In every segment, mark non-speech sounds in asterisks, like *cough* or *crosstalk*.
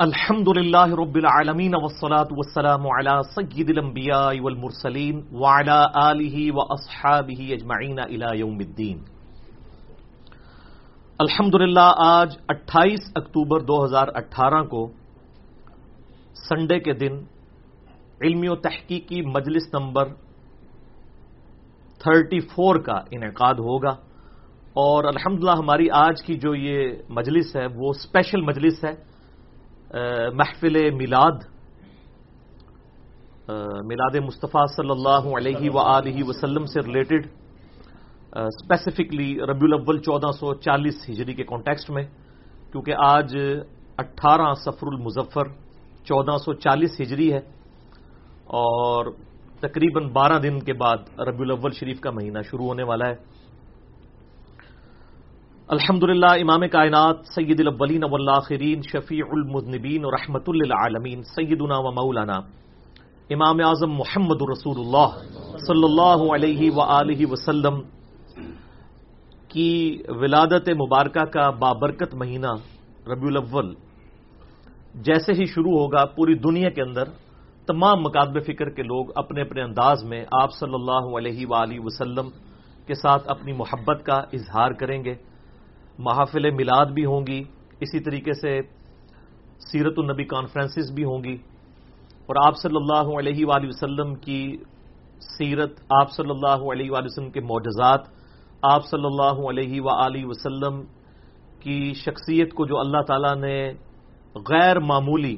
الحمد للہ رب العالمین والصلاة والسلام على سید الانبیاء والمرسلین وعلى آلہ واصحابہ اجمعین الى یوم الدین الحمد للہ آج اٹھائیس اکتوبر دو ہزار اٹھارہ کو سنڈے کے دن علمی و تحقیقی مجلس نمبر تھرٹی فور کا انعقاد ہوگا اور الحمدللہ ہماری آج کی جو یہ مجلس ہے وہ اسپیشل مجلس ہے محفل میلاد میلاد مصطفیٰ صلی اللہ علیہ و وسلم سے ریلیٹڈ اسپیسیفکلی ربیع الاول چودہ سو چالیس ہجری کے کانٹیکسٹ میں، کیونکہ آج اٹھارہ سفر المظفر چودہ سو چالیس ہجری ہے، اور تقریباً بارہ دن کے بعد ربیع الاول شریف کا مہینہ شروع ہونے والا ہے۔ الحمد للہ امام کائنات، سید الاولین والآخرین، شفیع المذنبین و رحمت للعالمین، سیدنا و مولانا، امام اعظم محمد رسول اللہ صلی اللہ علیہ وآلہ وسلم کی ولادت مبارکہ کا بابرکت مہینہ ربیع الاول جیسے ہی شروع ہوگا پوری دنیا کے اندر تمام مقابل فکر کے لوگ اپنے اپنے انداز میں آپ صلی اللہ علیہ وآلہ وسلم کے ساتھ اپنی محبت کا اظہار کریں گے۔ محافل میلاد بھی ہوں گی، اسی طریقے سے سیرت النبی کانفرنسز بھی ہوں گی۔ اور آپ صلی اللہ علیہ وآلہ وسلم کی سیرت، آپ صلی اللہ علیہ وآلہ وسلم کے معجزات، آپ صلی اللہ علیہ وآلہ وسلم کی شخصیت کو جو اللہ تعالیٰ نے غیر معمولی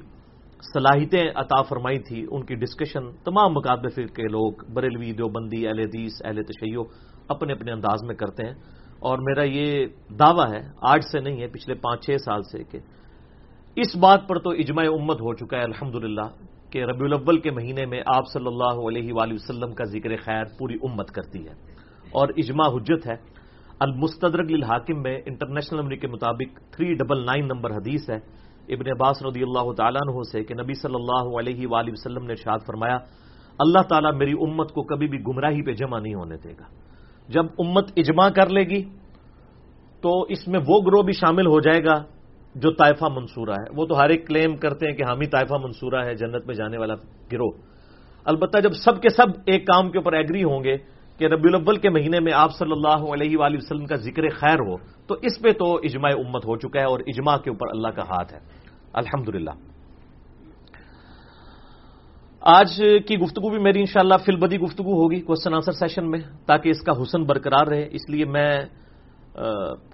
صلاحیتیں عطا فرمائی تھی، ان کی ڈسکشن تمام مقابلے کے لوگ، بریلوی دیوبندی، اہل حدیث، اہل تشیع، اپنے اپنے انداز میں کرتے ہیں۔ اور میرا یہ دعویٰ ہے، آج سے نہیں ہے، پچھلے پانچ چھ سال سے کہ اس بات پر تو اجماع امت ہو چکا ہے الحمد کہ ربیع الاول کے مہینے میں آپ صلی اللہ علیہ وآلہ وسلم کا ذکر خیر پوری امت کرتی ہے۔ اور اجماع حجت ہے۔ المستدرک للحاکم میں انٹرنیشنل نمبر کے مطابق تھری ڈبل نائن نمبر حدیث ہے۔ ابن عباس رضی اللہ تعالیٰ عنہ سے کہ نبی صلی اللہ علیہ وآلہ وسلم نے ارشاد فرمایا، اللہ تعالیٰ میری امت کو کبھی بھی گمراہی پہ جمع نہیں ہونے دے گا۔ جب امت اجماع کر لے گی، تو اس میں وہ گروہ بھی شامل ہو جائے گا جو طائفہ منصورہ ہے۔ وہ تو ہر ایک کلیم کرتے ہیں کہ ہم ہی طائفہ منصورہ ہے جنت میں جانے والا گروہ۔ البتہ جب سب کے سب ایک کام کے اوپر ایگری ہوں گے کہ ربی الاول کے مہینے میں آپ صلی اللہ علیہ وآلہ وسلم کا ذکر خیر ہو، تو اس پہ تو اجماع امت ہو چکا ہے اور اجماع کے اوپر اللہ کا ہاتھ ہے۔ الحمد آج کی گفتگو بھی میری انشاءاللہ شاء فل بدی گفتگو ہوگی کوشچن آنسر سیشن میں، تاکہ اس کا حسن برقرار رہے۔ اس لیے میں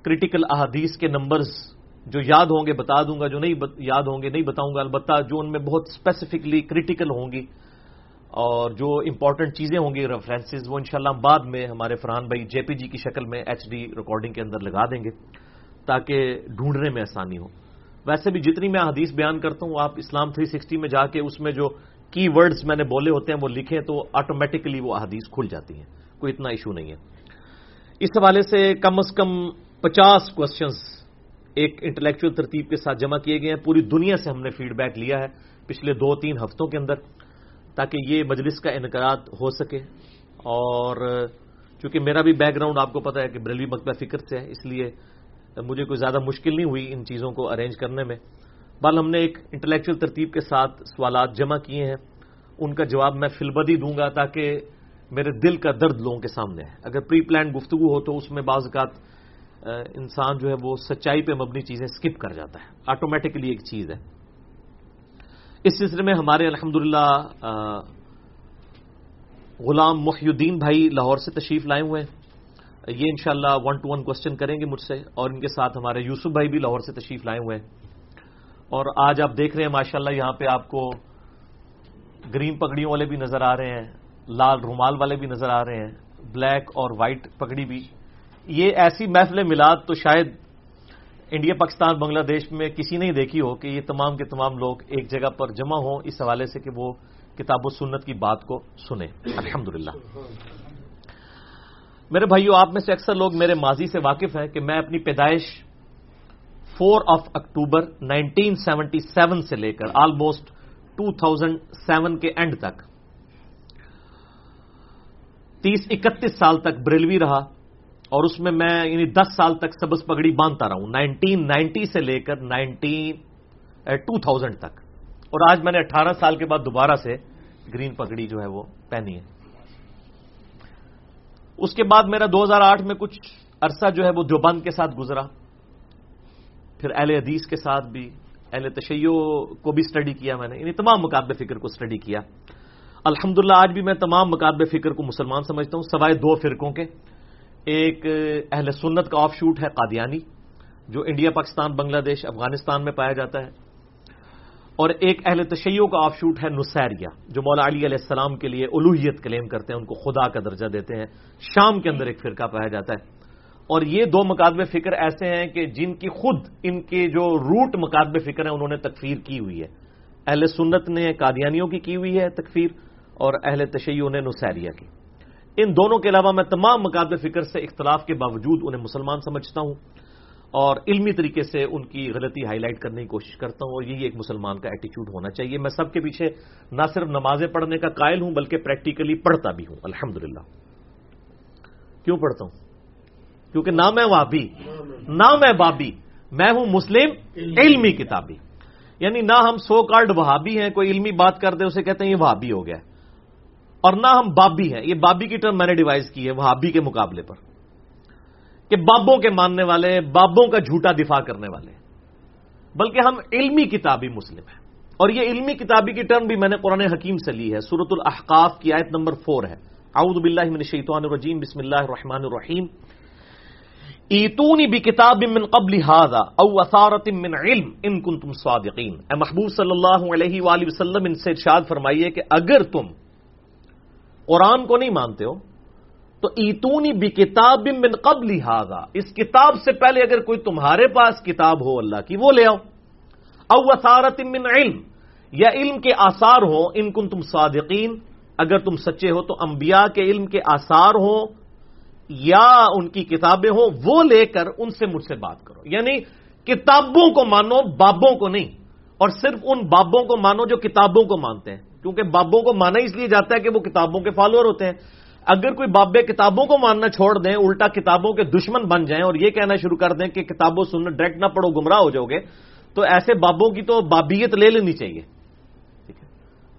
کریٹیکل احادیث کے نمبرز جو یاد ہوں گے بتا دوں گا، جو نہیں یاد ہوں گے نہیں بتاؤں گا، البتہ جو ان میں بہت اسپیسیفکلی کریٹیکل ہوں گی اور جو امپورٹنٹ چیزیں ہوں گی ریفرنسز وہ انشاءاللہ ہم بعد میں ہمارے فرحان بھائی جے پی جی کی شکل میں ایچ ڈی ریکارڈنگ کے اندر لگا دیں گے، تاکہ ڈھونڈنے میں آسانی ہو۔ ویسے بھی جتنی میں حدیث بیان کرتا ہوں، آپ اسلام 360 میں جا کے اس میں جو کی ورڈز میں نے بولے ہوتے ہیں، وہ لکھیں تو آٹومیٹکلی وہ حدیث کھل جاتی ہیں۔ کوئی اتنا ایشو نہیں ہے۔ اس حوالے سے کم از کم پچاس کوشچنس ایک انٹلیکچل ترتیب کے ساتھ جمع کیے گئے ہیں۔ پوری دنیا سے ہم نے فیڈ بیک لیا ہے پچھلے دو تین ہفتوں کے اندر، تاکہ یہ مجلس کا انعقاد ہو سکے۔ اور چونکہ میرا بھی بیک گراؤنڈ آپ کو پتا ہے کہ بریلوی مکبہ فکر سے ہے، اس لیے مجھے کوئی زیادہ مشکل نہیں ہوئی ان چیزوں کو ارینج کرنے میں۔ بل ہم نے ایک انٹلیکچل ترتیب کے ساتھ سوالات جمع کیے ہیں۔ ان کا جواب میں فلبدی دوں گا تاکہ میرے دل کا درد لوگوں کے سامنے ہے۔ اگر پری پلانڈ گفتگو ہو تو اس میں بعض اوقات انسان جو ہے وہ سچائی پہ مبنی چیزیں سکپ کر جاتا ہے۔ آٹومیٹکلی ایک چیز ہے۔ اس سلسلے میں ہمارے الحمد غلام محی الدین بھائی لاہور سے تشریف لائے ہوئے ہیں۔ یہ انشاءاللہ ون ٹو ون کوشچن کریں گے مجھ سے، اور ان کے ساتھ ہمارے یوسف بھائی بھی لاہور سے تشریف لائے ہوئے ہیں۔ اور آج آپ دیکھ رہے ہیں، ماشاءاللہ یہاں پہ آپ کو گرین پگڑیوں والے بھی نظر آ رہے ہیں، لال رومال والے بھی نظر آ رہے ہیں، بلیک اور وائٹ پگڑی بھی۔ یہ ایسی محفل میلاد تو شاید انڈیا، پاکستان، بنگلہ دیش میں کسی نے ہی دیکھی ہو کہ یہ تمام کے تمام لوگ ایک جگہ پر جمع ہوں، اس حوالے سے کہ وہ کتاب و سنت کی بات کو سنیں۔ الحمد میرے بھائیو، آپ میں سے اکثر لوگ میرے ماضی سے واقف ہیں کہ میں اپنی پیدائش four of October nineteen seventy seven سے لے کر آلموسٹ ٹو تھاؤزینڈ سیون کے اینڈ تک۔ تیس اکتیس سال تک بریلوی رہا اور اس میں میں یعنی دس سال تک سبز پگڑی باندھتا رہا ہوں۔ نائنٹین نائنٹی سے لے کر نائنٹین ٹو تھاؤزینڈ تک۔ اور آج میں نے اٹھارہ سال کے بعد دوبارہ سے گرین پگڑی جو ہے وہ پہنی ہے۔ اس کے بعد میرا دو ہزار آٹھ میں کچھ عرصہ جو ہے وہ دیوبند کے ساتھ گزرا۔ پھر اہل حدیث کے ساتھ بھی، اہل تشیع کو بھی اسٹڈی کیا میں نے یعنی تمام مقابل فکر کو اسٹڈی کیا۔ الحمدللہ، آج بھی میں تمام مقابل فکر کو مسلمان سمجھتا ہوں، سوائے دو فرقوں کے۔ ایک اہل سنت کا آف شوٹ ہے قادیانی، جو انڈیا، پاکستان، بنگلہ دیش، افغانستان میں پایا جاتا ہے۔ اور ایک اہل تشیعوں کا آف شوٹ ہے نسیریا جو مولا علی علیہ السلام کے لیے الوحیت کلیم کرتے ہیں، ان کو خدا کا درجہ دیتے ہیں۔ شام کے اندر ایک فرقہ پایا جاتا ہے۔ اور یہ دو مقادب فکر ایسے ہیں کہ جن کی خود ان کے جو روٹ مقادب فکر ہیں، انہوں نے تکفیر کی ہوئی ہے۔ اہل سنت نے قادیانیوں کی کی ہوئی ہے تکفیر اور اہل تشیعوں نے نسیریا کی۔ ان دونوں کے علاوہ میں تمام مقابل فکر سے اختلاف کے باوجود انہیں مسلمان سمجھتا ہوں اور علمی طریقے سے ان کی غلطی ہائی لائٹ کرنے کی کوشش کرتا ہوں اور یہی ایک مسلمان کا ایٹیچیوڈ ہونا چاہیے۔ میں سب کے پیچھے نہ صرف نمازیں پڑھنے کا قائل ہوں، بلکہ پریکٹیکلی پڑھتا بھی ہوں۔ الحمد کیوں پڑھتا ہوں؟ کیونکہ نہ میں وابی نہ میں بابی میں ہوں مسلم علمی کتابی۔ یعنی نہ ہم سو کارڈ وہابی ہیں کوئی علمی بات کر دے اسے کہتے ہیں یہ وہابی ہو گیا۔ اور نہ ہم بابی ہیں یہ بابی کی ٹرم میں نے ڈیوائز کی ہے وہابی کے مقابلے پر۔ کہ بابوں کے ماننے والے بابوں کا جھوٹا دفاع کرنے والے۔ بلکہ ہم علمی کتابی مسلم ہیں۔ اور یہ علمی کتابی کی ٹرم بھی میں نے قرآن حکیم سے لی ہے سورت الاحقاف کی آیت نمبر فور ہے۔ اعوذ باللہ من الشیطان الرجیم بسم اللہ الرحمن الرحیم۔ ایتونی کتاب من قبل هذا او اثارت من علم ان کنتم صادقین۔ اے محبوب صلی اللہ علیہ وآلہ وسلم، ان سے ارشاد فرمائیے کہ اگر تم قرآن کو نہیں مانتے ہو، تو ایتونی بھی کتاب من قبل ہاگا اس کتاب سے پہلے اگر کوئی تمہارے پاس کتاب ہو اللہ کی، وہ لے آؤ۔ او اثارت من علم، یا علم کے آثار ہو ان کن تم صادقین۔ اگر تم سچے ہو تو انبیاء کے علم کے آثار ہوں۔ یا ان کی کتابیں ہوں، وہ لے کر ان سے مجھ سے بات کرو۔ یعنی کتابوں کو مانو، بابوں کو نہیں۔ اور صرف ان بابوں کو مانو جو کتابوں کو مانتے ہیں۔ کیونکہ بابوں کو مانا اس لیے جاتا ہے کہ وہ کتابوں کے فالوور ہوتے ہیں۔ اگر کوئی بابے کتابوں کو ماننا چھوڑ دیں، الٹا کتابوں کے دشمن بن جائیں اور یہ کہنا شروع کر دیں کہ کتابوں سننا ڈائریکٹ نہ پڑھو، گمراہ ہو جاؤ گے، تو ایسے بابوں کی تو بابیت لے لینی چاہیے۔ ٹھیک ہے؟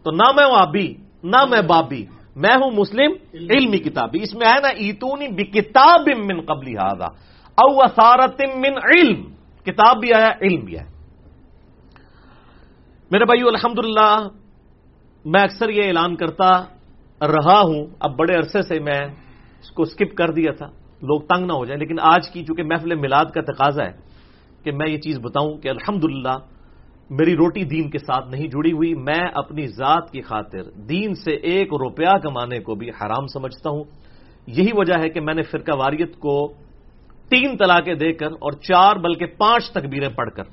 تو نہ میں وابی نہ میں بابی۔ میں ہوں مسلم علمی کتابی اس میں ہے نا ایتونی بھی کتاب من قبلی ہاضا او اثارت من علم کتاب بھی آیا علم بھی آیا میرے بھائی الحمد میں اکثر یہ اعلان کرتا رہا ہوں۔ اب بڑے عرصے سے میں اس کو اسکپ کر دیا تھا۔ لوگ تنگ نہ ہو جائیں لیکن آج کی چونکہ محفل میلاد کا تقاضا ہے کہ میں یہ چیز بتاؤں کہ الحمد میری روٹی دین کے ساتھ نہیں جڑی ہوئی، میں اپنی ذات کی خاطر دین سے ایک روپیہ کمانے کو بھی حرام سمجھتا ہوں۔ یہی وجہ ہے کہ میں نے فرقہ واریت کو تین طلاقیں دے کر اور چار بلکہ پانچ تکبیریں پڑھ کر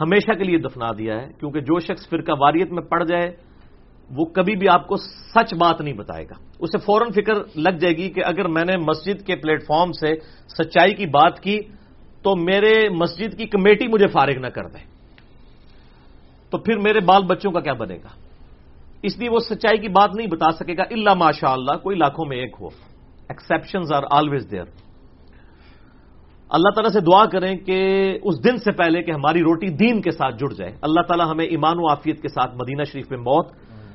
ہمیشہ کے لیے دفنا دیا ہے، کیونکہ جو شخص فرقہ واریت میں پڑ جائے، وہ کبھی بھی آپ کو سچ بات نہیں بتائے گا۔ اسے فوراً فکر لگ جائے گی کہ اگر میں نے مسجد کے پلیٹ فارم سے سچائی کی بات کی، تو میرے مسجد کی کمیٹی مجھے فارغ نہ کر دے۔ تو پھر میرے بال بچوں کا کیا بنے گا؟ اس لیے وہ سچائی کی بات نہیں بتا سکے گا اللہ ماشاء اللہ کوئی لاکھوں میں ایک ہو۔ ایکسپشنز آر آلویز دیئر اللہ تعالیٰ سے دعا کریں کہ اس دن سے پہلے کہ ہماری روٹی دین کے ساتھ جڑ جائے۔ اللہ تعالیٰ ہمیں ایمان و عافیت کے ساتھ مدینہ شریف میں موت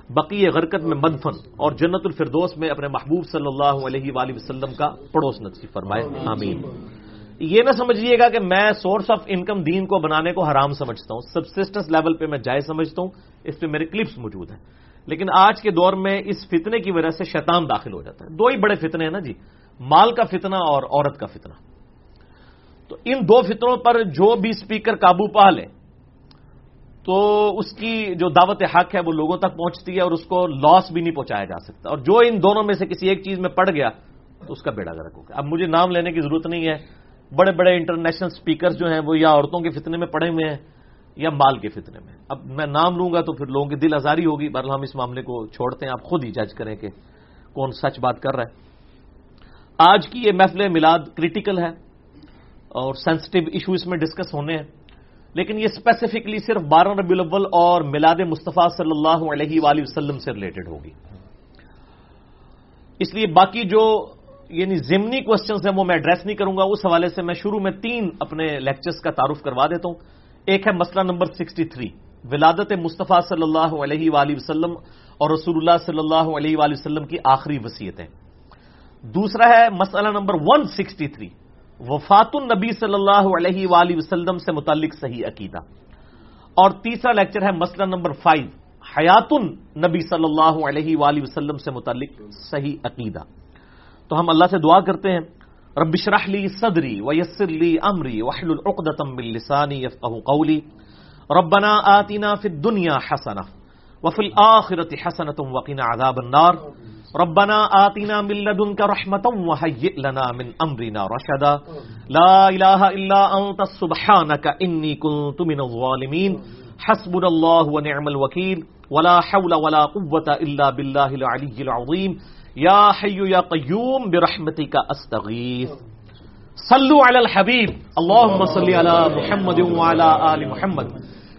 بقی غرکت میں مدفن اور جنت الفردوس میں اپنے محبوب صلی اللہ علیہ وآلہ وسلم کا پڑوس نصیب فرمائے۔ آمین۔ یہ نہ سمجھیے گا کہ میں سورس آف انکم دین کو بنانے کو حرام سمجھتا ہوں سبسسٹنس لیول پہ میں جائز سمجھتا ہوں، اس پہ میرے کلپس موجود ہیں۔ لیکن آج کے دور میں اس فتنے کی وجہ سے شیطان داخل ہو جاتا ہے۔ دو ہی بڑے فتنے ہیں نا جی مال کا فتنہ اور عورت کا فتنہ۔ تو ان دو فتنوں پر جو بھی اسپیکر قابو پا لے تو اس کی جو دعوت حق ہے وہ لوگوں تک پہنچتی ہے اور اس کو لاس بھی نہیں پہنچایا جا سکتا۔ اور جو ان دونوں میں سے کسی ایک چیز میں پڑ گیا، تو اس کا بیڑا گرک ہوگا اب مجھے نام لینے کی ضرورت نہیں ہے بڑے بڑے انٹرنیشنل سپیکرز جو ہیں وہ یا عورتوں کے فتنے میں پڑے ہوئے ہیں یا مال کے فتنے میں اب میں نام لوں گا تو پھر لوگوں کی دل آزاری ہوگی، بہرحال ہم اس معاملے کو چھوڑتے ہیں۔ آپ خود ہی جج کریں کہ کون سچ بات کر رہا ہے۔ آج کی یہ محفل میلاد کریٹیکل ہے اور سینسٹیو ایشو اس میں ڈسکس ہونے ہیں۔ لیکن یہ اسپیسیفکلی صرف بارہ ربی الاول اور میلاد مصطفیٰ صلی اللہ علیہ وآلہ وسلم سے ریلیٹڈ ہوگی۔ اس لیے باقی جو یعنی ضمنی کوشچنس ہیں، وہ میں ایڈریس نہیں کروں گا۔ اس حوالے سے میں شروع میں تین اپنے لیکچرز کا تعارف کروا دیتا ہوں۔ ایک ہے مسئلہ نمبر سکسٹی تھری ولادت مصطفیٰ صلی اللہ علیہ وآلہ وسلم اور رسول اللہ صلی اللہ علیہ وآلہ وسلم کی آخری وصیتیں۔ دوسرا ہے مسئلہ نمبر ون سکسٹی تھری وفات النبی صلی اللہ علیہ وآلہ وسلم سے متعلق صحیح عقیدہ۔ اور تیسرا لیکچر ہے مسئلہ نمبر فائیو حیات النبی صلی اللہ علیہ وآلہ وسلم سے متعلق صحیح عقیدہ۔ تو ہم اللہ سے دعا کرتے ہیں، رب اشرح لی صدری ویسر لی امری واحلل عقدۃ من لسانی يفقهوا قولی ربنا آتنا فی الدنیا حسنہ وفي الآخرة حسنة وقنا عذاب النار۔ ربنا آتنا من لدنك رحمة وهيئ لنا من أمرنا رشدا۔ لا إله إلا أنت، سبحانك إني كنت من الظالمين۔ حسبنا الله ونعم الوكيل۔ ولا حول ولا قوة إلا بالله العلي العظيم يا حي يا قيوم برحمتك أستغيث صلوا على الحبيب اللهم صل على محمد وعلى آل محمد.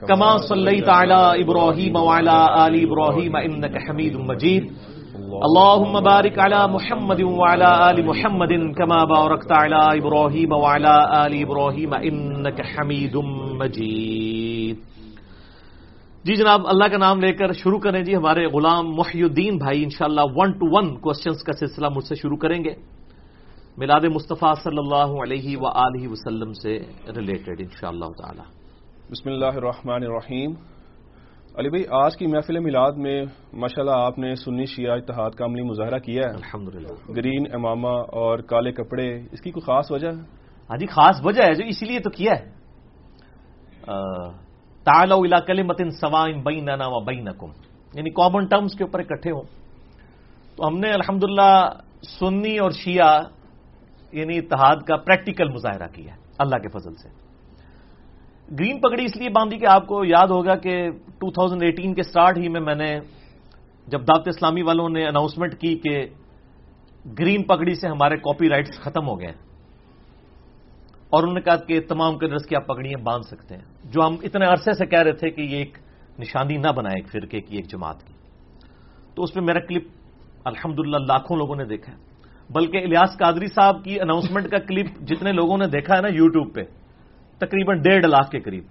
كما صليت على إبراهيم وعلى آل إبراهيم إنك حميد مجيد اللهم بارك على محمد وعلى آل محمد كما باركت على إبراهيم وعلى آل إبراهيم إنك حميد مجيد جی جناب اللہ کا نام لے کر شروع کریں جی ہمارے غلام محی الدین بھائی انشاءاللہ ون ٹو ون کوشچنس کا سلسلہ مجھ سے شروع کریں گے۔ میلاد مصطفیٰ صلی اللہ علیہ وآلہ وسلم سے ریلیٹڈ انشاءاللہ تعالی۔ بسم اللہ الرحمن الرحیم۔ علی بھائی آج کی محفل میلاد میں ماشاءاللہ آپ نے سنی شیعہ اتحاد کا عملی مظاہرہ کیا ہے۔ الحمدللہ۔ گرین امامہ اور کالے کپڑے اس کی کوئی خاص وجہ ہے؟ ہاں جی خاص وجہ ہے جو اسی لیے تو کیا ہے۔ تعالو الى کلمت سوائن بیننا و بینکم یعنی کامن ٹرمز کے اوپر اکٹھے ہوں. تو ہم نے الحمدللہ سنی اور شیعہ یعنی اتحاد کا پریکٹیکل مظاہرہ کیا اللہ کے فضل سے۔ گرین پگڑی اس لیے باندھی کہ آپ کو یاد ہوگا کہ 2018 کے سٹارٹ ہی میں میں نے جب دعوت اسلامی والوں نے اناؤنسمنٹ کی کہ گرین پگڑی سے ہمارے کاپی رائٹس ختم ہو گئے۔ ہیں اور انہوں نے کہا کہ تمام کنرس کی آپ پگڑیاں باندھ سکتے ہیں۔ جو ہم اتنے عرصے سے کہہ رہے تھے کہ یہ ایک نشانی نہ بنائے ایک فرقے کی، ایک جماعت کی۔ تو اس میں میرا کلپ الحمدللہ لاکھوں لوگوں نے دیکھا ہے۔ بلکہ الیاس قادری صاحب کی اناؤنسمنٹ کا کلپ جتنے لوگوں نے دیکھا ہے نا یوٹیوب پہ، تقریباً ڈیڑھ لاکھ کے قریب۔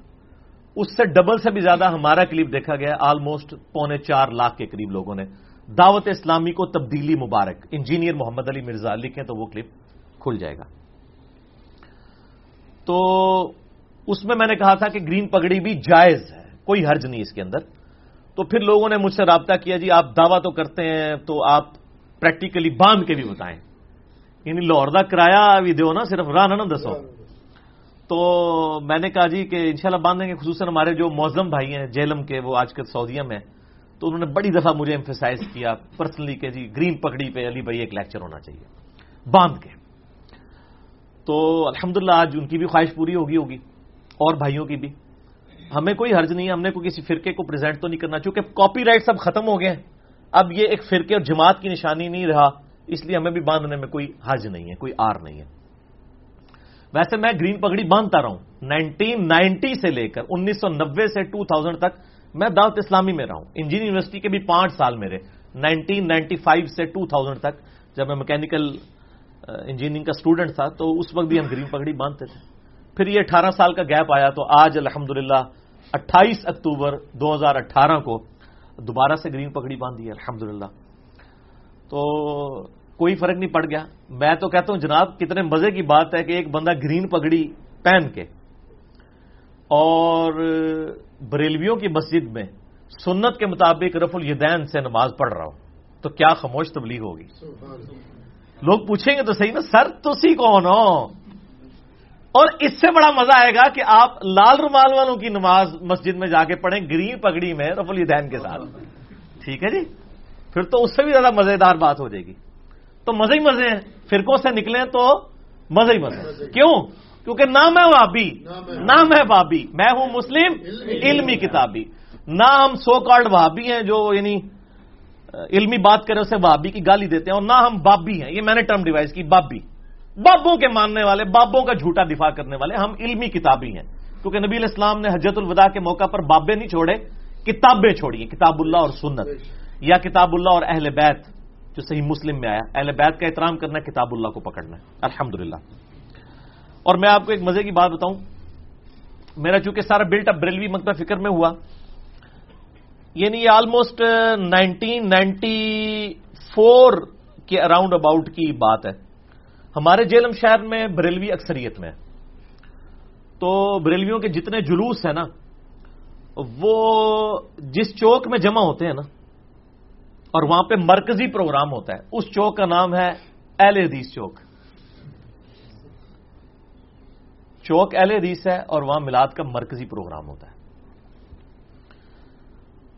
اس سے ڈبل سے بھی زیادہ ہمارا کلپ دیکھا گیا آلموسٹ پونے چار لاکھ کے قریب لوگوں نے۔ دعوت اسلامی کو تبدیلی مبارک۔ انجینئر محمد علی مرزا لکھیں تو وہ کلپ کھل جائے گا۔ تو اس میں میں نے کہا تھا کہ گرین پگڑی بھی جائز ہے، کوئی حرج نہیں اس کے اندر۔ تو پھر لوگوں نے مجھ سے رابطہ کیا جی آپ دعویٰ تو کرتے ہیں، تو آپ پریکٹیکلی باندھ کے بھی بتائیں۔ یعنی لاہور کا کرایہ بھی دو نا، صرف راہ نہ دسو۔ تو میں نے کہا جی کہ انشاءاللہ باندھیں گے، خصوصاً ہمارے جو موزم بھائی ہیں، جیلم کے، وہ آج کل سعودیہ میں تو انہوں نے بڑی دفعہ مجھے ایمفیسائز کیا پرسنلی کہ جی گرین پگڑی پہ علی بھائی ایک لیکچر ہونا چاہیے۔ باندھ کے۔ تو الحمدللہ آج ان کی بھی خواہش پوری ہوگی ہوگی اور بھائیوں کی بھی۔ ہمیں کوئی حرج نہیں ہے، ہم نے کوئی کسی فرقے کو پریزنٹ تو نہیں کرنا، چونکہ کاپی رائٹ سب ختم ہو گئے ہیں۔ اب یہ ایک فرقے اور جماعت کی نشانی نہیں رہا، اس لیے ہمیں بھی باندھنے میں کوئی حرج نہیں ہے، کوئی آر نہیں ہے۔ ویسے میں گرین پگڑی باندھتا رہا ہوں۔ نائنٹین نائنٹی سے لے کر انیس سو نبے سے ٹو تھاؤزینڈ تک میں دعوت اسلامی میں رہا ہوں۔ انجینئر یونیورسٹی کے بھی پانچ سال میرے نائنٹین نائنٹی فائیو سے ٹو تھاؤزینڈ تک جب میں میکینکل انجینئرنگ کا اسٹوڈنٹ تھا، تو اس وقت بھی ہم گرین پگڑی باندھتے تھے۔ پھر یہ اٹھارہ سال کا گیپ آیا، تو آج الحمد للہ اٹھائیس اکتوبر دو ہزار اٹھارہ کو دوبارہ سے گرین پگڑی باندھی ہے الحمد تو کوئی فرق نہیں پڑ گیا۔ میں تو کہتا ہوں، جناب، کتنے مزے کی بات ہے کہ ایک بندہ گرین پگڑی پہن کے اور بریلویوں کی مسجد میں سنت کے مطابق رف الدین سے نماز پڑھ رہا ہوں تو کیا خاموش تبلیغ ہوگی؟ لوگ پوچھیں گے تو صحیح نا سر تسی کون ہو؟ اور اس سے بڑا مزہ آئے گا کہ آپ لال رومال والوں کی نماز مسجد میں جا کے پڑھیں گرین پگڑی میں رف الدین کے ساتھ۔ ٹھیک ہے جی؟ پھر تو اس سے بھی زیادہ مزیدار بات ہو جائے گی۔ تو مزے ہی مزے ہیں۔ فرقوں سے نکلیں تو مزے ہی مزے کیوں؟ کیونکہ نہ میں بابی نہ میں بابی میں ہوں مسلم علمی کتابی۔ نہ ہم سو کارڈ بھابی ہیں جو یعنی علمی بات کریں، اسے بابی کی گالی دیتے ہیں اور نہ ہم بابی ہیں، یہ میں نے ٹرم ڈیوائز کی، بابی۔ بابوں کے ماننے والے، بابوں کا جھوٹا دفاع کرنے والے ہم علمی کتابی ہیں۔ کیونکہ نبی علیہ السلام نے حجت الوداع کے موقع پر بابے نہیں چھوڑے، کتابیں چھوڑی کتاب اللہ اور سنت۔ یا کتاب اللہ اور اہل بیت، جو صحیح مسلم میں آیا۔ اہل بیت کا احترام کرنا، کتاب اللہ کو پکڑنا۔ ہے الحمد اور میں آپ کو ایک مزے کی بات بتاؤں۔ میرا چونکہ سارا بلٹ اپ بریلوی مکتب فکر میں ہوا یعنی آلموسٹ نائنٹین نائنٹی فور کے اراؤنڈ اباؤٹ کی بات ہے۔ ہمارے جیلم شہر میں بریلوی اکثریت میں تو بریلویوں کے جتنے جلوس ہیں نا، وہ جس چوک میں جمع ہوتے ہیں نا، اور وہاں پہ مرکزی پروگرام ہوتا ہے۔ اس چوک کا نام ہے ایل حدیث چوک۔ چوک ایل حدیث ہے اور وہاں میلاد کا مرکزی پروگرام ہوتا ہے۔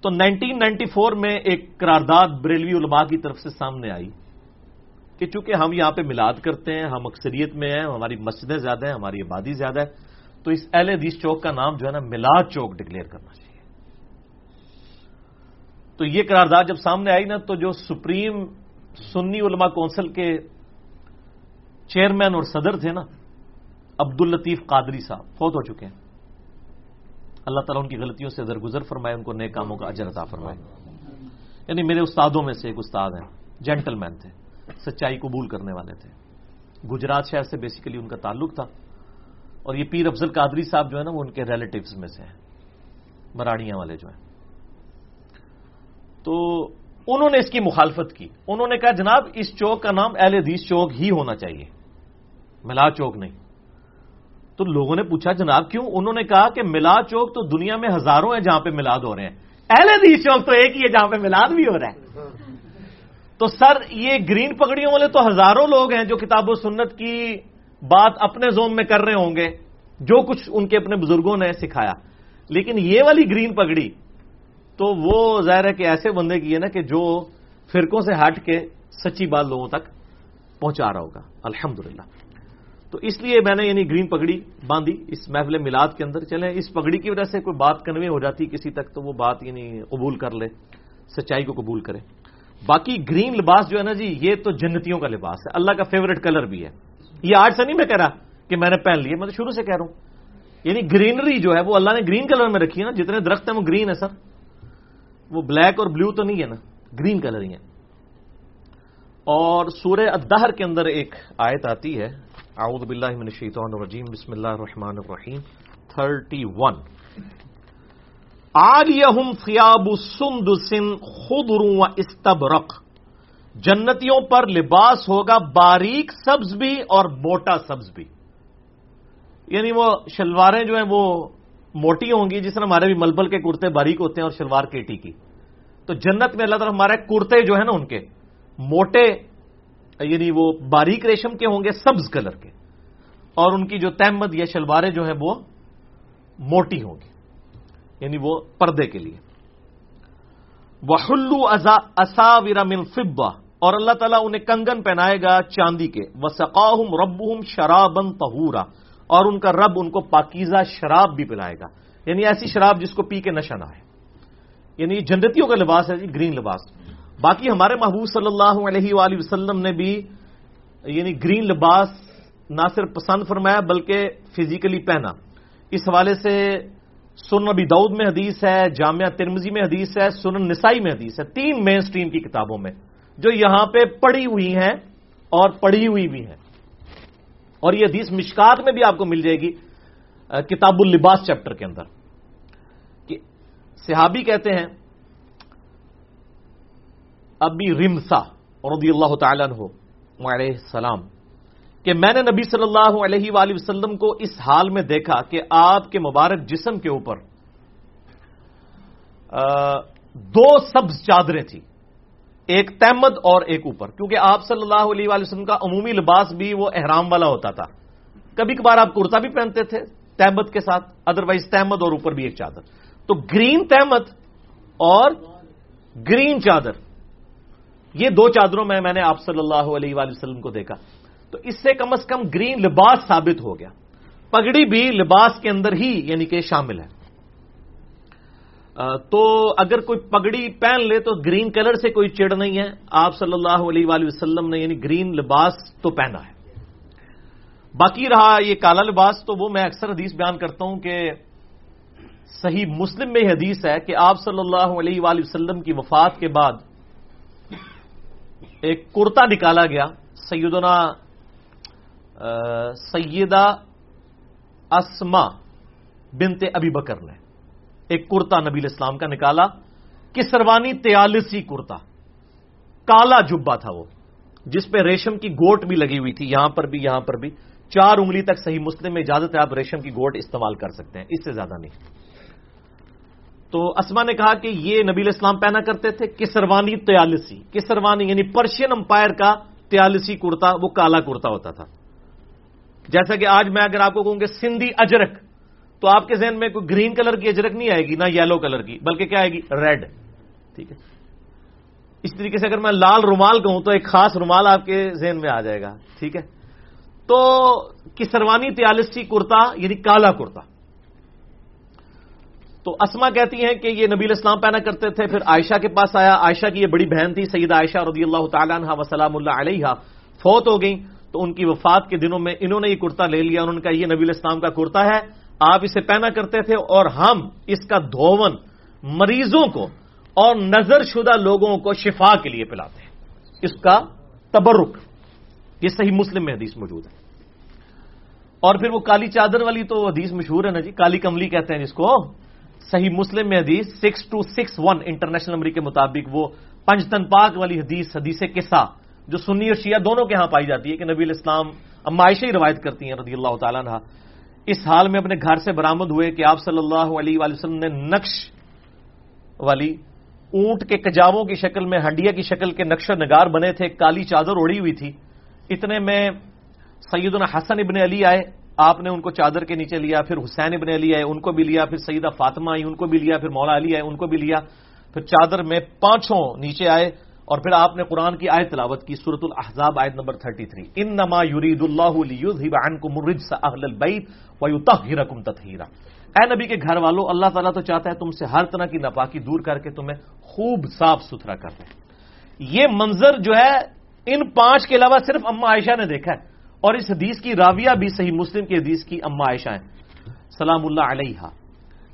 تو نائنٹین نائنٹی فور میں ایک قرارداد بریلوی علماء کی طرف سے سامنے آئی کہ چونکہ ہم یہاں پہ میلاد کرتے ہیں، ہم اکثریت میں ہیں، ہماری مسجدیں زیادہ ہیں، ہماری آبادی زیادہ ہے تو اس اہل حدیث چوک کا نام جو ہے نا میلاد چوک ڈکلیئر کرنا چاہیے۔ تو یہ قرارداد جب سامنے آئی نا، تو جو سپریم سنی علماء کونسل کے چیئرمین اور صدر تھے نا عبد الطیف قادری صاحب، فوت ہو چکے ہیں۔ اللہ تعالیٰ ان کی غلطیوں سے درگزر فرمائے، ان کو نئے کاموں کا اجر عطا فرمائے۔ یعنی میرے استادوں میں سے ایک استاد ہیں جینٹل مین تھے، سچائی قبول کرنے والے تھے۔ گجرات شہر سے بیسیکلی ان کا تعلق تھا۔ اور یہ پیر افضل قادری صاحب جو ہے نا، وہ ان کے ریلیٹوز میں سے ہیں۔ مراڑیاں والے جو ہیں۔ تو انہوں نے اس کی مخالفت کی۔ انہوں نے کہا، جناب، اس چوک کا نام اہل حدیث چوک ہی ہونا چاہیے۔ ملا چوک نہیں۔ تو لوگوں نے پوچھا، جناب، کیوں؟ انہوں نے کہا کہ ملا چوک تو دنیا میں ہزاروں ہیں جہاں پہ ملاد ہو رہے ہیں۔ اہل حدیث چوک تو ایک ہی ہے جہاں پہ ملاد بھی ہو رہا ہے۔ تو سر، یہ گرین پگڑیوں والے تو ہزاروں لوگ ہیں جو کتاب و سنت کی بات اپنے زوم میں کر رہے ہوں گے، جو کچھ ان کے اپنے بزرگوں نے سکھایا۔ لیکن یہ والی گرین پگڑی، تو وہ ظاہر ہے کہ ایسے بندے کی ہے نا کہ جو فرقوں سے ہٹ کے سچی بات لوگوں تک پہنچا رہا ہوگا۔ الحمد تو اس لیے میں نے یعنی گرین پگڑی باندھی اس محفل میلاد کے اندر چلیں۔ اس پگڑی کی وجہ سے کوئی بات کنوے ہو جاتی کسی تک تو وہ بات یعنی قبول کر لے، سچائی کو قبول کرے۔ باقی گرین لباس جو ہے نا جی یہ تو جنتیوں کا لباس ہے۔ اللہ کا فیوریٹ کلر بھی ہے۔ یہ آج سے نہیں میں کہہ رہا کہ میں نے پہن لیے میں تو شروع سے کہہ رہا ہوں۔ یعنی گرینری جو ہے وہ اللہ نے گرین کلر میں رکھی ہے نا، جتنے درخت ہیں وہ گرین ہے سر۔ وہ بلیک اور بلو تو نہیں ہے نا گرین کلر ہی ہے۔ اور سورہ الدہر کے اندر ایک آیت آتی ہے۔ اعوذ باللہ من الشیطان الرجیم، بسم اللہ الرحمن الرحیم تھرٹی ون آلیہم فیاب خضر و استبرق۔ جنتیوں پر لباس ہوگا باریک سبز بھی اور موٹا سبز بھی۔ یعنی وہ شلواریں جو ہیں وہ موٹی ہوں گی، جس طرح ہمارے بھی ملبل کے کرتے باریک ہوتے ہیں اور شلوار کیٹی کی۔ تو جنت میں اللہ تعالیٰ ہمارے کرتے جو ہیں نا ان کے، موٹے یعنی وہ باریک ریشم کے ہوں گے سبز کلر کے اور ان کی جو تحمد یا شلواریں جو ہیں وہ موٹی ہوں گی یعنی وہ پردے کے لیے۔ وہ اصاور من فبا اور اللہ تعالیٰ انہیں کنگن پہنائے گا چاندی کے۔ وہ سقاہم رب شرابن پہورا اور ان کا رب ان کو پاکیزہ شراب بھی پلائے گا۔ یعنی ایسی شراب جس کو پی کے نشہ نہ آئے۔ یعنی جنتیوں کا لباس ہے جی گرین لباس۔ باقی ہمارے محبوب صلی اللہ علیہ وآلہ وسلم نے بھی یعنی گرین لباس نہ صرف پسند فرمایا بلکہ فزیکلی پہنا۔ اس حوالے سے سن نبی دعود میں حدیث ہے، جامعہ ترمزی میں حدیث ہے، سنن نسائی میں حدیث ہے، تین مین سٹریم کی کتابوں میں جو یہاں پہ پڑھی ہوئی ہیں اور پڑھی ہوئی بھی ہیں۔ اور یہ حدیث مشکات میں بھی آپ کو مل جائے گی کتاب اللباس چیپٹر کے اندر۔ کہ صحابی کہتے ہیں ابی رمسا رضی اللہ تعالیٰ عنہ علیہ السلام، کہ میں نے نبی صلی اللہ علیہ وآلہ وسلم کو اس حال میں دیکھا کہ آپ کے مبارک جسم کے اوپر دو سبز چادریں تھیں، ایک تحمد اور ایک اوپر، کیونکہ آپ صلی اللہ علیہ وآلہ وسلم کا عمومی لباس بھی وہ احرام والا ہوتا تھا۔ کبھی کبھار آپ کرتا بھی پہنتے تھے تحمد کے ساتھ ادروائز تحمد اور اوپر بھی ایک چادر۔ تو گرین تحمد اور گرین چادر۔ یہ دو چادروں میں میں نے آپ صلی اللہ علیہ وآلہ وسلم کو دیکھا۔ تو اس سے کم از کم گرین لباس ثابت ہو گیا۔ پگڑی بھی لباس کے اندر ہی یعنی کہ شامل ہے۔ تو اگر کوئی پگڑی پہن لے تو گرین کلر سے کوئی چڑ نہیں ہے۔ آپ صلی اللہ علیہ وآلہ وسلم نے یعنی گرین لباس تو پہنا ہے۔ باقی رہا یہ کالا لباس تو وہ میں اکثر حدیث بیان کرتا ہوں کہ صحیح مسلم میں حدیث ہے کہ آپ صلی اللہ علیہ وآلہ وسلم کی وفات کے بعد ایک کرتا نکالا گیا، سیدنا سیدہ اسما بنتے ابی بکر نے۔ ایک کرتا نبی اسلام کا نکالا، کسروانی تیالسی کرتا۔ کالا جبا تھا وہ، جس پہ ریشم کی گوٹ بھی لگی ہوئی تھی، یہاں پر بھی، یہاں پر بھی۔ چار انگلی تک صحیح مسلم میں اجازت ہے، آپ ریشم کی گوٹ استعمال کر سکتے ہیں، اس سے زیادہ نہیں۔ تو اسما نے کہا کہ یہ نبی اسلام پہنا کرتے تھے، کسروانی تیالسی کسروانی یعنی پرشین امپائر کا تیالسی کرتا، وہ کالا کرتا ہوتا تھا۔ جیسا کہ آج میں اگر آپ کو کہوں کہ سندھی اجرک، تو آپ کے ذہن میں کوئی گرین کلر کی اجرک نہیں آئے گی، نہ یلو کلر کی، بلکہ کیا آئے گی؟ ریڈ۔ ٹھیک ہے۔ اس طریقے سے اگر میں لال رومال کہوں تو ایک خاص رومال آپ کے ذہن میں آ جائے گا۔ ٹھیک ہے۔ تو کسروانی تیالسی کرتا یعنی کالا کرتا۔ تو اسما کہتی ہیں کہ یہ نبی اسلام پہنا کرتے تھے، پھر عائشہ کے پاس آیا۔ عائشہ کی یہ بڑی بہن تھی سید عائشہ رضی اللہ تعالیٰ عنہ وسلام اللہ علیہ۔ فوت ہو گئی تو ان کی وفات کے دنوں میں انہوں نے یہ کرتا لے لیا۔ انہوں نے کہا، یہ نبی اسلام کا کرتا ہے، آپ اسے پہنا کرتے تھے اور ہم اس کا دھون مریضوں کو اور نظر شدہ لوگوں کو شفا کے لیے پلاتے ہیں۔ اس کا تبرک۔ یہ صحیح مسلم میں حدیث موجود ہے۔ اور پھر وہ کالی چادر والی تو حدیث مشہور ہے نا جی کالی کملی کہتے ہیں جس کو۔ صحیح مسلم میں حدیث six two six one international number کے مطابق وہ پنجتن پاک والی حدیث حدیث قصہ جو سنی اور شیعہ دونوں کے ہاں پائی جاتی ہے کہ نبی الاسلام عائشہ ہی روایت کرتی ہیں رضی اللہ تعالیٰ عنہ۔ اس حال میں اپنے گھر سے برامد ہوئے کہ آپ صلی اللہ علیہ وآلہ وسلم نے نقش والی اونٹ کے کجاووں کی شکل میں، ہنڈیا کی شکل کے نقش و نگار بنے تھے کالی چادر اڑی ہوئی تھی۔ اتنے میں سیدنا حسن ابن علی آئے۔ آپ نے ان کو چادر کے نیچے لیا، پھر حسین ابن علی آئے، ان کو بھی لیا، پھر سیدہ فاطمہ آئی ان کو بھی لیا، پھر مولا علی آئے ان کو بھی لیا۔ پھر چادر میں پانچوں نیچے آئے اور پھر آپ نے قرآن کی آیت تلاوت کی سورت الحضاب آیت نمبر 33 ان نما یورید اللہ ویطہرکم تطہیرا۔ اے نبی کے گھر والوں اللہ تعالیٰ تو چاہتا ہے تم سے ہر طرح کی نپاکی دور کر کے تمہیں خوب صاف ستھرا کر دیں یہ منظر جو ہے، ان پانچ کے علاوہ صرف اما عائشہ نے دیکھا ہے۔ اور اس حدیث کی راویہ بھی صحیح مسلم کی حدیث کی اما عائشہ ہیں۔ سلام اللہ علیہ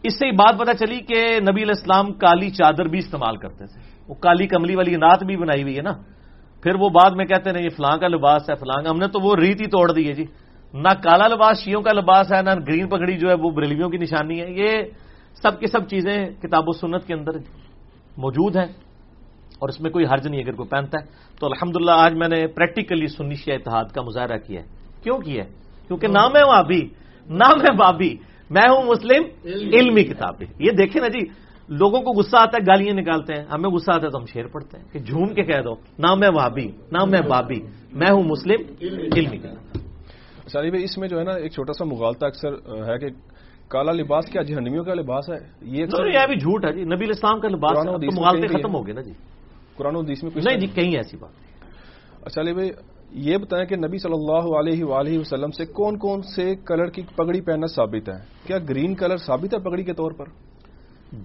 اس سے بات پتہ چلی کہ نبی علیہ السلام کالی چادر بھی استعمال کرتے تھے۔ وہ کالی کملی والی نعت بھی بنائی ہوئی ہے نا۔ پھر وہ بعد میں کہتے ہیں یہ فلاں کا لباس ہے، فلاں کا۔ ہم نے تو وہ ریت ہی توڑ دی ہے جی۔ نہ کالا لباس شیوں کا لباس ہے، نہ گرین پگڑی جو ہے وہ بریلیوں کی نشانی ہے۔ یہ سب کی سب چیزیں کتاب و سنت کے اندر موجود ہیں۔ اور اس میں کوئی حرج نہیں اگر کوئی پہنتا ہے۔ تو الحمدللہ آج میں نے پریکٹیکلی سنی شیعہ اتحاد کا مظاہرہ کیا ہے۔ کیوں کیا ہے؟ کیونکہ نام ہے وابی نام ہے بابی میں ہوں مسلم علمی کتابیں یہ دیکھیں نا جی لوگوں کو غصہ آتا ہے گالیاں نکالتے ہیں۔ ہمیں غصہ آتا ہے تو ہم شیر پڑھتے ہیں کہ جھوم کے کہہ دو نام ہے وابی نام ہے بابی میں ہوں مسلم علمی کتاب۔ ساری بھائی اس میں جو ہے نا ایک چھوٹا سا مغالطہ اکثر ہے کہ کالا لباس کیا جہنمیوں کا لباس ہے؟ یہ بھی جھوٹ ہے جی۔ نبی اسلام کا لباس مغالطے ختم ہو گئے نا جی۔ قرآن حدیث میں نہیں جی کہیں ایسی بات اچھا علی بھائی یہ بتائیں کہ نبی صلی اللہ علیہ وآلہ وسلم سے کون کون سے کلر کی پگڑی پہننا ثابت ہے؟ کیا گرین کلر ثابت ہے پگڑی کے طور پر؟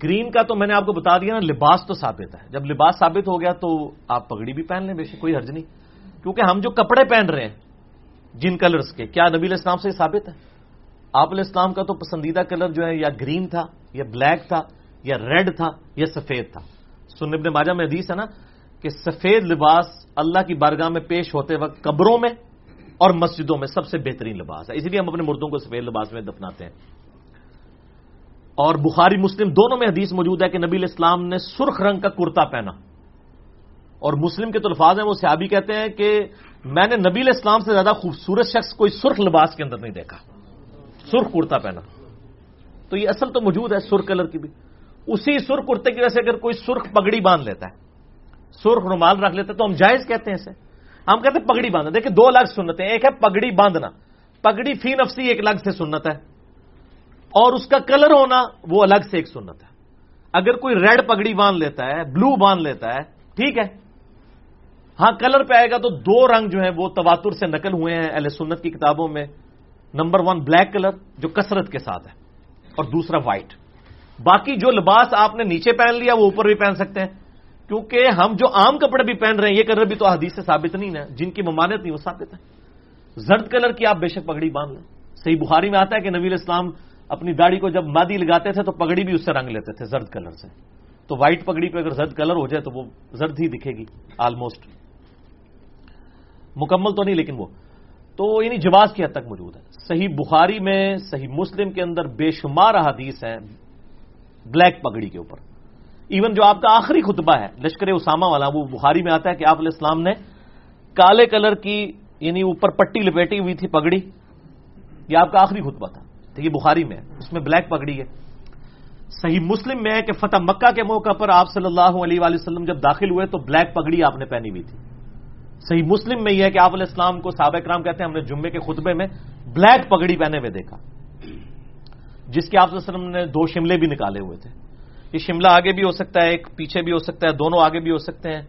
گرین کا تو میں نے آپ کو بتا دیا نا لباس تو ثابت ہے۔ جب لباس ثابت ہو گیا تو آپ پگڑی بھی پہن لیں بے شک کوئی حرج نہیں۔ کیونکہ ہم جو کپڑے پہن رہے ہیں جن کلرز کے کیا نبی الاسلام سے ثابت ہے؟ آپ علیہ السلام کا تو پسندیدہ کلر جو ہے یا گرین تھا یا بلیک تھا یا ریڈ تھا یا سفید تھا۔ سن ابن ماجہ میں حدیث ہے نا کہ سفید لباس اللہ کی بارگاہ میں پیش ہوتے وقت قبروں میں اور مسجدوں میں سب سے بہترین لباس ہے۔ اس لیے ہم اپنے مردوں کو سفید لباس میں دفناتے ہیں۔ اور بخاری مسلم دونوں میں حدیث موجود ہے کہ نبی الاسلام نے سرخ رنگ کا کرتا پہنا۔ اور مسلم کے تو الفاظ ہیں، وہ سیابی کہتے ہیں کہ میں نے نبی الاسلام سے زیادہ خوبصورت شخص کوئی سرخ لباس کے اندر نہیں دیکھا۔ سرخ کرتا پہنا۔ تو یہ اصل تو موجود ہے، سرخ کلر کی بھی۔ اسی سرخ کرتے کی وجہ سے اگر کوئی سرخ پگڑی باندھ لیتا ہے، سرخ رومال رکھ لیتا ہے تو ہم جائز کہتے ہیں اسے۔ ہم کہتے ہیں پگڑی باندھنا۔ دیکھیں دو الگ سنت ہیں ایک ہے پگڑی باندھنا۔ پگڑی فی نفسی ایک الگ سے سنت ہے۔ اور اس کا کلر ہونا وہ الگ سے ایک سنت ہے۔ اگر کوئی ریڈ پگڑی باندھ لیتا ہے، بلو باندھ لیتا ہے، ٹھیک ہے۔ ہاں کلر پہ آئے گا تو دو رنگ جو ہیں وہ تواتر سے نقل ہوئے ہیں اہل سنت کی کتابوں میں۔ نمبر ون، بلیک کلر جو کثرت کے ساتھ ہے اور دوسرا، وائٹ۔ باقی جو لباس آپ نے نیچے پہن لیا وہ اوپر بھی پہن سکتے ہیں۔ کیونکہ ہم جو عام کپڑے بھی پہن رہے ہیں، یہ کلر بھی تو حدیث سے ثابت نہیں ہے جن کی ممانت نہیں، وہ ثابت ہے۔ زرد کلر کی آپ بے شک پگڑی باندھ لیں۔ صحیح بخاری میں آتا ہے کہ نبی اسلام اپنی داڑھی کو جب مادی لگاتے تھے تو پگڑی بھی اس سے رنگ لیتے تھے، زرد کلر سے۔ تو وائٹ پگڑی پہ اگر زرد کلر ہو جائے تو وہ زرد ہی دکھے گی آلموسٹ مکمل تو نہیں، لیکن وہ۔ تو یعنی جواز کی حد تک موجود ہے۔ صحیح بخاری میں، صحیح مسلم کے اندر بے شمار حدیث ہیں۔ بلیک پگڑی کے اوپر۔ ایون جو آپ کا آخری خطبہ ہے، لشکر اسامہ والا، وہ بخاری میں آتا ہے کہ آپ علیہ السلام نے کالے کلر کی یعنی اوپر پٹی لپیٹی ہوئی تھی پگڑی۔ یہ آپ کا آخری خطبہ تھا۔ یہ بخاری میں اس میں بلیک پگڑی ہے۔ صحیح مسلم میں ہے کہ فتح مکہ کے موقع پر آپ صلی اللہ علیہ وآلہ وسلم جب داخل ہوئے تو بلیک پگڑی آپ نے پہنی ہوئی تھی۔ صحیح مسلم میں یہ ہے کہ آپ علیہ السلام کو صحابہ کرام کہتے ہیں، ہم نے جمعے کے خطبے میں بلیک پگڑی پہنے ہوئے دیکھا۔ جس کے آپ وسلم نے دو شملے بھی نکالے ہوئے تھے۔ یہ شملہ آگے بھی ہو سکتا ہے، ایک پیچھے بھی ہو سکتا ہے، دونوں آگے بھی ہو سکتے ہیں،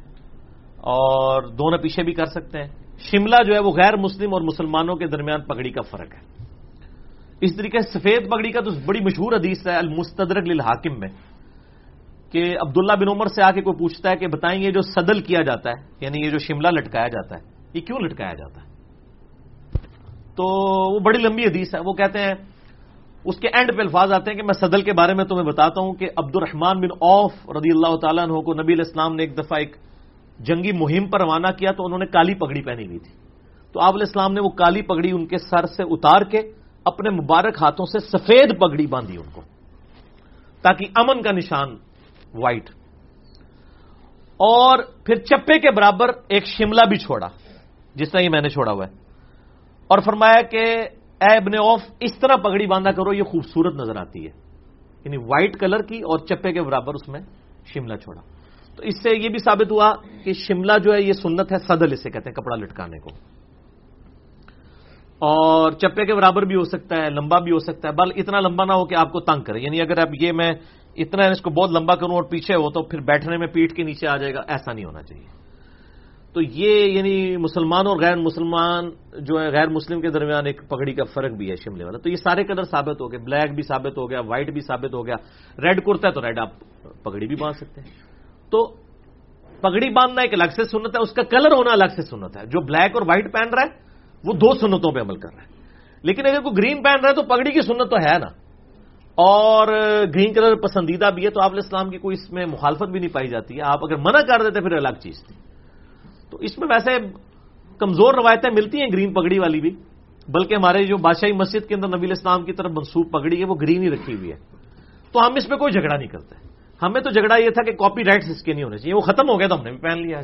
اور دونوں پیچھے بھی کر سکتے ہیں۔ شملہ جو ہے وہ غیر مسلم اور مسلمانوں کے درمیان پگڑی کا فرق ہے۔ اس طریقے سے سفید پگڑی کا تو بڑی مشہور حدیث ہے المستدرک للحاکم میں، کہ عبداللہ بن عمر سے آ کے کوئی پوچھتا ہے کہ بتائیں یہ جو صدل کیا جاتا ہے یعنی یہ جو شملہ لٹکایا جاتا ہے، یہ کیوں لٹکایا جاتا ہے؟ تو وہ بڑی لمبی حدیث ہے۔ وہ کہتے ہیں اس کے اینڈ پہ الفاظ آتے ہیں کہ میں صدل کے بارے میں تمہیں بتاتا ہوں کہ عبد الرحمان بن اوف رضی اللہ تعالیٰ عنہ کو نبی علیہ السلام نے ایک دفعہ ایک جنگی مہم پر روانہ کیا تو انہوں نے کالی پگڑی پہنی ہوئی تھی۔ تو آپ علیہ السلام نے وہ کالی پگڑی ان کے سر سے اتار کے اپنے مبارک ہاتھوں سے سفید پگڑی باندھی ان کو، تاکہ امن کا نشان وائٹ اور پھر چپے کے برابر ایک شملہ بھی چھوڑا، جس طرح یہ میں نے چھوڑا ہوا ہے۔ اور فرمایا کہ اے ابن آف اس طرح پگڑی باندھا کرو، یہ خوبصورت نظر آتی ہے۔ یعنی وائٹ کلر کی اور چپے کے برابر اس میں شملہ چھوڑا۔ تو اس سے یہ بھی ثابت ہوا کہ شملہ جو ہے، یہ سنت ہے، صدل اسے کہتے ہیں، کپڑا لٹکانے کو۔ اور چپے کے برابر بھی ہو سکتا ہے، لمبا بھی ہو سکتا ہے، بل اتنا لمبا نہ ہو کہ آپ کو تنگ کرے۔ یعنی اگر اب یہ میں اتنا اس کو بہت لمبا کروں اور پیچھے ہو، تو پھر بیٹھنے میں پیٹ کے نیچے آ جائے گا، ایسا نہیں ہونا چاہیے۔ تو یہ یعنی مسلمان اور غیر مسلمان جو ہے غیر مسلم کے درمیان ایک پگڑی کا فرق بھی ہے شملے والا۔ تو یہ سارے کلر ثابت ہو گئے، بلیک بھی ثابت ہو گیا، وائٹ بھی ثابت ہو گیا۔ ریڈ کرتا ہے تو ریڈ آپ پگڑی بھی باندھ سکتے ہیں۔ تو پگڑی باندھنا ایک الگ سے سنت ہے، اس کا کلر ہونا الگ سے سنت ہے۔ جو بلیک اور وائٹ پہن رہا ہے، وہ دو سنتوں پہ عمل کر رہا ہے۔ لیکن اگر کوئی گرین پہن رہا ہے تو پگڑی کی سنت تو ہے نا۔ اور گرین کلر پسندیدہ بھی ہے تو آپ علیہ السلام کی کوئی اس میں مخالفت بھی نہیں پائی جاتی ہے۔ آپ اگر منع کر دیتے پھر الگ چیز تھی۔ تو اس میں ویسے کمزور روایتیں ملتی ہیں گرین پگڑی والی بھی، بلکہ ہمارے جو بادشاہی مسجد کے اندر نبی اسلام کی طرف منسوخ پگڑی ہے، وہ گرین ہی رکھی ہوئی ہے۔ تو ہم اس میں کوئی جھگڑا نہیں کرتے۔ ہمیں تو جھگڑا یہ تھا کہ کاپی رائٹس اس کے نہیں ہونے چاہیے، وہ ختم ہو گیا تو ہم نے بھی پہن لیا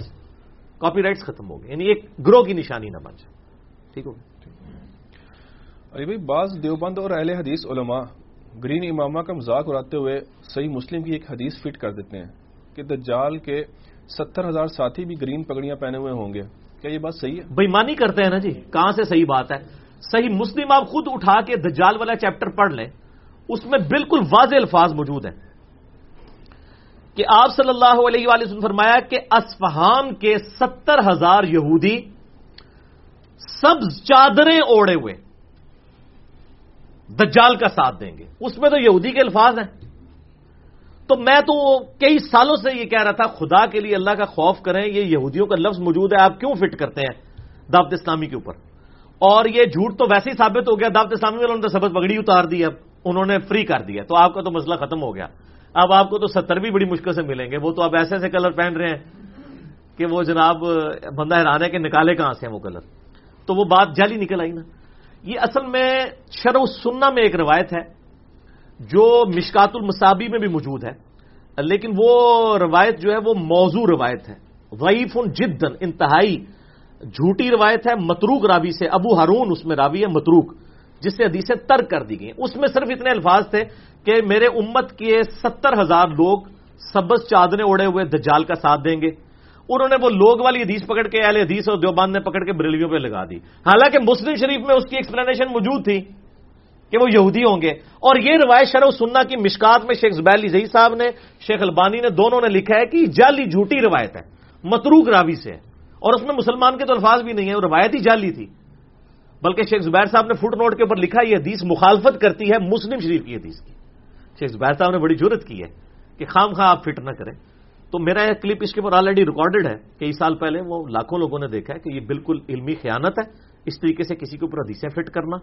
کاپی رائٹس ختم ہو گئے یعنی ایک گروہ کی نشانی نہ بن جائے۔ ٹھیک ہو ارے بھائی، بعض دیوبند اور اہل حدیث علماء گرین امامہ کا مذاق اڑاتے ہوئے صحیح مسلم کی ایک حدیث فٹ کر دیتے ہیں کہ دجال کے ستر ہزار ساتھی بھی گرین پگڑیاں پہنے ہوئے ہوں گے۔ کیا یہ بات صحیح ہے؟ بےمانی کرتے ہیں نا جی؟ کہاں سے صحیح بات ہے؟ صحیح مسلم آپ خود اٹھا کے دجال والا چیپٹر پڑھ لیں، اس میں بالکل واضح الفاظ موجود ہیں۔ کہ آپ صلی اللہ علیہ وآلہ وسلم فرمایا کہ اسفہان کے ستر ہزار یہودی سبز چادریں اوڑے ہوئے، دجال کا ساتھ دیں گے۔ اس میں تو یہودی کے الفاظ ہیں۔ تو میں تو کئی سالوں سے یہ کہہ رہا تھا، خدا کے لیے اللہ کا خوف کریں، یہ یہودیوں کا لفظ موجود ہے، آپ کیوں فٹ کرتے ہیں دعوت اسلامی کے اوپر؟ اور یہ جھوٹ تو ویسے ہی ثابت ہو گیا، دعوت اسلامی والوں نے تو سبز پگڑی اتار دی، اب انہوں نے فری کر دیا۔ تو آپ کا تو مسئلہ ختم ہو گیا۔ اب آپ کو تو ستر بھی بڑی مشکل سے ملیں گے۔ وہ تو آپ ایسے ایسے کلر پہن رہے ہیں کہ وہ جناب بندہ حیران ہے کہ نکالے کہاں سے ہیں وہ کلر۔ تو وہ بات جعلی نکل آئی نا۔ یہ اصل میں شرح سننا میں ایک روایت ہے۔ جو مشکات المصابی میں بھی موجود ہے لیکن وہ روایت جو ہے وہ موضوع روایت ہے۔ ضعیف جدن انتہائی جھوٹی روایت ہے۔ متروک راوی سے ابو ہارون، اس میں راوی ہے متروک، جس سے حدیثیں ترک کر دی گئی اس میں صرف اتنے الفاظ تھے کہ میرے امت کے ستر ہزار لوگ سبز چادریں اڑے ہوئے دجال کا ساتھ دیں گے۔ انہوں نے وہ لوگ والی حدیث پکڑ کے اہل حدیث اور دیوبان نے پکڑ کے بریلیوں پہ لگا دی۔ حالانکہ مسلم شریف میں اس کی ایکسپلینیشن موجود تھی۔ کہ وہ یہودی ہوں گے۔ اور یہ روایت شرح سننا کی مشکات میں شیخ زبیل زئی صاحب نے، شیخ البانی نے، دونوں نے لکھا ہے کہ جعلی جھوٹی روایت ہے، متروک راوی سے۔ اور اس میں مسلمان کے تو الفاظ بھی نہیں ہے وہ روایت ہی جعلی تھی۔ بلکہ شیخ زبیر صاحب نے فٹ نوٹ کے اوپر لکھا، یہ حدیث مخالفت کرتی ہے مسلم شریف کی حدیث کی۔ شیخ زبیر صاحب نے بڑی ضرورت کی ہے کہ خام خواہ آپ فٹ نہ کریں۔ تو میرا یہ کلپ اس کے اوپر آلریڈی ریکارڈڈ ہے کئی سال پہلے وہ لاکھوں لوگوں نے دیکھا ہے کہ یہ بالکل علمی خیانت ہے۔ اس طریقے سے کسی کے اوپر حدیثیں فٹ کرنا۔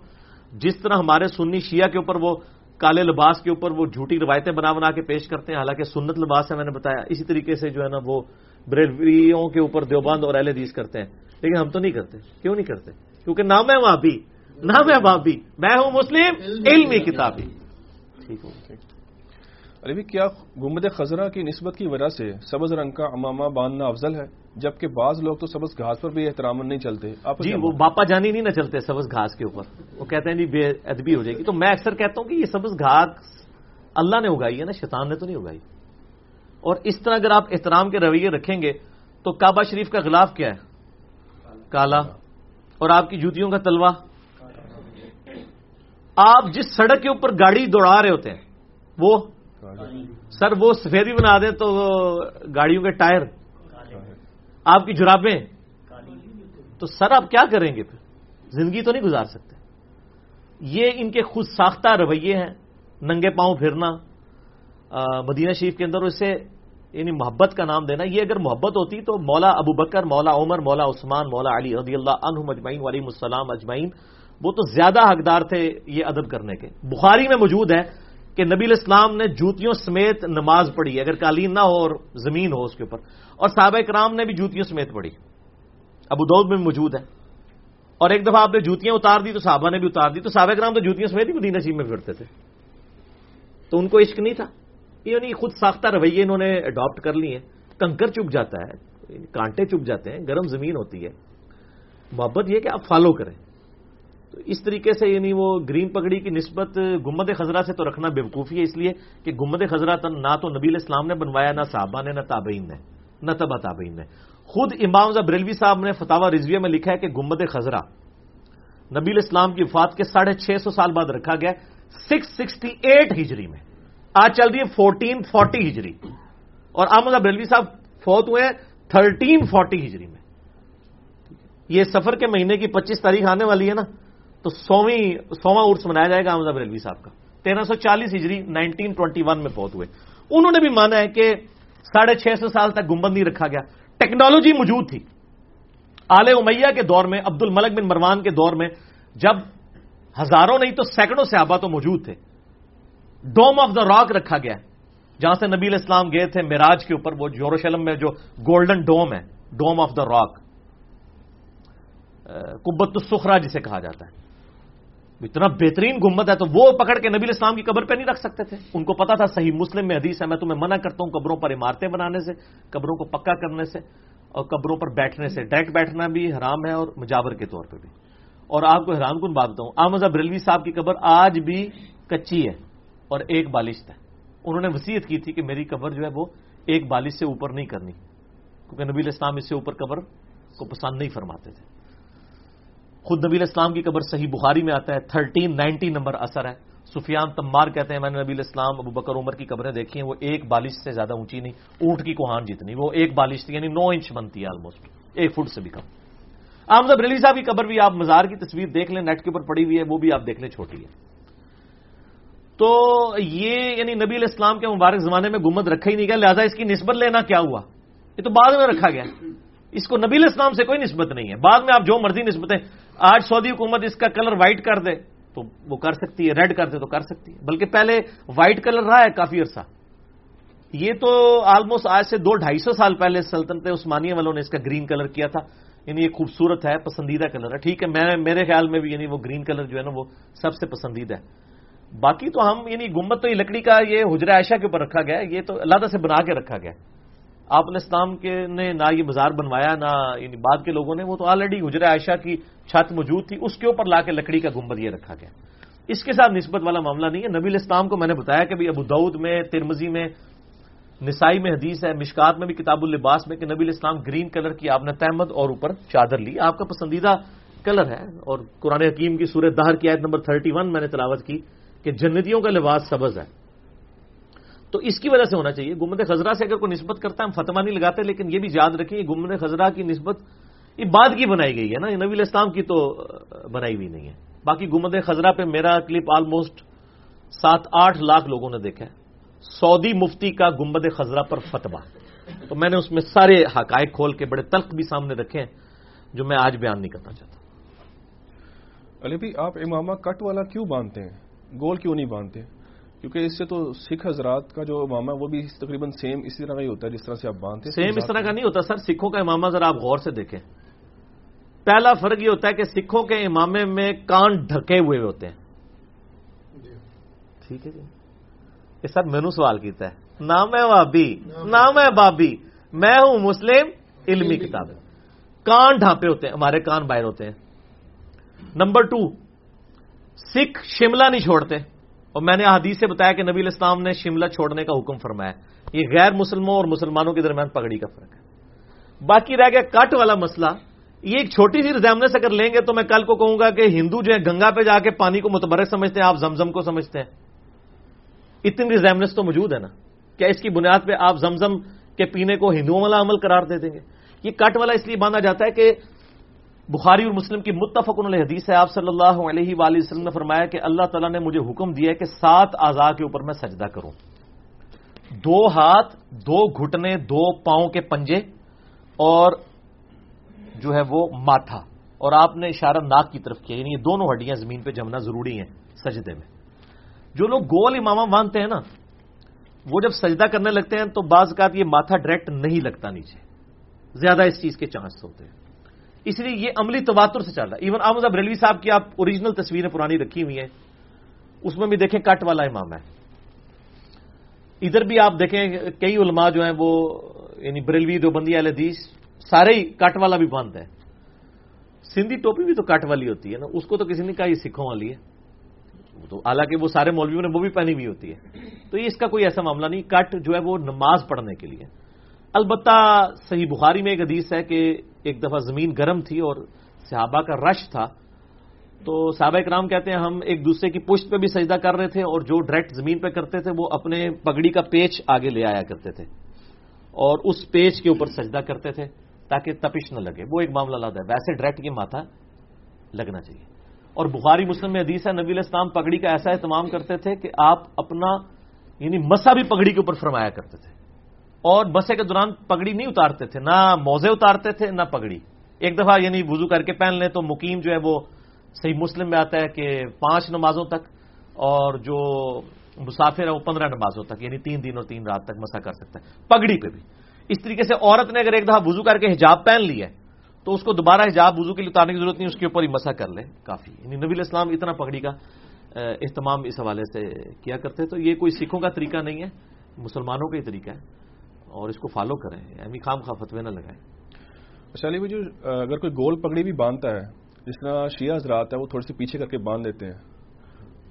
جس طرح ہمارے سنی شیعہ کے اوپر وہ کالے لباس کے اوپر وہ جھوٹی روایتیں بنا بنا کے پیش کرتے ہیں، حالانکہ سنت لباس ہے، میں نے بتایا، اسی طریقے سے جو ہے نا وہ بریلویوں کے اوپر دیوبند اور اہل حدیث کرتے ہیں۔ لیکن ہم تو نہیں کرتے، کیوں نہیں کرتے؟ کیونکہ نہ میں وابی نہ میں وہاں بھی، میں ہوں مسلم علمی کتابی ٹھیک ہو علی بھی کیا گمبد خزرہ کی نسبت کی وجہ سے سبز رنگ کا امامہ باندھنا افضل ہے؟ جبکہ بعض لوگ تو سبز گھاس پر بھی احترام نہیں چلتے۔ جی وہ باپا جانی نہیں نہ چلتے سبز گھاس کے اوپر۔ وہ کہتے ہیں جی بے ادبی ہو جائے گی۔ تو میں اکثر کہتا ہوں کہ یہ سبز گھاس اللہ نے اگائی ہے نا شیطان نے تو نہیں اگائی۔ اور اس طرح اگر آپ احترام کے رویے رکھیں گے تو کعبہ شریف کا غلاف کیا ہے؟ کالا۔ اور آپ کی جوتیوں کا تلوا آپ جس سڑک کے اوپر گاڑی دوڑا رہے ہوتے ہیں وہ سر وہ سفیدی بنا دیں تو گاڑیوں کے ٹائر آپ کی جرابیں تو سر آپ کیا کریں گے پھر؟ زندگی تو نہیں گزار سکتے۔ یہ ان کے خود ساختہ رویے ہیں، ننگے پاؤں پھرنا مدینہ شریف کے اندر اسے یعنی محبت کا نام دینا۔ یہ اگر محبت ہوتی تو مولا ابو بکر، مولا عمر، مولا عثمان، مولا علی رضی اللہ عنہ اجمعین علیم السلام اجمعین۔ وہ تو زیادہ حقدار تھے یہ ادب کرنے کے۔ بخاری میں موجود ہے۔ کہ نبی الاسلام نے جوتیوں سمیت نماز پڑھی، اگر قالین نہ ہو اور زمین ہو اس کے اوپر۔ اور صحابہ کرام نے بھی جوتیوں سمیت پڑھی۔ ابو دود میں موجود ہے۔ اور ایک دفعہ آپ نے جوتیاں اتار دی تو صحابہ نے بھی اتار دی۔ تو صحابہ کرام تو جوتیاں سمیت ہی مدینہ شریف میں پھرتے تھے۔ تو ان کو عشق نہیں تھا۔ یعنی خود ساختہ رویے انہوں نے اڈاپٹ کر لی ہیں کنکر چپ جاتا ہے، کانٹے چپ جاتے ہیں، گرم زمین ہوتی ہے۔ محبت یہ کہ آپ فالو کریں۔ اس طریقے سے یعنی وہ گرین پگڑی کی نسبت گمد خزرہ سے تو رکھنا بیوقوفی ہے، اس لیے کہ گمد خزرہ نہ تو نبی اسلام نے بنوایا، نہ صحابہ نے، نہ تابعین نے، نہ تبا تابعین نے۔ خود امام بریلوی صاحب نے فتح رضویہ میں لکھا ہے کہ گمد خزرہ نبی اسلام کی وفات کے ساڑھے چھ سو سال بعد رکھا گیا، سکس سکسٹی ایٹ ہجری میں۔ آج چل رہی ہے فورٹین فورٹی ہجری۔ اور احمد بریلوی صاحب فوت ہوئے تھرٹین فورٹی ہجری میں۔ یہ سفر کے مہینے کی پچیس تاریخ آنے والی ہے نا۔ تو سویں سواں عرس منایا جائے گا احمد بریلوی صاحب کا۔ تیرہ سو چالیس ہجری نائنٹین ٹوینٹی ون میں فوت ہوئے۔ انہوں نے بھی مانا ہے کہ ساڑھے چھ سو سال تک گمبند نہیں رکھا گیا۔ ٹیکنالوجی موجود تھی۔ آل امیہ کے دور میں عبد الملک بن مروان کے دور میں، جب ہزاروں نہیں تو سینکڑوں صحابہ تو موجود تھے۔ ڈوم آف دا راک رکھا گیا۔ جہاں سے نبی اسلام گئے تھے میراج کے اوپر، وہ یوروشلم میں جو گولڈن ڈوم ہے، ڈوم آف دا راک کبت السخرا جسے کہا جاتا ہے۔ اتنا بہترین گمت ہے تو وہ پکڑ کے نبی اسلام کی قبر پہ نہیں رکھ سکتے تھے۔ ان کو پتا تھا صحیح مسلم میں حدیث ہے، میں تمہیں منع کرتا ہوں قبروں پر عمارتیں بنانے سے، قبروں کو پکا کرنے سے اور قبروں پر بیٹھنے سے۔ ڈائریکٹ بیٹھنا بھی حرام ہے اور مجاور کے طور پہ بھی۔ اور آپ کو حیران کن بات بتاؤں آمزہ بریلوی صاحب کی قبر آج بھی کچی ہے اور ایک بالش ہے۔ انہوں نے وسیعت کی تھی کہ میری قبر جو ہے وہ ایک بالش سے اوپر نہیں کرنی، کیونکہ نبی اسلام اس سے اوپر قبر کو پسند نہیں فرماتے تھے۔ خود نبی اسلام کی قبر صحیح بخاری میں آتا ہے، تھرٹین نائنٹی نمبر اثر ہے۔ سفیان تمار کہتے ہیں، میں نے نبی اسلام ابو بکر عمر کی قبریں دیکھی ہیں، وہ ایک بالش سے زیادہ اونچی نہیں، اونٹ کی کوہان جتنی، وہ ایک بالش تھی یعنی نو انچ بنتی ہے آلموسٹ ایک فٹ سے بھی کم۔ آمزب ریلی صاحب کی قبر بھی آپ مزار کی تصویر دیکھ لیں، نیٹ کے اوپر پڑی ہوئی ہے، وہ بھی آپ دیکھ لیں، چھوٹی ہے۔ تو یہ یعنی نبی اسلام کے مبارک زمانے میں گمت رکھا ہی نہیں گیا، لہٰذا اس کی نسبت لینا کیا ہوا؟ یہ تو بعد میں رکھا گیا۔ اس کو نبی اسلام سے کوئی نسبت نہیں ہے۔ بعد میں آپ جو مرضی نسبتیں، آج سعودی حکومت اس کا کلر وائٹ کر دے، تو وہ کر سکتی ہے ریڈ کر دے تو کر سکتی ہے۔ بلکہ پہلے وائٹ کلر رہا ہے کافی عرصہ۔ یہ تو آلموسٹ آج سے دو ڈھائی سو سال پہلے سلطنت عثمانیہ والوں نے اس کا گرین کلر کیا تھا۔ یعنی یہ خوبصورت ہے، پسندیدہ کلر ہے۔ ٹھیک ہے، میں، میرے خیال میں بھی یعنی وہ گرین کلر جو ہے نا وہ سب سے پسندیدہ ہے۔ باقی تو ہم یعنی گمت تو یہ لکڑی کا یہ حجرہ عائشہ کے اوپر رکھا گیا یہ تو اللہ سے بنا کے رکھا گیا آپ اسلام کے نے نہ یہ بازار بنوایا، نہ یعنی بعد کے لوگوں نے، وہ تو آلریڈی حجرہ عائشہ کی چھت موجود تھی، اس کے اوپر لا کے لکڑی کا گمبد یہ رکھا گیا۔ اس کے ساتھ نسبت والا معاملہ نہیں ہے۔ نبی اسلام کو میں نے بتایا کہ ابو دعود میں ترمزی میں، نسائی میں حدیث ہے، مشکات میں بھی کتاب اللباس میں کہ نبی اسلام گرین کلر کی آپ نے تحمد اور اوپر چادر لی۔ آپ کا پسندیدہ کلر ہے اور قرآن حکیم کی سورت دہر کی آیت نمبر تھرٹی ون میں نے تلاوت کی کہ جنتیوں کا لباس سبز ہے۔ تو اس کی وجہ سے ہونا چاہیے۔ گمد خزرہ سے اگر کوئی نسبت کرتا ہے، ہم فتوا نہیں لگاتے، لیکن یہ بھی یاد رکھیں گمد خزرہ کی نسبت یہ بعد کی بنائی گئی ہے نا۔ نبی اسلام کی تو بنائی ہوئی نہیں ہے۔ باقی گمد خزرہ پہ میرا کلپ آلموسٹ سات آٹھ لاکھ لوگوں نے دیکھا ہے۔ سعودی مفتی کا گمبد خزرہ پر فتوا تو میں نے اس میں سارے حقائق کھول کے بڑے تلخ بھی سامنے رکھے ہیں، جو میں آج بیان نہیں کرنا چاہتا۔ علی بھی آپ امامہ کٹ والا کیوں باندھتے ہیں؟ گول کیوں نہیں باندھتے؟ کیونکہ اس سے تو سکھ حضرات کا جو امامہ وہ بھی تقریباً سیم اسی طرح کا ہی ہوتا ہے جس طرح سے آپ باندھتے سیم اس طرح کا نہیں ہوتا۔ سر سکھوں کا امامہ ذرا آپ غور سے دیکھیں۔ پہلا فرق یہ ہوتا ہے کہ سکھوں کے امامے میں کان ڈھکے ہوئے ہوتے ہیں۔ ٹھیک ہے جی۔ یہ سر مینو سوال کیتا ہے۔ نام ہے بابی نام ہے بابی میں ہوں مسلم علمی کتاب کان ڈھانپے ہوتے ہیں ہمارے کان باہر ہوتے ہیں۔ نمبر ٹو سکھ شملہ نہیں چھوڑتے۔ اور میں نے حدیث سے بتایا کہ نبی الاسلام نے شملہ چھوڑنے کا حکم فرمایا یہ غیر مسلموں اور مسلمانوں کے درمیان پگڑی کا فرق ہے۔ باقی رہ گیا کٹ والا مسئلہ۔ یہ ایک چھوٹی سی ریزیمنس اگر لیں گے تو میں کل کو کہوں گا کہ ہندو جو ہے گنگا پہ جا کے پانی کو متبرک سمجھتے ہیں، آپ زمزم کو سمجھتے ہیں۔ اتنی ریزیمنس تو موجود ہے نا۔ کیا اس کی بنیاد پہ آپ زمزم کے پینے کو ہندوؤں والا عمل قرار دے دیں گے؟ یہ کٹ والا اس لیے باندھا جاتا ہے کہ بخاری اور مسلم کی متفق علیہ حدیث ہے۔ آپ صلی اللہ علیہ وآلہ وسلم نے فرمایا کہ اللہ تعالیٰ نے مجھے حکم دیا ہے کہ سات آزا کے اوپر میں سجدہ کروں۔ دو ہاتھ، دو گھٹنے، دو پاؤں کے پنجے اور جو ہے وہ ماتھا۔ اور آپ نے اشارہ ناک کی طرف کیا یعنی یہ دونوں ہڈیاں زمین پہ جمنا ضروری ہیں سجدے میں۔ جو لوگ گول امامہ باندھتے ہیں نا، وہ جب سجدہ کرنے لگتے ہیں تو بعض کا یہ ماتھا ڈائریکٹ نہیں لگتا نیچے۔ زیادہ اس چیز کے چانس ہوتے ہیں۔ اس لیے یہ عملی تواتر سے چل رہا ہے۔ ایون احمد اب ریلوی صاحب کی آپ اوریجنل تصویریں پرانی رکھی ہوئی ہیں۔ اس میں بھی دیکھیں کٹ والا امام ہے۔ ادھر بھی آپ دیکھیں کئی علماء جو ہیں وہ یعنی بریلوی دو بندی حدیث، سارے ہی کٹ والا بھی بند ہے سندھی ٹوپی بھی تو کٹ والی ہوتی ہے نا۔ اس کو تو کسی نے کہا یہ سکھوں والی ہے۔ تو حالانکہ وہ سارے مولویوں نے وہ بھی پہنی ہوئی ہوتی ہے۔ تو یہ اس کا کوئی ایسا معاملہ نہیں۔ کٹ جو ہے وہ نماز پڑھنے کے لیے۔ البتہ صحیح بخاری میں ایک حدیث ہے کہ ایک دفعہ زمین گرم تھی اور صحابہ کا رش تھا، تو صحابہ اکرام کہتے ہیں ہم ایک دوسرے کی پشت پہ بھی سجدہ کر رہے تھے اور جو ڈائریکٹ زمین پہ کرتے تھے وہ اپنے پگڑی کا پیچ آگے لے آیا کرتے تھے اور اس پیچ کے اوپر سجدہ کرتے تھے تاکہ تپش نہ لگے۔ وہ ایک معاملہ لاتا ہے۔ ویسے ڈائریکٹ یہ ماتھا لگنا چاہیے۔ اور بخاری، مسلم میں حدیث ہے، نبی الاسلام پگڑی کا ایسا اہتمام کرتے تھے کہ آپ اپنا یعنی مسا بھی پگڑی کے اوپر فرمایا کرتے تھے۔ اور بسے کے دوران پگڑی نہیں اتارتے تھے، نہ موزے اتارتے تھے، نہ پگڑی۔ ایک دفعہ یعنی وضو کر کے پہن لیں تو مقیم جو ہے وہ صحیح مسلم میں آتا ہے کہ پانچ نمازوں تک اور جو مسافر ہے وہ پندرہ نمازوں تک یعنی تین دن اور تین رات تک مسا کر سکتا ہے۔ پگڑی پہ بھی۔ اس طریقے سے عورت نے اگر ایک دفعہ وضو کر کے حجاب پہن لی ہے تو اس کو دوبارہ حجاب وضو کے لیے اتارنے کی ضرورت نہیں، اس کے اوپر ہی مسا کر لے کافی۔ یعنی نبی الاسلام اتنا پگڑی کا اہتمام اس حوالے سے کیا کرتے تو یہ کوئی سکھوں کا طریقہ نہیں ہے، مسلمانوں کا ہی طریقہ ہے۔ اور اس کو فالو کریں۔ یعنی خام خواہ فتوے نہ لگائیں۔ اچھا علی جو اگر کوئی گول پگڑی بھی باندھتا ہے جس طرح شیعہ حضرات ہے وہ تھوڑی سی پیچھے کر کے باندھ دیتے ہیں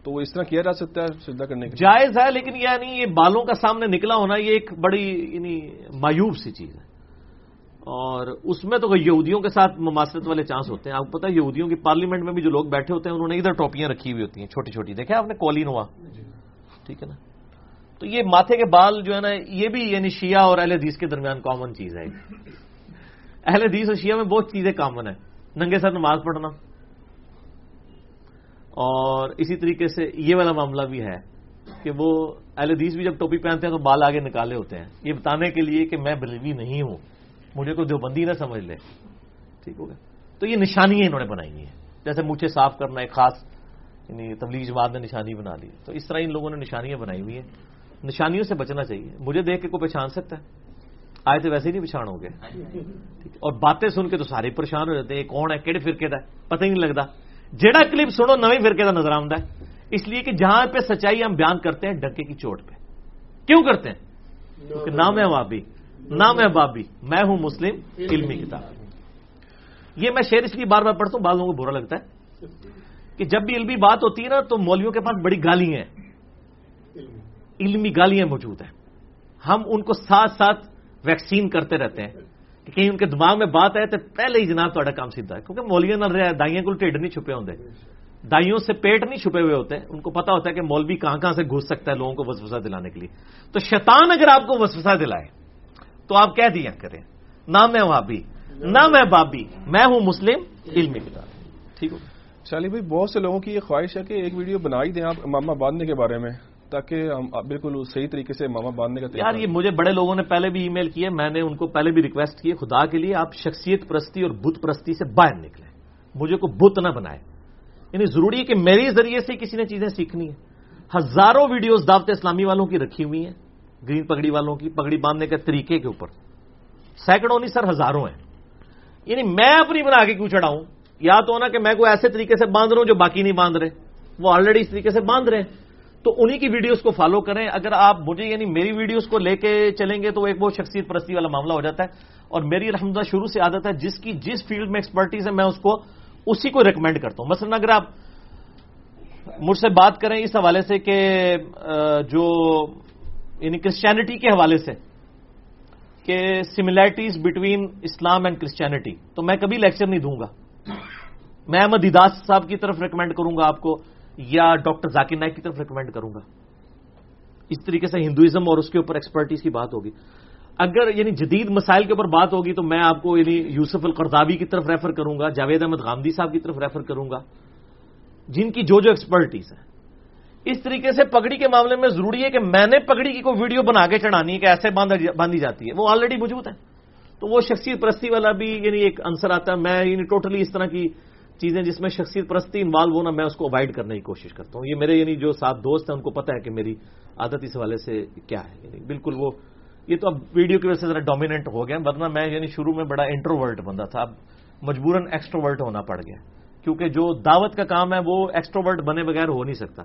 تو وہ اس طرح کیا جا سکتا ہے سجدہ کرنے کے جائز ہے لیکن یعنی یہ بالوں کا سامنے نکلا ہونا یہ ایک بڑی یعنی مایوب سی چیز ہے۔ اور اس میں تو یہودیوں کے ساتھ مماثلت والے چانس ہوتے ہیں۔ آپ کو پتا ہے یہودیوں کی پارلیمنٹ میں بھی جو لوگ بیٹھے ہوتے ہیں انہوں نے ادھر ٹوپیاں رکھی ہوئی ہوتی ہیں چھوٹی چھوٹی۔ دیکھا آپ نے کولین ہوا ٹھیک ہے نا؟ تو یہ ماتھے کے بال جو ہے نا، یہ بھی یعنی شیعہ اور اہل حدیث کے درمیان کامن چیز ہے۔ اہل حدیث اور شیعہ میں بہت چیزیں کامن ہیں۔ ننگے سر نماز پڑھنا۔ اور اسی طریقے سے یہ والا معاملہ بھی ہے کہ وہ اہل حدیث بھی جب ٹوپی پہنتے ہیں تو بال آگے نکالے ہوتے ہیں۔ یہ بتانے کے لیے کہ میں بلیوی نہیں ہوں۔ مجھے کوئی دیوبندی نہ سمجھ لے۔ ٹھیک ہو گیا۔ تو یہ نشانیاں انہوں نے بنائی ہیں۔ جیسے مجھے صاف کرنا، ایک خاص یعنی تبلیغ جماعت نے نشانی بنا لی تو اس طرح ان لوگوں نے نشانیاں بنائی ہوئی ہیں۔ نشانیوں سے بچنا چاہیے۔ مجھے دیکھ کے کوئی پہچان سکتا ہے؟ آئے تو ویسے ہی نہیں پچھان ہو گئے۔ اور باتیں سن کے تو سارے پریشان ہو جاتے ہیں کون ہے؟ کہڑے فرقے کا پتہ ہی نہیں لگتا۔ جہاں کلپ سنو، نویں فرقے کا نظر آمد ہے۔ اس لیے کہ جہاں پہ سچائی ہم بیان کرتے ہیں ڈکے کی چوٹ پہ۔ کیوں کرتے ہیں؟ کیونکہ نام ہے بابی نام ہے بابی، میں ہوں مسلم، علمی کتاب۔ یہ میں شعر اس لیے بار بار پڑھتا ہوں، بعض لوگوں کو برا لگتا ہے کہ جب بھی علمی بات ہوتی ہے نا، تو مولویوں کے پاس بڑی گالی ہیں۔ علمی گالیاں موجود ہیں۔ ہم ان کو ساتھ ساتھ ویکسین کرتے رہتے ہیں۔ کہ کہیں ان کے دماغ میں بات آئے تو پہلے ہی جناب تا کام سیدھا ہے۔ کیونکہ مولویاں نہ رہے دائیاں کو ٹھڈ نہیں چھپے ہوتے دائیوں سے پیٹ نہیں چھپے ہوئے ہوتے۔ ان کو پتا ہوتا ہے کہ مولوی کہاں کہاں سے گھس سکتا ہے لوگوں کو وسوسہ دلانے کے لیے۔ تو شیطان اگر آپ کو وسوسہ دلائے، تو آپ کہہ دیا کریں۔ نہ میں وابی نہ میں بابی، میں ہوں مسلم، علمی کتاب۔ ٹھیک ہو شالی بھائی، بہت سے لوگوں کی یہ خواہش ہے کہ ایک ویڈیو بنا ہی دیں آپ امامہ باندھنے کے بارے میں۔ تاکہ ہم بالکل صحیح طریقے سے ماما باندھنے کا یار یہ مجھے بڑے لوگوں نے پہلے بھی ای میل کیے میں نے ان کو پہلے بھی ریکویسٹ کی خدا کے لیے آپ شخصیت پرستی اور بت پرستی سے باہر نکلیں۔ مجھے کو بت نہ بنائے یعنی ضروری ہے کہ میرے ذریعے سے کسی نے چیزیں سیکھنی ہے ہزاروں ویڈیوز دعوت اسلامی والوں کی رکھی ہوئی ہیں گرین پگڑی والوں کی پگڑی باندھنے کے طریقے کے اوپر۔ سینکڑوں نہیں سر ہزاروں ہیں۔ یعنی میں اپنی بنا کے کیوں چڑھاؤں؟ یا تو نا کہ میں کوئی ایسے طریقے سے باندھ رہا ہوں جو باقی نہیں باندھ رہے۔ وہ آلریڈی اس طریقے سے باندھ رہے ہیں۔ تو انہی کی ویڈیوز کو فالو کریں۔ اگر آپ مجھے یعنی میری ویڈیوز کو لے کے چلیں گے تو ایک بہت شخصیت پرستی والا معاملہ ہو جاتا ہے۔ اور میری رحمدہ شروع سے عادت ہے جس کی جس فیلڈ میں ایکسپرٹیز ہے میں اس کو اسی کو ریکمینڈ کرتا ہوں۔ مثلا اگر آپ مجھ سے بات کریں اس حوالے سے کہ جو یعنی کرسچینٹی کے حوالے سے کہ similarities between Islam and Christianity تو میں کبھی لیکچر نہیں دوں گا۔ میں احمد اداس صاحب کی طرف ریکمینڈ کروں گا آپ کو۔ یا ڈاکٹر ذاکر نائک کی طرف ریکمینڈ کروں گا۔ اس طریقے سے ہندوازم اور اس کے اوپر ایکسپرٹیز کی بات ہوگی۔ اگر یعنی جدید مسائل کے اوپر بات ہوگی تو میں آپ کو یعنی یوسف القرضابی کی طرف ریفر کروں گا، جاوید احمد غامدی صاحب کی طرف ریفر کروں گا، جن کی جو جو ایکسپرٹیز ہے۔ اس طریقے سے پگڑی کے معاملے میں ضروری ہے کہ میں نے پگڑی کی کوئی ویڈیو بنا کے چڑھانی ہے کہ ایسے باندھی جاتی ہے۔ وہ آلریڈی موجود ہے۔ تو وہ شخصیت پرستی والا بھی یعنی ایک انصر آتا ہے۔ میں یعنی ٹوٹلی اس طرح کی چیزیں جس میں شخصیت پرستی انوالو ہونا میں اس کو اوائڈ کرنے کی کوشش کرتا ہوں۔ یہ میرے یعنی جو ساتھ دوست ہیں، ان کو پتا ہے کہ میری عادت اس حوالے سے کیا ہے۔ یعنی بالکل وہ یہ تو اب ویڈیو کی وجہ سے ذرا ڈومیننٹ ہو گیا ورنہ میں یعنی شروع میں بڑا انٹروورٹ بندہ تھا۔ اب مجبوراً ایکسٹروورٹ ہونا پڑ گیا۔ کیونکہ جو دعوت کا کام ہے، وہ ایکسٹروورٹ بنے بغیر ہو نہیں سکتا۔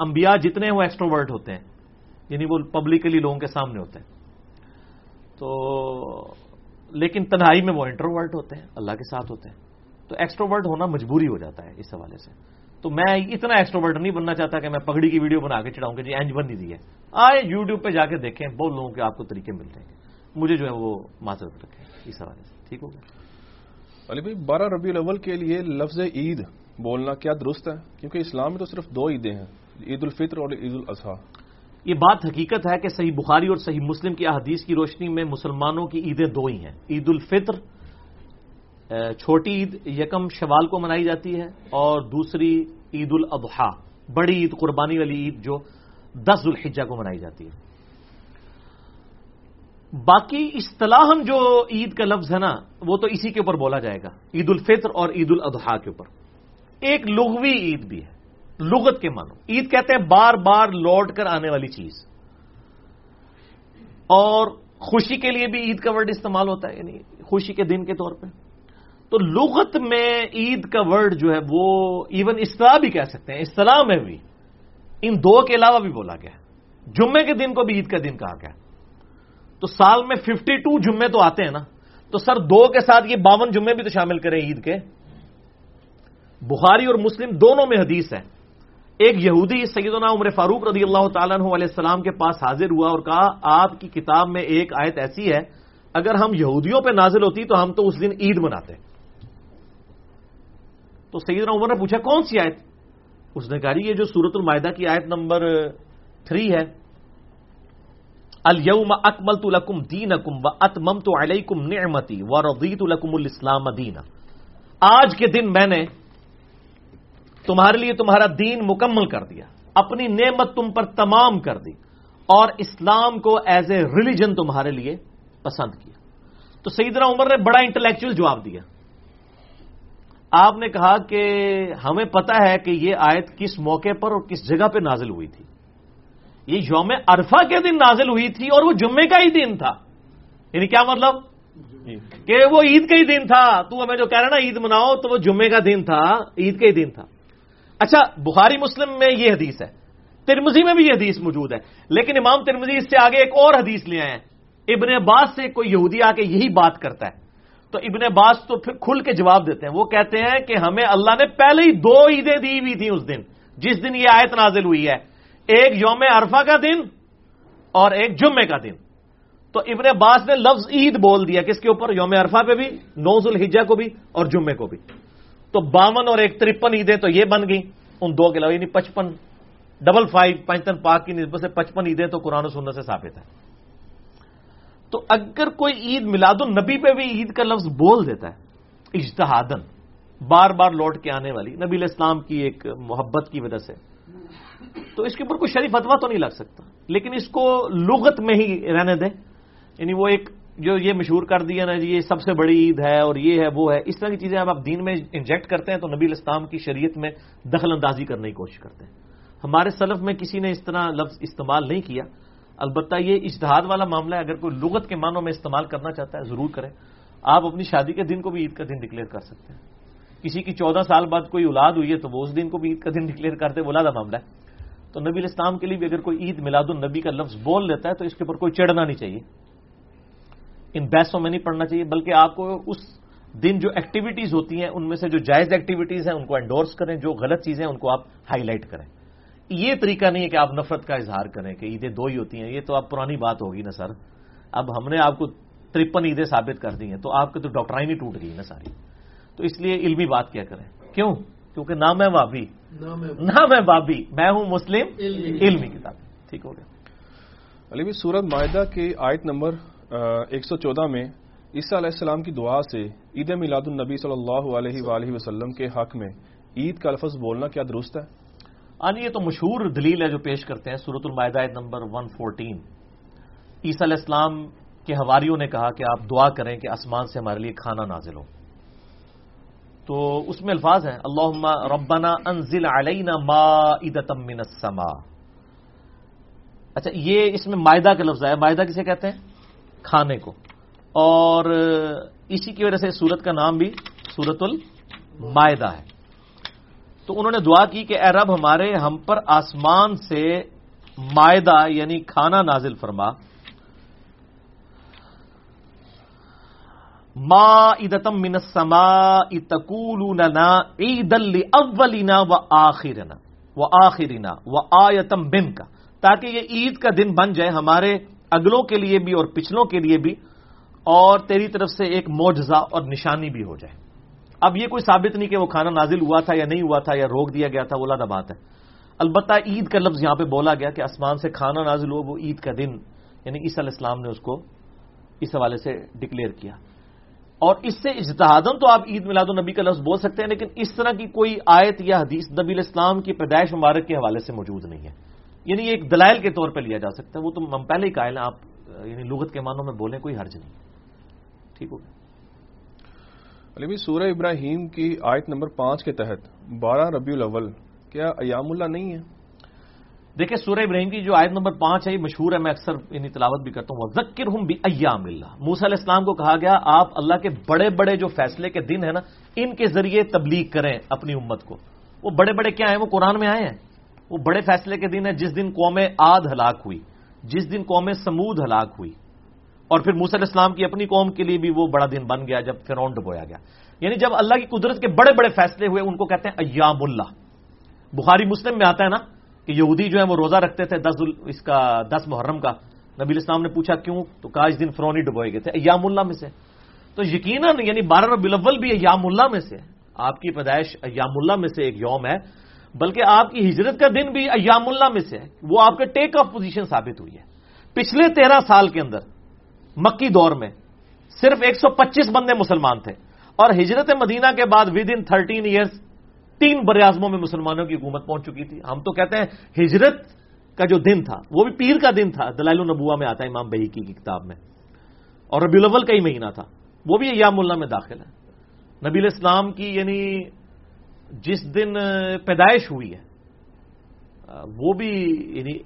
انبیاء جتنے وہ ایکسٹروورٹ ہوتے ہیں یعنی وہ پبلکلی لوگوں کے سامنے ہوتے ہیں۔ تو لیکن تنہائی میں وہ انٹروورٹ ہوتے ہیں، اللہ کے ساتھ ہوتے ہیں۔ تو ایکسٹروورٹ ہونا مجبوری ہو جاتا ہے اس حوالے سے۔ تو میں اتنا ایکسٹروورٹ نہیں بننا چاہتا کہ میں پگڑی کی ویڈیو بنا کے چڑھاؤں کہ جی اینج بن دی ہے۔ آئے یوٹیوب پہ جا کے دیکھیں بہت لوگوں کے آپ کو طریقے مل جائیں گے مجھے جو ہے وہ معذرت رکھیں اس حوالے سے۔ ٹھیک ہو گیا؟ علی بھائی بارہ ربیع الاول کے لیے لفظ عید بولنا کیا درست ہے؟ کیونکہ اسلام میں تو صرف دو عیدیں ہیں عید الفطر اور عید الاضحیٰ۔ یہ بات حقیقت ہے کہ صحیح بخاری اور صحیح مسلم کی احادیث کی روشنی میں مسلمانوں کی عیدیں دو ہی ہیں عید الفطر چھوٹی عید یکم شوال کو منائی جاتی ہے اور دوسری عید الاضحیٰ، بڑی عید، قربانی والی عید جو دس الحجہ کو منائی جاتی ہے۔ باقی اصطلاح جو عید کا لفظ ہے نا، وہ تو اسی کے اوپر بولا جائے گا، عید الفطر اور عید الاضحیٰ کے اوپر۔ ایک لغوی عید بھی ہے، لغت کے معنوں عید کہتے ہیں بار بار لوٹ کر آنے والی چیز۔ اور خوشی کے لیے بھی عید کا ورڈ استعمال ہوتا ہے یعنی خوشی کے دن کے طور پہ۔ تو لغت میں عید کا ورڈ جو ہے وہ ایون اصطلاح بھی کہہ سکتے ہیں، اصطلاح میں بھی۔ ان دو کے علاوہ بھی بولا گیا۔ جمعے کے دن کو بھی عید کا دن کہا گیا۔ تو سال میں ففٹی ٹو جمعے تو آتے ہیں نا۔ تو سر دو کے ساتھ یہ باون جمعے بھی تو شامل کریں عید کے۔ بخاری اور مسلم دونوں میں حدیث ہے۔ ایک یہودی سیدنا عمر فاروق رضی اللہ تعالیٰ عنہ علیہ السلام کے پاس حاضر ہوا اور کہا، آپ کی کتاب میں ایک آیت ایسی ہے، اگر ہم یہودیوں پہ نازل ہوتی تو ہم تو اس دن عید مناتے۔ تو سیدنا عمر نے پوچھا، کون سی آیت؟ اس نے کہا جی، یہ جو سورت المائدہ کی آیت نمبر تھری ہے۔ الم اکمل تو لکم دین اکم و اتمم تو علیکم نعمتی و رضیت الکم الاسلام دین آج کے دن میں نے تمہارے لیے تمہارا دین مکمل کر دیا۔ اپنی نعمت تم پر تمام کر دی۔ اور اسلام کو ایز اے ریلیجن تمہارے لیے پسند کیا۔ تو سیدنا عمر نے بڑا انٹلیکچل جواب دیا۔ آپ نے کہا کہ ہمیں پتا ہے کہ یہ آیت کس موقع پر اور کس جگہ پہ نازل ہوئی تھی۔ یہ یوم عرفہ کے دن نازل ہوئی تھی اور وہ جمعے کا ہی دن تھا۔ یعنی کیا مطلب؟ کہ وہ عید کا ہی دن تھا۔ تو ہمیں جو کہہ رہا نا، عید مناؤ تو وہ جمعے کا دن تھا، عید کا ہی دن تھا۔ اچھا بخاری مسلم میں یہ حدیث ہے۔ ترمزی میں بھی یہ حدیث موجود ہے۔ لیکن امام ترمزی اس سے آگے ایک اور حدیث لے آئے ہیں۔ ابن عباس سے کوئی یہودی آ کے یہی بات کرتا ہے۔ تو ابن عباس تو پھر کھل کے جواب دیتے ہیں۔ وہ کہتے ہیں کہ ہمیں اللہ نے پہلے ہی دو عیدیں دی ہوئی تھیں اس دن۔ جس دن یہ آیت نازل ہوئی ہے۔ ایک یوم عرفہ کا دن اور ایک جمعے کا دن۔ تو ابن عباس نے لفظ عید بول دیا۔ کس کے اوپر؟ یوم عرفہ پہ بھی نوز الحجہ کو بھی اور جمعے کو بھی۔ تو باون اور ایک ترپن عیدیں تو یہ بن گئی ان دو کے علاوہ یعنی پچپن، ڈبل فائیو پنچتن پاک کی نسبت سے پچپن عیدیں تو قرآن و سنت سے ثابت ہے تو اگر کوئی عید میلاد النبی پہ بھی عید کا لفظ بول دیتا ہے اجتہادن بار بار لوٹ کے آنے والی، نبی الاسلام کی ایک محبت کی وجہ سے، تو اس کے اوپر کوئی شریف فتوا تو نہیں لگ سکتا۔ لیکن اس کو لغت میں ہی رہنے دیں۔ یعنی وہ ایک جو یہ مشہور کر دیا نا جی یہ سب سے بڑی عید ہے اور یہ ہے، وہ ہے، اس طرح کی چیزیں اب آپ دین میں انجیکٹ کرتے ہیں تو نبی الاسلام کی شریعت میں دخل اندازی کرنے کی کوشش کرتے ہیں۔ ہمارے سلف میں کسی نے اس طرح لفظ استعمال نہیں کیا۔ البتہ یہ اجتہاد والا معاملہ ہے، اگر کوئی لغت کے معنوں میں استعمال کرنا چاہتا ہے، ضرور کرے۔ آپ اپنی شادی کے دن کو بھی عید کا دن ڈکلیئر کر سکتے ہیں۔ کسی کی چودہ سال بعد کوئی اولاد ہوئی ہے تو وہ اس دن کو بھی عید کا دن ڈکلیئر کرتے بولا تھا معاملہ ہے۔ تو نبی الاسلام کے لیے بھی اگر کوئی عید میلاد النبی کا لفظ بول لیتا ہے تو اس کے اوپر کوئی چڑھنا نہیں چاہیے۔ ان بحثوں میں نہیں پڑھنا چاہیے، بلکہ آپ کو اس دن جو ایکٹیویٹیز ہوتی ہیں، ان میں سے جو جائز ایکٹیویٹیز ہیں، ان کو انڈورس کریں، جو غلط چیزیں ہیں، ان کو آپ ہائی لائٹ کریں۔ یہ طریقہ نہیں ہے کہ آپ نفرت کا اظہار کریں کہ عیدیں دو ہی ہوتی ہیں یہ تو اب پرانی بات ہوگی نا سر۔ اب ہم نے آپ کو ترپن عیدیں ثابت کر دی ہیں تو آپ کی تو ڈاکٹرائن ہی ٹوٹ گئی نا ساری۔ تو اس لیے علمی بات کیا کریں؟ کیوں؟ کیونکہ نہ میں بابی نہ میں بابی میں ہوں مسلم۔ علمی۔ کتاب۔ ٹھیک ہو گیا۔ علی بھی سورت معاہدہ کی آیت نمبر ایک سو چودہ میں عیسیٰ علیہ السلام کی دعا سے عید میلاد النبی صلی اللہ علیہ وآلہ وسلم کے حق میں عید کا لفظ بولنا کیا درست ہے؟ آنی، یہ تو مشہور دلیل ہے جو پیش کرتے ہیں سورت المائدہ نمبر 114 عیسیٰ علیہ السلام کے حواریوں نے کہا کہ آپ دعا کریں کہ آسمان سے ہمارے لیے کھانا نازل ہو۔ تو اس میں الفاظ ہیں اللہ ربنا انزل علینا مائدتم من السماء۔ اچھا یہ اس میں معدہ کا لفظ ہے معدہ کسے کہتے ہیں؟ کھانے کو۔ اور اسی کی وجہ سے سورت کا نام بھی سورت المائدہ ہے۔ تو انہوں نے دعا کی کہ اے رب ہمارے ہم پر آسمان سے معدہ یعنی کھانا نازل فرما۔ ما ادتم من السماء تقولوننا عید لاولنا واخرنا واخرنا وآیتم منک۔ تاکہ یہ عید کا دن بن جائے ہمارے اگلوں کے لیے بھی اور پچھلوں کے لیے بھی، اور تیری طرف سے ایک معجزہ اور نشانی بھی ہو جائے۔ اب یہ کوئی ثابت نہیں کہ وہ کھانا نازل ہوا تھا یا نہیں ہوا تھا یا روک دیا گیا تھا، وہ لادہ بات ہے۔ البتہ عید کا لفظ یہاں پہ بولا گیا کہ آسمان سے کھانا نازل ہو وہ عید کا دن۔ یعنی عیسی علیہ السلام نے اس کو اس حوالے سے ڈکلیئر کیا۔ اور اس سے اجتہادن تو آپ عید میلاد النبی کا لفظ بول سکتے ہیں، لیکن اس طرح کی کوئی آیت یا حدیث نبی الاسلام کی پیدائش مبارک کے حوالے سے موجود نہیں ہے۔ یعنی ایک دلائل کے طور پہ لیا جا سکتا ہے، وہ تو ہم پہلے ہی قائل ہیں، آپ یعنی لغت کے معنوں میں بولیں، کوئی حرج نہیں۔ ٹھیک ہو علی بھی سورہ ابراہیم کی آیت نمبر پانچ کے تحت، بارہ ربیع الاول، کیا ایام اللہ نہیں ہے؟ دیکھیں، سورہ ابراہیم کی جو آیت نمبر پانچ ہے، یہ مشہور ہے، میں اکثر انہیں تلاوت بھی کرتا ہوں۔ ذکر ہوں بھی ایام اللہ موسا علیہ السلام کو کہا گیا، آپ اللہ کے بڑے بڑے جو فیصلے کے دن ہیں نا، ان کے ذریعے تبلیغ کریں اپنی امت کو۔ وہ بڑے بڑے کیا ہیں؟ وہ قرآن میں آئے ہیں۔ وہ بڑے فیصلے کے دن ہے جس دن قوم آد ہلاک ہوئی، جس دن قوم سمود ہلاک ہوئی۔ اور پھر موسی علیہ السلام کی اپنی قوم کے لیے بھی وہ بڑا دن بن گیا جب فرون ڈبویا گیا۔ یعنی جب اللہ کی قدرت کے بڑے بڑے فیصلے ہوئے، ان کو کہتے ہیں ایام اللہ۔ بخاری مسلم میں آتا ہے نا کہ یہودی جو ہے وہ روزہ رکھتے تھے دس اس کا دس محرم کا۔ نبی الاسلام نے پوچھا کیوں؟ تو کہا اس دن فرونی ڈبوئے گئے تھے۔ ایام اللہ میں سے۔ تو یقیناً یعنی بارہ ربی الاول بھی ایام اللہ میں سے۔ آپ کی پیدائش ایام اللہ میں سے ایک یوم ہے، بلکہ آپ کی ہجرت کا دن بھی ایام اللہ میں سے۔ ہے وہ آپ کے ٹیک آف پوزیشن ثابت ہوئی ہے۔ پچھلے تیرہ سال کے اندر مکی دور میں صرف ایک سو پچیس بندے مسلمان تھے اور ہجرت مدینہ کے بعد ود ان تھرٹین ایئرس تین بر میں مسلمانوں کی حکومت پہنچ چکی تھی۔ ہم تو کہتے ہیں ہجرت کا جو دن تھا، وہ بھی پیر کا دن تھا، دلائل النبوا میں آتا ہے امام بہی کی کتاب میں۔ اور ربی الاول کا ہی مہینہ تھا، وہ بھی ایام اللہ میں داخل ہے۔ نبی الاسلام کی یعنی جس دن پیدائش ہوئی ہے، وہ بھی یعنی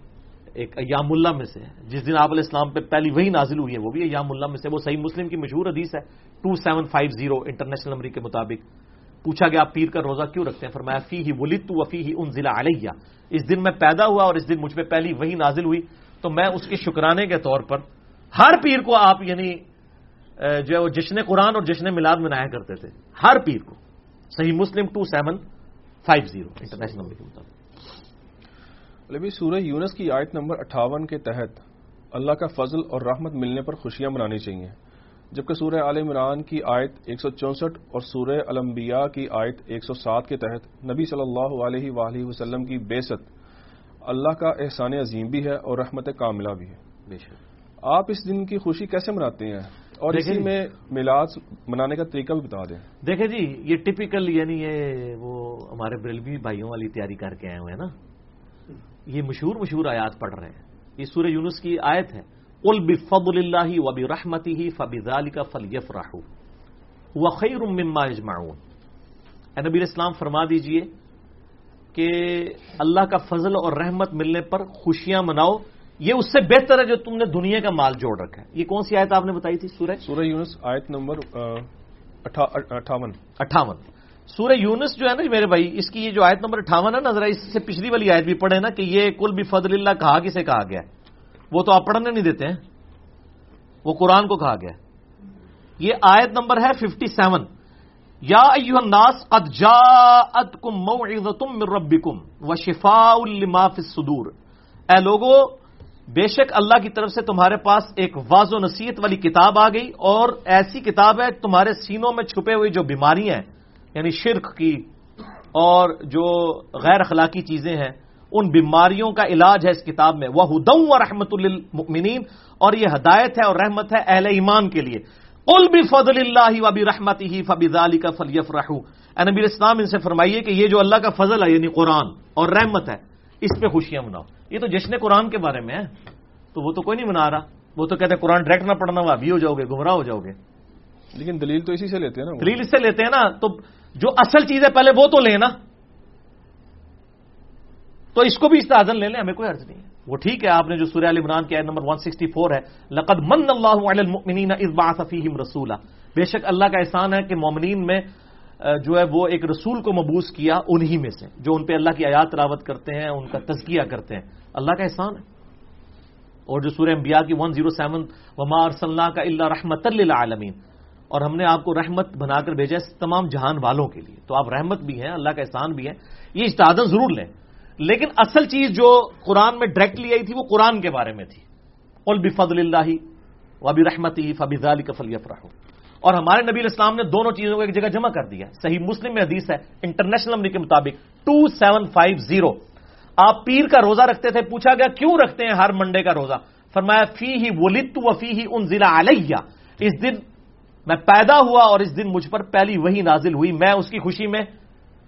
ایک ایام اللہ میں سے جس دن آپ علیہ السلام پہ پہلی وہی نازل ہوئی ہے، وہ بھی ایام اللہ میں سے۔ وہ صحیح مسلم کی مشہور حدیث ہے two seven five zero international number کے مطابق۔ پوچھا گیا، آپ پیر کا روزہ کیوں رکھتے ہیں؟ فرمایا فی ہی ولی تو وفی ہی ان ضلع علیہ۔ اس دن میں پیدا ہوا اور اس دن مجھ پہ پہلی وہی نازل ہوئی۔ تو میں اس کے شکرانے کے طور پر ہر پیر کو آپ یعنی جو ہے وہ جشن قرآن اور جشن میلاد منایا کرتے تھے۔ ہر پیر کو۔ صحیح مسلم two seven five zero international number کے مطابق۔ سورہ یونس کی آیت نمبر اٹھاون کے تحت اللہ کا فضل اور رحمت ملنے پر خوشیاں منانی چاہیے۔ جبکہ سورہ عال عمران کی آیت ایک سو چونسٹھ اور سورہ الانبیاء کی آیت ایک سو سات کے تحت نبی صلی اللہ علیہ وآلہ وسلم کی بے ست اللہ کا احسان عظیم بھی ہے اور رحمت کاملہ بھی ہے۔ آپ اس دن کی خوشی کیسے مناتے ہیں؟ اور اسی میں میلاد منانے کا طریقہ بھی بتا دیں۔ دیکھیں جی یہ ٹپیکل یعنی یہ وہ ہمارے بریلوی بھائیوں والی تیاری کر کے آئے ہوئے ہیں نا۔ یہ مشہور مشہور آیات پڑھ رہے ہیں۔ یہ سورہ یونس کی آیت ہے۔ ال بفضل اللہ و برحمتی ہی فبال کا فل یف راہ وخیر مما نبی اسلام فرما دیجیے کہ اللہ کا فضل اور رحمت ملنے پر خوشیاں مناؤ۔ یہ اس سے بہتر ہے جو تم نے دنیا کا مال جوڑ رکھا ہے۔ یہ کون سی آیت آپ نے بتائی تھی؟ سورہ؟ سورہ یونس آیت نمبر اٹھاون۔ اٹھاون۔ سورہ یونس جو ہے نا میرے بھائی، اس کی یہ جو آیت نمبر اٹھاون ہے نا، ذرا اس سے پچھلی والی آیت بھی پڑھے نا کہ یہ کل بھی فضل اللہ کہا کسے کہا گیا ہے؟ وہ تو آپ پڑھنے نہیں دیتے ہیں۔ وہ قرآن کو کہا گیا یہ آیت نمبر ہے ففٹی سیون یا ایوہ الناس قد جاءتکم موعظتم من ربکم وشفاء لما فی الصدور۔ اے لوگو، بے شک اللہ کی طرف سے تمہارے پاس ایک واض و نصیحت والی کتاب آ گئی اور ایسی کتاب ہے تمہارے سینوں میں چھپے ہوئی جو بیماریاں ہیں یعنی شرک کی اور جو غیر اخلاقی چیزیں ہیں ان بیماریوں کا علاج ہے اس کتاب میں۔ وہ ہدم و رحمت للمؤمنین اور یہ ہدایت ہے اور رحمت ہے اہل ایمان کے لیے۔ قل بھی فضل اللہ وبی رحمت ہی فبی علی کا فلیف رحو نبی اسلام ان سے فرمائیے کہ یہ جو اللہ کا فضل ہے یعنی قرآن اور رحمت ہے اس پہ خوشیاں مناؤ۔ یہ تو جشن قرآن کے بارے میں ہے۔ تو وہ تو کوئی نہیں منا رہا۔ وہ تو کہتے ہیں قرآن ڈائریکٹ نہ پڑھنا ہوا بھی ہو جاؤ گے گمراہ ہو جاؤ گے۔ لیکن دلیل تو اسی سے لیتے ہیں نا وہ۔ دلیل اس سے لیتے ہیں نا تو جو اصل چیز ہے پہلے وہ تو لیں نا۔ تو اس کو بھی استعدن لے لیں، ہمیں کوئی عرض نہیں ہے۔ وہ ٹھیک ہے، آپ نے جو سورہ علی عمران کی آیت نمبر 164 ہے، لقد من اللہ علی المؤمنین اذ بعث فیہم رسولا۔ بے شک اللہ کا احسان ہے کہ مومنین میں جو ہے وہ ایک رسول کو مبوس کیا انہی میں سے، جو ان پہ اللہ کی آیات تلاوت کرتے ہیں، ان کا تزکیہ کرتے ہیں۔ اللہ کا احسان ہے۔ اور جو سورہ انبیاء کی 107 وما ارسلنا کا اللہ رحمت للعالمین اور ہم نے آپ کو رحمت بنا کر بھیجا ہے تمام جہان والوں کے لیے۔ تو آپ رحمت بھی ہیں، اللہ کا احسان بھی ہے۔ یہ اجتہادن ضرور لیں۔ لیکن اصل چیز جو قرآن میں ڈائریکٹلی آئی تھی وہ قرآن کے بارے میں تھی۔ قل بفضل اللہ وبی رحمتی فبی ذالی کفل اور ہمارے نبی الاسلام نے دونوں چیزوں کو ایک جگہ جمع کر دیا۔ صحیح مسلم میں حدیث ہے، انٹرنیشنل نمبر کے مطابق ٹو سیون فائیو زیرو۔ آپ پیر کا روزہ رکھتے تھے، پوچھا گیا کیوں رکھتے ہیں ہر منڈے کا روزہ؟ فرمایا فی ہی ولیت و فی ہی ان ضلع علیہ۔ اس دن میں پیدا ہوا اور اس دن مجھ پر پہلی وہی نازل ہوئی۔ میں اس کی خوشی میں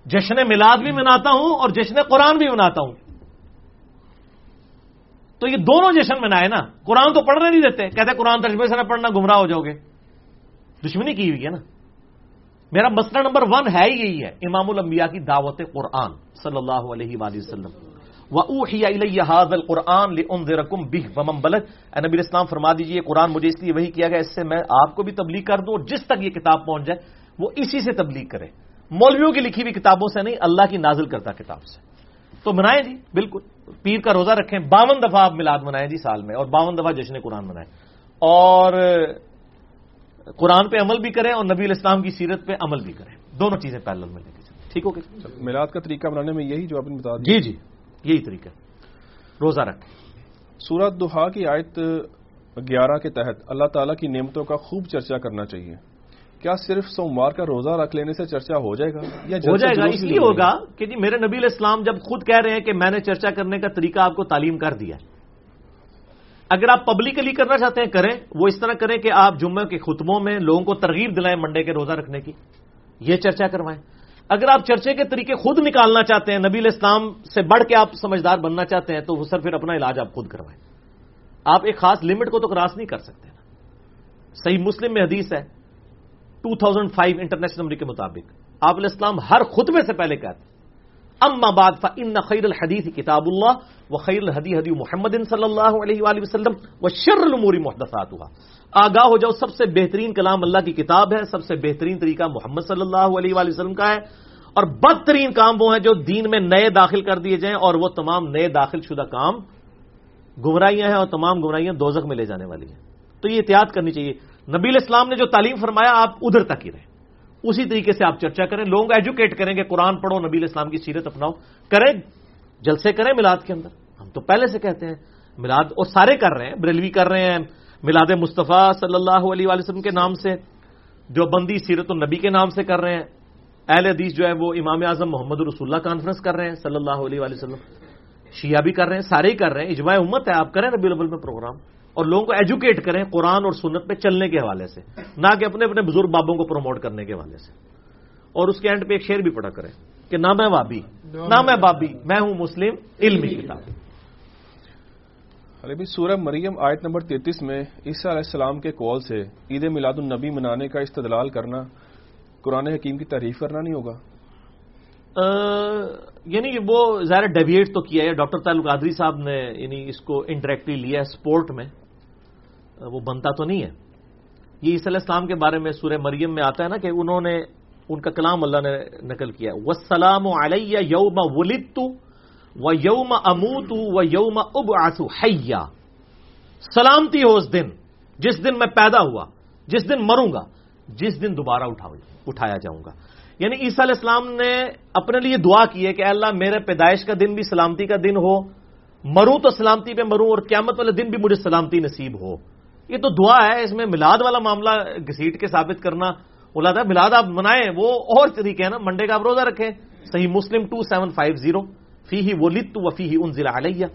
جشن میلاد بھی مناتا ہوں اور جشن قرآن بھی مناتا ہوں۔ تو یہ دونوں جشن منائے نا۔ قرآن تو پڑھنے نہیں دیتے۔ کہتے قرآن تجربے سے نہ پڑھنا گمراہ ہو جاؤ گے۔ دشمنی کی ہوئی ہے نا۔ میرا مسئلہ نمبر ون ہے ہی یہی ہے۔ امام الانبیاء کی دعوت قرآن صلی اللہ علیہ وآلہ وسلم۔ وَأُوحِيَ إِلَيَّ هَذَا الْقُرْآنُ لِأُنذِرَكُمْ بِهِ وَمَنْ بَلَغَ. اے نبی اسلام فرما دیجیے قرآن مجھے اس لیے وہی کیا گیا اس سے میں آپ کو بھی تبلیغ کر دوں اور جس تک یہ کتاب پہنچ جائے وہ اسی سے تبلیغ کرے۔ مولویوں کی لکھی ہوئی کتابوں سے نہیں اللہ کی نازل کرتا کتاب سے۔ تو منائیں جی بالکل۔ پیر کا روزہ رکھیں باون دفعہ آپ میلاد منائیں جی سال میں اور باون دفعہ جشن قرآن منائیں۔ اور قرآن پہ عمل بھی کریں اور نبی الاسلام کی سیرت پہ عمل بھی کریں۔ دونوں چیزیں پیرل میں لے کے چلیں ٹھیک ہو گیا میلاد کا طریقہ بنانے میں یہی جو آپ نے بتا دیا جی جی۔ یہی طریقہ ہے۔ روزہ رکھیں سورت دہا کی آیت گیارہ کے تحت اللہ تعالیٰ کی نعمتوں کا خوب چرچا کرنا چاہیے۔ کیا صرف سوموار کا روزہ رکھ لینے سے چرچا ہو جائے گا یا ہو جائے گا اس لیے ہوگا کہ جی میرے نبی علیہ السلام جب خود کہہ رہے ہیں کہ میں نے چرچا کرنے کا طریقہ آپ کو تعلیم کر دیا۔ ہے اگر آپ پبلکلی کرنا چاہتے ہیں کریں۔ وہ اس طرح کریں کہ آپ جمعہ کے خطبوں میں لوگوں کو ترغیب دلائیں منڈے کے روزہ رکھنے کی۔ یہ چرچا کروائیں۔ اگر آپ چرچے کے طریقے خود نکالنا چاہتے ہیں، نبی علیہ السلام سے بڑھ کے آپ سمجھدار بننا چاہتے ہیں، تو وہ سر پھر اپنا علاج آپ خود کروائیں۔ آپ ایک خاص لمٹ کو تو کراس نہیں کر سکتے۔ نا صحیح مسلم میں حدیث ہے 2005 انٹرنیشنل نمبر کے مطابق۔ آپ علیہ السلام ہر خطبے سے پہلے کہتے ہیں، اما بعد فان خیر الحدیث کتاب اللہ و خیر الحدی حدی محمد صلی اللہ علیہ وآلہ وسلم و شر الامور محدثاتها۔ آگاہ ہو جاؤ، سب سے بہترین کلام اللہ کی کتاب ہے، سب سے بہترین طریقہ محمد صلی اللہ علیہ وآلہ وسلم کا ہے، اور بدترین کام وہ ہیں جو دین میں نئے داخل کر دیے جائیں، اور وہ تمام نئے داخل شدہ کام گمراہیاں ہیں، اور تمام گمراہیاں دوزخ میں لے جانے والی ہیں۔ تو یہ احتیاط کرنی چاہیے۔ نبی علیہ السلام نے جو تعلیم فرمایا، آپ ادھر تک ہی رہیں۔ اسی طریقے سے آپ چرچا کریں۔ لوگوں کو ایجوکیٹ کریں کہ قرآن پڑھو، نبی علیہ السلام کی سیرت اپناؤ۔ کریں، جلسے کریں میلاد کے اندر۔ ہم تو پہلے سے کہتے ہیں میلاد اور سارے کر رہے ہیں، بریلوی کر رہے ہیں میلاد مصطفیٰ صلی اللہ علیہ وآلہ وسلم کے نام سے، جو بندی سیرت النبی کے نام سے کر رہے ہیں، اہل حدیث جو ہے وہ امام اعظم محمد رسول اللہ کانفرنس کر رہے ہیں صلی اللہ علیہ وآلہ وسلم، شیعہ بھی کر رہے ہیں، سارے ہی کر رہے ہیں، اجماع امت ہے، آپ کریں ربی الاول میں پروگرام اور لوگوں کو ایجوکیٹ کریں قرآن اور سنت پہ چلنے کے حوالے سے، نہ کہ اپنے اپنے بزرگ بابوں کو پروموٹ کرنے کے حوالے سے۔ اور اس کے اینڈ پہ ایک شعر بھی پڑھا کریں کہ، نہ میں بابی نہ میں بابی، میں ہوں مسلم علمی کتاب۔ ارے بھی سورہ مریم آیت نمبر تینتیس میں عیسیٰ علیہ السلام کے قول سے عید میلاد النبی منانے کا استدلال کرنا قرآن حکیم کی تعریف کرنا نہیں ہوگا؟ یعنی وہ ظاہر ڈیویٹ تو کیا ہے، ڈاکٹر تعلق قادری صاحب نے یعنی اس کو انڈائریکٹلی لیا ہے سپورٹ میں۔ وہ بنتا تو نہیں ہے۔ یہ عیسی علیہ السلام کے بارے میں سورہ مریم میں آتا ہے نا کہ انہوں نے، ان کا کلام اللہ نے نقل کیا وہ سلام علیہ یوم ولد و یوم اموت و یوم اب آسو حیا سلامتی ہو اس دن، جس دن میں پیدا ہوا، جس دن مروں گا، جس دن دوبارہ اٹھایا جاؤں گا۔ یعنی عیسیٰ علیہ السلام نے اپنے لیے دعا کی ہے کہ اللہ میرے پیدائش کا دن بھی سلامتی کا دن ہو، مروں تو سلامتی پہ مروں اور قیامت والے دن بھی مجھے سلامتی نصیب ہو۔ یہ تو دعا ہے، اس میں ملاد والا معاملہ گھسیٹ کے ثابت کرنا۔ بولا تھا ملاد آپ منائیں، وہ اور طریقے ہیں نا، منڈے کا آپ روزہ رکھیں۔ صحیح مسلم ٹو سیون فائیو زیرو۔ فی ہی وہ لت و فی ہی ان ضلع علیہ۔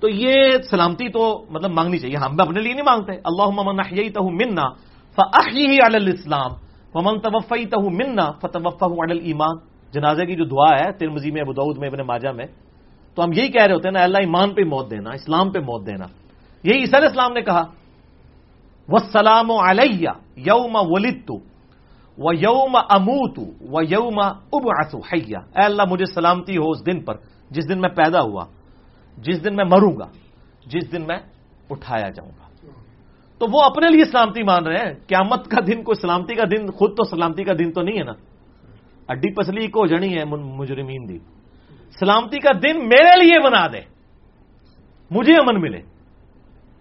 تو یہ سلامتی تو مطلب مانگنی چاہیے۔ ہم اپنے لیے نہیں مانگتے۔ اللہ محمد منا فی الاسلام ومن توفی تہ منا فتوفہ علی ایمان جنازے کی جو دعا ہے ترمزی میں ابودعود میں، ابن ماجہ میں، تو ہم یہی کہہ رہے ہوتے ہیں نا، اللہ ایمان پہ موت دینا، اسلام پہ موت دینا۔ یہی عیسی علیہ السلام نے کہا۔ وہ سلام علیہ یوم ولدت و یوم اموت و یوم ابعث حیا۔ اے اللہ، مجھے سلامتی ہو اس دن پر۔ جس دن میں پیدا ہوا، جس دن میں مروں گا، جس دن میں اٹھایا جاؤں گا۔ تو وہ اپنے لیے سلامتی مان رہے ہیں۔ قیامت کا دن کوئی سلامتی کا دن، خود تو سلامتی کا دن تو نہیں ہے نا۔ اڈی پسلی کو جڑی ہے مجرمین دی۔ سلامتی کا دن میرے لیے بنا دے۔ مجھے امن ملے۔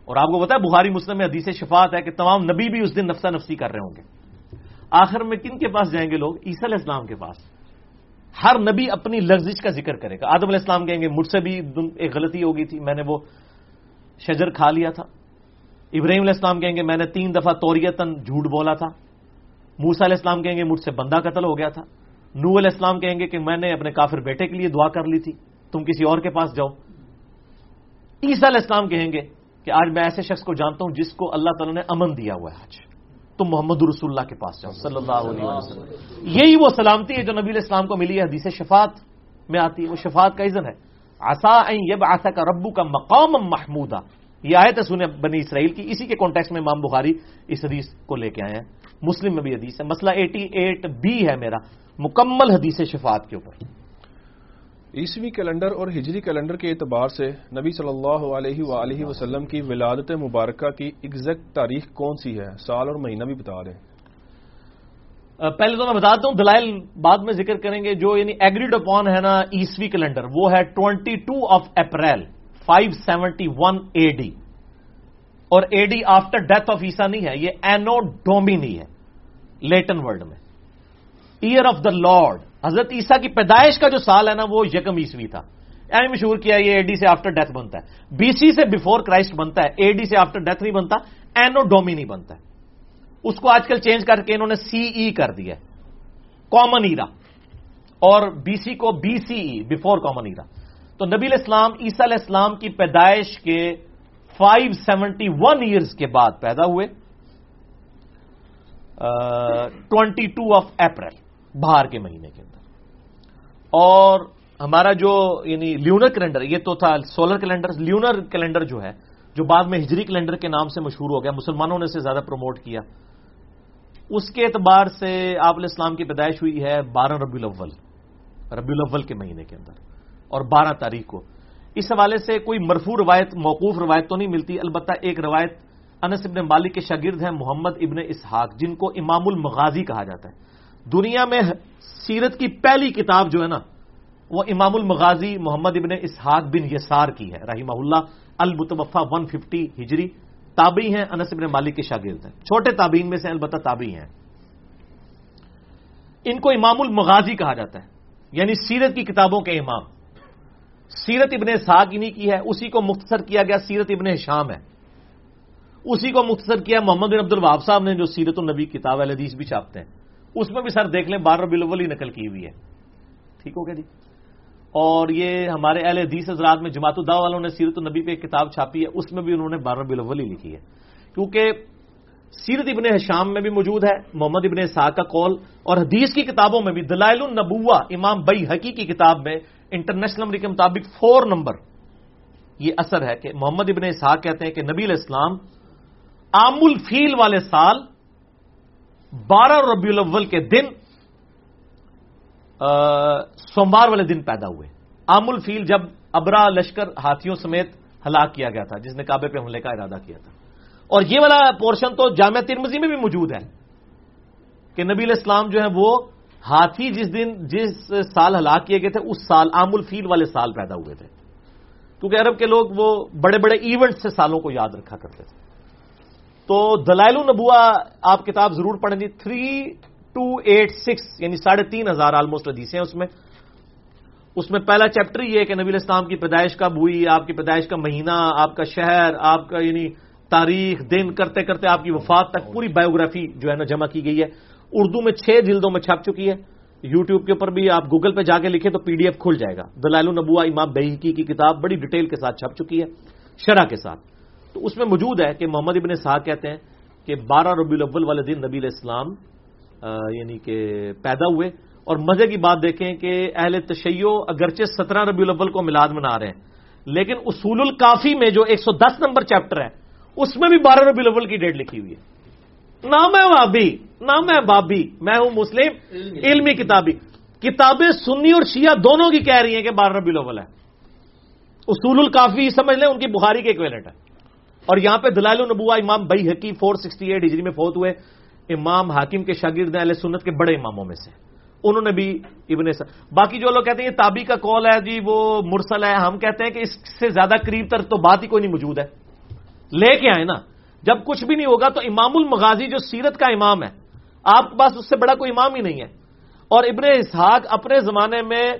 اور آپ کو پتا ہے، بخاری، مسلم میں حدیث شفاعت ہے کہ تمام نبی بھی اس دن نفسا نفسی کر رہے ہوں گے۔ آخر میں کن کے پاس جائیں گے لوگ؟ عیسی علیہ السلام کے پاس۔ ہر نبی اپنی لفظ کا ذکر کرے گا۔ آدم علیہ السلام کہیں گے، مجھ سے بھی ایک غلطی ہو گئی تھی، میں نے وہ شجر کھا لیا تھا۔ ابراہیم علیہ السلام کہیں گے، میں نے تین دفعہ توریتن جھوٹ بولا تھا۔ موسا علیہ السلام کہیں گے، مجھ سے بندہ قتل ہو گیا تھا۔ نو علیہ السلام کہیں گے کہ میں نے اپنے کافر بیٹے کے لیے دعا کر لی تھی، تم کسی اور کے پاس جاؤ۔ عیسیٰ علیہ السلام کہیں گے کہ آج میں ایسے شخص کو جانتا ہوں جس کو اللہ تعالیٰ نے امن دیا ہوا ہے آج۔ تم محمد رسول اللہ کے پاس جاؤ، صلی اللہ علیہ وسلم۔ یہی وہ سلامتی ہے جو نبی علیہ السلام کو ملی ہے، حدیث شفات میں آتی ہے۔ وہ شفات کا عزن ہے۔ آسا یب آسا کا ربو کا مقام محمودہ یہ آئے تھے سنے بنی اسرائیل کی۔ اسی کے کانٹیکس میں امام بخاری اس حدیث کو لے کے آئے ہیں۔ مسلم میں بھی حدیث ہے۔ مسئلہ ایٹی ایٹ بی ہے میرا۔ مکمل حدیث شفاعت کے اوپر۔ عیسوی کیلنڈر اور ہجری کیلنڈر کے اعتبار سے نبی صلی اللہ علیہ وآلہ وسلم کی ولادت مبارکہ کی ایگزیکٹ تاریخ کون سی ہے؟ سال اور مہینہ بھی بتا دیں۔ پہلے تو میں بتاتا ہوں، دلائل بعد میں ذکر کریں گے جو یعنی ایگریڈ اپون ہے نا عیسوی کیلنڈر، وہ ہے twenty two of April five seventy one A D اور A D after death of عیسا نہیں ہے، یہ اینو ڈومینی ہے لیٹن ورلڈ میں۔ ایئر آف دا لارڈ حضرت عیسیٰ کی پیدائش کا جو سال ہے نا، وہ یکم عیسوی تھا۔ یعنی مشہور کیا یہ اے ڈی سے آفٹر ڈیتھ بنتا ہے۔ بی سی سے بفور کرائسٹ بنتا ہے۔ اے ڈی سے آفٹر ڈیتھ نہیں بنتا۔ اینو ڈومینی بنتا ہے۔ اس کو آج کل چینج کر کے انہوں نے سی ای کر دیا کامن ایرا اور بی سی کو B C E before common era تو نبی الاسلام عیسیٰ علیہ السلام کی پیدائش کے فائیو سیونٹی ون ایئرس کے بعد پیدا ہوئے۔ ٹوینٹی ٹو آف اپریل باہر کے مہینے کے۔ اور ہمارا جو یعنی لیونر کیلنڈر، یہ تو تھا سولر کیلنڈر لیونر کیلنڈر جو ہے، جو بعد میں ہجری کیلنڈر کے نام سے مشہور ہو گیا، مسلمانوں نے اسے زیادہ پروموٹ کیا۔ اس کے اعتبار سے آپ علیہ السلام کی پیدائش ہوئی ہے بارہ ربی الاول ربی الاول کے مہینے کے اندر، اور بارہ تاریخ کو۔ اس حوالے سے کوئی مرفوع روایت، موقوف روایت تو نہیں ملتی، البتہ ایک روایت انس ابن مالک کے شاگرد ہیں، محمد ابن اسحاق، جن کو امام المغازی کہا جاتا ہے۔ دنیا میں سیرت کی پہلی کتاب جو ہے نا، وہ امام المغازی محمد ابن اسحاق بن یسار کی ہے، رحمہ اللہ المتوفا ون ففٹی ہجری۔ تابعی ہیں انس ابن مالک کے شاگرد ہیں۔ چھوٹے تابعین میں سے البتہ تابعی ہیں۔ ان کو امام المغازی کہا جاتا ہے یعنی سیرت کی کتابوں کے امام۔ سیرت ابن اسحاق انہی کی ہے، اسی کو مختصر کیا گیا، سیرت ابن شام ہے۔ اسی کو مختصر کیا، محمد بن عبد الواب صاحب نے جو سیرت النبی کتاب الحدیث بھی چھاپتے ہیں۔ اس میں بھی سر دیکھ لیں، بارہ ربی الاول ہی نقل کی ہوئی ہے۔ ٹھیک ہو گیا جی؟ اور یہ ہمارے اہل حدیث حضرات میں جماعت الدا والوں نے سیرت النبی پہ ایک کتاب چھاپی ہے، اس میں بھی انہوں نے بارہ ربی الاول ہی لکھی ہے۔ کیونکہ سیرت ابن حشام میں بھی موجود ہے، محمد ابن سا کا قول، اور حدیث کی کتابوں میں بھی۔ دلائل النبوہ، امام بئی حقی کی کتاب میں انٹرنیشنل نمبر کے مطابق فور نمبر یہ اثر ہے کہ محمد ابن اسحاق کہتے ہیں کہ نبی علیہ السلام عام الفیل والے سال بارہ ربیع الاول کے دن سوموار والے دن پیدا ہوئے۔ عام الفیل جب ابرا لشکر ہاتھیوں سمیت ہلاک کیا گیا تھا، جس نے کعبے پہ حملے کا ارادہ کیا تھا۔ اور یہ والا پورشن تو جامعہ ترمزی میں بھی موجود ہے کہ نبی علیہ السلام جو ہے وہ ہاتھی جس دن، جس سال ہلاک کیے گئے تھے، اس سال عام الفیل والے سال پیدا ہوئے تھے۔ کیونکہ عرب کے لوگ وہ بڑے بڑے ایونٹ سے سالوں کو یاد رکھا کرتے تھے۔ تو دلائل النبوا آپ کتاب ضرور پڑھیں گی تھری ٹو ایٹ سکس یعنی ساڑھے تین ہزار آلموسٹ حدیثیں اس میں۔ اس میں پہلا چیپٹر یہ ہے کہ نبی اسلام کی پیدائش کب ہوئی، آپ کی پیدائش کا مہینہ، آپ کا شہر، آپ کا یعنی تاریخ، دن، کرتے کرتے آپ کی وفات تک پوری بایوگرافی جو ہے نا جمع کی گئی ہے۔ اردو میں چھ جلدوں میں چھپ چکی ہے۔ یو ٹیوب کے اوپر بھی آپ گوگل پہ جا کے لکھیں تو پی ڈی ایف کھل جائے گا۔ دلائل النبوا امام بحیکی کی کتاب بڑی ڈیٹیل کے ساتھ چھپ چکی ہے، شرح کے ساتھ۔ تو اس میں موجود ہے کہ محمد ابن صاحب کہتے ہیں کہ بارہ ربی الاول والے دن نبی الاسلام یعنی کہ پیدا ہوئے۔ اور مزے کی بات دیکھیں کہ اہل تشیع اگرچہ سترہ ربی الاول کو میلاد منا رہے ہیں لیکن اصول الکافی میں جو ایک سو دس نمبر چیپٹر ہے اس میں بھی بارہ ربی الاول کی ڈیٹ لکھی ہوئی ہے۔ نام ہے بابی نام ہے بابی میں ہوں مسلم علمی کتابی۔ کتابیں سنی اور شیعہ دونوں کی کہہ رہی ہیں کہ بارہ ربی الاول ہے۔ اصول الکافی سمجھ لیں ان کی بخاری کے ایکویلنٹ ہے۔ اور یہاں پہ دلائل النبوا امام بئی حقی فور سکسٹی ایٹ ہجری میں فوت ہوئے۔ امام حاکم کے شاگرد اہل سنت کے بڑے اماموں میں سے۔ انہوں نے بھی ابن باقی جو لوگ کہتے ہیں یہ تابی کا کال ہے جی وہ مرسل ہے ہم کہتے ہیں کہ اس سے زیادہ قریب تر تو بات ہی کوئی نہیں موجود ہے۔ لے کے آئے نا۔ جب کچھ بھی نہیں ہوگا تو امام المغازی جو سیرت کا امام ہے، آپ کے پاس اس سے بڑا کوئی امام ہی نہیں ہے۔ اور ابن اسحاق اپنے زمانے میں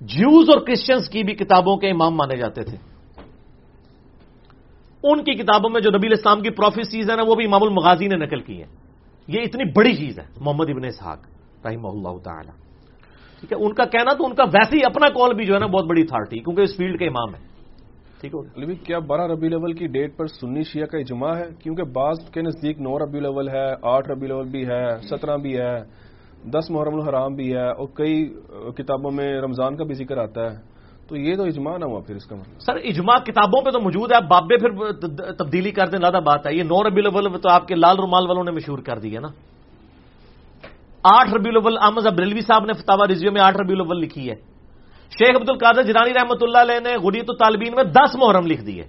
جیوز اور کرسچنس کی بھی کتابوں کے امام مانے جاتے تھے۔ ان کی کتابوں میں جو نبی اسلام کی پروفیسیز ہیں نا، وہ بھی امام المغازی نے نقل کی ہے یہ اتنی بڑی چیز ہے، محمد ابن اسحاق، رحمہ اللہ تعالی۔ ٹھیک ہے، ان کا کہنا تو ان کا ویسے ہی اپنا کال بھی جو ہے نا، بہت بڑی اتھارٹی کیونکہ اس فیلڈ کے امام ہے ٹھیک ہے۔ کیا بارہ ربی لیول کی ڈیٹ پر سنی شیعہ کا اجماع ہے؟ کیونکہ بعض کے نزدیک نو ربی لیول ہے، آٹھ ربی لیول بھی ہے، سترہ بھی ہے، دس محرم الحرام بھی ہے، اور کئی کتابوں میں رمضان کا بھی ذکر آتا ہے۔ تو یہ تو اجماع نہ ہوا پھر اس کا مطلب۔ سر، اجماع کتابوں پہ تو موجود ہے۔ بابے پھر تبدیلی کر دیں، زیادہ بات ہے۔ یہ نو ربی الاول تو آپ کے لال رومال والوں نے مشہور کر دی ہے نا۔ آٹھ ربی الاول، احمد ابریلوی صاحب نے فتح رضیو میں آٹھ ربی الاول لکھی ہے۔ شیخ عبد القادر جرانی رحمۃ اللہ علیہ نے غریت الطالبین میں دس محرم لکھ دیے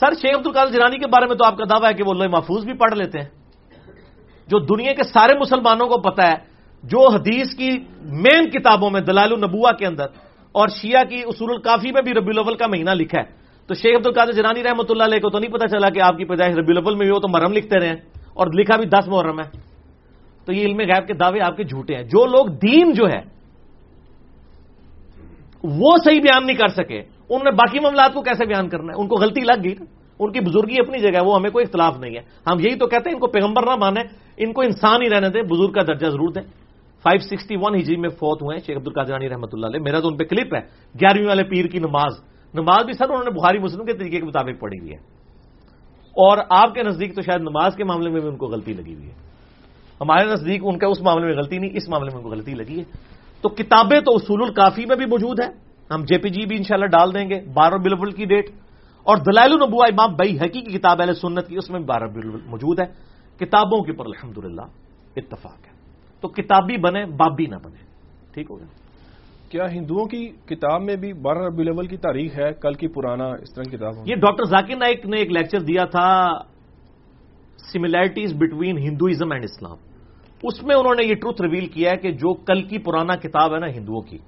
سر، شیخ عبد القادر جرانی کے بارے میں تو آپ کا دعویٰ ہے کہ وہ اللہ محفوظ بھی پڑھ لیتے ہیں۔ جو دنیا کے سارے مسلمانوں کو پتا ہے جو حدیث کی مین کتابوں میں دلال النبوا کے اندر اور شیعہ کی اصول الکافی میں بھی ربی الاول کا مہینہ لکھا ہے۔ تو شیخ عبد القادر جرانی رحمۃ اللہ علیہ کو تو نہیں پتا چلا کہ آپ کی پیدائش ربی الاول میں بھی ہو تو مرم لکھتے رہے ہیں اور لکھا بھی دس محرم ہے۔ تو یہ علم غیب کے دعوے آپ کے جھوٹے ہیں۔ جو لوگ دین جو ہے، وہ صحیح بیان نہیں کر سکے۔ انہوں نے باقی معاملات کو کیسے بیان کرنا ہے؟ ان کو غلطی لگ گئی ان کی بزرگی اپنی جگہ ہے، وہ ہمیں کوئی اختلاف نہیں ہے۔ ہم یہی تو کہتے ہیں، ان کو پیغمبر نہ مانے ان کو انسان ہی رہنے دیں، بزرگ کا درجہ ضرور دیں۔ فائیو سکسٹی ون ہجری میں فوت ہوئے ہیں شیخ عبد القادرانی رحمۃ اللہ علیہ۔ میرا تو ان پہ کلپ ہے۔ گیارہویں والے پیر کی نماز۔ نماز بھی سر انہوں نے بخاری مسلم کے طریقے کے مطابق پڑھی ہوئی ہے۔ اور آپ کے نزدیک تو شاید نماز کے معاملے میں بھی ان کو غلطی لگی ہوئی ہے۔ ہمارے نزدیک ان کا اس معاملے میں غلطی نہیں، اس معاملے میں ان کو غلطی لگی ہے۔ تو کتابیں تو اصول الکافی میں بھی موجود ہے ہم جے پی جی بھی انشاءاللہ ڈال دیں گے۔ بارہ بلبل کی ڈیٹ۔ اور دلائل النبوا امام بئی حقی کی کتاب اہل سنت کی، اس میں بھی بارہ بلبل موجود ہے۔ کتابوں کے اوپر الحمد اتفاق ہے۔ تو کتابی بنے بابی نہ بنے۔ ٹھیک ہو گیا۔ کیا ہندوؤں کی کتاب میں بھی بارہ ربی الاول کی تاریخ ہے؟ کل کی پرانا اس طرح کتاب یہ ڈاکٹر ذاکر نائک نے ایک لیکچر دیا تھا similarities between Hinduism and Islam اس میں انہوں نے یہ ٹروتھ ریویل کیا ہے کہ جو کل کی پرانا کتاب ہے نا ہندوؤں کی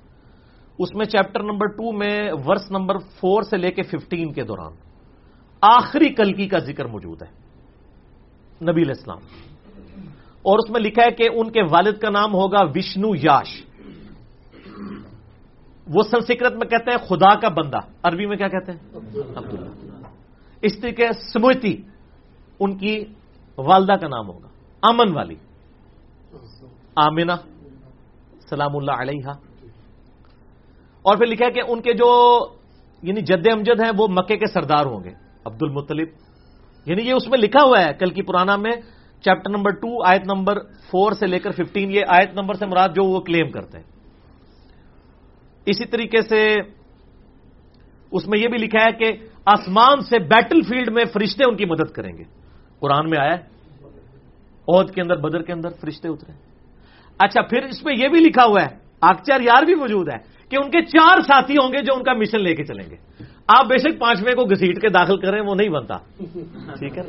اس میں چیپٹر نمبر ٹو میں ورس نمبر فور سے لے کے ففٹین کے دوران آخری کلکی کا ذکر موجود ہے نبی الاسلام اور اس میں لکھا ہے کہ ان کے والد کا نام ہوگا وشنو یاش۔ وہ سنسکرت میں کہتے ہیں خدا کا بندہ۔ عربی میں کیا کہتے ہیں؟ عبداللہ۔ اس طریقے سموتی، ان کی والدہ کا نام ہوگا۔ امن والی۔ آمینہ سلام اللہ علیہ اور پھر لکھا ہے کہ ان کے جو یعنی جد امجد ہیں وہ مکے کے سردار ہوں گے۔ عبد المطلب یعنی یہ اس میں لکھا ہوا ہے کل کی پرانا میں چیپٹر نمبر ٹو، آیت نمبر فور سے لے کر ففٹین، یہ آیت نمبر سے مراد جو وہ کلیم کرتے ہیں۔ اسی طریقے سے اس میں یہ بھی لکھا ہے کہ آسمان سے بیٹل فیلڈ میں فرشتے ان کی مدد کریں گے۔ قرآن میں آیا عہد کے اندر، بدر کے اندر فرشتے اترے۔ اچھا پھر اس میں یہ بھی لکھا ہوا ہے، آکچار یار بھی موجود ہے کہ ان کے چار ساتھی ہوں گے جو ان کا مشن لے کے چلیں گے۔ آپ بے شک پانچویں کو گھسیٹ کے داخل کریں، وہ نہیں بنتا۔ ٹھیک ہے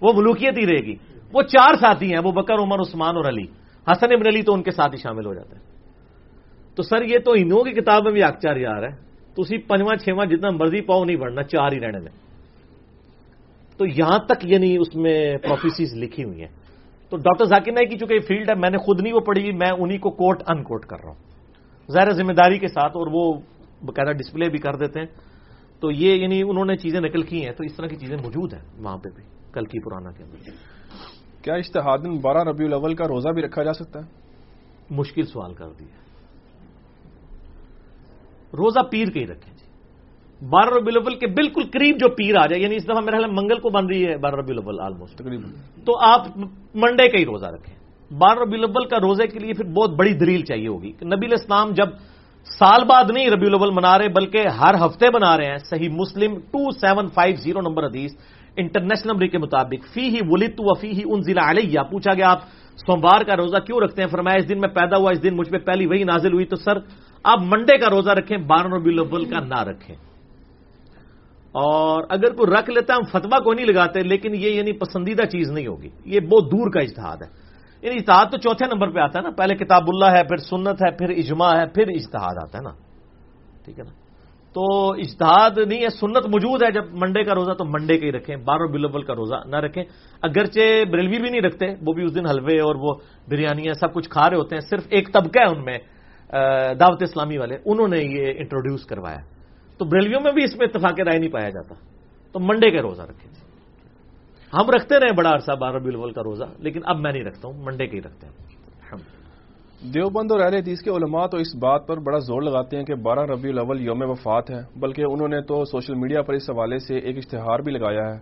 وہ ملوکیت ہی رہے گی۔ وہ چار ساتھی ہیں وہ بکر، عمر، عثمان اور علی۔ حسن ابن علی تو ان کے ساتھ ہی شامل ہو جاتے ہیں۔ تو سر، یہ تو ہندوؤں کی کتاب میں بھی آکچار یار ہے۔ تو اسی پنجواں چھواں جتنا مرضی پاؤ نہیں بڑھنا، چار ہی رہنے میں تو یہاں تک یعنی اس میں پروفیسیز لکھی ہوئی ہیں۔ تو ڈاکٹر ذاکر نائک کی چونکہ یہ فیلڈ ہے، میں نے خود نہیں وہ پڑھی، میں انہی کو کوٹ ان کوٹ کر رہا ہوں۔ ظاہر ذمہ داری کے ساتھ اور وہ باقاعدہ ڈسپلے بھی کر دیتے ہیں۔ تو یہ یعنی انہوں نے چیزیں نقل کی ہیں، تو اس طرح کی چیزیں موجود ہیں وہاں پہ بھی، کل کی پرانا کے اندر۔ کیا اشتہاد بارہ ربیع الاول کا روزہ بھی رکھا جا سکتا ہے؟ مشکل سوال کر دیا۔ روزہ پیر کے ہی رکھیں جی۔ بارہ ربی الاول کے بالکل قریب جو پیر آ جائے یعنی اس دفعہ میرا خیال منگل کو بن رہی ہے بارہ ربی الاول آلموسٹ تقریباً۔ تو آپ منڈے کا ہی روزہ رکھیں۔ بارہ ربی الاول کا روزے کے لیے پھر بہت بڑی دلیل چاہیے ہوگی کہ نبی الاسلام جب سال بعد نہیں ربی الاول منا رہے بلکہ ہر ہفتے بنا رہے ہیں صحیح مسلم two seven five zero number حدیث۔ انٹرنیشنل نمبر کے مطابق فی ہی ولت و فی ہی ان ضلع علیہ۔ پوچھا گیا آپ، سوموار کا روزہ کیوں رکھتے ہیں؟ فرمایا، اس دن میں پیدا ہوا، اس دن مجھ پہ پہلی وہی نازل ہوئی تو سر، آپ منڈے کا روزہ رکھیں بارہ ربی الاول کا نہ رکھیں۔ اور اگر کوئی رکھ لیتا ہے ہم فتوا کو نہیں لگاتے، لیکن یہ یعنی پسندیدہ چیز نہیں ہوگی۔ یہ بہت دور کا اجتہاد ہے۔ یعنی اجتہاد تو چوتھے نمبر پہ آتا ہے نا۔ پہلے کتاب اللہ ہے، پھر سنت ہے، پھر اجماع ہے، پھر اجتہاد آتا ہے نا۔ ٹھیک ہے نا؟ تو اجتہاد نہیں ہے، سنت موجود ہے۔ جب منڈے کا روزہ تو منڈے کا ہی رکھیں، بارہ بلبل کا روزہ نہ رکھیں۔ اگرچہ بریلوی بھی نہیں رکھتے، وہ بھی اس دن حلوے اور وہ بریانیاں سب کچھ کھا رہے ہوتے ہیں۔ صرف ایک طبقہ ہے ان میں دعوت اسلامی والے، انہوں نے یہ انٹروڈیوس کروایا۔ تو بریلویوں میں بھی اس میں اتفاق رائے نہیں پایا جاتا۔ تو منڈے کا روزہ رکھیں۔ ہم رکھتے رہے بڑا عرصہ بارہ بلبل کا روزہ، لیکن اب میں نہیں رکھتا ہوں، منڈے کا ہی رکھتے ہیں۔ دیوبند اور اہل حدیث کے علماء تو اس بات پر بڑا زور لگاتے ہیں کہ بارہ ربیع الاول یوم وفات ہے بلکہ انہوں نے تو سوشل میڈیا پر اس حوالے سے ایک اشتہار بھی لگایا ہے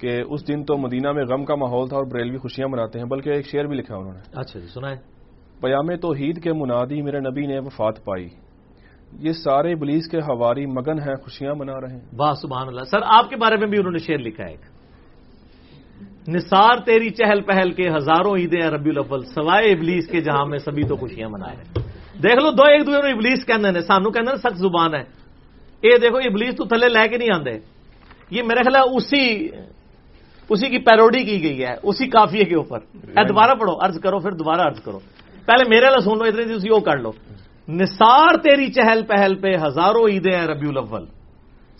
کہ اس دن تو مدینہ میں غم کا ماحول تھا اور بریلوی خوشیاں مناتے ہیں بلکہ ایک شعر بھی لکھا انہوں نے۔ اچھا جی سنا ہے پیام توحید کے منادی میرے نبی نے وفات پائی۔ یہ سارے ابلیس کے ہواری مگن ہیں خوشیاں منا رہے ہیں۔ واہ سبحان اللہ۔ سر آپ کے بارے میں بھی انہوں نے شعر لکھا ہے ایک۔ نثار تیری چہل پہل کے ہزاروں عیدیں ہیں ربی الاول، سوائے ابلیس کے جہاں میں سبھی تو خوشیاں منائے دیکھ لو، دو ایک دوسرے ابلیس کہنے نے، سانو کہنے سخت زبان ہے۔ اے دیکھو، ابلیس تو تھلے لے کے نہیں آندے۔ یہ میرے خیال اسی اسی کی پیروڈی کی گئی ہے، اسی کافیے کے اوپر۔ اے دوبارہ پڑھو، عرض کرو، پھر دوبارہ عرض کرو۔ پہلے میرے لیے سن لو اتنی اسی وہ کر لو۔ نثار تیری چہل پہل پہ ہزاروں عیدیں ہیں ربیع الاول۔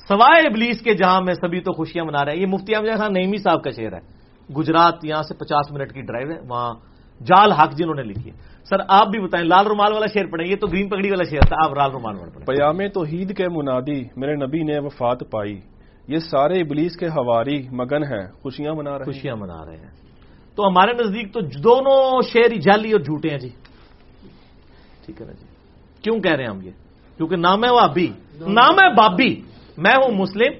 سوائے ابلیس کے جہاں میں سبھی تو خوشیاں منا رہے ہیں۔ یہ مفتی احمد خان نعیمی صاحب کا شعر ہے۔ گجرات یہاں سے پچاس منٹ کی ڈرائیو ہے وہاں جال حق جنہوں نے لکھی ہے۔ سر آپ بھی بتائیں لال رومال والا شعر پڑھیں یہ تو گرین پگڑی والا شعر تھا آپ لال رومال والا پڑھیں۔ پیام توحید کے منادی میرے نبی نے وفات پائی۔ یہ سارے ابلیس کے ہواری مگن ہیں خوشیاں منا رہے ہیں۔ خوشیاں منا رہے ہیں۔ تو ہمارے نزدیک تو دونوں شعر ہی جعلی اور جھوٹے ہیں جی۔ ٹھیک ہے نا جی۔ کیوں کہہ رہے ہیں ہم یہ؟ کیونکہ نام ہے وابی۔ نام ہے بابی۔ میں ہوں مسلم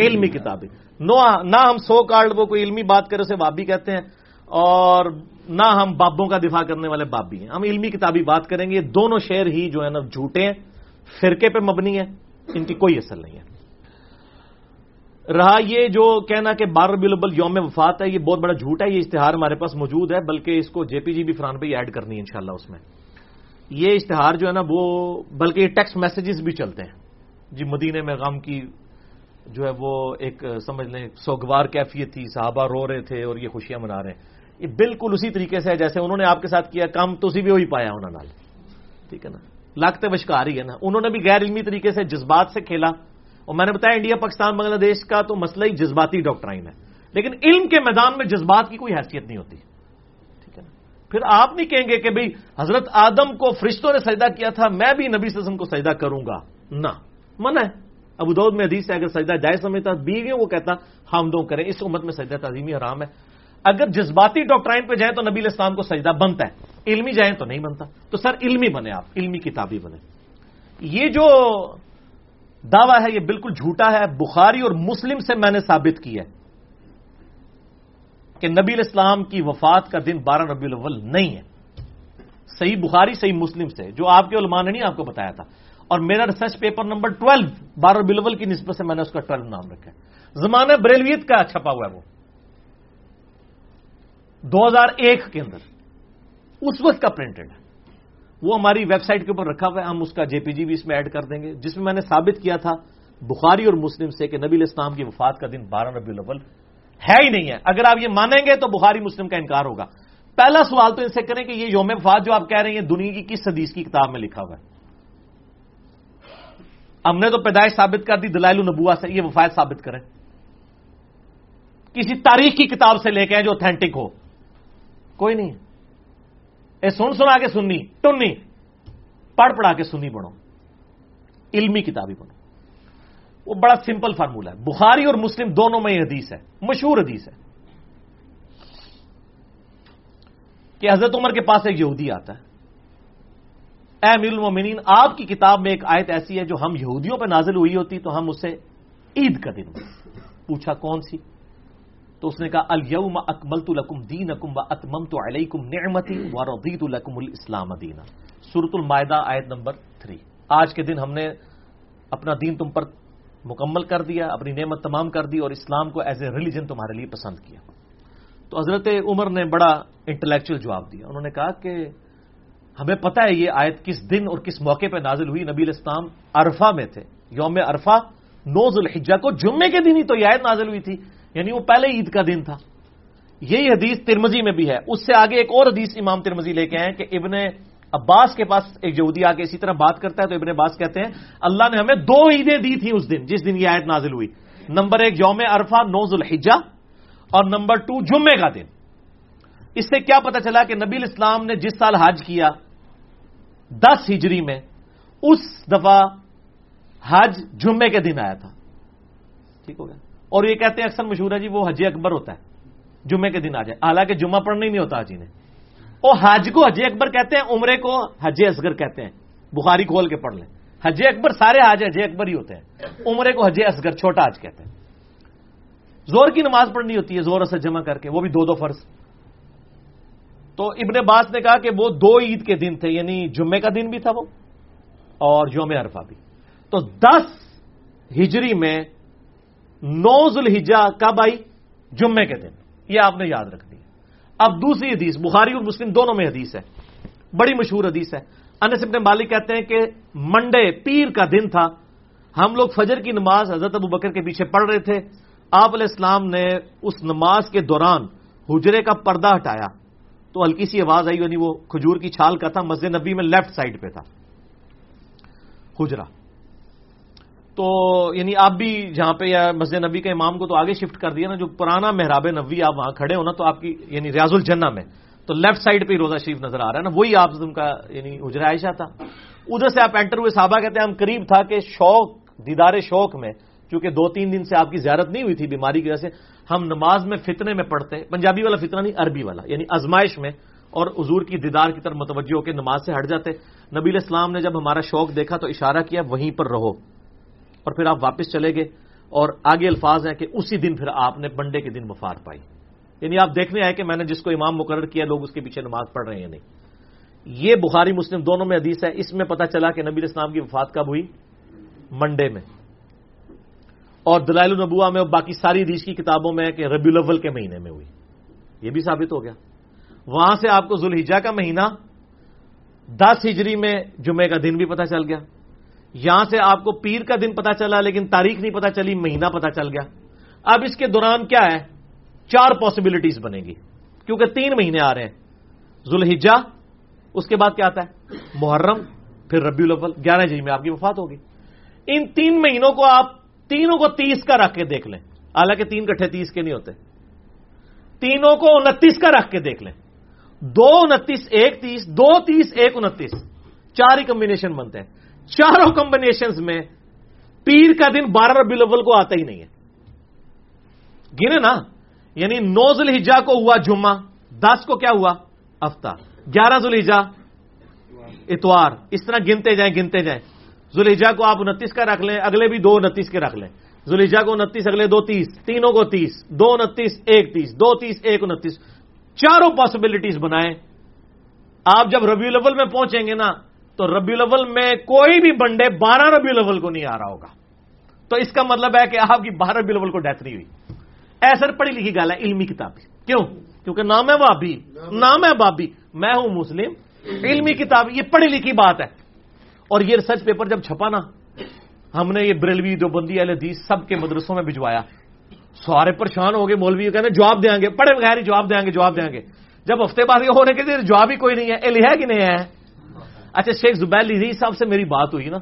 علمی کتابیں۔ نہ ہم سو کارڈ وہ کوئی علمی بات کرے اسے بابی کہتے ہیں اور نہ ہم بابوں کا دفاع کرنے والے بابی ہیں۔ ہم علمی کتابی بات کریں گے یہ دونوں شعر ہی جو ہے نا جھوٹے ہیں فرقے پہ مبنی ہے ان کی کوئی اثر نہیں ہے۔ رہا یہ جو کہنا کہ بارہ بلبل یوم وفات ہے یہ بہت بڑا جھوٹ ہے یہ اشتہار ہمارے پاس موجود ہے بلکہ اس کو جے پی جی بھی فران پہ ایڈ کرنی ہے انشاءاللہ اس میں۔ یہ اشتہار جو ہے نا وہ بلکہ یہ ٹیکسٹ میسیجز بھی چلتے ہیں۔ جی مدینے میں غم کی جو ہے وہ ایک سمجھ لیں سوگوار کیفیت تھی، صحابہ رو رہے تھے اور یہ خوشیاں منا رہے ہیں۔ یہ بالکل اسی طریقے سے ہے، جیسے انہوں نے آپ کے ساتھ کیا، کام تو اسی بھی وہی پایا انہوں نے۔ ٹھیک ہے نا؟ لاگتے بشکار ہی ہے نا۔ انہوں نے بھی غیر علمی طریقے سے جذبات سے کھیلا۔ اور میں نے بتایا، انڈیا، پاکستان، بنگلہ دیش کا تو مسئلہ ہی جذباتی ڈاکٹرائن ہے۔ لیکن علم کے میدان میں جذبات کی کوئی حیثیت نہیں ہوتی۔ ٹھیک ہے نا؟ پھر آپ نہیں کہیں گے کہ بھئی حضرت آدم کو فرشتوں نے سجدہ کیا تھا، میں بھی نبی سزم کو سجدہ کروں گا۔ نہ۔ من ہے۔ ابو دود میں حدیث ہے، اگر سجدہ جائز سمجھتا بیویوں وہ کہتا ہاں ہم دو کریں، اس امت میں سجدہ تعظیمی حرام ہے۔ اگر جذباتی ڈاکٹرائن پہ جائیں تو نبی الاسلام کو سجدہ بنتا ہے۔ علمی جائیں تو نہیں بنتا۔ تو سر علمی بنے آپ، علمی کتابی بنے۔ یہ جو دعویٰ ہے، یہ بالکل جھوٹا ہے۔ بخاری اور مسلم سے میں نے ثابت کیا ہے کہ نبی الاسلام کی وفات کا دن بارہ ربی الاول نہیں ہے۔ صحیح بخاری، صحیح مسلم سے، جو آپ کے علماء نے نہیں آپ کو بتایا تھا۔ اور میرا ریسرچ پیپر نمبر ٹویلو بارہ بلول کی نسبت سے میں نے اس کا ٹویلو نام رکھا ہے۔ زمانہ بریلویت کا اچھا چھپا ہوا ہے وہ۔ دو ہزار ایک کے اندر اس وقت کا پرنٹڈ ہے۔ وہ ہماری ویب سائٹ کے اوپر رکھا ہوا ہے۔ ہم اس کا جے پی جی بھی اس میں ایڈ کر دیں گے۔ جس میں میں نے ثابت کیا تھا بخاری اور مسلم سے کہ نبی الاسلام کی وفات کا دن بارہ ربی الاول ہے ہی نہیں ہے۔ اگر آپ یہ مانیں گے تو بخاری مسلم کا انکار ہوگا۔ پہلا سوال تو ان سے کریں کہ یہ یوم وفات جو آپ کہہ رہے ہیں دنیا کی کس حدیث کی کتاب میں لکھا ہوا ہے؟ ہم نے تو پیدائش ثابت کر دی، دلائل النبوا سے، یہ وفات ثابت کریں۔ کسی تاریخ کی کتاب سے لے کے جو اوتھینٹک ہو۔ کوئی نہیں۔ اے، سن سنا کے سننی ٹنی پڑھ پڑھا کے سنی بڑھو علمی کتابی بنو۔ وہ بڑا سمپل فارمولہ ہے۔ بخاری اور مسلم دونوں میں یہ حدیث ہے۔ مشہور حدیث ہے۔ کہ حضرت عمر کے پاس ایک یہودی آتا ہے۔ اے امیر المومنین آپ کی کتاب میں ایک آیت ایسی ہے جو ہم یہودیوں پہ نازل ہوئی ہوتی، تو ہم اسے عید کا دن پوچھا کون سی؟ تو اس نے کہا الم اکمل لکم دین اکم و اتمم تو علیکم نعمتی و ردیت الکم الاسلام دینا۔ سورت المائدہ آیت نمبر تھری۔ آج کے دن ہم نے اپنا دین تم پر مکمل کر دیا، اپنی نعمت تمام کر دی اور اسلام کو ایز اے ریلیجن تمہارے لیے پسند کیا۔ تو حضرت عمر نے بڑا انٹلیکچل جواب دیا۔ انہوں نے کہا کہ ہمیں پتہ ہے یہ آیت کس دن اور کس موقع پہ نازل ہوئی؟ نبی الاسلام عرفہ میں تھے، یوم عرفہ نوز الحجہ کو جمعے کے دن ہی تو یہ آیت نازل ہوئی تھی یعنی وہ پہلے عید کا دن تھا۔ یہی حدیث ترمزی میں بھی ہے۔ اس سے آگے ایک اور حدیث امام ترمزی لے کے آئے کہ ابن عباس کے پاس ایک یہودی آ کے اسی طرح بات کرتا ہے تو ابن عباس کہتے ہیں، اللہ نے ہمیں دو عیدیں دی تھیں اس دن، جس دن یہ آیت نازل ہوئی۔ نمبر ایک یوم عرفہ نوز الحجہ اور نمبر ٹو جمعے کا دن۔ اس سے کیا پتا چلا کہ نبی الاسلام نے جس سال حج کیا دس ہجری میں اس دفعہ حج جمعے کے دن آیا تھا۔ ٹھیک ہو گیا۔ اور یہ کہتے ہیں اکثر مشہور ہے جی وہ حج اکبر ہوتا ہے۔ جمعے کے دن آ جائے۔ حالانکہ جمعہ پڑھنا ہی نہیں ہوتا حجی نے۔ وہ حج کو حج اکبر کہتے ہیں، عمرے کو حج اصغر کہتے ہیں۔ بخاری کھول کے پڑھ لیں۔ حج اکبر سارے حج حج اکبر ہی ہوتے ہیں۔ عمرے کو حج اصغر، چھوٹا حج کہتے ہیں۔ زور کی نماز پڑھنی ہوتی ہے، زور سے جمع کر کے، وہ بھی دو دو فرض۔ تو ابن باس نے کہا کہ وہ دو عید کے دن تھے یعنی جمعے کا دن بھی تھا وہ اور یوم عرفہ بھی۔ تو دس ہجری میں نوز الحجا کب آئی؟ جمعے کے دن۔ یہ آپ نے یاد رکھ دی۔ اب دوسری حدیث، بخاری اور مسلم دونوں میں حدیث ہے۔ بڑی مشہور حدیث ہے۔ انس ابن مالک کہتے ہیں کہ منڈے پیر کا دن تھا۔ ہم لوگ فجر کی نماز حضرت ابو بکر کے پیچھے پڑھ رہے تھے۔ آپ علیہ السلام نے اس نماز کے دوران حجرے کا پردہ ہٹایا۔ تو ہلکی سی آواز آئی یعنی وہ کھجور کی چھال کا تھا، مسجد نبی میں لیفٹ سائڈ پہ تھا۔ حجرا تو یعنی آپ بھی جہاں پہ یا مسجد نبی کے امام کو تو آگے شفٹ کر دیا نا، جو پرانا محراب نبی آپ وہاں کھڑے ہو نا، تو آپ کی یعنی ریاض الجنہ میں، تو لیفٹ سائڈ پہ ہی روزہ شریف نظر آ رہا ہے نا، وہی آپ کا یعنی اجرا عائشہ تھا۔ ادھر سے آپ انٹر ہوئے صحابہ کہتے ہیں، ہم قریب تھا کہ شوق، دیدار شوق میں، چونکہ دو تین دن سے آپ کی زیارت نہیں ہوئی تھی بیماری کی وجہ سے ہم نماز میں فتنے میں پڑھتے ہیں، پنجابی والا فتنہ نہیں، عربی والا یعنی ازمائش میں، اور حضور کی دیدار کی طرف متوجہ ہو کے نماز سے ہٹ جاتے نبی علیہ السلام نے جب ہمارا شوق دیکھا تو اشارہ کیا، وہیں پر رہو۔ اور پھر آپ واپس چلے گئے، اور آگے الفاظ ہیں کہ اسی دن پھر آپ نے منڈے کے دن وفات پائی۔ یعنی آپ دیکھنے آئے کہ میں نے جس کو امام مقرر کیا، لوگ اس کے پیچھے نماز پڑھ رہے ہیں نہیں۔ یہ بخاری مسلم دونوں میں حدیث ہے، اس میں پتا چلا کہ نبی اسلام کی وفات کب ہوئی؟ منڈے میں۔ اور دلائل النبوا میں باقی ساری حدیث کی کتابوں میں کہ ربی الاول کے مہینے میں ہوئی۔ یہ بھی ثابت ہو گیا۔ وہاں سے آپ کو ذوالحجہ کا مہینہ، دس ہجری میں جمعے کا دن بھی پتا چل گیا۔ یہاں سے آپ کو پیر کا دن پتا چلا، لیکن تاریخ نہیں پتا چلی، مہینہ پتا چل گیا۔ اب اس کے دوران کیا ہے؟ چار پاسبلٹیز بنے گی۔ کیونکہ تین مہینے آ رہے ہیں۔ ذوالحجہ، اس کے بعد کیا آتا ہے؟ محرم، پھر ربی الاول، گیارہ جی میں آپ کی وفات ہوگی۔ ان تین مہینوں کو آپ تینوں کو تیس کا رکھ کے دیکھ لیں۔ حالانکہ تین کٹھے تیس کے نہیں ہوتے۔ تینوں کو انتیس کا رکھ کے دیکھ لیں۔ دو انتیس، ایک تیس، دو تیس، ایک انتیس۔ چار ہی کمبینیشن بنتے ہیں۔ چاروں کمبینیشن میں پیر کا دن بارہ ربی الاول کو آتا ہی نہیں ہے۔ گنے نا؟ یعنی نو الحجا کو ہوا جمعہ، دس کو کیا ہوا؟ ہفتہ۔ گیارہ الحجا اتوار۔ اس طرح گنتے جائیں گنتے جائیں۔ زلیجا کو آپ انتیس کا رکھ لیں، اگلے بھی دو انتیس کے رکھ لیں۔ زلیجا کو انتیس، اگلے دو تیس، تینوں کو تیس، دو انتیس، ایک تیس، دو تیس، ایک انتیس۔ چاروں پاسبلٹیز بنائیں۔ آپ جب ربیع الاول میں پہنچیں گے نا، تو ربیع الاول میں کوئی بھی بنڈے بارہ ربیع الاول کو نہیں آ رہا ہوگا۔ تو اس کا مطلب ہے کہ آپ کی بارہ ربیع الاول کو ڈیتھ نہیں ہوئی۔ ایسا پڑھی لکھی گل ہے، علمی کتاب کیوں؟ کیونکہ نام ہے بابی نام ہے بابی میں ہوں مسلم، علمی کتاب یہ پڑھی لکھی بات ہے۔ اور یہ ریسرچ پیپر جب چھپا نا، ہم نے یہ بریلوی جو بندی حدیث سب کے مدرسوں میں بھجوایا۔ سارے پریشان ہو گئے، مولوی کہتے جواب دیں گے، پڑھے بغیر ہی جواب دیں گے، جواب دیں گے۔ جب ہفتے بعد یہ ہونے کے لیے جواب ہی کوئی نہیں ہے ہے کہ نہیں ہے؟ اچھا شیخ زبیر لیزی صاحب سے میری بات ہوئی نا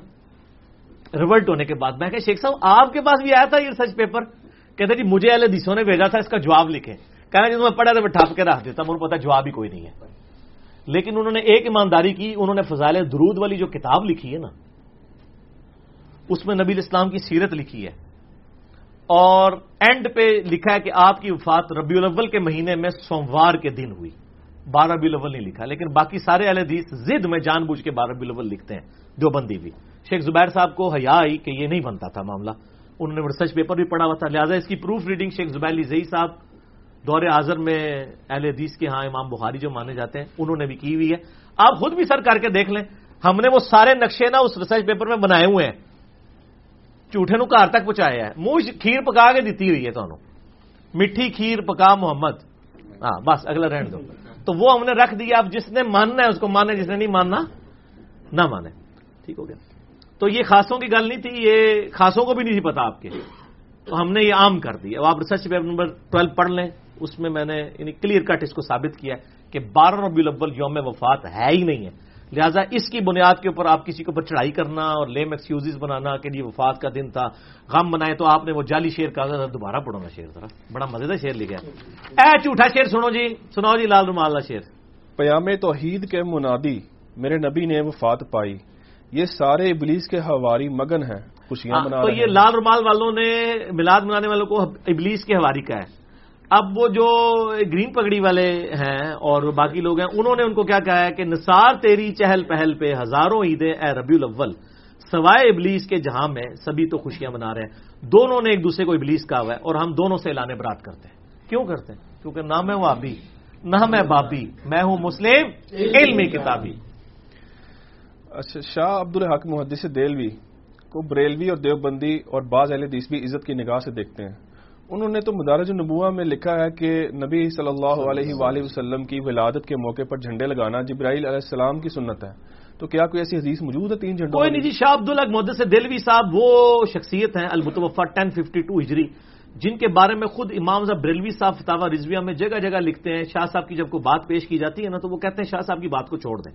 ریورٹ ہونے کے بعد۔ میں کہ شیخ صاحب، آپ کے پاس بھی آیا تھا یہ ریسرچ پیپر کہتے جی مجھے اہل حدیثوں نے بھیجا تھا، اس کا جواب لکھے کہنا جی میں پڑھا تھا، میں ٹھپ کے رکھ دیتا، مجھے پتا جواب ہی کوئی نہیں ہے۔ لیکن انہوں نے ایک ایمانداری کی، انہوں نے فضائل درود والی جو کتاب لکھی ہے نا، اس میں نبی اسلام کی سیرت لکھی ہے۔ اور اینڈ پہ لکھا ہے کہ آپ کی وفات ربیع الاول کے مہینے میں سوموار کے دن ہوئی۔ بارہ ربیع الاول نہیں لکھا، لیکن باقی سارے اہل حدیث زد میں جان بوجھ کے بارہ ربیع الاول لکھتے ہیں، جو بندی بھی شیخ زبیر صاحب کو حیا آئی کہ یہ نہیں بنتا تھا معاملہ۔ انہوں نے ریسرچ پیپر بھی پڑھا ہوا تھا، لہٰذا اس کی پروف ریڈنگ شیخ زبیر علی زئی صاحب دور اعظر میں اہل حدیث کے ہاں امام بخاری جو مانے جاتے ہیں، انہوں نے بھی کی ہوئی ہے۔ آپ خود بھی سر کر کے دیکھ لیں۔ ہم نے وہ سارے نقشے نا اس ریسرچ پیپر میں بنائے ہوئے ہیں۔ جھوٹے نو گھر تک پہنچایا ہے منہ کھیر پکا کے دیتی ہوئی ہے تمہیں میٹھی کھیر پکا محمد۔ ہاں بس اگلا رہن دو۔ تو وہ ہم نے رکھ دیا۔ اب جس نے ماننا ہے اس کو مانے، جس نے نہیں ماننا، نہ مانے۔ ٹھیک ہو گیا۔ تو یہ خاصوں کی گل نہیں تھی، یہ خاصوں کو بھی نہیں تھی پتا آپ کے۔ تو ہم نے یہ عام کر دی۔ اب آپ ریسرچ پیپر نمبر ٹویلو پڑھ لیں۔ اس میں میں نے یعنی کلیئر کٹ اس کو ثابت کیا کہ بارہ ربی الاول یوم وفات ہے ہی نہیں ہے۔ لہٰذا اس کی بنیاد کے اوپر آپ کسی کے اوپر چڑھائی کرنا اور لیم ایکسکیوز بنانا کہ یہ وفات کا دن تھا غم بنائے تو آپ نے وہ جعلی شیر کہا دوبارہ پڑھو نا شیر ذرا۔ بڑا مزے شیر لکھا اے جھوٹا شیر سنو جی سناؤ جی لال رومال شیر پیام توحید کے منادی میرے نبی نے وفات پائی۔ یہ سارے ابلیس کے ہواری مگن ہیں خوشیاں ہاں، تو یہ لال رومال والوں نے میلاد منانے والوں کو ابلیس کے ہواری کا ہے۔ اب وہ جو گرین پگڑی والے ہیں اور باقی لوگ ہیں، انہوں نے ان کو کیا کہا ہے کہ نثار تیری چہل پہل پہ ہزاروں عیدیں اے ربیع الاول، سوائے ابلیس کے جہاں میں سبھی تو خوشیاں منا رہے ہیں۔ دونوں نے ایک دوسرے کو ابلیس کہا ہوا ہے اور ہم دونوں سے اعلان برات کرتے ہیں۔ کیوں کرتے ہیں؟ کیونکہ نہ میں وابی نہ میں بابی، میں ہوں مسلم علمی کتابی۔ اچھا شاہ عبد الحق محدث دلوی کو بریلوی اور دیوبندی اور بعض اہل دیس بھی عزت کی نگاہ سے دیکھتے ہیں۔ انہوں نے تو مدارج النبوہ میں لکھا ہے کہ نبی صلی اللہ علیہ وآلہ وسلم کی ولادت کے موقع پر جھنڈے لگانا جبرائیل علیہ السلام کی سنت ہے۔ تو کیا کوئی ایسی حدیث موجود ہے تین جھنڈوں کوئی نہیں جی شاہ عبد محدث سے دلوی صاحب وہ شخصیت ہیں المتوفا ففٹی ٹو ہجری جن کے بارے میں خود امام صاحب بریلوی صاحب فتح رضویہ میں جگہ جگہ لکھتے ہیں۔ شاہ صاحب کی جب کوئی بات پیش کی جاتی ہے نا تو وہ کہتے ہیں شاہ صاحب کی بات کو چھوڑ دیں۔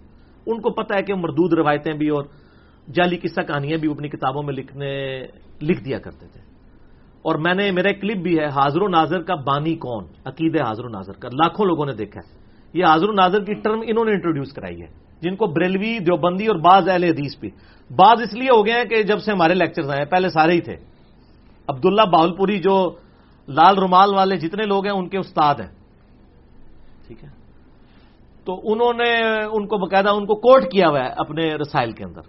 ان کو پتہ ہے کہ مردود روایتیں بھی اور جعلی قصہ کہانیاں بھی اپنی کتابوں میں لکھنے لکھ دیا کرتے تھے۔ اور میں نے میرا کلپ بھی ہے، حاضر و ناظر کا بانی کون؟ عقید حاضر و ناظر کا۔ لاکھوں لوگوں نے دیکھا ہے۔ یہ حاضر و ناظر کی ٹرم انہوں نے انٹروڈیوس کرائی ہے، جن کو بریلوی، دیوبندی اور بعض اہل حدیث بھی۔ بعض اس لیے ہو گئے ہیں کہ جب سے ہمارے لیکچرز آئے پہلے سارے ہی تھے۔ عبداللہ باہل پوری جو لال رومال والے جتنے لوگ ہیں، ان کے استاد ہیں۔ ٹھیک ہے؟ تو انہوں نے ان کو باقاعدہ ان کو کوٹ کیا ہوا ہے اپنے رسائل کے اندر۔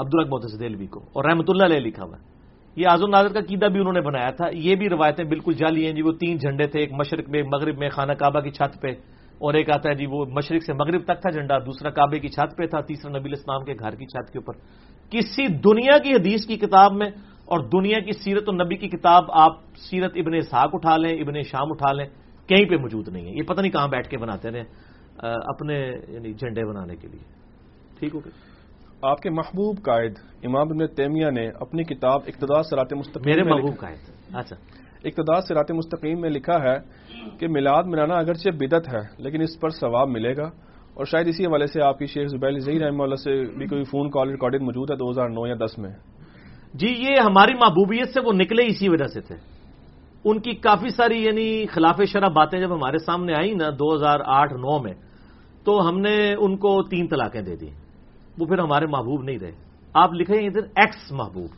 عبداللہ بہت دلوی کو، اور رحمت اللہ علیہ لکھا ہوا ہے۔ یہ آزم ناظر کا قیدہ بھی انہوں نے بنایا تھا۔ یہ بھی روایتیں بالکل جعلی ہیں جی وہ تین جھنڈے تھے، ایک مشرق میں، مغرب میں، خانہ کعبہ کی چھت پہ۔ اور ایک آتا ہے جی وہ مشرق سے مغرب تک تھا جھنڈا، دوسرا کعبے کی چھت پہ تھا، تیسرا نبی اسلام کے گھر کی چھت کے اوپر۔ کسی دنیا کی حدیث کی کتاب میں اور دنیا کی سیرت و نبی کی کتاب آپ سیرت ابن اسحاق اٹھا لیں، ابن شام اٹھا لیں، کہیں پہ موجود نہیں ہے۔ یہ پتہ نہیں کہاں بیٹھ کے بناتے ہیں اپنے یعنی جھنڈے بنانے کے لیے۔ ٹھیک ہو گیا آپ کے محبوب قائد امام ابن تیمیہ نے اپنی کتاب اقتدار سرات مستقیم میرے محبوب قائد۔ اچھا۔ اقتدار سرات مستقیم میں لکھا ہے کہ میلاد منانا اگرچہ بدت ہے لیکن اس پر ثواب ملے گا۔ اور شاید اسی حوالے سے آپ کی شیخ زبیل زئی رحمہ اللہ سے بھی کوئی فون کال ریکارڈنگ موجود ہے دو ہزار نو یا دس میں۔ جی یہ ہماری محبوبیت سے وہ نکلے اسی وجہ سے تھے۔ ان کی کافی ساری یعنی خلاف شرح باتیں جب ہمارے سامنے آئی نا دو ہزار آٹھ نو میں تو ہم نے ان کو تین طلاقیں دے دی وہ پھر ہمارے محبوب نہیں رہے۔ آپ لکھیں ادھر ایکس محبوب۔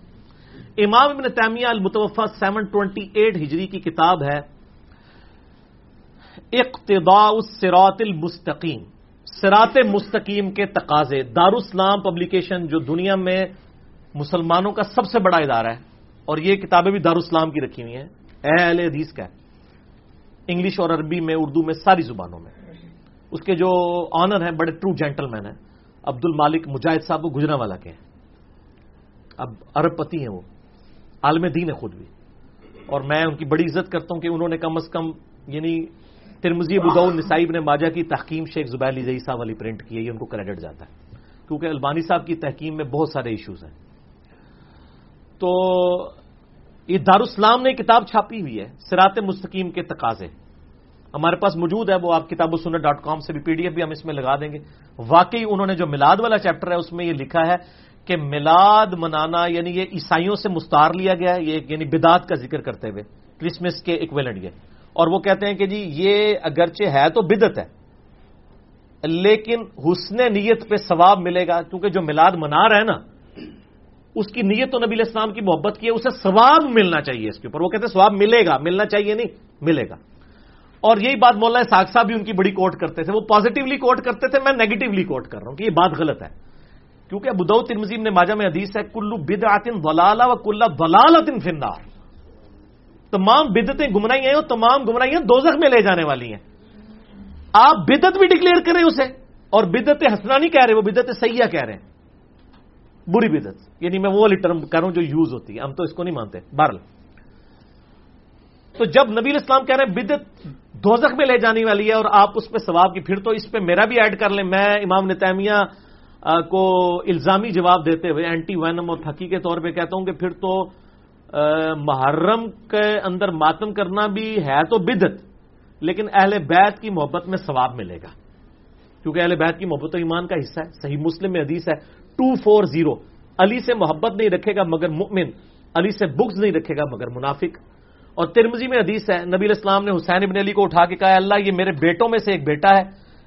امام ابن تیمیہ المتوفا سیون ٹوینٹی ایٹ ہجری کی کتاب ہے۔ اقتداء السراط المستقیم۔ سرات مستقیم کے تقاضے۔ دارالسلام پبلیکیشن جو دنیا میں مسلمانوں کا سب سے بڑا ادارہ ہے۔ اور یہ کتابیں بھی دارالسلام کی رکھی ہوئی ہیں۔ اے اہل حدیث کا ہے۔ انگلش اور عربی میں، اردو میں، ساری زبانوں میں۔ اس کے جو آنر ہیں، بڑے ٹرو جینٹل مین ہیں۔ عبد المالک مجاہد صاحب وہ گجرا والا کے ہیں۔ اب ارب پتی ہیں وہ۔ عالم دین ہے خود بھی۔ اور میں ان کی بڑی عزت کرتا ہوں کہ انہوں نے کم از کم یعنی ترمزی ابود نسائی، ابن ماجہ کی تحکیم شیخ زبیر علی زئی صاحب والی پرنٹ کی ہے، یہ ان کو کریڈٹ جاتا ہے۔ کیونکہ البانی صاحب کی تحکیم میں بہت سارے ایشوز ہیں۔ تو یہ دارالاسلام نے کتاب چھاپی ہوئی ہے سرات مستقیم کے تقاضے۔ ہمارے پاس موجود ہے، وہ آپ کتاب و سنت ڈاٹ کام سے بھی پی ڈی ایف بھی ہم اس میں لگا دیں گے۔ واقعی انہوں نے جو میلاد والا چیپٹر ہے، اس میں یہ لکھا ہے کہ میلاد منانا یعنی یہ عیسائیوں سے مستار لیا گیا ہے، یہ یعنی بدعت کا ذکر کرتے ہوئے، کرسمس کے اکویلنٹ یہ۔ اور وہ کہتے ہیں کہ جی یہ اگرچہ ہے تو بدت ہے، لیکن حسن نیت پہ ثواب ملے گا، کیونکہ جو میلاد منا رہا ہے نا، اس کی نیت تو نبی اسلام کی محبت کی ہے، اسے ثواب ملنا چاہیے اس کے اوپر۔ وہ کہتے ہیں ثواب ملے گا، ملنا چاہیے نہیں، ملے گا۔ اور یہی بات مولانا ساگ صاحب بھی ان کی بڑی کوٹ کرتے تھے، وہ پازیٹیولی کوٹ کرتے تھے، میں نیگیٹولی کوٹ کر رہا ہوں کہ یہ بات غلط ہے۔ کیونکہ ابو ترمزیم نے ماجہ میں حدیث ہے، کلو بد آتن ولالا و کلّا ولالتن فنار تمام بدتیں گمرائی ہیں اور تمام گمراہیاں دوزخ میں لے جانے والی ہیں۔ آپ بدت بھی ڈکلیئر کریں اسے، اور بدت ہسنا نہیں کہہ رہے وہ بدت سیاح کہہ رہے ہیں۔ بری بدت یعنی میں وہ والی ٹرم کہہ رہا ہوں جو یوز ہوتی ہے، ہم تو اس کو نہیں مانتے بہرل تو جب نبی اسلام کہہ رہے ہیں بدت دوزخ میں لے جانے والی ہے اور آپ اس پہ ثواب کی پھر تو اس پہ میرا بھی ایڈ کر لیں۔ میں امام نتیمیہ کو الزامی جواب دیتے ہوئے اینٹی وینم اور تھکی کے طور پہ کہتا ہوں کہ پھر تو محرم کے اندر ماتم کرنا بھی ہے تو بدت لیکن اہل بیت کی محبت میں ثواب ملے گا۔ کیونکہ اہل بیت کی محبت و ایمان کا حصہ ہے۔ صحیح مسلم میں حدیث ہے، ٹو فور زیرو۔ علی سے محبت نہیں رکھے گا مگر مؤمن، علی سے بکس نہیں رکھے گا مگر منافق۔ اور ترمزی میں حدیث ہے، نبی اسلام نے حسین ابن علی کو اٹھا کے کہا اللہ، یہ میرے بیٹوں میں سے ایک بیٹا ہے۔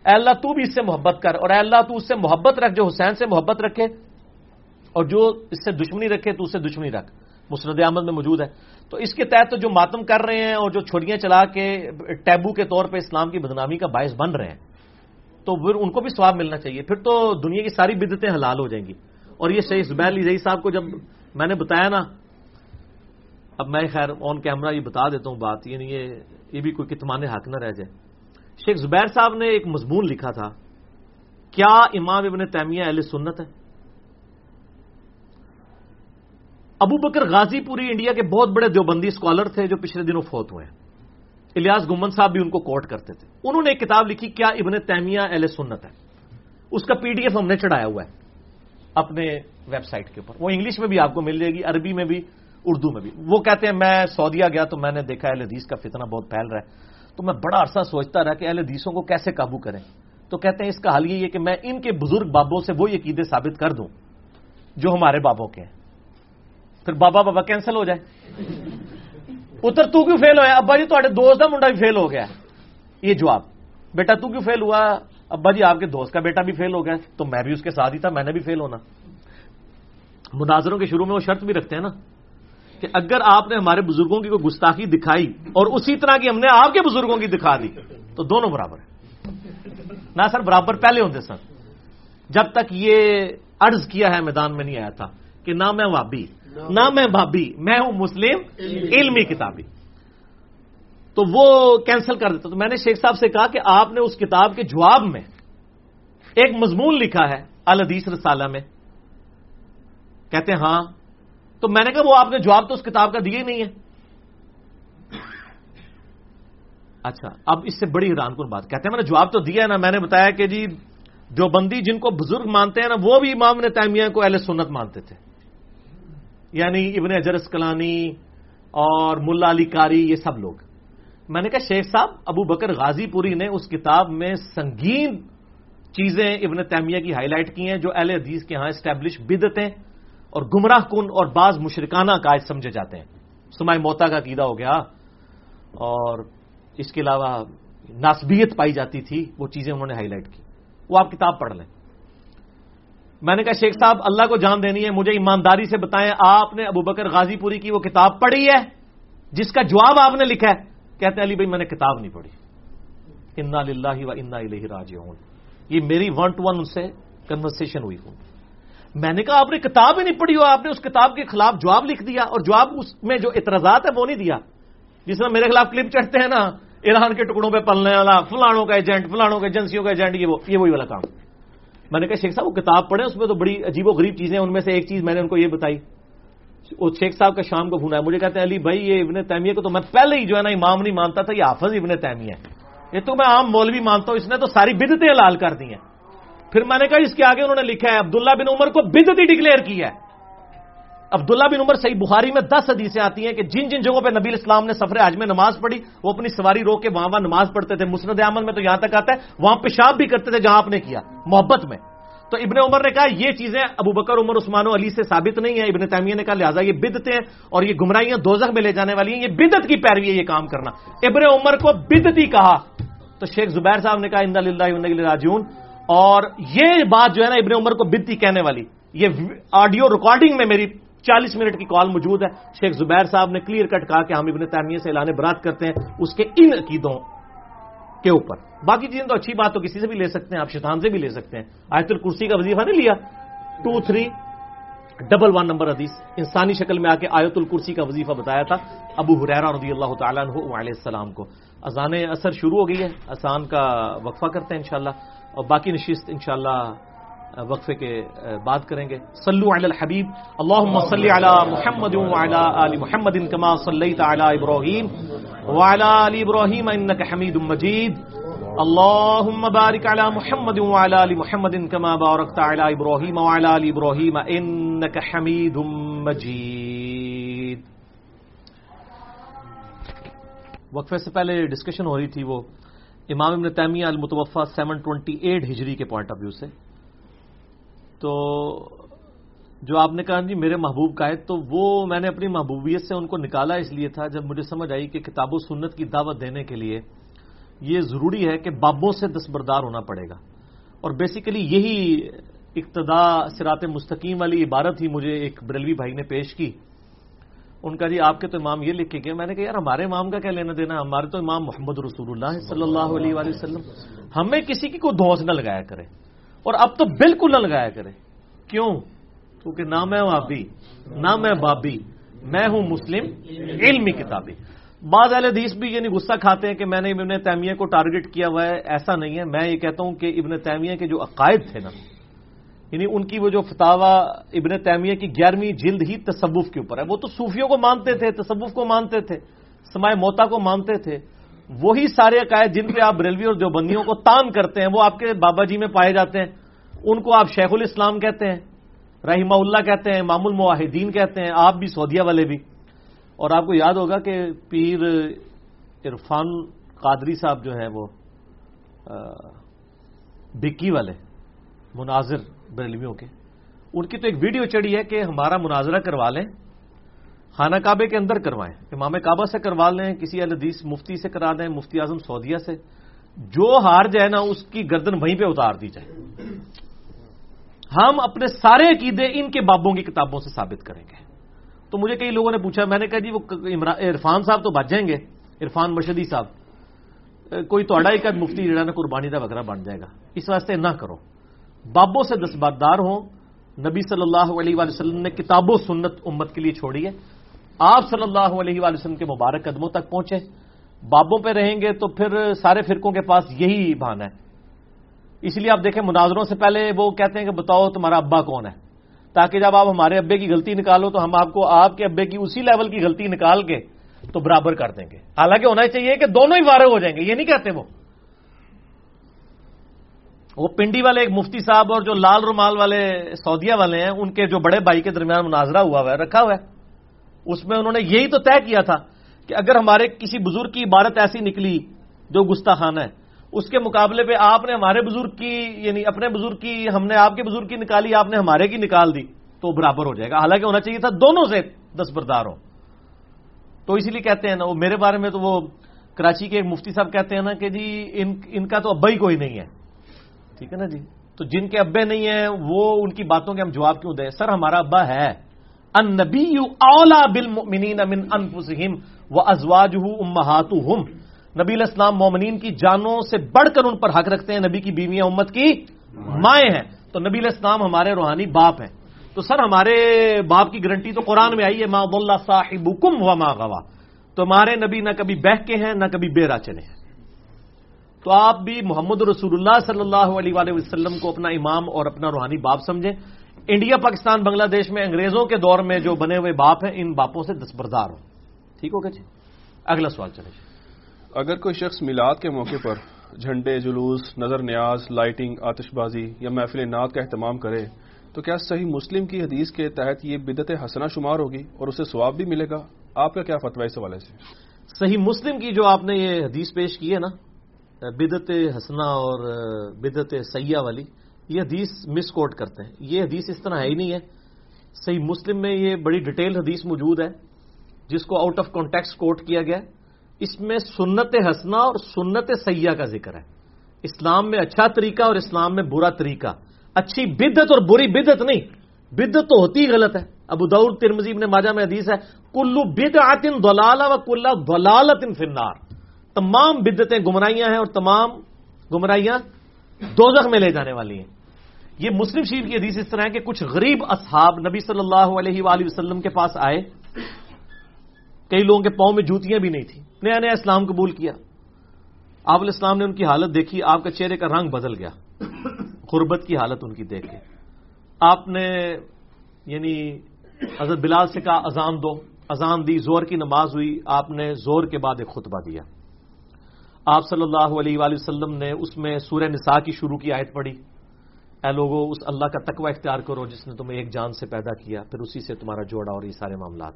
اے اللہ، تو بھی اس سے محبت کر، اور اے اللہ، تو اس سے محبت رکھ، جو حسین سے محبت رکھے، اور جو اس سے دشمنی رکھے، تو اس سے دشمنی رکھ۔ مسرد احمد میں موجود ہے۔ تو اس کے تحت تو جو ماتم کر رہے ہیں اور جو چھڑیاں چلا کے ٹیبو کے طور پہ اسلام کی بدنامی کا باعث بن رہے ہیں، تو پھر ان کو بھی سواب ملنا چاہیے۔ پھر تو دنیا کی ساری بدتیں حلال ہو جائیں گی۔ اور یہ شیخ زبیر علی زئی صاحب کو جب میں نے بتایا نا اب میں خیر آن کیمرہ یہ بتا دیتا ہوں بات یعنی یہ یہ بھی کوئی کتمان حق نہ رہ جائے۔ شیخ زبیر صاحب نے ایک مضمون لکھا تھا، کیا امام ابن تیمیہ اہل سنت ہے؟ ابو بکر غازی پوری انڈیا کے بہت بڑے دیوبندی اسکالر تھے جو پچھلے دنوں فوت ہوئے ہیں۔ الیاس گمن صاحب بھی ان کو کوٹ کرتے تھے۔ انہوں نے ایک کتاب لکھی، کیا ابن تیمیہ اہل سنت ہے؟ اس کا پی ڈی ایف ہم نے چڑھایا ہوا ہے اپنے ویب سائٹ کے اوپر۔ وہ انگلش میں بھی آپ کو مل جائے گی، عربی میں بھی۔ اردو میں بھی۔ وہ کہتے ہیں، میں سعودیہ گیا تو میں نے دیکھا اہل حدیث کا فتنہ بہت پھیل رہا ہے۔ تو میں بڑا عرصہ سوچتا رہا کہ اہل حدیثوں کو کیسے قابو کریں۔ تو کہتے ہیں، اس کا حل یہ ہے کہ میں ان کے بزرگ بابوں سے وہ عقیدے ثابت کر دوں، جو ہمارے بابوں کے ہیں۔ پھر بابا بابا کینسل ہو جائے۔ پتر تو کیوں فیل ہوا ابا جی تے دوست کا منڈا بھی فیل ہو گیا۔ یہ جواب۔ بیٹا، تو کیوں فیل ہوا؟ ابا جی آپ کے دوست کا بیٹا بھی فیل ہو گیا۔ تو میں بھی اس کے ساتھ ہی تھا، میں نے بھی فیل ہونا۔ مناظروں کے شروع میں وہ شرط بھی رکھتے ہیں نا۔ کہ اگر آپ نے ہمارے بزرگوں کی کوئی گستاخی دکھائی اور اسی طرح کی ہم نے آپ کے بزرگوں کی دکھا دی تو دونوں برابر ہیں۔ نہ سر برابر پہلے ہوتے سر۔ جب تک یہ عرض کیا ہے میدان میں نہیں آیا تھا کہ نہ میں وابی نہ میں بھابی میں ہوں مسلم علمی کتابی۔ تو وہ کینسل کر دیتا۔ تو میں نے شیخ صاحب سے کہا کہ آپ نے اس کتاب کے جواب میں ایک مضمون لکھا ہے الحدیث رسالہ میں۔ کہتے ہیں ہاں تو میں نے کہا وہ آپ نے جواب تو اس کتاب کا دیا ہی نہیں ہے۔ اچھا اب اس سے بڑی حیران کن بات، کہتے ہیں میں نے جواب تو دیا ہے نا، میں نے بتایا کہ جی جو بندی جن کو بزرگ مانتے ہیں نا، وہ بھی امام نے تعمیہ کو اہل سنت مانتے تھے۔ یعنی ابن اجرس کلانی اور ملا علی کاری یہ سب لوگ۔ میں نے کہا شیخ صاحب، ابو بکر غازی پوری نے اس کتاب میں سنگین چیزیں ابن تیمیہ کی ہائی لائٹ کی ہیں جو اہل حدیث کے ہاں اسٹیبلش بدتیں اور گمراہ کن اور بعض مشرکانہ قائد سمجھے جاتے ہیں۔ سمائے موتا کا قیدا ہو گیا اور اس کے علاوہ ناسبیت پائی جاتی تھی، وہ چیزیں انہوں نے ہائی لائٹ کی۔ وہ آپ کتاب پڑھ لیں۔ میں نے کہا، شیخ صاحب، اللہ کو جان دینی ہے، مجھے ایمانداری سے بتائیں، آپ نے ابو بکر غازی پوری کی وہ کتاب پڑھی ہے، جس کا جواب آپ نے لکھا ہے۔ کہتے ہیں، علی بھائی، میں نے کتاب نہیں پڑھی۔ انا للہ و انا الہ راج یہ میری ون ٹو ون ان سے کنورسن ہوئی۔ ہوں میں نے کہا، آپ نے کتاب ہی نہیں پڑھی ہو، آپ نے اس کتاب کے خلاف جواب لکھ دیا اور جواب اس میں جو اعتراضات ہے وہ نہیں دیا۔ جس میں میرے خلاف کلپ چڑھتے ہیں نا، ایران کے ٹکڑوں پہ پلنے والا فلانوں کا ایجنٹ فلانوں کے ایجنسیوں کا ایجنٹ، یہ وہ، یہ وہی والا کام۔ میں نے کہا، شیخ صاحب، وہ کتاب پڑھیں، اس میں تو بڑی عجیب و غریب چیزیں ان میں سے ایک چیز میں نے ان کو یہ بتائی۔ وہ شیخ صاحب کا شام کو بھونا ہے مجھے کہتے ہیں، علی بھائی، یہ ابن تیمیہ کو تو میں پہلے ہی جو ہے نا، امام نہیں مانتا تھا، یہ حافظ ابن تیمیہ ہے یہ تو میں عام مولوی مانتا ہوں، اس نے تو ساری بدتیں حلال کر دی ہیں۔ پھر میں نے کہا اس کے آگے انہوں نے لکھا ہے، عبداللہ بن عمر کو بدتی ڈکلیئر کیا ہے۔ عبداللہ بن عمر صحیح بخاری میں دس حدیثیں آتی ہیں کہ جن جن جگہوں پہ نبی اسلام نے سفر حج میں نماز پڑھی، وہ اپنی سواری روک کے وہاں وہاں نماز پڑھتے تھے۔ مسند احمد میں تو یہاں تک آتا ہے، وہاں پیشاب بھی کرتے تھے جہاں آپ نے کیا، محبت میں۔ تو ابن عمر نے کہا یہ چیزیں ابو بکر، عمر، عثمان و علی سے ثابت نہیں ہے ابن تعمیہ نے کہا لہٰذا یہ بدتیں اور یہ گمراہیاں دوزخ میں لے جانے والی ہیں۔ یہ بدت کی پیروی ہے یہ کام کرنا۔ ابن عمر کو بدتی کہا۔ تو شیخ زبیر صاحب نے کہا اللہ راجون اور یہ بات جو ہے نا ابن عمر کو بدتی کہنے والی، یہ آڈیو ریکارڈنگ میں میری چالیس منٹ کی کال موجود ہے۔ شیخ زبیر صاحب نے کلیئر کٹ کہا کہ ہم ابن تعمیہ سے اعلان برات کرتے ہیں اس کے ان عقیدوں کے اوپر۔ باقی چیزیں تو اچھی بات تو کسی سے بھی لے سکتے ہیں، آپ شیطان سے بھی لے سکتے ہیں۔ آیت الکرسی کا وظیفہ نہیں لیا۔ Two three double one number حدیث، انسانی شکل میں آ کے آیت الکرسی کا وظیفہ بتایا تھا ابو حریرا رضی اللہ تعالیٰ عنہ علیہ السلام کو۔ اذان اثر شروع ہو گئی ہے، اذان کا وقفہ کرتے ہیں انشاءاللہ۔ اور باقی نشست انشاءاللہ وقفے کے بات کریں گے۔ صلو علی الحبیب، اللہم صلی علی محمد وعلی آل محمد کما صلیت علی ابراہیم وعلی آل ابراہیم، انکا حمید مجید۔ اللہم بارک علی محمد وعلی آل محمد کما بارکت علی ابراہیم وعلی آل ابراہیم، انکا حمید مجید۔ وقفے سے پہلے ڈسکشن ہو رہی تھی وہ امام ابن تیمیہ المتوفہ سیون ٹوینٹی ایٹ ہجری کے پوائنٹ آف ویو سے۔ تو جو آپ نے کہا جی میرے محبوب کا ہے، تو وہ میں نے اپنی محبوبیت سے ان کو نکالا، اس لیے تھا جب مجھے سمجھ آئی کہ کتاب و سنت کی دعوت دینے کے لیے یہ ضروری ہے کہ بابوں سے دستبردار ہونا پڑے گا۔ اور بیسیکلی یہی اقتدا سرات مستقیم والی عبارت ہی مجھے ایک بریلوی بھائی نے پیش کی۔ ان کا جی آپ کے تو امام یہ لکھ کے گئے، میں نے کہا یار ہمارے امام کا کیا لینا دینا؟ ہمارے تو امام محمد رسول اللہ صلی اللہ علیہ وآلہ وسلم۔ ہمیں کسی کی کوئی دھوس نہ لگایا کرے۔ اور اب تو بالکل نہ لگایا کرے۔ کیوں؟ کیونکہ نہ میں بابی نہ میں بابی، میں ہوں مسلم علمی کتابی۔ بعض اہل حدیث بھی یعنی غصہ کھاتے ہیں کہ میں نے ابن تیمیہ کو ٹارگٹ کیا ہوا ہے، ایسا نہیں ہے۔ میں یہ کہتا ہوں کہ ابن تیمیہ کے جو عقائد تھے نا یعنی ان کی وہ جو فتوا ابن تیمیہ کی گیارہویں جلد ہی تصوف کے اوپر ہے۔ وہ تو صوفیوں کو مانتے تھے، تصوف کو مانتے تھے، سمائے موتا کو مانتے تھے۔ وہی سارے عقائد جن پہ آپ بریلوی اور دیوبندیوں کو تان کرتے ہیں، وہ آپ کے بابا جی میں پائے جاتے ہیں۔ ان کو آپ شیخ الاسلام کہتے ہیں، رحمہ اللہ کہتے ہیں مام المواحدین کہتے ہیں، آپ بھی سعودیہ والے بھی۔ اور آپ کو یاد ہوگا کہ پیر عرفان قادری صاحب جو ہیں وہ بکی والے، مناظر۔ بریلویوں کے۔ ان کی تو ایک ویڈیو چڑھی ہے کہ ہمارا مناظرہ کروا لیں، خانہ کعبے کے اندر کروائیں۔ امام کعبہ سے کروا لیں، کسی الدیس مفتی سے کرا دیں، مفتی اعظم سعودیہ سے۔ جو ہار جائے نا، اس کی گردن وہیں پہ اتار دی جائے۔ ہم اپنے سارے عقیدے ان کے بابوں کی کتابوں سے ثابت کریں گے۔ تو مجھے کئی لوگوں نے پوچھا، میں نے کہا جی وہ عرفان صاحب تو بچ جائیں گے، عرفان مرشدی صاحب۔ کوئی توڑا ایک مفتی جڑا نا قربانی کا وغیرہ بن جائے گا۔ اس واسطے نہ کرو۔ بابوں سے دستبردار ہوں۔ نبی صلی اللہ علیہ وآلہ وسلم نے کتاب و سنت امت کے لیے چھوڑی ہے۔ آپ صلی اللہ علیہ وآلہ وسلم کے مبارک قدموں تک پہنچے۔ بابوں پہ رہیں گے تو پھر سارے فرقوں کے پاس یہی بہانا ہے۔ اس لیے آپ دیکھیں مناظروں سے پہلے وہ کہتے ہیں کہ بتاؤ تمہارا ابا کون ہے؟ تاکہ جب آپ ہمارے ابے کی غلطی نکالو تو ہم آپ کو آپ کے ابے کی اسی لیول کی غلطی نکال کے تو برابر کر دیں گے۔ حالانکہ ہونا چاہیے کہ دونوں ہی وارے ہو جائیں گے، یہ نہیں کہتے وہ۔ وہ پنڈی والے ایک مفتی صاحب اور جو لال رومال والے سعودیہ والے ہیں، ان کے جو بڑے بھائی کے درمیان مناظرہ ہوا ہوا ہے، رکھا ہوا ہے۔ اس میں انہوں نے یہی تو طے کیا تھا کہ اگر ہمارے کسی بزرگ کی عبارت ایسی نکلی جو گستاخانہ ہے، اس کے مقابلے پہ آپ نے ہمارے بزرگ کی یعنی اپنے بزرگ کی، ہم نے آپ کے بزرگ کی نکالی، آپ نے ہمارے کی نکال دی، تو برابر ہو جائے گا۔ حالانکہ ہونا چاہیے تھا دونوں سے دستبردار ہو۔ تو اسی لیے کہتے ہیں نا، وہ میرے بارے میں تو وہ کراچی کے ایک مفتی صاحب کہتے ہیں نا کہ جی ان ان کا تو ابا ہی کوئی نہیں ہے۔ ٹھیک ہے نا جی؟ تو جن کے ابے نہیں ہیں، وہ ان کی باتوں کے ہم جواب کیوں دیں؟ سر، ہمارا ابا ہے۔ ان نبی اولا بل من انفسہم و ازواج امہاتہم۔ نبی الاسلام مومنین کی جانوں سے بڑھ کر ان پر حق رکھتے ہیں۔ نبی کی بیویاں امت کی مائیں ہیں۔ تو نبی الاسلام ہمارے روحانی باپ ہیں۔ تو سر، ہمارے باپ کی گارنٹی تو قرآن میں آئی ہے ماں اللہ صاحب حکم ہوا ماں گوا تو ہمارے نبی نہ کبھی بہ کے ہیں، نہ کبھی بیرا چلے ہیں۔ تو آپ بھی محمد رسول اللہ صلی اللہ علیہ وآلہ وسلم کو اپنا امام اور اپنا روحانی باپ سمجھیں۔ انڈیا پاکستان بنگلہ دیش میں انگریزوں کے دور میں جو بنے ہوئے باپ ہیں ان باپوں سے دستبردار ہوں۔ ٹھیک ہوگا جی؟ اگلا سوال چلے جی۔ اگر کوئی شخص میلاد کے موقع پر جھنڈے جلوس نظر نیاز لائٹنگ آتش بازی یا محفل نعت کا اہتمام کرے تو کیا صحیح مسلم کی حدیث کے تحت یہ بدت حسنہ شمار ہوگی اور اسے ثواب بھی ملے گا؟ آپ کا کیا فتویٰ اس حوالے سے؟ صحیح مسلم کی جو آپ نے یہ حدیث پیش کی ہے نا بدت حسنہ اور بدت سیاح والی، یہ حدیث مس کوٹ کرتے ہیں۔ یہ حدیث اس طرح ہے ہی نہیں ہے۔ صحیح مسلم میں یہ بڑی ڈیٹیل حدیث موجود ہے، جس کو آؤٹ آف کانٹیکس کوٹ کیا گیا۔ اس میں سنت ہسنا اور سنت سیاح کا ذکر ہے۔ اسلام میں اچھا طریقہ اور اسلام میں برا طریقہ۔ اچھی بدت اور بری بدت نہیں بدت تو ہوتی ہی غلط ہے۔ ابو دور ترمزیب نے ماجا میں حدیث ہے، کلو بد آتن دلال و کلّا دلالتن فنار تمام بدتیں گمراہیاں ہیں اور تمام گمراہیاں دوزخ میں لے جانے والی ہیں۔ یہ مسلم شریف کی حدیث اس طرح ہے کہ کچھ غریب اصحاب نبی صلی اللہ علیہ وآلہ وسلم کے پاس آئے۔ کئی لوگوں کے پاؤں میں جوتیاں بھی نہیں تھیں۔ نیا نیا اسلام قبول کیا۔ آپ علیہ السلام نے ان کی حالت دیکھی آپ کے چہرے کا رنگ بدل گیا۔ غربت کی حالت ان کی دیکھ کے۔ آپ نے یعنی حضرت بلال سے کہا، اذان دو، اذان دی، زور کی نماز ہوئی۔ آپ نے زور کے بعد ایک خطبہ دیا۔ آپ صلی اللہ علیہ وآلہ وسلم نے اس میں سورہ نساء کی شروع کی آیت پڑھی۔ اے لوگوں اس اللہ کا تقوی اختیار کرو جس نے تمہیں ایک جان سے پیدا کیا، پھر اسی سے تمہارا جوڑا اور یہ سارے معاملات۔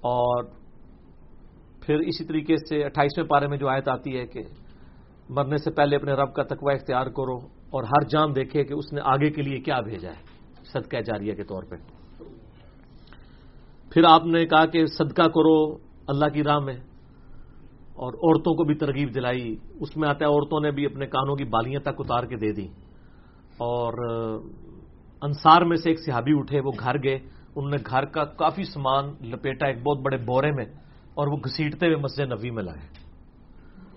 اور پھر اسی طریقے سے اٹھائیسویں پارے میں جو آیت آتی ہے کہ مرنے سے پہلے اپنے رب کا تقوی اختیار کرو اور ہر جان دیکھے کہ اس نے آگے کے لیے کیا بھیجا ہے۔ صدقہ جاریہ کے طور پہ۔ پھر آپ نے کہا کہ صدقہ کرو اللہ کی راہ میں۔ اور عورتوں کو بھی ترغیب دلائی۔ اس میں آتا ہے عورتوں نے بھی اپنے کانوں کی بالیاں تک اتار کے دے دی اور انصار میں سے ایک صحابی اٹھے، وہ گھر گئے۔ انہوں نے گھر کا کافی سامان، لپیٹا ایک بہت بڑے بورے میں، اور وہ گھسیٹتے ہوئے مسجد نبی میں لائے۔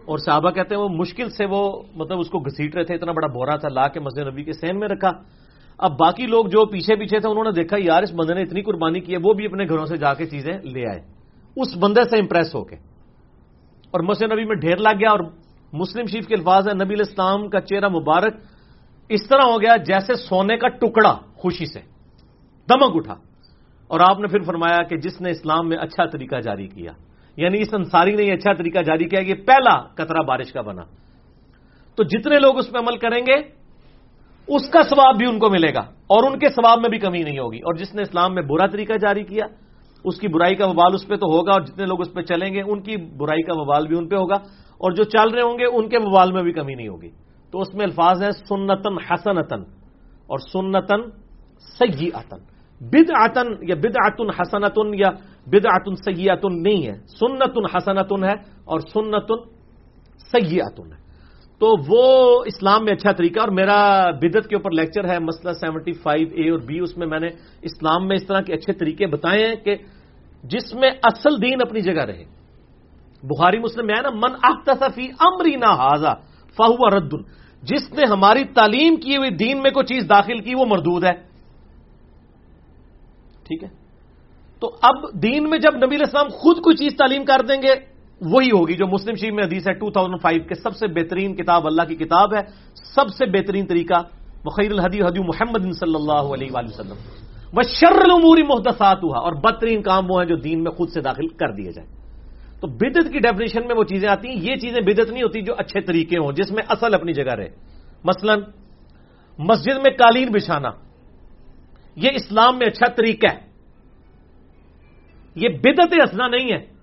اور صحابہ کہتے ہیں، وہ مشکل سے وہ مطلب اس کو گھسیٹ رہے تھے، اتنا بڑا بورا تھا، لا کے مسجد نبی کے سین میں رکھا۔ اب باقی لوگ جو پیچھے پیچھے تھے، انہوں نے دیکھا، یار، اس بندے نے اتنی قربانی کی ہے، وہ بھی اپنے گھروں سے جا کے چیزیں لے آئے۔ اس بندے سے امپریس ہو کے۔ اور مسجد نبی میں ڈھیر لگ گیا اور مسلم شریف کے الفاظ ہے نبی الاسلام کا چہرہ مبارک اس طرح ہو گیا جیسے سونے کا ٹکڑا خوشی سے دمک اٹھا۔ اور آپ نے پھر فرمایا کہ جس نے اسلام میں اچھا طریقہ جاری کیا یعنی اس انصاری نے یہ اچھا طریقہ جاری کیا یہ پہلا قطرہ بارش کا بنا۔ تو جتنے لوگ اس پہ عمل کریں گے، اس کا ثواب بھی ان کو ملے گا اور ان کے ثواب میں بھی کمی نہیں ہوگی۔ اور جس نے اسلام میں برا طریقہ جاری کیا اس کی برائی کا وبال اس پہ تو ہوگا اور جتنے لوگ اس پہ چلیں گے، ان کی برائی کا وبال بھی ان پہ ہوگا اور جو چل رہے ہوں گے، ان کے وبال میں بھی کمی نہیں ہوگی۔ تو اس میں الفاظ ہیں سنتن حسنتن اور سنتن سی آتن بد آتن یا بد آتن حسنتن یا بد آتن سی نہیں ہے۔ سنتن حسنتن ہے اور سنتن سی ہے۔ تو وہ اسلام میں اچھا طریقہ اور میرا بدت کے اوپر لیکچر ہے مسئلہ سیونٹی فائیو اے اور بی، اس میں میں نے اسلام میں اس طرح کے اچھے طریقے بتائے ہیں کہ جس میں اصل دین اپنی جگہ رہے۔ بخاری مسلم میں ہے نا، من اختصفی امری نہ حاضا فہو ردن جس نے ہماری تعلیم کی ہوئی دین میں کوئی چیز داخل کی وہ مردود ہے۔ ٹھیک ہے؟ تو اب دین میں جب نبی الاسلام خود کوئی چیز تعلیم کر دیں گے وہی ہوگی جو مسلم شریف میں حدیث ہے 2005 کے سب سے بہترین کتاب اللہ کی کتاب ہے، سب سے بہترین طریقہ بخیر الحدی حدی محمد صلی اللہ علیہ وآلہ وسلم۔ وہ شر العموری محدثات ہوا اور بدترین کام وہ ہیں جو دین میں خود سے داخل کر دیے جائیں۔ تو بدت کی ڈیفینیشن میں وہ چیزیں آتی ہیں، یہ چیزیں بدت نہیں ہوتی جو اچھے طریقے ہوں، جس میں اصل اپنی جگہ رہے۔ مثلا، مسجد میں قالین بچھانا، یہ اسلام میں اچھا طریقہ ہے۔ یہ بدت ہنسنا نہیں ہے۔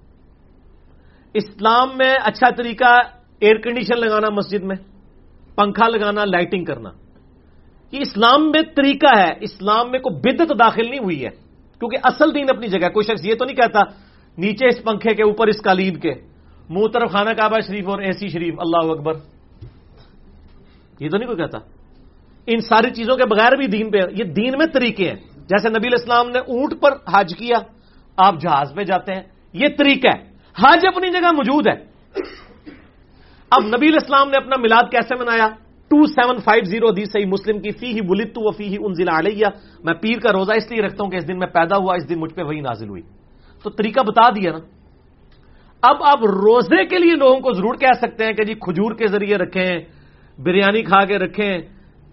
اسلام میں اچھا طریقہ ایئر کنڈیشن لگانا مسجد میں، پنکھا لگانا لائٹنگ کرنا۔ یہ اسلام میں طریقہ ہے، اسلام میں کوئی بدت داخل نہیں ہوئی ہے۔ کیونکہ اصل دین اپنی جگہ کوئی شخص یہ تو نہیں کہتا، نیچے اس پنکھے کے، اوپر اس قالین کے۔ منہ طرف خانہ کعبہ شریف اور ایسی شریف، اللہ اکبر۔ یہ تو نہیں کوئی کہتا۔ ان ساری چیزوں کے بغیر بھی دین پہ، یہ دین میں طریقے ہیں۔ جیسے نبی الاسلام نے اونٹ پر حج کیا، آپ جہاز پہ جاتے ہیں، یہ طریقہ ہے۔ حج اپنی جگہ موجود ہے۔ اب نبی الاسلام نے اپنا میلاد کیسے منایا؟ Two seven five zero the صحیح مسلم کی فی ہی بلتو و فی ہی ان علیہ۔ میں پیر کا روزہ اس لیے رکھتا ہوں کہ اس دن میں پیدا ہوا، اس دن مجھ پہ وہی نازل ہوئی۔ تو طریقہ بتا دیا نا۔ اب آپ روزے کے لیے لوگوں کو ضرور کہہ سکتے ہیں کہ جی کھجور کے ذریعے رکھیں، بریانی کھا کے رکھیں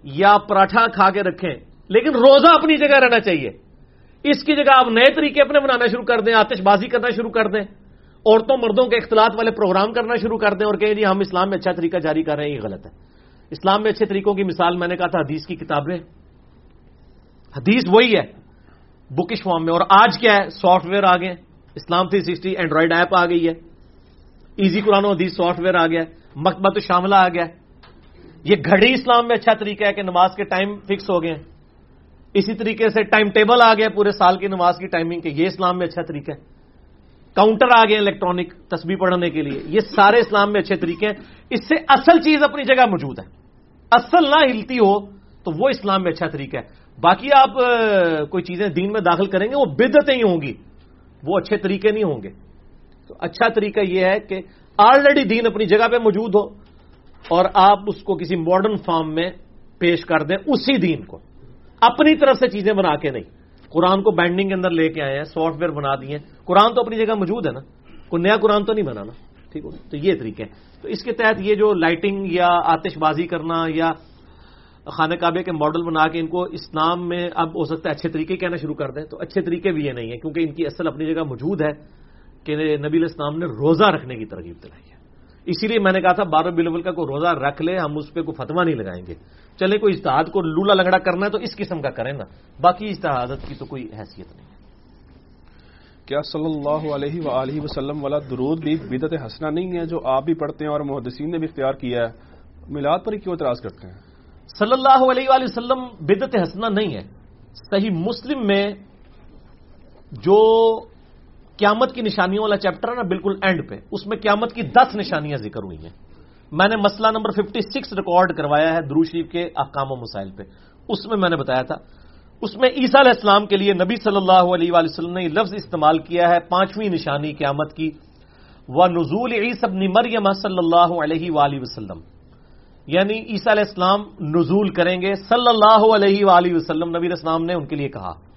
یا پراٹھا کھا کے رکھیں۔ لیکن روزہ اپنی جگہ رہنا چاہیے۔ اس کی جگہ آپ نئے طریقے اپنے بنانا شروع کر دیں آتش بازی کرنا شروع کر دیں۔ عورتوں مردوں کے اختلاط والے پروگرام کرنا شروع کر دیں اور کہیں جی ہم اسلام میں اچھا طریقہ جاری کر رہے ہیں، یہ غلط ہے۔ اسلام میں اچھے طریقوں کی مثال میں نے کہا تھا، حدیث کی کتابیں۔ حدیث وہی ہے بکش فارم میں۔ اور آج کیا ہے؟ سافٹ ویئر آ گئے۔ اسلام تھری سکسٹی اینڈرائڈ ایپ آ گئی ہے۔ ایزی قرآن و حدیث سافٹ ویئر آ گیا۔ مکتبہ تو شاملہ آ گیا۔ یہ گھڑی اسلام میں اچھا طریقہ ہے کہ نماز کے ٹائم فکس ہو گئے۔ اسی طریقے سے ٹائم ٹیبل آ گیا پورے سال کی نماز کی ٹائمنگ کے۔ یہ اسلام میں اچھا طریقہ ہے۔ کاؤنٹر آ گئے الیکٹرانک تصویر پڑھنے کے لیے۔ یہ سارے اسلام میں اچھے طریقے ہیں۔ اس سے اصل چیز اپنی جگہ موجود ہے۔ اصل نہ ہلتی ہو تو وہ اسلام میں اچھا طریقہ ہے۔ باقی آپ کوئی چیزیں دین میں داخل کریں گے، وہ بدتیں ہی ہوں گی۔ وہ اچھے طریقے نہیں ہوں گے۔ تو اچھا طریقہ یہ ہے کہ آلریڈی دین اپنی جگہ پہ موجود ہو اور آپ اس کو کسی ماڈرن فارم میں پیش کر دیں، اسی دین کو۔ اپنی طرف سے چیزیں بنا کے نہیں۔ قرآن کو بینڈنگ کے اندر لے کے آئے ہیں، سافٹ ویئر بنا دیے ہیں۔ قرآن تو اپنی جگہ موجود ہے نا۔ کوئی نیا قرآن تو نہیں بنانا، ٹھیک ہو؟ تو یہ طریقہ ہے تو اس کے تحت یہ جو لائٹنگ یا آتش بازی کرنا یا خانہ کعبے کے ماڈل بنا کے ان کو اسلام میں اب ہو سکتا ہے اچھے طریقے کہنا شروع کر دیں، تو اچھے طریقے بھی یہ نہیں ہے کیونکہ ان کی اصل اپنی جگہ موجود ہے کہ نبی الاسلام نے روزہ رکھنے کی ترغیب دلائی۔ ہے اسی لیے میں نے کہا تھا بارہ بلیول کا کوئی روزہ رکھ لے ہم اس پہ کوئی فتوا نہیں لگائیں گے۔ چلے کوئی اشتہاد کو لولا لنگڑا کرنا ہے تو اس قسم کا کریں نا۔ باقی اشتہادت کی تو کوئی حیثیت نہیں ہے۔ کیا صلی اللہ علیہ وآلہ وسلم والا درود بھی بدت حسنہ نہیں ہے جو آپ بھی پڑھتے ہیں اور محدثین نے بھی اختیار کیا ہے؟ میلاد پر ہی کیوں اعتراض کرتے ہیں؟ صلی اللہ علیہ وآلہ وسلم بدت حسنہ نہیں ہے۔ صحیح مسلم میں جو قیامت کی نشانیوں والا چیپٹر ہے نا بالکل اینڈ پہ۔ اس میں قیامت کی دس نشانیاں ذکر ہوئی ہیں۔ میں نے مسئلہ نمبر ففٹی سکس ریکارڈ کروایا ہے درو شریف کے احکام و مسائل پہ۔ اس میں میں نے بتایا تھا۔ اس میں عیسیٰ علیہ السلام کے لیے نبی صلی اللہ علیہ وآلہ وسلم نے لفظ استعمال کیا ہے پانچویں نشانی قیامت کی۔ و نزول عیسب مریم صلی اللہ علیہ وآلہ وسلم۔ یعنی عیسیٰ علیہ السلام نزول کریں گے۔ صلی اللہ علیہ وآلہ وسلم نبی السلام نے ان کے لیے کہا۔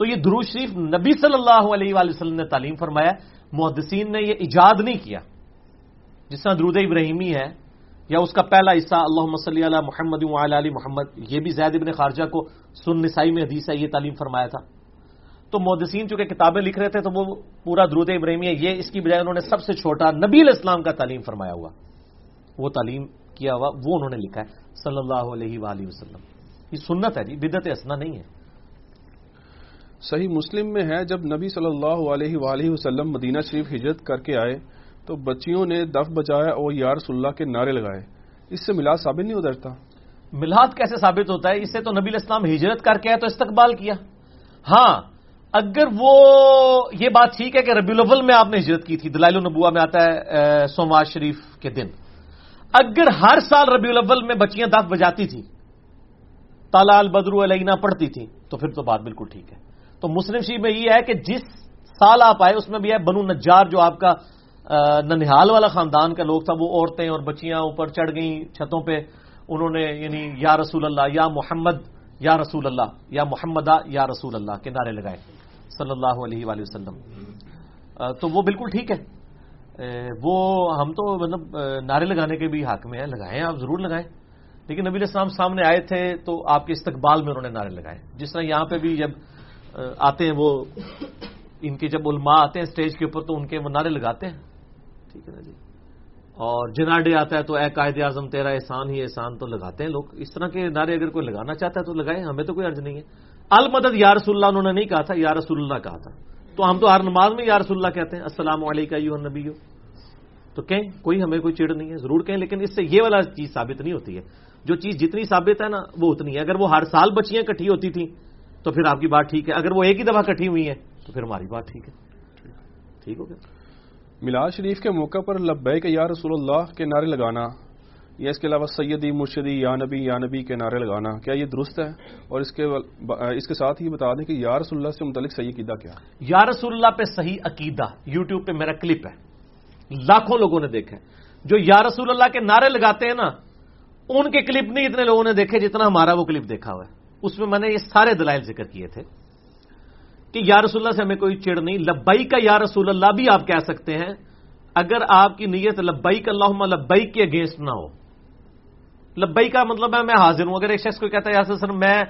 تو یہ درو شریف نبی صلی اللہ علیہ وآلہ وسلم نے تعلیم فرمایا، محدثین نے یہ ایجاد نہیں کیا۔ جس طرح درود ابراہیمی ہے، یا اس کا پہلا حصہ اللہ صلی علی محمد علی محمد، یہ بھی زید ابن خارجہ کو سن نسائی میں حدیث ہے، یہ تعلیم فرمایا تھا۔ تو محدثین چونکہ کتابیں لکھ رہے تھے، تو وہ پورا درود ابراہیمی ہے۔ یہ اس کی بجائے انہوں نے سب سے چھوٹا نبی الاسلام کا تعلیم فرمایا ہوا۔ وہ تعلیم کیا ہوا، وہ انہوں نے لکھا ہے، صلی اللہ علیہ وآلہ وسلم۔ یہ سنت ہے جی بدت اسنا نہیں ہے۔ صحیح مسلم میں ہے، جب نبی صلی اللہ علیہ وآلہ وسلم مدینہ شریف ہجرت کر کے آئے تو بچیوں نے دف بجایا اور یا رسول اللہ کے نعرے لگائے۔ اس سے میلاد ثابت نہیں اترتا میلاد کیسے ثابت ہوتا ہے؟ اس سے تو نبی الاسلام ہجرت کر کے آئے تو استقبال کیا۔ ہاں اگر وہ یہ بات ٹھیک ہے کہ ربی الاول میں آپ نے ہجرت کی تھی، دلائل النبوہ میں آتا ہے سوموار شریف کے دن۔ اگر ہر سال ربی الاول میں بچیاں دف بجاتی تھیں، تالا البدرو علینا پڑھتی تھیں، تو پھر تو بات بالکل ٹھیک ہے۔ تو مسلم شریف میں یہ ہے کہ جس سال آپ آئے، اس میں بھی ہے بنو نجار جو آپ کا ننہال والا خاندان کا لوگ تھا، وہ عورتیں اور بچیاں اوپر چڑھ گئیں چھتوں پہ۔ انہوں نے یعنی یا رسول اللہ، یا محمد، یا رسول اللہ، یا محمد یا رسول اللہ کے نعرے لگائے۔ صلی اللہ علیہ وآلہ وسلم۔ تو وہ بالکل ٹھیک ہے۔ وہ ہم تو مطلب نعرے لگانے کے بھی حق میں ہیں۔ لگائیں، آپ ضرور لگائیں۔ لیکن نبی السلام سامنے آئے تھے تو آپ کے استقبال میں انہوں نے نعرے لگائے۔ جس طرح یہاں پہ بھی جب آتے ہیں وہ، ان کے جب علماء آتے ہیں اسٹیج کے اوپر تو ان کے وہ نعرے لگاتے ہیں۔ ٹھیک ہے نا جی؟ اور جنا ڈے آتا ہے تو اے قائد اعظم تیرا احسان ہی احسان تو لگاتے ہیں لوگ۔ اس طرح کے نعرے اگر کوئی لگانا چاہتا ہے تو لگائیں، ہمیں تو کوئی عرض نہیں ہے۔ المدد یا رسول اللہ، انہوں نے نہیں کہا تھا، یا رسول اللہ کہا تھا۔ تو ہم تو ہر نماز میں یا رسول اللہ کہتے ہیں، السلام علیکم نبی تو کہیں کوئی ہمیں کوئی چڑ نہیں ہے، ضرور کہیں، لیکن اس سے یہ والا چیز ثابت نہیں ہوتی ہے۔ جو چیز جتنی ثابت ہے نا، وہ اتنی ہے۔ اگر وہ ہر سال بچیاں کٹھی ہوتی تھیں تو پھر آپ کی بات ٹھیک ہے۔ اگر وہ ایک ہی دفعہ کٹھی ہوئی ہے تو پھر ہماری بات ٹھیک ہے۔ ٹھیک ہو گیا۔ میلاد شریف کے موقع پر لبیک یا رسول اللہ کے نعرے لگانا یا اس کے علاوہ سیدی مرشدی یا نبی یا نبی کے نعرے لگانا کیا یہ درست ہے؟ اور اس کے اس کے ساتھ ہی بتا دیں کہ یا رسول اللہ سے متعلق صحیح عقیدہ کیا یا رسول اللہ پہ صحیح عقیدہ۔ یوٹیوب پہ میرا کلپ ہے۔ لاکھوں لوگوں نے دیکھا جو یا رسول اللہ کے نعرے لگاتے ہیں نا ان کے کلپ نہیں اتنے لوگوں نے دیکھے جتنا ہمارا وہ کلپ دیکھا ہوا ہے۔ اس میں میں نے یہ سارے دلائل ذکر کیے تھے کہ یا رسول اللہ سے ہمیں کوئی چڑ نہیں لبئی کا یا رسول اللہ بھی آپ کہہ سکتے ہیں، اگر آپ کی نیت لبئی کا اللہ لبئی کے اگینسٹ نہ ہو۔ لبئی کا مطلب ہے میں حاضر ہوں، اگر ایک شخص کو کہتا ہے، یا سر میں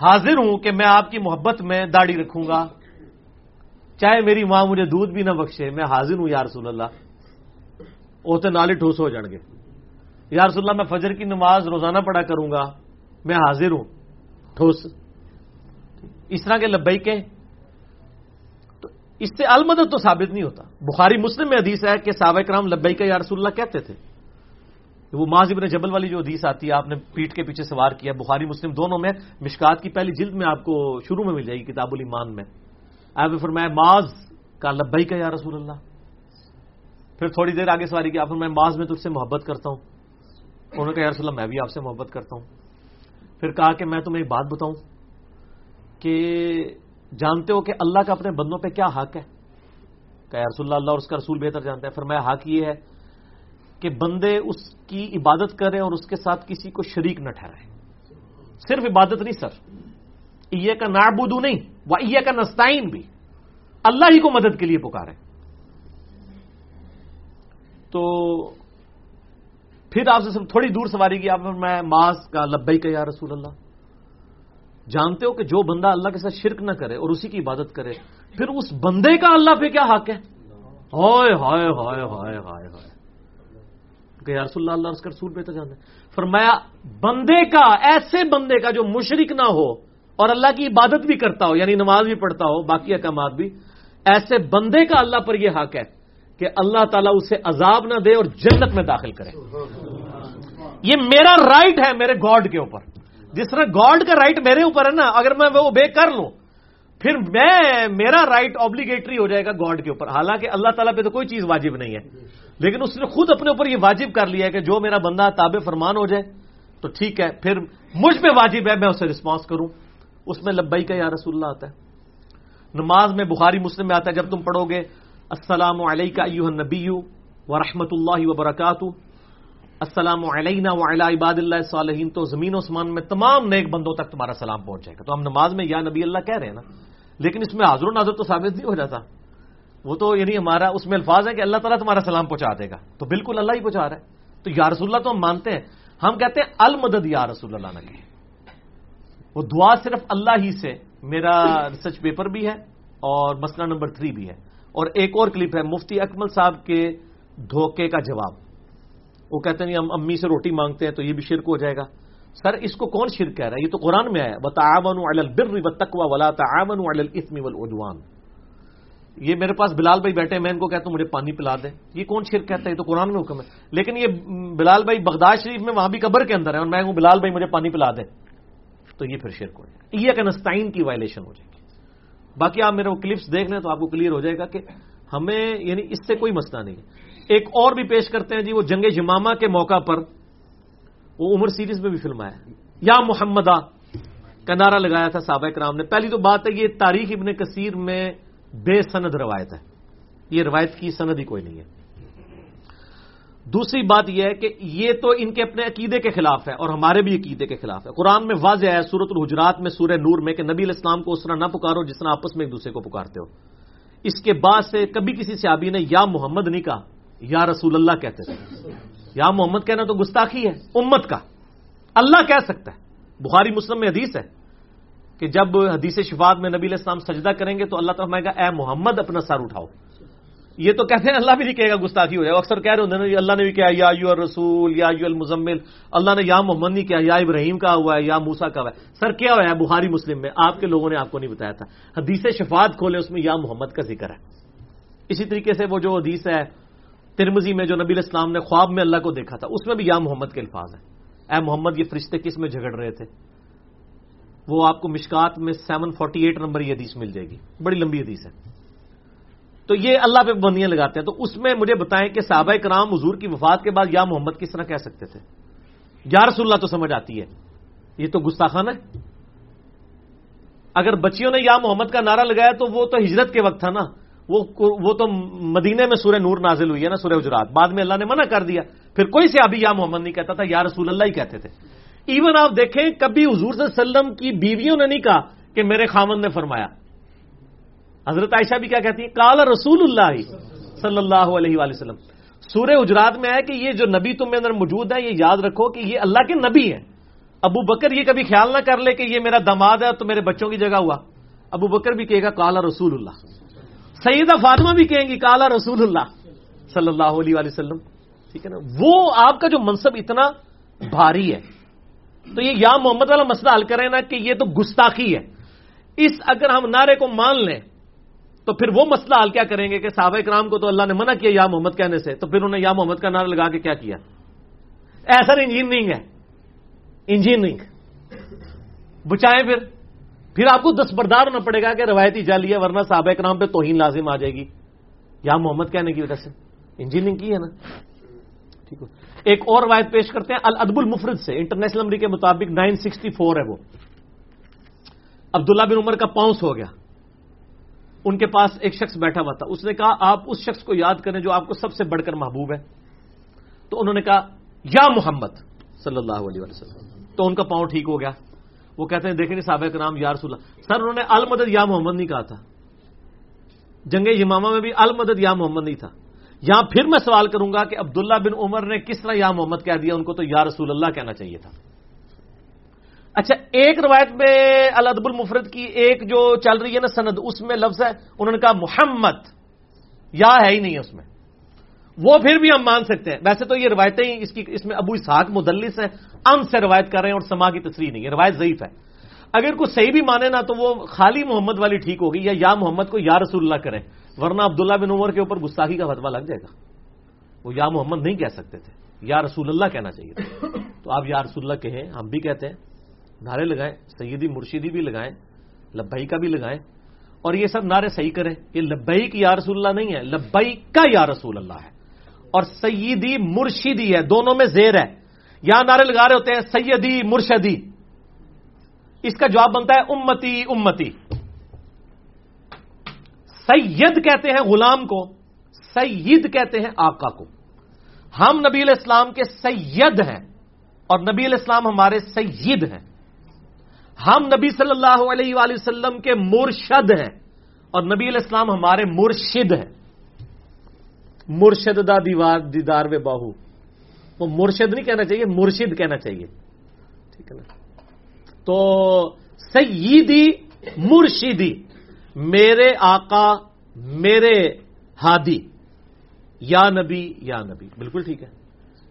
حاضر ہوں کہ میں آپ کی محبت میں داڑھی رکھوں گا، چاہے میری ماں مجھے دودھ بھی نہ بخشے، میں حاضر ہوں یا رسول اللہ اوتے نالے ٹھوس ہو جان گے۔ یا رسول اللہ، میں فجر کی نماز روزانہ پڑھا کروں گا، میں حاضر ہوں۔ ٹھوس۔ اس طرح کے لبئی کے تو اس سے المدد تو ثابت نہیں ہوتا۔ بخاری مسلم میں حدیث ہے کہ صحابہ کرام لبئی کا یا رسول اللہ کہتے تھے۔ وہ ماض ابن جبل والی جو حدیث آتی ہے، آپ نے پیٹ کے پیچھے سوار کیا۔ بخاری مسلم دونوں میں مشکات کی پہلی جلد میں آپ کو شروع میں مل جائے گی، کتاب الایمان میں۔ آپ نے فرمایا ماض کا لبئی کا یا رسول اللہ؟ پھر تھوڑی دیر آگے سواری کی، آپ میں ماض میں تجھ سے محبت کرتا ہوں۔ انہوں نے کہا، یا رسول اللہ، میں بھی آپ سے محبت کرتا ہوں۔ پھر کہا کہ میں تمہیں ایک بات بتاؤں کہ جانتے ہو کہ اللہ کا اپنے بندوں پہ کیا حق ہے؟ کہ رسول اللہ اللہ اور اس کا رسول بہتر جانتا ہے۔ فرمایا حق یہ ہے کہ بندے اس کی عبادت کریں اور اس کے ساتھ کسی کو شریک نہ ٹھہرائیں۔ صرف عبادت نہیں سر یہ کا نابودو نہیں، وہ یہ کا نستعین بھی۔ اللہ ہی کو مدد کے لیے پکارے تو پھر آپ سے تھوڑی دور سواری کی، آپ میں ماس کا لبئی کا یا رسول اللہ۔ جانتے ہو کہ جو بندہ اللہ کے ساتھ شرک نہ کرے اور اسی کی عبادت کرے، پھر اس بندے کا اللہ پہ کیا حق ہے؟ ہائے ہائے ہائے ہائے ہائے ہائے۔ کہ یا رسول اللہ اللہ اس کا رسول پہ تو جانتے فرمایا، بندے کا، ایسے بندے کا جو مشرک نہ ہو اور اللہ کی عبادت بھی کرتا ہو یعنی نماز بھی پڑھتا ہو، باقی احکامات بھی، ایسے بندے کا اللہ پر یہ حق ہے۔ کہ اللہ تعالیٰ اسے عذاب نہ دے اور جنت میں داخل کرے۔ یہ میرا رائٹ ہے میرے گاڈ کے اوپر۔ جس طرح گاڈ کا رائٹ میرے اوپر ہے نا، اگر میں وہ بے کر لوں، پھر میں، میرا رائٹ آبلیگیٹری ہو جائے گا گاڈ کے اوپر۔ حالانکہ اللہ تعالیٰ پہ تو کوئی چیز واجب نہیں ہے۔ لیکن اس نے خود اپنے اوپر یہ واجب کر لیا ہے کہ جو میرا بندہ تاب فرمان ہو جائے، تو ٹھیک ہے، پھر مجھ پہ واجب ہے، میں اسے رسپانس کروں۔ اس میں لبئی کا یا رسول اللہ آتا ہے۔ نماز میں بخاری مسلم میں آتا ہے، جب تم پڑھو گے السلام علیہ نبی و رحمۃ اللہ وبرکاتہ السلام علینا و عباد اللہ صالحین تو زمین و سمان میں تمام نیک بندوں تک تمہارا سلام پہنچ جائے گا. تو ہم نماز میں یا نبی اللہ کہہ رہے ہیں نا، لیکن اس میں حاضر و ناظر تو ثابت نہیں ہو جاتا. وہ تو یعنی ہمارا، اس میں الفاظ ہے کہ اللہ تعالیٰ تمہارا سلام پہنچا دے گا. تو بالکل اللہ ہی پہنچا رہا ہے. تو یا رسول اللہ تو ہم مانتے ہیں. ہم کہتے ہیں المدد یا رسول اللہ نے کہ وہ دعا صرف اللہ ہی سے، میرا ریسرچ پیپر بھی ہے اور مسئلہ نمبر تھری بھی ہے. اور ایک اور کلپ ہے، مفتی اکمل صاحب کے دھوکے کا جواب۔ وہ کہتے ہیں، ہم امی سے روٹی مانگتے ہیں تو یہ بھی شرک ہو جائے گا۔ سر، اس کو کون شرک کہہ رہا ہے؟ یہ تو قرآن میں آیا بتاون البر و تقوا ولا تعاون الاسم والعدوان۔ یہ میرے پاس بلال بھائی بیٹھے میں ان کو کہتا ہوں، مجھے پانی پلا دیں۔ یہ کون شرک کہتا ہے؟ یہ تو قرآن میں حکم ہے۔ لیکن یہ بلال بھائی بغداد شریف میں وہاں بھی قبر کے اندر ہے اور میں ہوں بلال بھائی مجھے پانی پلا دیں۔ تو یہ پھر شرک ہو جائے۔ گا یہ کنسٹائن کی وائلیشن ہو جائے۔ گی باقی آپ میرے وہ کلپس دیکھ لیں تو آپ کو کلیئر ہو جائے گا کہ ہمیں یعنی اس سے کوئی مسئلہ نہیں ہے۔ ایک اور بھی پیش کرتے ہیں جی وہ جنگ جمامہ کے موقع پر وہ عمر سیریز میں بھی فلم آیا۔ یا محمدہ، کا نعرہ لگایا تھا سابق کرام نے۔ پہلی تو بات ہے، یہ تاریخ ابن کثیر میں بے سند روایت ہے۔ یہ روایت کی سند ہی کوئی نہیں ہے۔ دوسری بات یہ ہے کہ یہ تو ان کے اپنے عقیدے کے خلاف ہے اور ہمارے بھی عقیدے کے خلاف ہے۔ قرآن میں واضح ہے سورت الحجرات میں سورہ نور میں کہ نبی الاسلام کو اس طرح نہ پکارو جس طرح آپس میں ایک دوسرے کو پکارتے ہو۔ اس کے بعد سے کبھی کسی صحابی نے یا محمد نہیں کہا، یا رسول اللہ کہتے تھے۔ یا محمد کہنا تو گستاخی ہے، امت کا۔ اللہ کہہ سکتا ہے۔ بخاری مسلم میں حدیث ہے کہ جب حدیث شفاعت میں نبی الاسلام سجدہ کریں گے تو اللہ تعالیٰ گا، اے محمد اپنا سر اٹھاؤ۔ یہ تو کہتے ہیں اللہ بھی نہیں کہے گا گستاخی ہو جائے اکثر کہہ رہے ہوتے ہیں اللہ نے بھی کہا یا یو رسول یا یو المزمل۔ اللہ نے یا محمد نہیں کہا، یا ابراہیم کا ہوا ہے، یا موسا کا ہوا ہے۔ سر، کیا ہوا ہے؟ بخاری، مسلم میں۔ آپ کے لوگوں نے آپ کو نہیں بتایا تھا۔ حدیث شفاعت کھولے، اس میں یا محمد کا ذکر ہے۔ اسی طریقے سے وہ جو حدیث ہے ترمزی میں جو نبی اسلام نے خواب میں اللہ کو دیکھا تھا، اس میں بھی یا محمد کے الفاظ ہیں۔ اے محمد، یہ فرشتے کس میں جھگڑ رہے تھے؟ وہ آپ کو مشکات میں سیون فورٹی ایٹ نمبر یہ حدیث مل جائے گی۔ بڑی لمبی حدیث ہے۔ تو یہ اللہ پہ بندیاں لگاتے ہیں۔ تو اس میں مجھے بتائیں کہ صحابہ کرام حضور کی وفات کے بعد یا محمد کس طرح کہہ سکتے تھے؟ یا رسول اللہ تو سمجھ آتی ہے۔ یہ تو گستاخانہ ہے۔ اگر بچیوں نے یا محمد کا نعرہ لگایا تو وہ تو ہجرت کے وقت تھا نا۔ وہ تو مدینے میں سورہ نور نازل ہوئی ہے نا، سورہ حجرات۔ بعد میں اللہ نے منع کر دیا۔ پھر کوئی سے ابھی یا محمد نہیں کہتا تھا، یا رسول اللہ ہی کہتے تھے۔ ایون آپ دیکھیں، کبھی حضور صلی اللہ علیہ وسلم کی بیویوں نے نہیں کہا کہ میرے خامن نے فرمایا۔ حضرت عائشہ بھی کیا کہتی ہیں؟ کال رسول اللہ صلی اللہ علیہ وآلہ وسلم۔ سورہ اجرات میں ہے کہ یہ جو نبی تم میں اندر موجود ہے، یہ یاد رکھو کہ یہ اللہ کے نبی ہے ابو بکر یہ کبھی خیال نہ کر لے کہ یہ میرا دماد ہے تو میرے بچوں کی جگہ ہوا۔ ابو بکر بھی کہے گا کالا رسول اللہ۔ سیدہ فاطمہ بھی کہیں گی کالا رسول اللہ صلی اللہ علیہ وآلہ وسلم۔ ٹھیک ہے نا؟ وہ آپ کا جو منصب اتنا بھاری ہے۔ تو یہ یا محمد والا مسئلہ حل کریں نا کہ یہ تو گستاخی ہے۔ اس اگر ہم نعرے کو مان لیں تو پھر وہ مسئلہ حل کیا کریں گے کہ صحابہ کرام کو تو اللہ نے منع کیا یا محمد کہنے سے، تو پھر انہوں نے یا محمد کا نعرہ لگا کے کیا کیا؟ ایسا انجینئرنگ ہے۔ انجینئرنگ بچائیں پھر۔ پھر آپ کو دستبردار ہونا پڑے گا کہ روایتی جالی ہے، ورنہ صحابہ کرام پہ توہین لازم آ جائے گی۔ یا محمد کہنے کی وجہ سے۔ انجینئرنگ کی ہے نا؟ ٹھیک ہے ایک اور روایت پیش کرتے ہیں، الادب المفرد سے۔ انٹرنیشنل نمبر کے مطابق نائن سکسٹی فور ہے وہ۔ عبداللہ بن عمر کا پاؤنس ہو گیا۔ ان کے پاس ایک شخص بیٹھا ہوا تھا۔ اس نے کہا، آپ اس شخص کو یاد کریں جو آپ کو سب سے بڑھ کر محبوب ہے۔ تو انہوں نے کہا، یا محمد صلی اللہ علیہ وسلم۔ تو ان کا پاؤں ٹھیک ہو گیا۔ وہ کہتے ہیں، دیکھیں صحابہ کا نام یا رسول اللہ۔ سر، انہوں نے المدد یا محمد نہیں کہا تھا۔ جنگ یمامہ میں بھی المدد یا محمد نہیں تھا۔ یہاں پھر میں سوال کروں گا کہ عبداللہ بن عمر نے کس طرح یا محمد کہہ دیا؟ ان کو تو یا رسول اللہ کہنا چاہیے تھا۔ اچھا ایک روایت میں الادب المفرد کی ایک جو چل رہی ہے نا سند، اس میں لفظ ہے، انہوں نے کہا محمد، یا ہے ہی نہیں اس میں۔ وہ پھر بھی ہم مان سکتے ہیں۔ ویسے تو یہ روایتیں ہی اس کی، اس میں ابو اسحاق مدلس ہے ام سے روایت کر رہے ہیں اور سما کی تصریح نہیں ہے روایت ضعیف ہے۔ اگر کوئی صحیح بھی مانے نا تو وہ خالی محمد والی ٹھیک ہوگی یا یا محمد کو یا رسول اللہ کریں، ورنہ عبداللہ بن عمر کے اوپر گستاخی کا فتوا لگ جائے گا۔ وہ یا محمد نہیں کہہ سکتے تھے، یا رسول اللہ کہنا چاہیے تھا۔ تو آپ یا رسول اللہ کہیں، ہم بھی کہتے ہیں۔ نعرے لگائیں، سیدی مرشیدی بھی لگائیں لبئی کا بھی لگائیں۔ اور یہ سب نعرے صحیح کریں، یہ لبئی کی یا رسول اللہ نہیں ہے لبئی کا یا رسول اللہ ہے۔ اور سیدی مرشیدی ہے، دونوں میں زیر ہے۔ یہاں نعرے لگا رہے ہوتے ہیں، سیدی مرشدی۔ اس کا جواب بنتا ہے، امتی امتی۔ سید کہتے ہیں غلام کو، سید کہتے ہیں آقا کو۔ ہم نبی علیہ السلام کے سید ہیں، اور نبی علیہ السلام ہمارے سید ہیں۔ ہم نبی صلی اللہ علیہ وآلہ وسلم کے مرشد ہیں اور نبی علیہ السلام ہمارے مرشد ہیں۔ مرشد دا دیوار دیدار و باہو۔ وہ مرشد نہیں کہنا چاہیے، مرشد کہنا چاہیے۔ ٹھیک ہے نا؟ تو سیدی مرشدی، میرے آقا، میرے ہادی۔ یا نبی یا نبی۔ بالکل ٹھیک ہے۔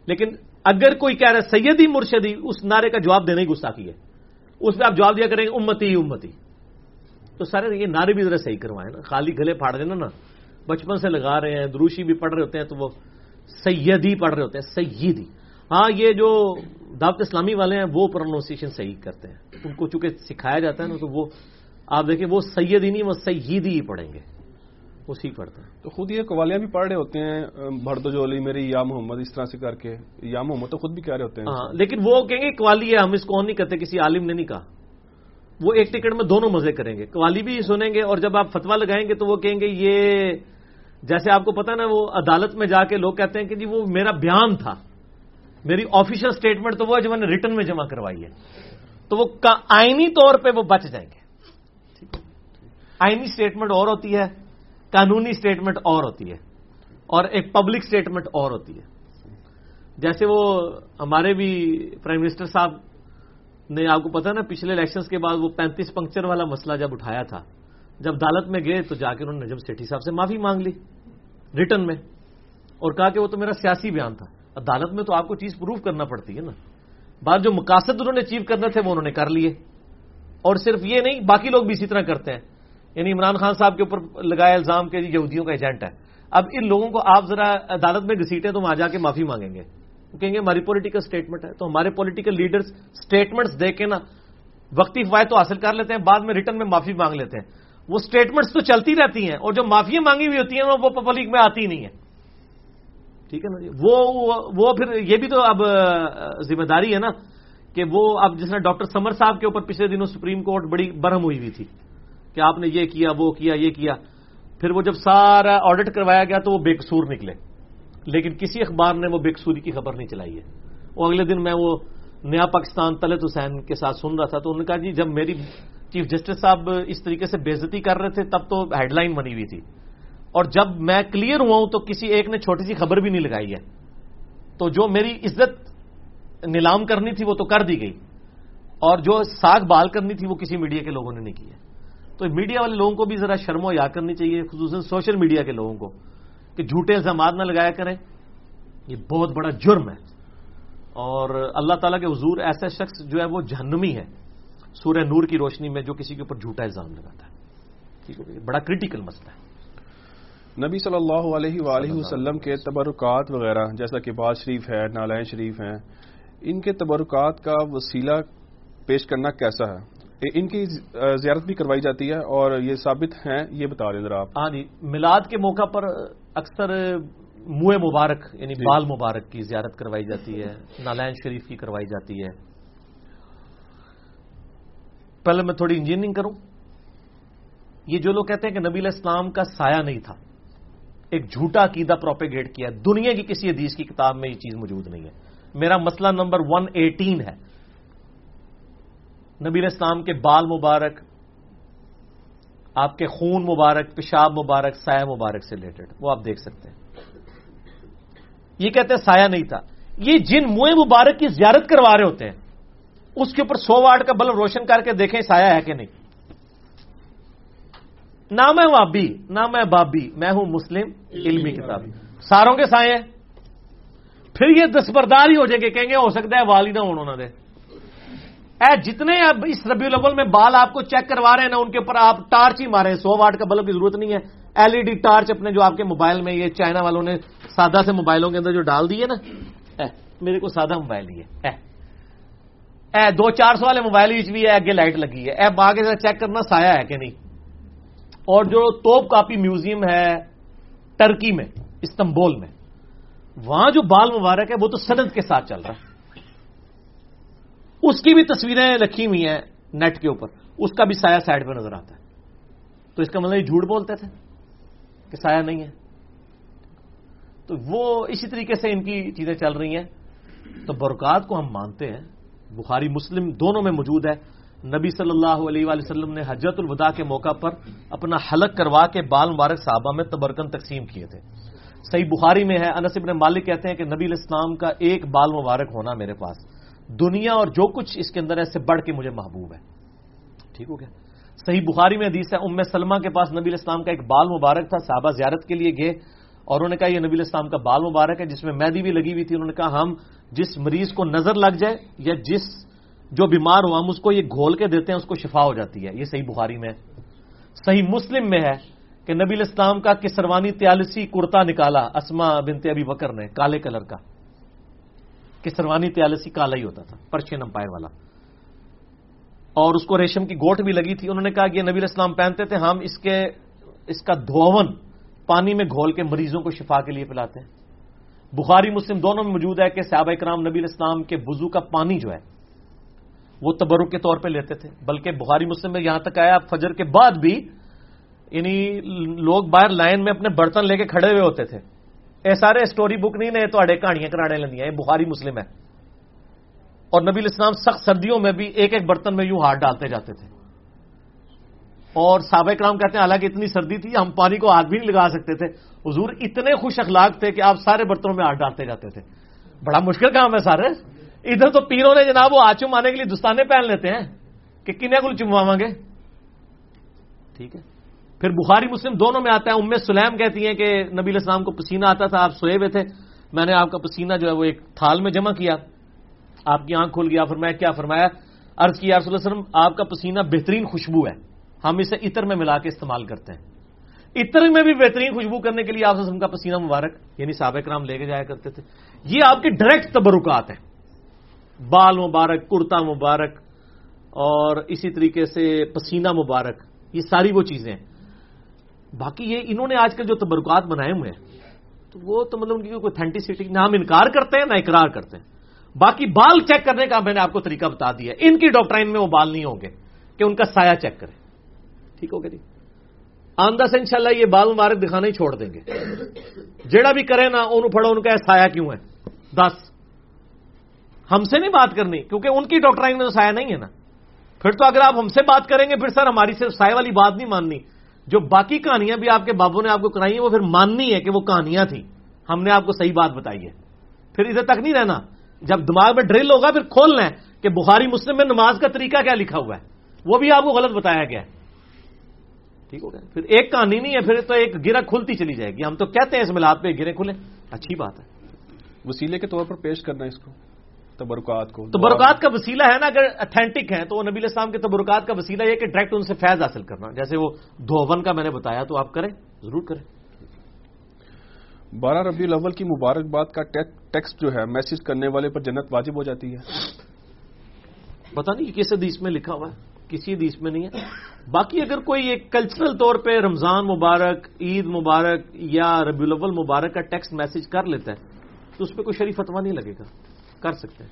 لیکن اگر کوئی کہہ رہا ہے سیدی مرشدی، اس نعرے کا جواب دینے کی گستاخی ہے۔ اس پہ آپ جواب دیا کریں گے، امتی امتی۔ تو سارے یہ نعرے بھی ذرا صحیح کروائے نا۔ خالی گلے پھاڑ دینا نا، بچپن سے لگا رہے ہیں، دروشی بھی پڑھ رہے ہوتے ہیں تو وہ سیدی پڑھ رہے ہوتے ہیں، سیدی۔ ہاں یہ جو دعوت اسلامی والے ہیں، وہ پروننسیشن صحیح کرتے ہیں۔ ان کو چونکہ سکھایا جاتا ہے نا، تو وہ، آپ دیکھیں، وہ سید ہی نہیں، وہ سیدی ہی پڑھیں گے۔ وہ سی پڑھتے ہیں تو خود یہ قوالیاں بھی پڑھ رہے ہوتے ہیں بھرد جولی میری یا محمد اس طرح سے کر کے یا محمد تو خود بھی کہہ رہے ہوتے ہیں۔ ہاں لیکن وہ کہیں گے قوالی ہے ہم اس کو نہیں کرتے کسی عالم نے نہیں کہا۔ وہ ایک ٹکٹ میں دونوں مزے کریں گے۔ قوالی بھی سنیں گے اور جب آپ فتوا لگائیں گے تو وہ کہیں گے یہ جیسے آپ کو پتا نا وہ عدالت میں جا کے لوگ کہتے ہیں کہ جی وہ میرا بیان تھا۔ میری آفیشل اسٹیٹمنٹ تو وہ جو میں نے ریٹرن میں جمع کروائی ہے۔ تو وہ آئینی طور پہ وہ بچ جائیں گے۔ آئینی اسٹیٹمنٹ اور ہوتی ہے۔ قانونی اسٹیٹمنٹ اور ہوتی ہے اور ایک پبلک اسٹیٹمنٹ اور ہوتی ہے۔ جیسے وہ ہمارے بھی پرائم منسٹر صاحب نے آپ کو پتا نا، پچھلے الیکشنز کے بعد وہ پینتیس پنکچر والا مسئلہ جب اٹھایا تھا، جب عدالت میں گئے تو جا کے انہوں نے نجم سیٹھی صاحب سے معافی مانگ لی ریٹرن میں اور کہا کہ وہ تو میرا سیاسی بیان تھا۔ عدالت میں تو آپ کو چیز پروف کرنا پڑتی ہے نا۔ بعد جو مقاصد انہوں نے اچیو کرنا تھے وہ انہوں نے کر لیے۔ اور صرف یہ نہیں، باقی لوگ بھی اسی طرح کرتے ہیں۔ یعنی عمران خان صاحب کے اوپر لگایا الزام کہ جی یہودیوں کا ایجنٹ ہے۔ اب ان لوگوں کو آپ ذرا عدالت میں گھسیٹیں تو وہاں جا کے معافی مانگیں گے۔ کہیں گے ہماری پولیٹیکل اسٹیٹمنٹ ہے۔ تو ہمارے پولیٹیکل لیڈرز اسٹیٹمنٹس دے کے نا وقتی فوائد تو حاصل کر لیتے ہیں، بعد میں ریٹرن میں معافی مانگ لیتے ہیں۔ وہ اسٹیٹمنٹس تو چلتی رہتی ہیں اور جو معافیاں مانگی ہوئی ہوتی ہیں، وہ پبلک میں آتی نہیں ہے ٹھیک ہے نا جی؟ وہ وہ پھر یہ بھی تو اب ذمہ داری ہے نا کہ وہ اب جس نے ڈاکٹر سمر صاحب کے اوپر پچھلے دنوں سپریم کورٹ بڑی برہم ہوئی ہوئی تھی۔ کہ آپ نے یہ کیا، وہ کیا، یہ کیا۔ پھر وہ جب سارا آڈٹ کروایا گیا تو وہ بے قصور نکلے۔ لیکن کسی اخبار نے وہ بے قصوری کی خبر نہیں چلائی ہے۔ وہ اگلے دن میں وہ نیا پاکستان طلت حسین کے ساتھ سن رہا تھا تو انہوں نے کہا جی جب میری چیف جسٹس صاحب اس طریقے سے بےزتی کر رہے تھے تب تو ہیڈ لائن بنی ہوئی تھی۔ اور جب میں کلیئر ہوا ہوں تو کسی ایک نے چھوٹی سی خبر بھی نہیں لگائی ہے۔ تو جو میری عزت نیلام کرنی تھی وہ تو کر دی گئی۔ اور جو ساگ بال کرنی تھی وہ کسی میڈیا کے لوگوں نے نہیں کی ہے۔ تو میڈیا والے لوگوں کو بھی ذرا شرم و یا کرنی چاہیے، خصوصاً سوشل میڈیا کے لوگوں کو، کہ جھوٹے الزامات نہ لگایا کریں۔ یہ بہت بڑا جرم ہے۔ اور اللہ تعالیٰ کے حضور ایسا شخص جو ہے وہ جہنمی ہے، سورہ نور کی روشنی میں جو کسی کے اوپر جھوٹا الزام لگاتا ہے۔ ٹھیک ہے بڑا کریٹیکل مسئلہ ہے۔ نبی صلی اللہ علیہ وآلہ وسلم کے تبرکات وغیرہ، جیسا کہ باز شریف ہے، نالائن شریف ہیں، ان کے تبرکات کا وسیلہ پیش کرنا کیسا ہے؟ ان کی زیارت بھی کروائی جاتی ہے اور یہ ثابت ہیں یہ بتا رہے ذرا آپ۔ ہاں جی میلاد کے موقع پر اکثر منہ مبارک یعنی جی۔ بال مبارک کی زیارت کروائی جاتی ہے نالائن شریف کی کروائی جاتی ہے۔ پہلے میں تھوڑی انجینئرنگ کروں۔ یہ جو لوگ کہتے ہیں کہ نبی علیہ السلام کا سایہ نہیں تھا ایک جھوٹا عقیدہ پروپیگیٹ کیا دنیا کی کسی حدیث کی کتاب میں یہ چیز موجود نہیں ہے۔ میرا مسئلہ نمبر ون ایٹین ہے۔ نبی علیہ السلام کے بال مبارک، آپ کے خون مبارک، پیشاب مبارک، سایہ مبارک سے ریلیٹڈ وہ آپ دیکھ سکتے ہیں۔ یہ کہتے ہیں سایہ نہیں تھا۔ یہ جن منہ مبارک کی زیارت کروا رہے ہوتے ہیں، اس کے اوپر سو واٹ کا بلب روشن کر کے دیکھیں سایہ ہے کہ نہیں۔ نہ میں وابی نہ میں بابی، میں ہوں مسلم، علمی کتاب ساروں کے سائے ہیں۔ پھر یہ دستبردار ہی ہو جائے گے کہیں گے ہو سکتا ہے والدہ انہوں نے۔ اے، جتنے اب اس ربیع الاول میں بال آپ کو چیک کروا رہے ہیں نا، ان کے اوپر آپ ٹارچ ہی مارے سو واٹ کا بلب کی ضرورت نہیں ہے۔ ایل ای ڈی ٹارچ اپنے جو آپ کے موبائل میں، یہ چائنا والوں نے سادہ سے موبائلوں کے اندر جو ڈال دیے نا۔ اے، میرے کو سادہ موبائل ہی ہے۔ اے دو چار سو والے موبائل بھی ہے اگے لائٹ لگی ہے۔ اے باغ چیک کرنا سایہ ہے کہ نہیں۔ اور جو توپ کاپی میوزیم ہے ٹرکی میں، استنبول میں، وہاں جو بال مبارک ہے، وہ تو سند کے ساتھ چل رہا ہے۔ اس کی بھی تصویریں رکھی ہوئی ہیں نیٹ کے اوپر۔ اس کا بھی سایہ سائڈ پہ نظر آتا ہے۔ تو اس کا مطلب یہ جھوٹ بولتے تھے کہ سایہ نہیں ہے۔ تو وہ اسی طریقے سے ان کی چیزیں چل رہی ہیں۔ تو برکات کو ہم مانتے ہیں۔ بخاری مسلم دونوں میں موجود ہے۔ نبی صلی اللہ علیہ وآلہ وسلم نے حجت الوداع کے موقع پر اپنا حلق کروا کے بال مبارک صحابہ میں تبرکن تقسیم کیے تھے۔ صحیح بخاری میں ہے۔ انس ابن مالک کہتے ہیں کہ نبی علیہ السلام کا ایک بال مبارک ہونا میرے پاس۔ دنیا اور جو کچھ اس کے اندر ہے سے بڑھ کے مجھے محبوب ہے۔ ٹھیک ہو گیا۔ صحیح بخاری میں حدیث ہے، ام سلمہ کے پاس نبی علیہ السلام کا ایک بال مبارک تھا، صحابہ زیارت کے لیے گئے اور انہوں نے کہا، یہ نبی علیہ السلام کا بال مبارک ہے، جس میں مہدی بھی لگی ہوئی تھی۔ انہوں نے کہا، ہم جس مریض کو نظر لگ جائے یا جس جو بیمار ہوا، ہم اس کو یہ گھول کے دیتے ہیں، اس کو شفا ہو جاتی ہے۔ یہ صحیح بخاری میں صحیح مسلم میں ہے کہ نبی الاسلام کا کسروانی تیالسی کرتا نکالا اسما بنتے ابھی بکر نے، کالے کلر کا۔ کسروانی تیالسی کالا ہی ہوتا تھا، پرشین امپائر والا۔ اور اس کو ریشم کی گوٹ بھی لگی تھی۔ انہوں نے کہا کہ یہ نبی الاسلام پہنتے تھے، ہم اس کے، اس کا دھون پانی میں گھول کے مریضوں کو شفا کے لیے پلاتے ہیں۔ بخاری، مسلم دونوں میں موجود ہے کہ صحابہ اکرام نبی الاسلام کے وضو کا پانی جو ہے، وہ تبرک کے طور پہ لیتے تھے۔ بلکہ بخاری، مسلم میں یہاں تک آیا، فجر کے بعد بھی یعنی لوگ باہر لائن میں اپنے برتن لے کے کھڑے ہوئے ہوتے تھے۔ اے سارے اسٹوری بک نہیں نے تو کہانیاں کرانے لگی ہیں بخاری مسلم ہے اور نبی الاسلام سخت سردیوں میں بھی ایک ایک برتن میں یوں ہاتھ ڈالتے جاتے تھے اور صحابہ کرام کہتے ہیں حالانکہ اتنی سردی تھی ہم پانی کو ہاتھ بھی نہیں لگا سکتے تھے حضور اتنے خوش اخلاق تھے کہ آپ سارے برتنوں میں ہاتھ ڈالتے جاتے تھے بڑا مشکل کام ہے سارے ادھر تو پیروں نے جناب وہ آچم آنے کے لیے دستانے پہن لیتے ہیں کہ کنیا کو چمواں گے ٹھیک ہے پھر بخاری مسلم دونوں میں آتا ہے۔ ام سلیم کہتی ہیں کہ نبی السلام کو پسینہ آتا تھا، آپ سوئے ہوئے تھے۔ میں نے آپ کا پسینہ جو ہے وہ ایک تھال میں جمع کیا۔ آپ کی آنکھ کھول گیا فرمایا، کیا فرمایا؟ عرض کیا رسول وسلم، آپ کا پسینہ بہترین خوشبو ہے۔ ہم اسے عطر میں ملا کے استعمال کرتے ہیں۔ عطر میں بھی بہترین خوشبو کرنے کے لیے آپ وسلم کا پسینہ مبارک یعنی سابق رام لے کے جایا کرتے تھے۔ یہ آپ کے ڈائریکٹ تبرکات ہیں۔ بال مبارک، کرتا مبارک، اور اسی طریقے سے پسینہ مبارک، یہ ساری وہ چیزیں ہیں۔ باقی یہ انہوں نے آج کل جو تبرکات بنائے ہوئے ہیں تو وہ تو مطلب ان کی کوئی اتھینٹسٹی نہ ہم انکار کرتے ہیں نہ اقرار کرتے ہیں۔ باقی بال چیک کرنے کا میں نے آپ کو طریقہ بتا دیا ان کی ڈاکٹرائن میں وہ بال نہیں ہوں گے کہ ان کا سایہ چیک کریں۔ ٹھیک ہوگا جی۔ آندہ سے انشاءاللہ یہ بال مبارک دکھانا ہی چھوڑ دیں گے۔ جڑا بھی کرے نا انہوں پڑھو ان کا سایہ کیوں ہے؟ دس۔ ہم سے نہیں بات کرنی کیونکہ ان کی ڈاکٹرائن میں تو سایہ نہیں ہے نا۔ پھر تو اگر آپ ہم سے بات کریں گے پھر سر ہماری صرف سائے والی بات نہیں ماننی۔ جو باقی کہانیاں بھی آپ کے بابو نے آپ کو کرائی ہیں، وہ پھر ماننی ہے کہ وہ کہانیاں تھیں۔ ہم نے آپ کو صحیح بات بتائی ہے۔ پھر ادھر تک نہیں رہنا۔ جب دماغ میں ڈرل ہوگا، پھر کھولنا ہے کہ بخاری مسلم میں نماز کا طریقہ کیا لکھا ہوا ہے۔ وہ بھی آپ کو غلط بتایا گیا ہے۔ ٹھیک ہو گیا۔ پھر ایک کہانی نہیں ہے، پھر تو ایک گرا کھلتی چلی جائے گی۔ ہم تو کہتے ہیں اس ملاد پہ گرے کھلے اچھی بات ہے۔ وسیلے کے طور پر پیش کرنا اس کو۔ تبرکات کو۔ تبرکات کا وسیلہ ہے نا اگر اتھینٹک ہے تو وہ نبی السلام کے تبرکات کا وسیلہ یہ کہ ڈائریکٹ ان سے فیض حاصل کرنا۔ جیسے وہ دھوون کا میں نے بتایا تو آپ کریں ضرور کریں۔ بارہ ربیع الاول کی مبارکباد کا ٹیکسٹ جو ہے میسج کرنے والے پر جنت واجب ہو جاتی ہے۔ پتہ نہیں کس حدیث میں لکھا ہوا ہے کسی حدیث میں نہیں ہے۔ باقی اگر کوئی ایک کلچرل طور پہ رمضان مبارک عید مبارک یا ربیع الاول مبارک کا ٹیکسٹ میسج کر لیتا ہے تو اس پہ کوئی شریف فتوا نہیں لگے گا۔ کر سکتے ہیں۔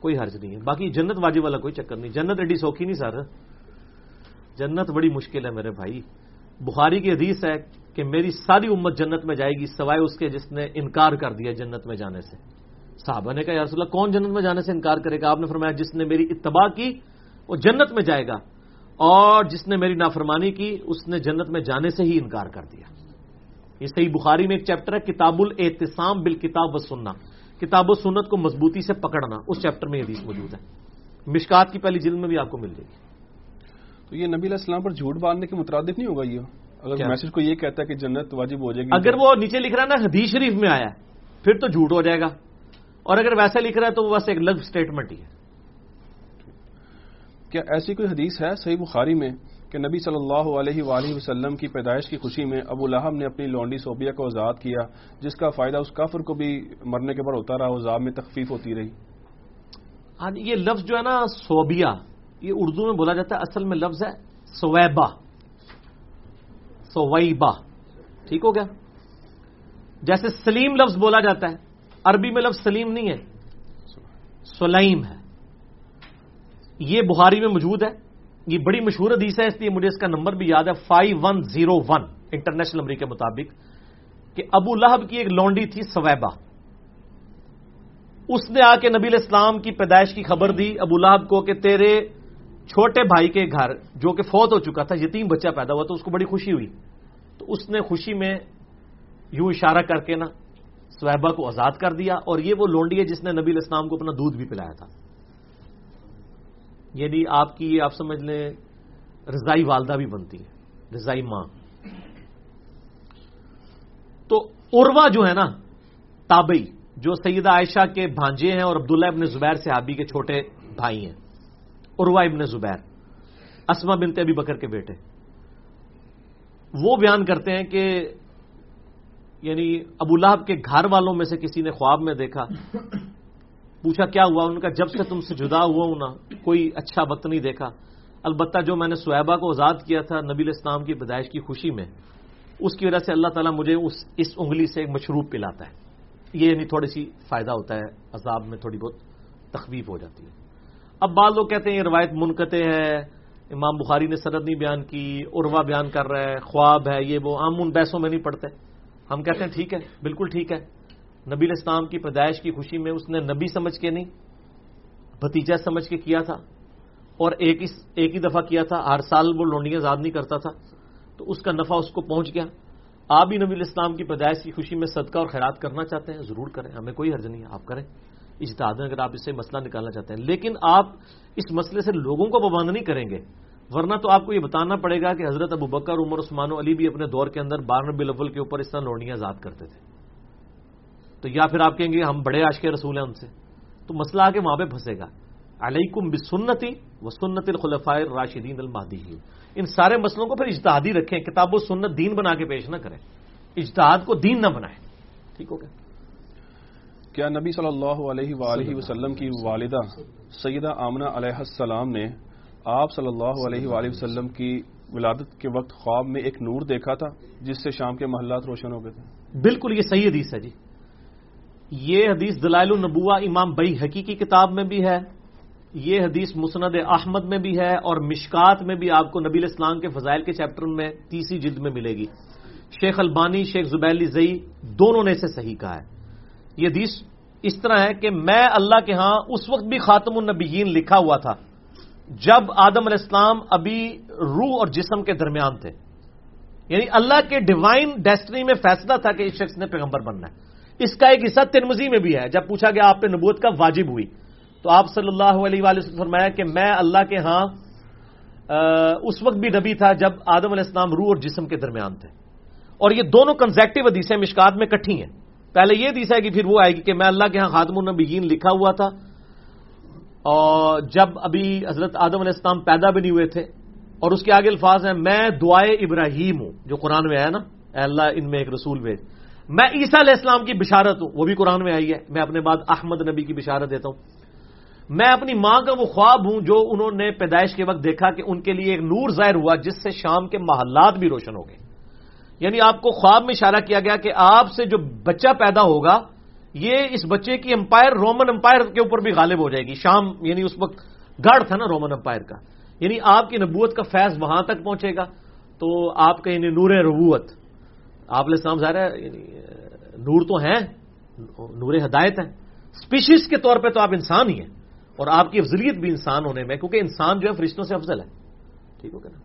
کوئی حرج نہیں ہے۔ باقی جنت واجب والا کوئی چکر نہیں۔ جنت ایڈی سوکھی نہیں سر۔ جنت بڑی مشکل ہے میرے بھائی۔ بخاری کی حدیث ہے کہ میری ساری امت جنت میں جائے گی سوائے اس کے جس نے انکار کر دیا جنت میں جانے سے۔ صحابہ نے کہا، یا رسول اللہ، کون جنت میں جانے سے انکار کرے گا؟ آپ نے فرمایا، جس نے میری اتباع کی، وہ جنت میں جائے گا۔ اور جس نے میری نافرمانی کی، اس نے جنت میں جانے سے ہی انکار کر دیا۔ یہ صحیح بخاری میں ایک چیپٹر ہے، کتاب الاحتسام بال کتاب و سننا کتاب و سنت کو مضبوطی سے پکڑنا اس چیپٹر میں حدیث موجود ہے۔ مشکات کی پہلی جلد میں بھی آپ کو مل جائے گی تو یہ نبی علیہ السلام پر جھوٹ باندھنے کے مترادف نہیں ہوگا یہ؟ اگر میسج کو یہ کہتا ہے کہ جنت واجب ہو جائے گی اگر وہ نیچے لکھ رہا ہے نا حدیث شریف میں آیا ہے پھر تو جھوٹ ہو جائے گا۔ اور اگر ویسا لکھ رہا ہے تو وہ بس ایک لفظ اسٹیٹمنٹ ہی ہے۔ کیا ایسی کوئی حدیث ہے صحیح بخاری میں کہ نبی صلی اللہ علیہ وآلہ وسلم کی پیدائش کی خوشی میں ابو لہب نے اپنی لونڈی صوبیہ کو آزاد کیا، جس کا فائدہ اس کافر کو بھی مرنے کے بعد ہوتا رہا، عذاب میں تخفیف ہوتی رہی۔ ہاں یہ لفظ جو ہے نا، صوبیہ، یہ اردو میں بولا جاتا ہے، اصل میں لفظ ہے سویبا سویبا ٹھیک ہو گیا؟ جیسے سلیم لفظ بولا جاتا ہے، عربی میں لفظ سلیم نہیں ہے، سلیم ہے۔ یہ بخاری میں موجود ہے۔ یہ بڑی مشہور حدیث ہے، اس لیے مجھے اس کا نمبر بھی یاد ہے five one zero one international number کے مطابق، کہ ابو لہب کی ایک لونڈی تھی سویبا اس نے آ کے نبی الاسلام کی پیدائش کی خبر دی، ابو لہب کو کہ تیرے چھوٹے بھائی کے گھر جو کہ فوت ہو چکا تھا، یتیم بچہ پیدا ہوا، تو اس کو بڑی خوشی ہوئی۔ تو اس نے خوشی میں یوں اشارہ کر کے نا سویبا کو آزاد کر دیا، اور یہ وہ لونڈی ہے جس نے نبی الاسلام کو اپنا دودھ بھی پلایا تھا۔ یعنی آپ کی آپ سمجھ لیں، رضائی والدہ بھی بنتی ہے، رضائی ماں۔ تو اروا جو ہے نا تابئی جو سیدہ عائشہ کے بھانجے ہیں اور عبداللہ ابن زبیر صحابی کے چھوٹے بھائی ہیں۔ اروا ابن زبیر اسما بنتے ابھی بکر کے بیٹے۔ وہ بیان کرتے ہیں کہ یعنی ابو لہب کے گھر والوں میں سے کسی نے خواب میں دیکھا پوچھا کیا ہوا؟ ان کا جب سے تم سے جدا ہوا ہوں نا، کوئی اچھا وقت نہیں دیکھا۔ البتہ جو میں نے سویبا کو آزاد کیا تھا نبی اسلام کی پیدائش کی خوشی میں، اس کی وجہ سے اللہ تعالیٰ مجھے اس اس انگلی سے ایک مشروب پلاتا ہے۔ یہ یعنی تھوڑی سی فائدہ ہوتا ہے، عذاب میں تھوڑی بہت تخویف ہو جاتی ہے۔ اب بعض لوگ کہتے ہیں یہ روایت منقطع ہے، امام بخاری نے سرد نہیں بیان کی اروا بیان کر رہا ہے، خواب ہے، یہ وہ عام ان بحثوں میں نہیں پڑتے ہم کہتے ہیں ٹھیک ہے، بالکل ٹھیک ہے۔ نبی اسلام کی پیدائش کی خوشی میں اس نے نبی سمجھ کے نہیں بھتیجا سمجھ کے کیا تھا، اور ایک ہی ایک ہی دفعہ کیا تھا ہر سال وہ لونڈیاں یاد نہیں کرتا تھا، تو اس کا نفع اس کو پہنچ گیا۔ آپ بھی نبی اسلام کی پیدائش کی خوشی میں صدقہ اور خیرات کرنا چاہتے ہیں، ضرور کریں، ہمیں کوئی حرج نہیں ہے، آپ کریں۔ اجتہاد اگر آپ اس سے مسئلہ نکالنا چاہتے ہیں، لیکن آپ اس مسئلے سے لوگوں کو پابند نہیں کریں گے، ورنہ تو آپ کو یہ بتانا پڑے گا کہ حضرت ابو بکر عمر، عثمان و علی بھی اپنے دور کے اندر بار نبی الاول کے اوپر اس طرح لوڑیاں یاد کرتے تھے۔ تو یا پھر آپ کہیں گے ہم بڑے عاشق رسول ہیں ان سے۔ تو مسئلہ آ کے وہاں پہ پھنسے گا۔ علیکم بسنتی و سنت الخلفائے راشدین المہدی ان سارے مسئلوں کو پھر اجتہادی رکھیں کتاب و سنت دین بنا کے پیش نہ کریں۔ اجتہاد کو دین نہ بنائیں۔ ٹھیک ہو گیا۔ کیا نبی صلی اللہ علیہ وآلہ وسلم کی والدہ سیدہ آمنہ علیہ السلام نے آپ صلی اللہ علیہ وآلہ وسلم کی ولادت کے وقت خواب میں ایک نور دیکھا تھا جس سے شام کے محلات روشن ہو گئے تھے؟ بالکل یہ صحیح حدیث ہے جی۔ یہ حدیث دلائل النبوہ امام بئی حقیقی کتاب میں بھی ہے، یہ حدیث مسند احمد میں بھی ہے اور مشکات میں بھی آپ کو نبی اسلام کے فضائل کے چیپٹر میں تیسری جلد میں ملے گی۔ شیخ البانی، شیخ زبیلی زئی دونوں نے اسے صحیح کہا ہے۔ یہ حدیث اس طرح ہے کہ میں اللہ کے ہاں اس وقت بھی خاتم النبیین لکھا ہوا تھا جب آدم علیہ السلام ابھی روح اور جسم کے درمیان تھے۔ یعنی اللہ کے ڈیوائن ڈیسٹنی میں فیصلہ تھا کہ اس شخص نے پیغمبر بننا ہے۔ اس کا ایک حصہ ترمزی میں بھی ہے۔ جب پوچھا گیا آپ پہ نبوت کا واجب ہوئی، تو آپ صلی اللہ علیہ وسلم فرمایا کہ میں اللہ کے ہاں اس وقت بھی نبی تھا جب آدم علیہ السلام روح اور جسم کے درمیان تھے۔ اور یہ دونوں کنزیکٹو حدیثیں مشکات میں کٹھی ہیں۔ پہلے یہ حدیث ہے کہ پھر وہ آئے گی کہ میں اللہ کے ہاں خاتم النبیین لکھا ہوا تھا۔ اور جب ابھی حضرت آدم علیہ السلام پیدا بھی نہیں ہوئے تھے، اور اس کے آگے الفاظ ہیں، میں دعائے ابراہیم ہوں، جو قرآن میں آیا نا، اے اللہ ان میں ایک رسول بھیج۔ میں عیسیٰ علیہ السلام کی بشارت ہوں، وہ بھی قرآن میں آئی ہے، میں اپنے بعد احمد نبی کی بشارت دیتا ہوں۔ میں اپنی ماں کا وہ خواب ہوں جو انہوں نے پیدائش کے وقت دیکھا کہ ان کے لیے ایک نور ظاہر ہوا، جس سے شام کے محلات بھی روشن ہو گئے۔ یعنی آپ کو خواب میں اشارہ کیا گیا کہ آپ سے جو بچہ پیدا ہوگا، یہ اس بچے کی امپائر، رومن امپائر کے اوپر بھی غالب ہو جائے گی۔ شام یعنی اس وقت گڑھ تھا نا رومن امپائر کا۔ یعنی آپ کی نبوت کا فیض وہاں تک پہنچے گا۔ تو آپ کا یعنی نور ربوت آپ علیہ السلام ظاہر ہے یعنی، نور تو ہیں، نور ہدایت ہے اسپیشیز کے طور پہ تو آپ انسان ہی ہیں، اور آپ کی افضلیت بھی انسان ہونے میں، کیونکہ انسان جو ہے فرشتوں سے افضل ہے۔ ٹھیک ہو گیا نا؟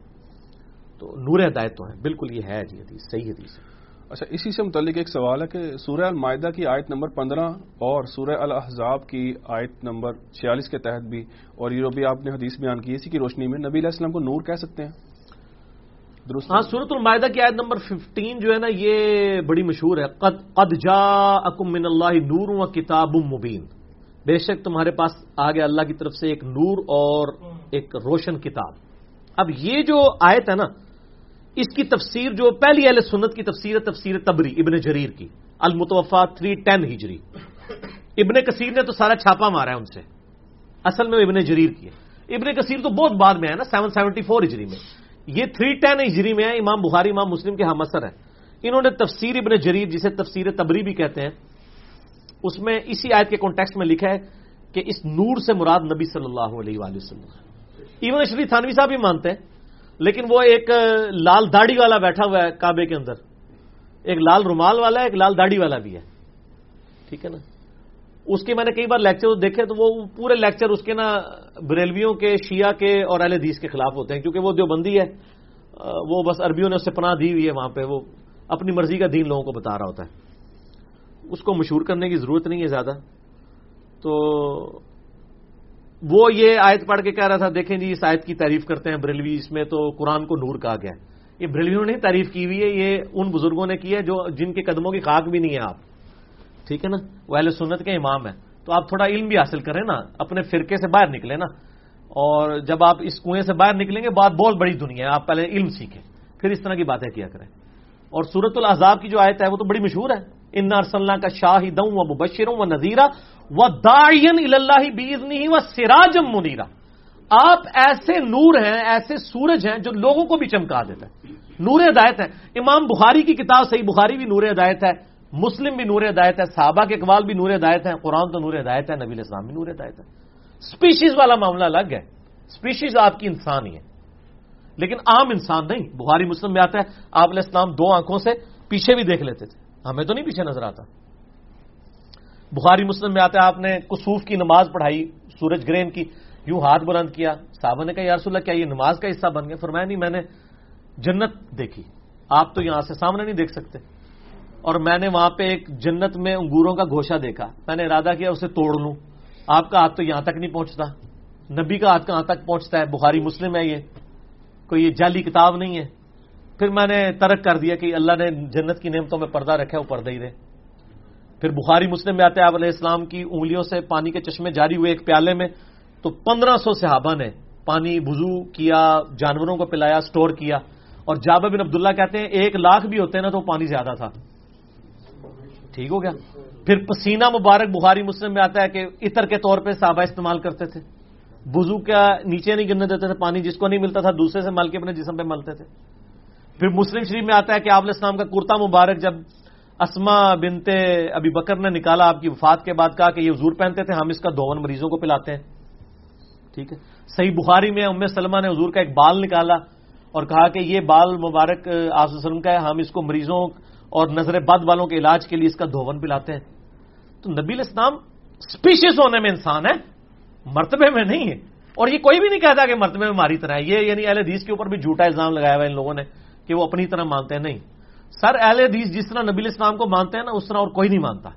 تو نور ہدایت تو ہے بالکل یہ ہے جی حدیث، صحیح حدیث۔ ہے اچھا اسی سے متعلق ایک سوال ہے کہ سورہ المائدہ کی آیت نمبر پندرہ اور سورہ الحضاب کی آیت نمبر چھیالیس کے تحت بھی، اور یہ بھی آپ نے حدیث بیان کی، اسی کی روشنی میں نبی علیہ السلام کو نور کہہ سکتے ہیں۔ درست ہاں سورت المائدہ کی آیت نمبر ففٹین جو ہے نا یہ بڑی مشہور ہے۔ قد قد جا اکم من اللہ نور و کتاب مبین بے شک تمہارے پاس آگے اللہ کی طرف سے ایک نور اور ایک روشن کتاب۔ اب یہ جو آیت ہے نا اس کی تفسیر جو پہلی اہل سنت کی تفسیر ہے تفسیر تبری ابن جریر کی۔ المتوفا تھری ٹین ہجری۔ ابن کثیر نے تو سارا چھاپا مارا ہے ان سے۔ اصل میں ابن جریر کی ہے۔ ابن کثیر تو بہت بعد میں ہے نا سیون سیونٹی فور ہجری میں۔ یہ تھری ٹین ہجری میں ہے، امام بخاری، امام مسلم کے ہاں ہم اثر ہے انہوں نے تفسیر ابن جریر، جسے تفسیر تبری بھی کہتے ہیں، اس میں اسی آیت کے کانٹیکس میں لکھا ہے کہ اس نور سے مراد نبی صلی اللہ علیہ وآلہ وسلم ایون شریف تھانوی صاحب بھی مانتے ہیں، لیکن وہ ایک لال داڑھی والا بیٹھا ہوا ہے کعبے کے اندر۔ ایک لال رومال والا ہے، ایک لال داڑھی والا بھی ہے۔ ٹھیک ہے نا؟ اس کے میں نے کئی بار لیکچر دیکھے تو وہ پورے لیکچر اس کے نا بریلویوں کے، شیعہ کے اور اہل حدیث کے خلاف ہوتے ہیں، کیونکہ وہ جو بندی ہے وہ بس عربیوں نے اس سے پناہ دی ہوئی ہے وہاں پہ، وہ اپنی مرضی کا دین لوگوں کو بتا رہا ہوتا ہے۔ اس کو مشہور کرنے کی ضرورت نہیں ہے زیادہ۔ تو وہ یہ آیت پڑھ کے کہہ رہا تھا، دیکھیں جی اس آیت کی تعریف کرتے ہیں بریلوی، اس میں تو قرآن کو نور کہا گیا یہ بریلویوں نے تعریف کی ہوئی ہے، یہ ان بزرگوں نے کی ہے جو، جن کے قدموں کی خاک بھی نہیں ہے آپ۔ ٹھیک ہے نا؟ وہ اہل سنت کے امام ہے تو آپ تھوڑا علم بھی حاصل کریں نا، اپنے فرقے سے باہر نکلیں نا۔ اور جب آپ اس کنویں سے باہر نکلیں گے، بات بہت بڑی دنیا ہے، آپ پہلے علم سیکھیں، پھر اس طرح کی باتیں کیا کریں۔ اور سورت العذاب کی جو آیت ہے، وہ تو بڑی مشہور ہے۔ ان ارسلہ کا شاہد و مبشروں و نذیرہ و داعین اللہ بیزنی و سراجم منیرا آپ ایسے نور ہیں، ایسے سورج ہیں جو لوگوں کو بھی چمکا دیتا ہے نور ہدایت ہے۔ امام بخاری کی کتاب، صحیح بخاری بھی نور ہدایت ہے۔ مسلم بھی نور ہدایت ہے، صحابہ کے اقبال بھی نور ہدایت ہے قرآن تو نور ہدایت ہے، نبی اسلام بھی نور ہدایت ہے اسپیشیز والا معاملہ الگ ہے۔ اسپیشیز آپ کی انسان ہی ہے لیکن عام انسان نہیں، بخاری مسلم میں آتا ہے، آپ علیہ السلام دو آنکھوں سے پیچھے بھی دیکھ لیتے تھے۔ ہمیں تو نہیں پیچھے نظر آتا۔ بخاری مسلم میں آتا ہے، آپ نے کسوف کی نماز پڑھائی، سورج گرین کی، یوں ہاتھ بلند کیا۔ صاحبہ نے کہا یار اللہ، کیا یہ نماز کا حصہ بن گیا؟ فرمایا، نہیں، میں نے جنت دیکھی۔ آپ تو یہاں سے سامنے نہیں دیکھ سکتے۔ اور میں نے وہاں پہ ایک جنت میں انگوروں کا گوشہ دیکھا۔ میں نے ارادہ کیا اسے توڑ لوں۔ آپ کا ہاتھ تو یہاں تک نہیں پہنچتا۔ نبی کا ہاتھ کہاں تک پہنچتا ہے؟ بخاری مسلم ہے یہ۔ کوئی یہ جعلی کتاب نہیں ہے۔ پھر میں نے ترک کر دیا کہ اللہ نے جنت کی نعمتوں میں پردہ رکھا ہے، وہ پردہ ہی رہے۔ پھر بخاری مسلم میں آتے آپ علیہ السلام کی انگلیوں سے پانی کے چشمے جاری ہوئے ایک پیالے میں۔ تو پندرہ سو صحابہ نے پانی وضو کیا، جانوروں کو پلایا، سٹور کیا۔ اور جاب بن عبداللہ کہتے ہیں، ایک لاکھ بھی ہوتے ہیں نا تو پانی زیادہ تھا۔ ٹھیک ہو گیا۔ پھر پسینہ مبارک بخاری مسلم میں آتا ہے کہ عطر کے طور پہ صحابہ استعمال کرتے تھے۔ وضو کا نیچے نہیں گرنے دیتے تھے، پانی جس کو نہیں ملتا تھا، دوسرے سے مل کے اپنے جسم پہ ملتے تھے۔ پھر مسلم شریف میں آتا ہے کہ آپ اسلام کا کرتا مبارک جب اسما بنتے ابھی بکر نے نکالا، آپ کی وفات کے بعد کہا کہ یہ حضور پہنتے تھے، ہم اس کا دون مریضوں کو پلاتے ہیں۔ ٹھیک ہے۔ صحیح بخاری میں ام سلمہ نے حضور کا ایک بال نکالا اور کہا کہ یہ بال مبارک آس وسلم کا ہے، ہم اس کو مریضوں اور نظر بد والوں کے علاج کے لیے اس کا دھون پلاتے ہیں۔ تو نبی اسلام اسپیشیز ہونے میں انسان ہے مرتبے میں نہیں ہے اور یہ کوئی بھی نہیں کہتا کہ مرتبے میں ماری طرح ہے۔ یہ یعنی اہل حدیث کے اوپر بھی جھوٹا الزام لگایا ہوا ان لوگوں نے کہ وہ اپنی طرح مانتے ہیں۔ نہیں۔ سر، اہل حدیث جس طرح نبی اسلام کو مانتے ہیں نا، اس طرح اور کوئی نہیں مانتا۔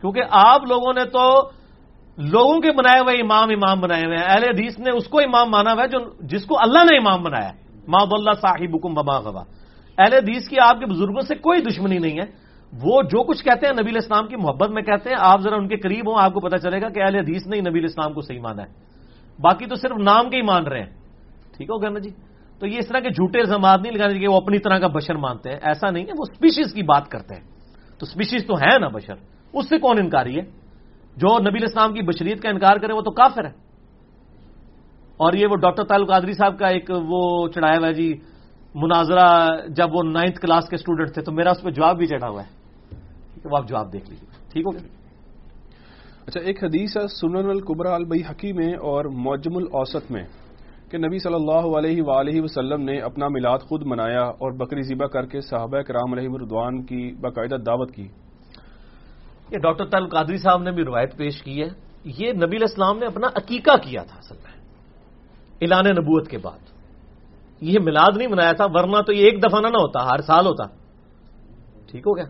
کیونکہ آپ لوگوں نے تو لوگوں کے بنائے ہوئے امام امام بنائے ہوئے ہیں۔ اہل حدیث نے اس کو امام مانا ہوا ہے جو جس کو اللہ نے امام بنایا ماں اللہ صاحب حکم بما غوا اہل حدیث کی آپ کے بزرگوں سے کوئی دشمنی نہیں ہے۔ وہ جو کچھ کہتے ہیں نبی اسلام کی محبت میں کہتے ہیں، آپ ذرا ان کے قریب ہوں، آپ کو پتا چلے گا کہ اہل حدیث نے نبی اسلام کو صحیح مانا ہے۔ باقی تو صرف نام کے ہی مان رہے ہیں۔ ٹھیک ہو گیا نا جی؟ تو یہ اس طرح کے جھوٹے الزامات نہیں لگانے کہ وہ اپنی طرح کا بشر مانتے ہیں۔ ایسا نہیں ہے، وہ اسپیشیز کی بات کرتے ہیں۔ تو اسپیشیز تو ہے نا بشر۔ اس سے کون انکاری ہے؟ جو نبی اسلام کی بشریت کا انکار کرے، وہ تو کافر ہے۔ اور یہ وہ ڈاکٹر تعلق قادری صاحب کا ایک وہ چڑھایا ہوا ہے جی مناظرہ جب وہ نائنتھ کلاس کے اسٹوڈنٹ تھے تو میرا اس پہ جواب بھی چڑھا ہوا ہے۔ وہ آپ جواب دیکھ لیجیے ٹھیک ہو گیا؟ اچھا ایک حدیث ہے سنن القبرا البئی حکی میں اور معجم الاوسط میں کہ نبی صلی اللہ علیہ وآلہ وسلم نے اپنا میلاد خود منایا اور بکری ذبح کر کے صحابہ کرام علیہ مردوان کی باقاعدہ دعوت کی۔ یہ ڈاکٹر تعلق قادری صاحب نے بھی روایت پیش کی ہے۔ یہ نبی الاسلام نے اپنا عقیقہ کیا تھا اصل میں اعلان نبوت کے بعد۔ یہ میلاد نہیں منایا تھا، ورنہ تو یہ ایک دفعہ نہ ہوتا، ہر سال ہوتا۔ ٹھیک ہو گیا۔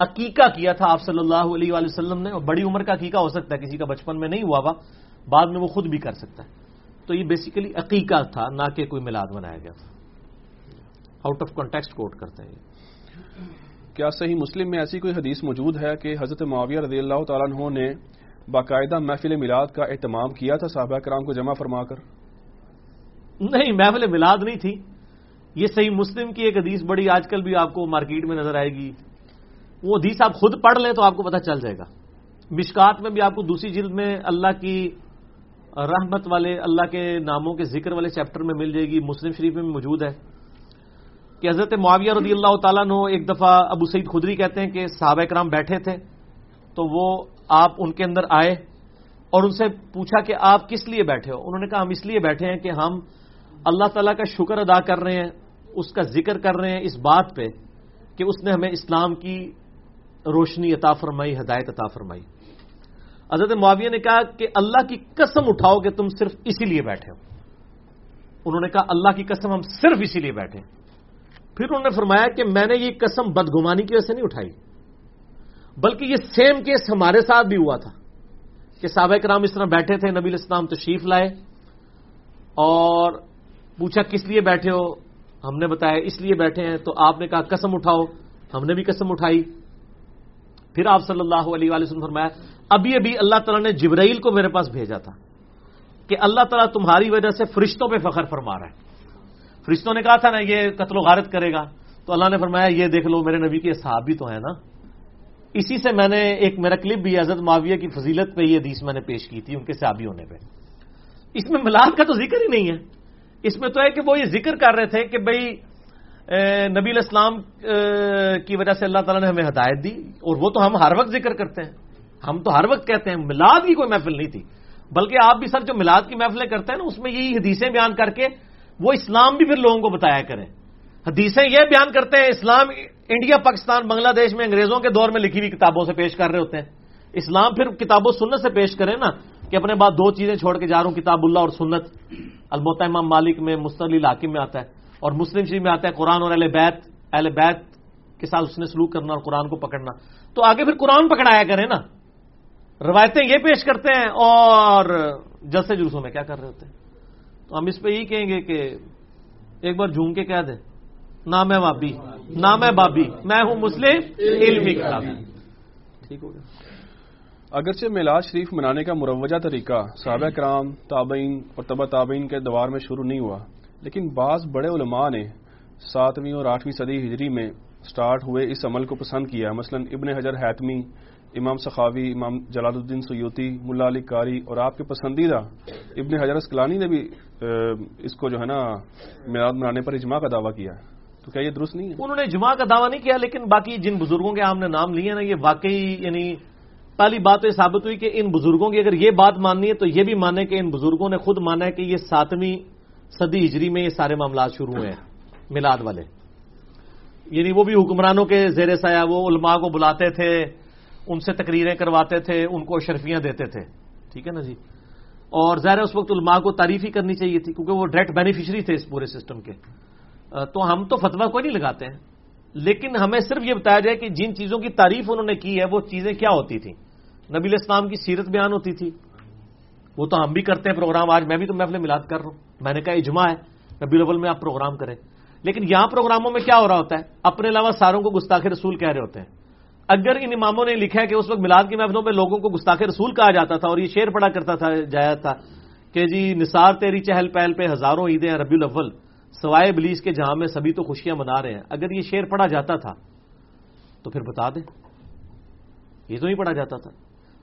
عقیقہ کیا تھا آپ صلی اللہ علیہ وآلہ وسلم نے، اور بڑی عمر کا عقیقہ ہو سکتا ہے، کسی کا بچپن میں نہیں ہوا ہوا بعد میں وہ خود بھی کر سکتا ہے۔ تو یہ بیسیکلی عقیقہ تھا، نہ کہ کوئی میلاد منایا گیا تھا۔ آؤٹ آف کانٹیکسٹ کوٹ کرتے ہیں کیا صحیح مسلم میں ایسی کوئی حدیث موجود ہے کہ حضرت معاویہ رضی اللہ تعالیٰ عنہ نے باقاعدہ محفل میلاد کا اہتمام کیا تھا، صحابہ کرام کو جمع فرما کر؟ نہیں، محفل میلاد نہیں تھی۔ یہ صحیح مسلم کی ایک حدیث بڑی آج کل بھی آپ کو مارکیٹ میں نظر آئے گی۔ وہ حدیث آپ خود پڑھ لیں تو آپ کو پتہ چل جائے گا۔ مشکات میں بھی آپ کو دوسری جلد میں اللہ کی رحمت والے، اللہ کے ناموں کے ذکر والے چیپٹر میں مل جائے گی۔ مسلم شریف میں بھی موجود ہے۔ کہ حضرت معاویہ رضی اللہ تعالیٰ نے ایک دفعہ ابو سعید خدری کہتے ہیں کہ صحابہ کرام بیٹھے تھے۔ تو وہ آپ ان کے اندر آئے اور ان سے پوچھا کہ آپ کس لیے بیٹھے ہو؟ انہوں نے کہا ہم اس لیے بیٹھے ہیں کہ ہم اللہ تعالیٰ کا شکر ادا کر رہے ہیں، اس کا ذکر کر رہے ہیں اس بات پہ کہ اس نے ہمیں اسلام کی روشنی عطا فرمائی، ہدایت عطا فرمائی۔ حضرت معاویہ نے کہا کہ اللہ کی قسم اٹھاؤ کہ تم صرف اسی لیے بیٹھے ہو۔ انہوں نے کہا اللہ کی قسم ہم صرف اسی لیے بیٹھے پھر انہوں نے فرمایا کہ میں نے یہ قسم بدگمانی کی وجہ سے نہیں اٹھائی، بلکہ یہ سیم کیس ہمارے ساتھ بھی ہوا تھا کہ صحابہ کرام اس طرح بیٹھے تھے، نبی اسلام تشریف لائے اور پوچھا، کس لیے بیٹھے ہو؟ ہم نے بتایا، اس لیے بیٹھے ہیں. تو آپ نے کہا، قسم اٹھاؤ. ہم نے بھی قسم اٹھائی۔ پھر آپ صلی اللہ علیہ وسلم فرمایا، ابھی ابھی اللہ تعالیٰ نے جبرائیل کو میرے پاس بھیجا تھا کہ اللہ تعالیٰ تمہاری وجہ سے فرشتوں پہ فخر فرما رہا ہے۔ فرشتوں نے کہا تھا نا، یہ قتل و غارت کرے گا۔ تو اللہ نے فرمایا، یہ دیکھ لو، میرے نبی کے صحاب بھی تو ہیں نا۔ اسی سے میں نے ایک میرا کلپ بھی حضرت معاویہ کی فضیلت پہ یہ حدیث میں نے پیش کی تھی، ان کے صحابی ہونے پہ۔ اس میں ملاد کا تو ذکر ہی نہیں ہے۔ اس میں تو ہے کہ وہ یہ ذکر کر رہے تھے کہ بھائی نبی الاسلام کی وجہ سے اللہ تعالیٰ نے ہمیں ہدایت دی، اور وہ تو ہم ہر وقت ذکر کرتے ہیں۔ ہم تو ہر وقت کہتے ہیں، ملاد کی کوئی محفل نہیں تھی۔ بلکہ آپ بھی سر جو ملاد کی محفلیں کرتے ہیں نا، اس میں یہی حدیثیں بیان کر کے وہ اسلام بھی پھر لوگوں کو بتایا کریں۔ حدیثیں یہ بیان کرتے ہیں، اسلام، انڈیا، پاکستان، بنگلہ دیش میں انگریزوں کے دور میں لکھی ہوئی کتابوں سے پیش کر رہے ہوتے ہیں۔ اسلام پھر کتابوں سنت سے پیش کریں نا کہ اپنے بعد دو چیزیں چھوڑ کے جا رہا ہوں، کتاب اللہ اور سنت۔ المتا امام مالک میں مستل الحاکم میں آتا ہے اور مسلم شریف میں آتا ہے قرآن اور اہل بیت اہل بیت کے ساتھ اس نے سلوک کرنا اور قرآن کو پکڑنا۔ تو آگے پھر قرآن پکڑایا کریں نا۔ روایتیں یہ پیش کرتے ہیں اور جلسے جلوسوں میں کیا کر رہے ہوتے ہیں؟ تو ہم اس پہ یہی کہیں گے کہ ایک بار جھوم کے کہہ دیں۔ نام ہے بابی نام ہے بابی، میں ہوں مسلم علمی ٹھیک ہو گیا۔ اگرچہ میلاد شریف منانے کا مروجہ طریقہ، صحابہ کرام، تابعین اور تبا تابعین کے دوار میں شروع نہیں ہوا، لیکن بعض بڑے علماء نے ساتویں اور آٹھویں صدی ہجری میں سٹارٹ ہوئے اس عمل کو پسند کیا، مثلا ابن حجر حیتمی امام سخاوی، امام جلال الدین سیوتی ملا علی کاری اور آپ کے پسندیدہ ابن حجر اسکلانی نے بھی اس کو جو ہے نا میلاد منانے پر اجماع کا دعویٰ کیا۔ تو کیا یہ درست نہیں ہے؟ انہوں نے اجماع کا دعویٰ نہیں کیا، لیکن باقی جن بزرگوں کے ہم نے نام لیے نا، یہ واقعی یعنی پہلی بات تو یہ ثابت ہوئی کہ ان بزرگوں کی اگر یہ بات ماننی ہے تو یہ بھی مانے کہ ان بزرگوں نے خود مانا ہے کہ یہ ساتویں صدی ہجری میں یہ سارے معاملات شروع ہوئے ہیں، میلاد والے۔ یعنی وہ بھی حکمرانوں کے زیر سایہ، وہ علماء کو بلاتے تھے، ان سے تقریریں کرواتے تھے، ان کو شرفیاں دیتے تھے۔ ٹھیک ہے نا جی؟ اور ظاہر اس وقت علماء کو تعریف ہی کرنی چاہیے تھی، کیونکہ وہ ڈائریکٹ بینیفیشری تھے اس پورے سسٹم کے۔ تو ہم تو فتوا کوئی نہیں لگاتے ہیں، لیکن ہمیں صرف یہ بتایا جائے کہ جن چیزوں کی تعریف انہوں نے کی ہے، وہ چیزیں کیا ہوتی تھیں؟ نبی اسلام کی سیرت بیان ہوتی تھی۔ وہ تو ہم بھی کرتے ہیں پروگرام۔ آج میں بھی تو محفل میلاد کر رہا ہوں۔ میں نے کہا، اجماع ہے۔ ربی الاول میں آپ پروگرام کریں۔ لیکن یہاں پروگراموں میں کیا ہو رہا ہوتا ہے؟ اپنے علاوہ ساروں کو گستاخ رسول کہہ رہے ہوتے ہیں۔ اگر ان اماموں نے لکھا ہے کہ اس وقت میلاد کی محفلوں میں لوگوں کو گستاخ رسول کہا جاتا تھا اور یہ شعر پڑا کرتا تھا، جایا تھا کہ جی نثار تیری چہل پہل پہ ہزاروں عیدیں ربی الاول، سوائے بلیس کے جہاں میں سبھی تو خوشیاں منا رہے ہیں۔ اگر یہ شعر پڑا جاتا تھا تو پھر بتا دیں۔ یہ تو نہیں پڑھا جاتا تھا۔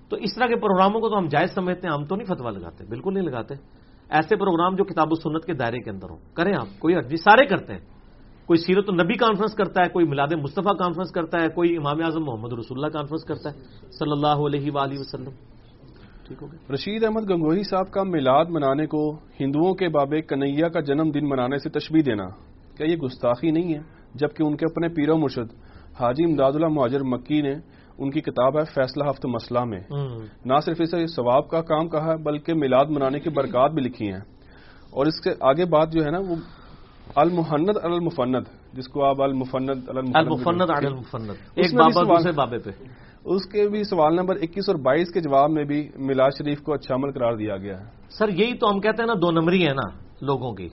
تو اس طرح کے پروگراموں کو تو ہم جائز سمجھتے ہیں، ہم تو نہیں فتوا لگاتے، بالکل نہیں لگاتے۔ ایسے پروگرام جو کتاب و سنت کے دائرے کے اندر ہوں۔ کریں آپ، کوئی جی سارے کرتے ہیں۔ کوئی سیرت النبی کانفرنس کرتا ہے، کوئی میلاد مصطفیٰ کانفرنس کرتا ہے، کوئی امام اعظم محمد رسول اللہ کانفرنس کرتا ہے۔ صلی اللہ علیہ وآلہ وسلم۔ ٹھیک رشید احمد گنگوہی صاحب کا میلاد منانے کو، ہندوؤں کے بابے کنیا کا جنم دن منانے سے تشبیح دینا، کیا یہ گستاخی نہیں ہے؟ جبکہ ان کے اپنے پیر و مرشد حاجی امداد اللہ مہاجر مکی نے ان کی کتاب ہے فیصلہ ہفت مسئلہ میں۔ نہ صرف اسے ثواب کا کام کہا ہے بلکہ میلاد منانے کی برکات بھی لکھی ہیں۔ اور اس کے آگے بات جو ہے نا وہ المحنت المفند جس کو آپ المفند المفند بابے پہ۔ اس کے بھی سوال نمبر اکیس اور بائیس کے جواب میں بھی میلاد شریف کو اچھا عمل قرار دیا گیا ہے۔ سر یہی تو ہم کہتے ہیں نا دو نمبری ہے نا لوگوں کی۔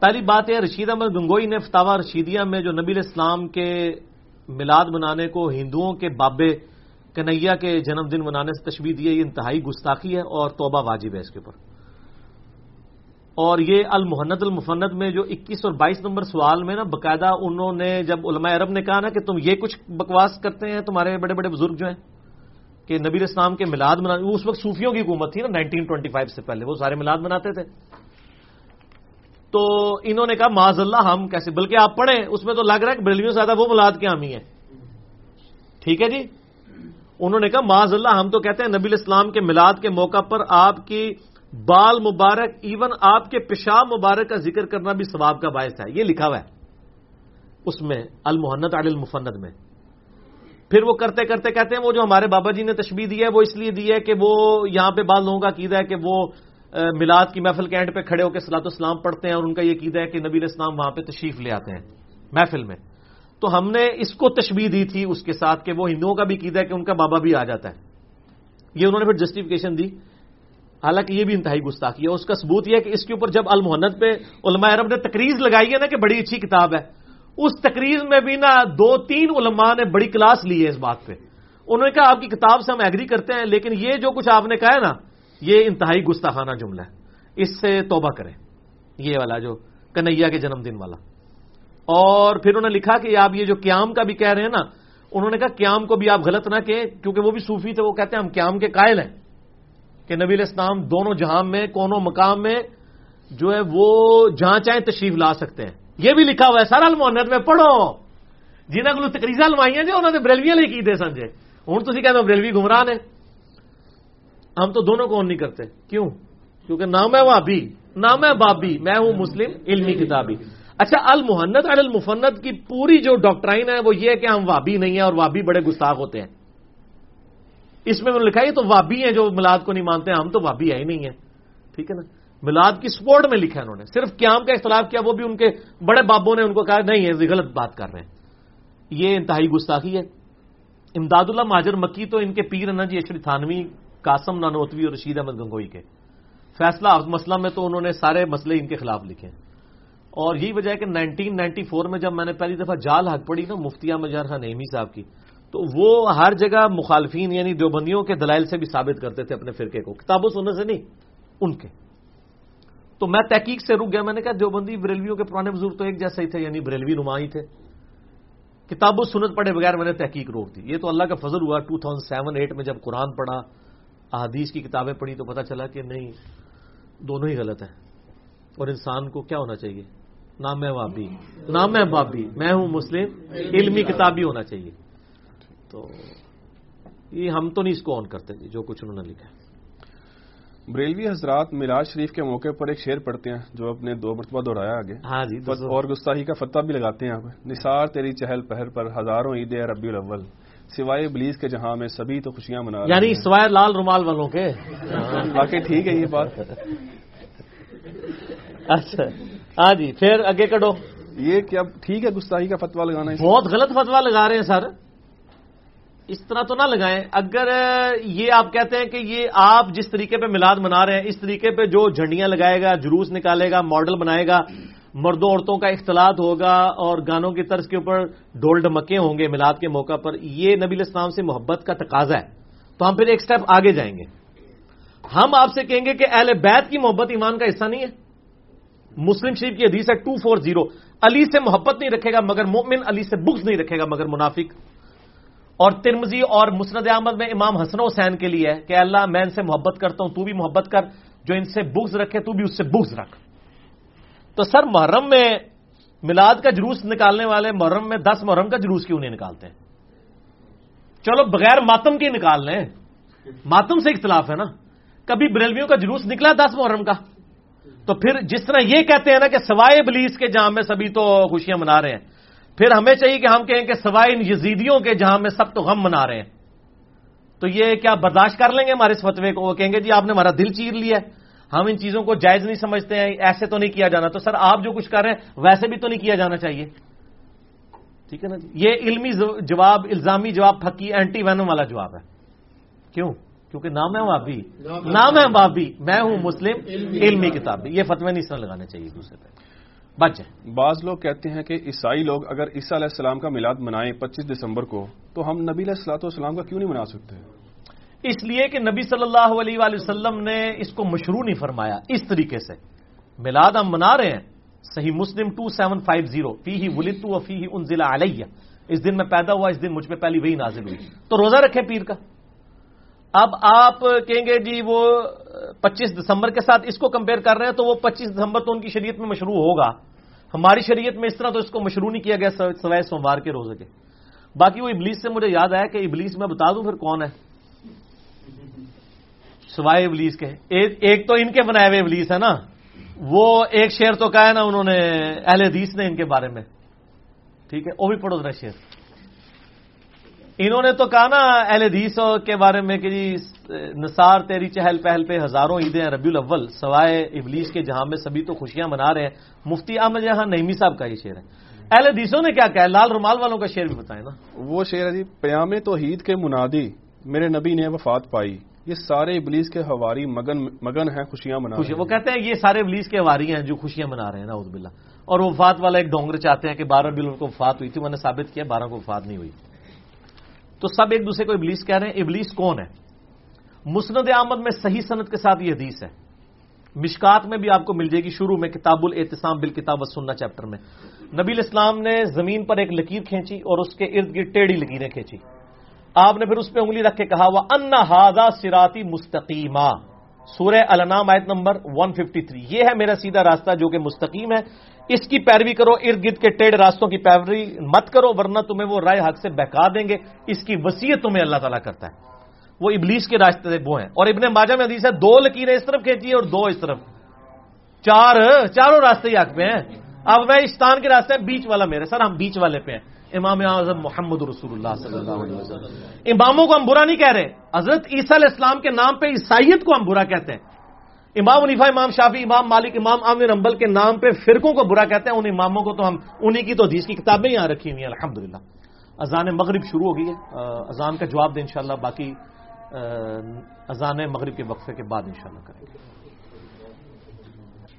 پہلی بات یہ رشید احمد گنگوئی نے فتوا رشیدیہ میں جو نبی علیہ السلام کے میلاد منانے کو ہندوؤں کے بابے کنیا کے جنم دن منانے سے تشبیح دی ہے، یہ انتہائی گستاخی ہے اور توبہ واجب ہے اس کے اوپر۔ اور یہ المحنت المفند میں جو اکیس اور بائیس نمبر سوال میں نا باقاعدہ انہوں نے جب علماء عرب نے کہا نا کہ تم یہ کچھ بکواس کرتے ہیں، تمہارے بڑے بڑے بزرگ جو ہیں، کہ نبی علیہ السلام کے میلاد منا وہ اس وقت صوفیوں کی حکومت تھی نا، نائنٹین ٹوئنٹی فائیو سے پہلے، وہ سارے میلاد مناتے تھے۔ تو انہوں نے کہا، معاذ اللہ، ہم کیسے بلکہ آپ پڑھیں، اس میں تو لگ رہا ہے کہ بریلویوں سے زیادہ وہ میلاد کے حامی ہیں۔ ٹھیک ہے جی؟ انہوں نے کہا، معاذ اللہ، ہم تو کہتے ہیں نبی علیہ السلام کے میلاد کے موقع پر آپ کی بال مبارک ایون آپ کے پیشاب مبارک کا ذکر کرنا بھی ثواب کا باعث ہے یہ لکھا ہوا ہے اس میں، المحنت علی المفند میں۔ پھر وہ کرتے کرتے کہتے ہیں، وہ جو ہمارے بابا جی نے تشبیح دی ہے، وہ اس لیے دی ہے کہ وہ یہاں پہ بعض لوگوں کا عقیدہ ہے کہ وہ میلاد کی محفل کے اینڈ پہ کھڑے ہو کے سلاۃ اسلام پڑھتے ہیں اور ان کا یہ عقیدہ ہے کہ نبی علیہ السلام وہاں پہ تشریف لے آتے ہیں محفل میں۔ تو ہم نے اس کو تشبیح دی تھی اس کے ساتھ کہ وہ ہندوؤں کا بھی عقیدہ ہے کہ ان کا بابا بھی آ جاتا ہے۔ یہ انہوں نے پھر جسٹیفیکیشن دی۔ حالانکہ یہ بھی انتہائی گستاخی ہے۔ اس کا ثبوت یہ ہے کہ اس کے اوپر جب المحنت پہ علماء عرب نے تقریر لگائی ہے نا کہ بڑی اچھی کتاب ہے، اس تقریر میں بھی نا دو تین علماء نے بڑی کلاس لی ہے اس بات پہ۔ انہوں نے کہا آپ کی کتاب سے ہم ایگری کرتے ہیں، لیکن یہ جو کچھ آپ نے کہا ہے نا یہ انتہائی گستاخانہ جملہ ہے۔ اس سے توبہ کریں۔ یہ والا جو کنیا کے جنم دن والا۔ اور پھر انہوں نے لکھا کہ آپ یہ جو قیام کا بھی کہہ رہے ہیں نا، انہوں نے کہا قیام کو بھی آپ غلط نہ کہیں، کیونکہ وہ بھی صوفی تھے، وہ کہتے ہیں ہم قیام کے قائل ہیں۔ کہ نبی علیہ السلام دونوں جہاں میں، کونوں مقام میں جو ہے وہ جہاں چاہیں تشریف لا سکتے ہیں۔ یہ بھی لکھا ہوا ہے، سارا المحنت میں پڑھو۔ جنہیں کو تقریزا لوائیاں جی انہوں نے بریلویاں لے کی دے سمجھے ہوں تھی کہتے ہو بریلوی گمراہ نے۔ ہم تو دونوں کو نہیں کرتے۔ کیوں؟ کیونکہ نام ہے وابی نام ہے بابی، میں ہوں مسلم، علمی کتابی۔ اچھا المحنت علی المفنت کی پوری جو ڈاکٹرائن ہے وہ یہ ہے کہ ہم وابی نہیں ہیں اور وابی بڑے گستاخ ہوتے ہیں۔ اس میں انہوں نے لکھا یہ تو وابی ہیں جو میلاد کو نہیں مانتے ہیں ہم تو وابی ہے ہی نہیں ہیں۔ ٹھیک ہے نا؟ میلاد کی سپورٹ میں لکھا ہے انہوں نے۔ صرف قیام کا اختلاف کیا، وہ بھی ان کے بڑے بابوں نے ان کو کہا، نہیں، یہ غلط بات کر رہے ہیں۔ یہ انتہائی گستاخی ہے۔ امداد اللہ ماجر مکی تو ان کے پیر ہیں نا جی اشری تھانوی قاسم نانوتوی اور رشید احمد گنگوئی کے۔ فیصلہ مسئلہ میں تو انہوں نے سارے مسئلے ان کے خلاف لکھے۔ ہیں اور یہی وجہ ہے کہ نائنٹین نائنٹی فور میں جب میں نے پہلی دفعہ جال حق پڑھی نا مفتیا مجار خان نعیمی صاحب کی، تو وہ ہر جگہ مخالفین یعنی دیوبندیوں کے دلائل سے بھی ثابت کرتے تھے اپنے فرقے کو۔ کتابوں سننے سے نہیں، ان کے۔ تو میں تحقیق سے رک گیا، میں نے کہا دیوبندی بریلویوں کے پرانے بزرگ تو ایک جیسے ہی تھے یعنی بریلوی نما ہی تھے۔ کتاب و سنت پڑھے بغیر میں نے تحقیق روک دی۔ یہ تو اللہ کا فضل ہوا، ٹو تھاؤزینڈ سیون، ایٹ میں جب قرآن پڑھا احادیث کی کتابیں پڑھی تو پتہ چلا کہ نہیں دونوں ہی غلط ہیں۔ اور انسان کو کیا ہونا چاہیے؟ نام ہے وابی۔ نام ہے بابی میں ہوں مسلم علمی کتابی ہونا چاہیے۔ تو یہ ہم تو نہیں اس کو آن کرتے جی جو کچھ انہوں نے لکھا ہے۔ بریلوی حضرات میلاد شریف کے موقع پر ایک شعر پڑھتے ہیں جو اپنے دو مرتبہ دہرایا آگے۔ ہاں جی اور گستاخی کا فتح بھی لگاتے ہیں آپ۔ نثار تیری چہل پہر پر ہزاروں عید ربی الاول۔ سوائے ابلیس کے جہاں میں سبھی تو خوشیاں منا رہے یعنی۔ سوائے لال رومال والوں کے؟ واقعی ٹھیک ہے یہ بات۔ اچھا۔ ہاں جی پھر آگے کٹو یہ کیا ٹھیک ہے گستاخی کا فتوا لگانا بہت غلط فتوا لگا رہے ہیں سر۔ اس طرح تو نہ لگائیں۔ اگر یہ آپ کہتے ہیں کہ یہ آپ جس طریقے پہ میلاد منا رہے ہیں اس طریقے پہ جو جھنڈیاں لگائے گا جلوس نکالے گا ماڈل بنائے گا مردوں عورتوں کا اختلاط ہوگا اور گانوں کی طرز کے اوپر ڈول ڈمکے ہوں گے میلاد کے موقع پر، یہ نبی اسلام سے محبت کا تقاضا ہے۔ تو ہم پھر ایک سٹیپ آگے جائیں گے۔ ہم آپ سے کہیں گے کہ اہل بیت کی محبت ایمان کا حصہ نہیں ہے۔ مسلم شریف کی حدیث ہے ٹو فور زیرو علی سے محبت نہیں رکھے گا مگر مومن علی سے بغض نہیں رکھے گا مگر منافق۔ اور ترمزی اور مسند احمد میں امام حسن حسین کے لیے ہے کہ اللہ میں ان سے محبت کرتا ہوں، تو بھی محبت کر، جو ان سے بغض رکھے تو بھی اس سے بغض رکھ۔ تو سر محرم میں میلاد کا جلوس نکالنے والے محرم میں دس محرم کا جلوس کیوں نہیں نکالتے؟ چلو بغیر ماتم کی نکال لیں۔ ماتم سے اختلاف ہے نا۔ کبھی بریلویوں کا جلوس نکلا دس محرم کا۔ تو پھر جس طرح یہ کہتے ہیں نا کہ سوائے بلیس کے جہاں میں سبھی تو خوشیاں منا رہے ہیں، پھر ہمیں چاہیے کہ ہم کہیں کہ سوائے ان یزیدیوں کے جہاں میں سب تو غم منا رہے ہیں۔ تو یہ کیا برداشت کر لیں گے ہمارے اس فتوے کو؟ وہ کہیں گے جی آپ نے ہمارا دل چیر لیا ہے۔ ہم ان چیزوں کو جائز نہیں سمجھتے ہیں، ایسے تو نہیں کیا جانا۔ تو سر، آپ جو کچھ کر رہے ہیں، ویسے بھی تو نہیں کیا جانا چاہیے۔ ٹھیک ہے نا جی؟ یہ علمی جواب، الزامی جواب، پھکی اینٹی وینم والا جواب ہے۔ کیوں؟ کیونکہ نام ہے بابی نام ہے بابی میں ہوں مسلم، علمی کتاب بھی۔ یہ فتوی نہیں سر لگانے چاہیے دوسرے پہ۔ بچ بعض لوگ کہتے ہیں کہ عیسائی لوگ اگر عیسیٰ علیہ السلام کا میلاد منائیں پچیس دسمبر کو، تو ہم نبی علیہ السلاۃ والسلام کا کیوں نہیں منا سکتے؟ اس لیے کہ نبی صلی اللہ علیہ وآلہ وسلم نے اس کو مشروع نہیں فرمایا اس طریقے سے۔ میلاد ہم منا رہے ہیں، صحیح مسلم ٹو سیون فائیو زیرو فی ہی ولت فی ہی ان ضلع علیہ۔ اس دن میں پیدا ہوا، اس دن مجھ پہ پہلی وہی نازل ہوئی۔ تو روزہ رکھے پیر کا۔ اب آپ کہیں گے جی وہ پچیس دسمبر کے ساتھ اس کو کمپیئر کر رہے ہیں، تو وہ پچیس دسمبر تو ان کی شریعت میں مشروع ہوگا۔ ہماری شریعت میں اس طرح تو اس کو مشروع نہیں کیا گیا، سوائے سوموار کے روزے کے۔ باقی وہ ابلیس سے مجھے یاد آیا کہ ابلیس میں بتا دوں پھر کون ہے۔ سوائے ابلیس کے۔ ایک تو ان کے بنائے ہوئے ابلیس ہے نا۔ وہ ایک شعر تو کہا ہے نا انہوں نے، اہل حدیث نے ان کے بارے میں۔ ٹھیک ہے، وہ بھی پڑھو ذرا شعر۔ انہوں نے تو کہا نا اہل حدیث کے بارے میں کہ جی نثار تیری چہل پہل پہ ہزاروں عیدیں ربیع الاول، سوائے ابلیس کے جہاں میں سبھی تو خوشیاں منا رہے ہیں۔ مفتی احمد جہاں نعمی صاحب کا یہ شعر ہے۔ اہل حدیثوں نے کیا کہا لال رومال والوں کا شعر بھی بتائیں نا۔ وہ شعر ہے جی پیام توحید کے منادی، میرے نبی نے وفات پائی۔ یہ سارے ابلیس کے ہواری مگن مگن ہیں خوشیاں منا خوشی وہ کہتے ہیں یہ سارے ابلیس کے ہواری ہیں جو خوشیاں منا رہے ہیں نا بلّہ اور وفات والا ایک ڈونگر چاہتے ہیں کہ بارہ بل ان کو وفات ہوئی تھی میں نے ثابت کیا بارہ کو وفات نہیں ہوئی۔ تو سب ایک دوسرے کو ابلیس کہہ رہے ہیں ابلیس کون ہے؟ مسند احمد میں صحیح صنعت کے ساتھ یہ حدیث ہے۔ مشکات میں بھی آپ کو مل جائے گی شروع میں کتاب الاحتسام بال کتاب و سننا چیپٹر میں۔ نبی اسلام نے زمین پر ایک لکیر کھینچی اور اس کے ارد گرد ٹیڑھی لکیریں کھینچی۔ آپ نے پھر اس پہ انگلی رکھ کے کہا وہ ان ہاضا سراتی مستقیمہ سورہ النام آیت نمبر 153 یہ ہے میرا سیدھا راستہ جو کہ مستقیم ہے۔ اس کی پیروی کرو، ارد گرد کے ٹیڑھ راستوں کی پیروی مت کرو، ورنہ تمہیں وہ رائے حق سے بہکا دیں گے۔ اس کی وسیعت تمہیں اللہ تعالیٰ کرتا ہے۔ وہ ابلیس کے راستے وہ ہیں۔ اور ابن ماجہ میں حدیث ہے، دو لکیریں اس طرف کھینچی اور دو اس طرف۔ چار، چاروں راستے ہی حق پہ ہیں۔ اب میں استان کے راستے بیچ والا میرے، سر ہم بیچ والے پہ ہیں۔ امام اعظم محمد رسول اللہ صلی اللہ علیہ وسلم۔ اماموں کو ہم برا نہیں کہہ رہے۔ حضرت عیسیٰ علیہ السلام کے نام پہ عیسائیت کو ہم برا کہتے ہیں۔ امام عنیفا امام شافی امام مالک، امام عامر امبل کے نام پہ فرقوں کو برا کہتے ہیں۔ ان اماموں کو تو ہم، انہی کی تو حدیث کی کتابیں یہاں رکھی ہوئی ہیں۔ الحمد للہ اذان مغرب شروع ہو گئی ہے اذان کا جواب دیں انشاءاللہ۔ باقی اذان مغرب کے وقفے کے بعد انشاءاللہ کریں گے۔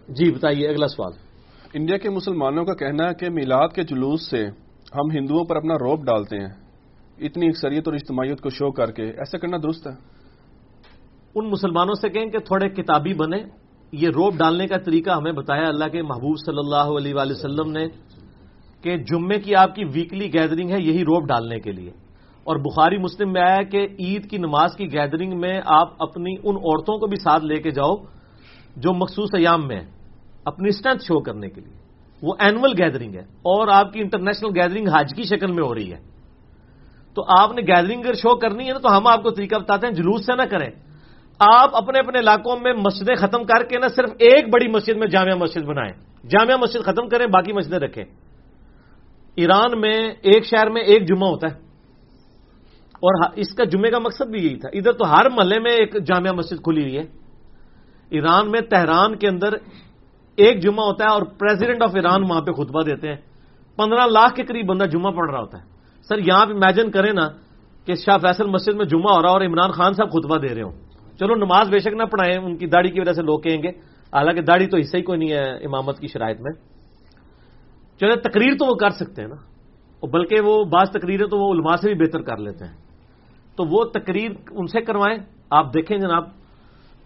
جی بتائیے، اگلا سوال۔ انڈیا کے مسلمانوں کا کہنا ہے کہ میلاد کے جلوس سے ہم ہندوؤں پر اپنا روپ ڈالتے ہیں۔ اتنی اکثریت اور اجتماعیت کو شو کر کے ایسا کرنا درست ہے۔ ان مسلمانوں سے کہیں کہ تھوڑے کتابی بنے یہ روپ ڈالنے کا طریقہ ہمیں بتایا۔ اللہ کے محبوب صلی اللہ علیہ وآلہ وسلم نے کہ جمعے کی آپ کی ویکلی گیدرنگ ہے یہی روپ ڈالنے کے لیے۔ اور بخاری مسلم میں آیا کہ عید کی نماز کی گیدرنگ میں آپ اپنی ان عورتوں کو بھی ساتھ لے کے جاؤ جو مخصوص ایام میں اپنی اسٹرینتھ شو کرنے کے لیے۔ وہ اینول گیدرنگ ہے اور آپ کی انٹرنیشنل گیدرنگ حج کی شکل میں ہو رہی ہے۔ تو آپ نے گیدرنگ اگر شو کرنی ہے نا تو ہم آپ کو طریقہ بتاتے ہیں، جلوس سے نہ کریں۔ آپ اپنے اپنے علاقوں میں مسجدیں ختم کر کے نہ صرف ایک بڑی مسجد میں جامعہ مسجد بنائیں۔ جامعہ مسجد ختم کریں، باقی مسجدیں رکھیں۔ ایران میں ایک شہر میں ایک جمعہ ہوتا ہے۔ اور اس کا جمعے کا مقصد بھی یہی تھا۔ ادھر تو ہر محلے میں ایک جامعہ مسجد کھلی ہوئی ہے۔ ایران میں تہران کے اندر ایک جمعہ ہوتا ہے اور پریزیڈنٹ آف ایران وہاں پہ خطبہ دیتے ہیں۔ پندرہ لاکھ کے قریب بندہ جمعہ پڑھ رہا ہوتا ہے۔ سر، یہاں پہ امیجن کریں نا کہ شاہ فیصل مسجد میں جمعہ ہو رہا اور عمران خان صاحب خطبہ دے رہے ہوں۔ چلو، نماز بے شک نہ پڑھائیں، ان کی داڑھی کی وجہ سے لوگ کہیں گے۔ حالانکہ داڑھی تو حصہ ہی کوئی نہیں ہے امامت کی شرائط میں۔ چلے تقریر تو وہ کر سکتے ہیں نا۔ بلکہ وہ بعض تقریریں تو وہ علماء سے بھی بہتر کر لیتے ہیں۔ تو وہ تقریر ان سے کروائیں۔ آپ دیکھیں جناب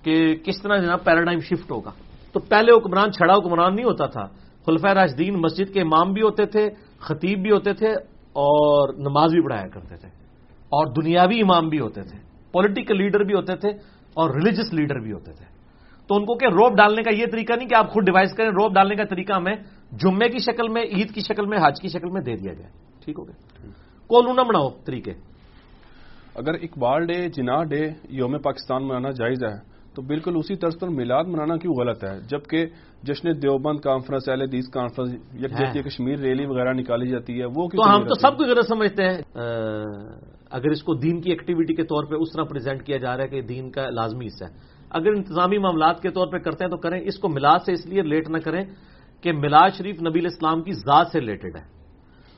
کہ کس طرح جناب پیراڈائم شفٹ ہوگا۔ تو پہلے حکمران، چھڑا حکمران نہیں ہوتا تھا۔ خلفۂ راجدین مسجد کے امام بھی ہوتے تھے، خطیب بھی ہوتے تھے اور نماز بھی پڑھایا کرتے تھے۔ اور دنیاوی امام بھی ہوتے تھے پولیٹیکل لیڈر بھی ہوتے تھے اور ریلیجس لیڈر بھی ہوتے تھے۔ تو ان کو کہ روپ ڈالنے کا یہ طریقہ نہیں کہ آپ خود ڈیوائز کریں روپ ڈالنے کا طریقہ ہمیں جمعے کی شکل میں، عید کی شکل میں، حج کی شکل میں دے دیا جائے ٹھیک ہو گیا۔ کولو نہ بناؤ طریقے۔ اگر اقبال ڈے، جناح ڈے یوم پاکستان منانا جائز ہے تو بالکل اسی طرز پر میلاد منانا کیوں غلط ہے؟ جبکہ جشن دیوبند کانفرنس اہل حدیث کانفرنس یکجہتی کشمیر ریلی وغیرہ نکالی جاتی ہے وہ تو ہم تو سب کو غلط سمجھتے ہیں۔ اگر اس کو دین کی ایکٹیویٹی کے طور پہ اس طرح پریزنٹ کیا جا رہا ہے کہ دین کا لازمی حصہ ہے۔ اگر انتظامی معاملات کے طور پہ کرتے ہیں تو کریں اس کو میلاد سے اس لیے ریلیٹ نہ کریں کہ میلاد شریف نبی اسلام کی ذات سے ریلیٹڈ ہے۔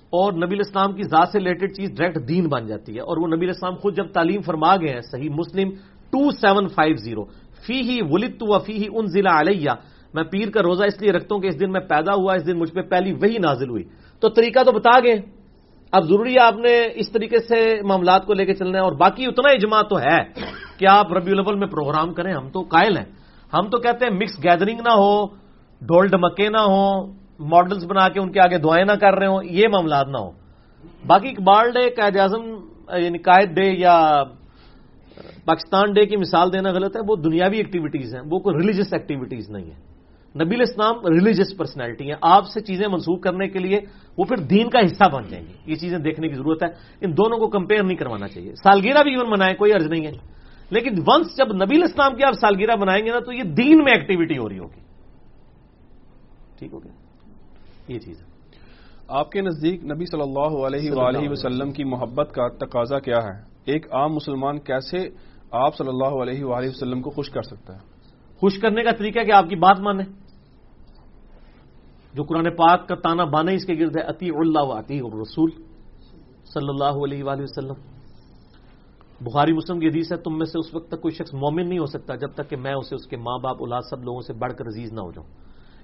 اور نبی اسلام کی ذات سے ریلیٹڈ چیز ڈائریکٹ دین بن جاتی ہے۔ اور وہ نبی اسلام خود جب تعلیم فرما گئے ہیں Sahih Muslim two seven five zero فی ہی ولت تو فی ہی ان ضلع علیہ۔ میں پیر کا روزہ اس لیے رکھتا ہوں کہ اس دن میں پیدا ہوا، اس دن مجھ پہ پہلی وہی نازل ہوئی۔ تو طریقہ تو بتا گئے۔ اب ضروری ہے آپ نے اس طریقے سے معاملات کو لے کے چلنا ہے اور باقی اتنا اجماع تو ہے کہ آپ ربی الاول میں پروگرام کریں۔ ہم تو قائل ہیں۔ ہم تو کہتے ہیں مکس گیدرنگ نہ ہو، ڈھول ڈمکے نہ ہو ماڈلز بنا کے ان کے آگے دعائیں نہ کر رہے ہوں، یہ معاملات نہ ہو۔ باقی اقبال ڈے، قائد اعظم یعنی قائد ڈے یا پاکستان ڈے کی مثال دینا غلط ہے، وہ دنیاوی ایکٹیویٹیز ہیں، وہ کوئی ریلیجس ایکٹیویٹیز نہیں ہے نبی اسلام ریلیجس پرسنالٹی ہیں۔ آپ سے چیزیں منسوخ کرنے کے لیے وہ پھر دین کا حصہ بن جائیں گے۔ یہ چیزیں دیکھنے کی ضرورت ہے۔ ان دونوں کو کمپیئر نہیں کروانا چاہیے۔ سالگیرہ بھی ایون منائے کوئی عرض نہیں ہے۔ لیکن ونس جب نبی اسلام کی آپ سالگیرہ بنائیں گے نا، تو یہ دین میں ایکٹیویٹی ہو رہی ہوگی۔ ٹھیک ہو گیا؟ یہ چیز ہے۔ آپ کے نزدیک نبی صلی اللہ علیہ وآلہ وسلم کی محبت کا تقاضا کیا ہے؟ ایک عام مسلمان کیسے آپ صلی اللہ علیہ وآلہ وسلم کو خوش کر سکتا ہے۔ خوش کرنے کا طریقہ کہ آپ کی بات مانے۔ جو قرآن پاک کا تانا بانے اس کے گرد ہے عطی اللہ و عطی رسول صلی اللہ علیہ وآلہ وسلم۔ بخاری مسلم کی حدیث ہے، تم میں سے اس وقت تک کوئی شخص مومن نہیں ہو سکتا جب تک کہ میں اسے، اس کے ماں باپ، اولاد سب لوگوں سے بڑھ کر عزیز نہ ہو جاؤں۔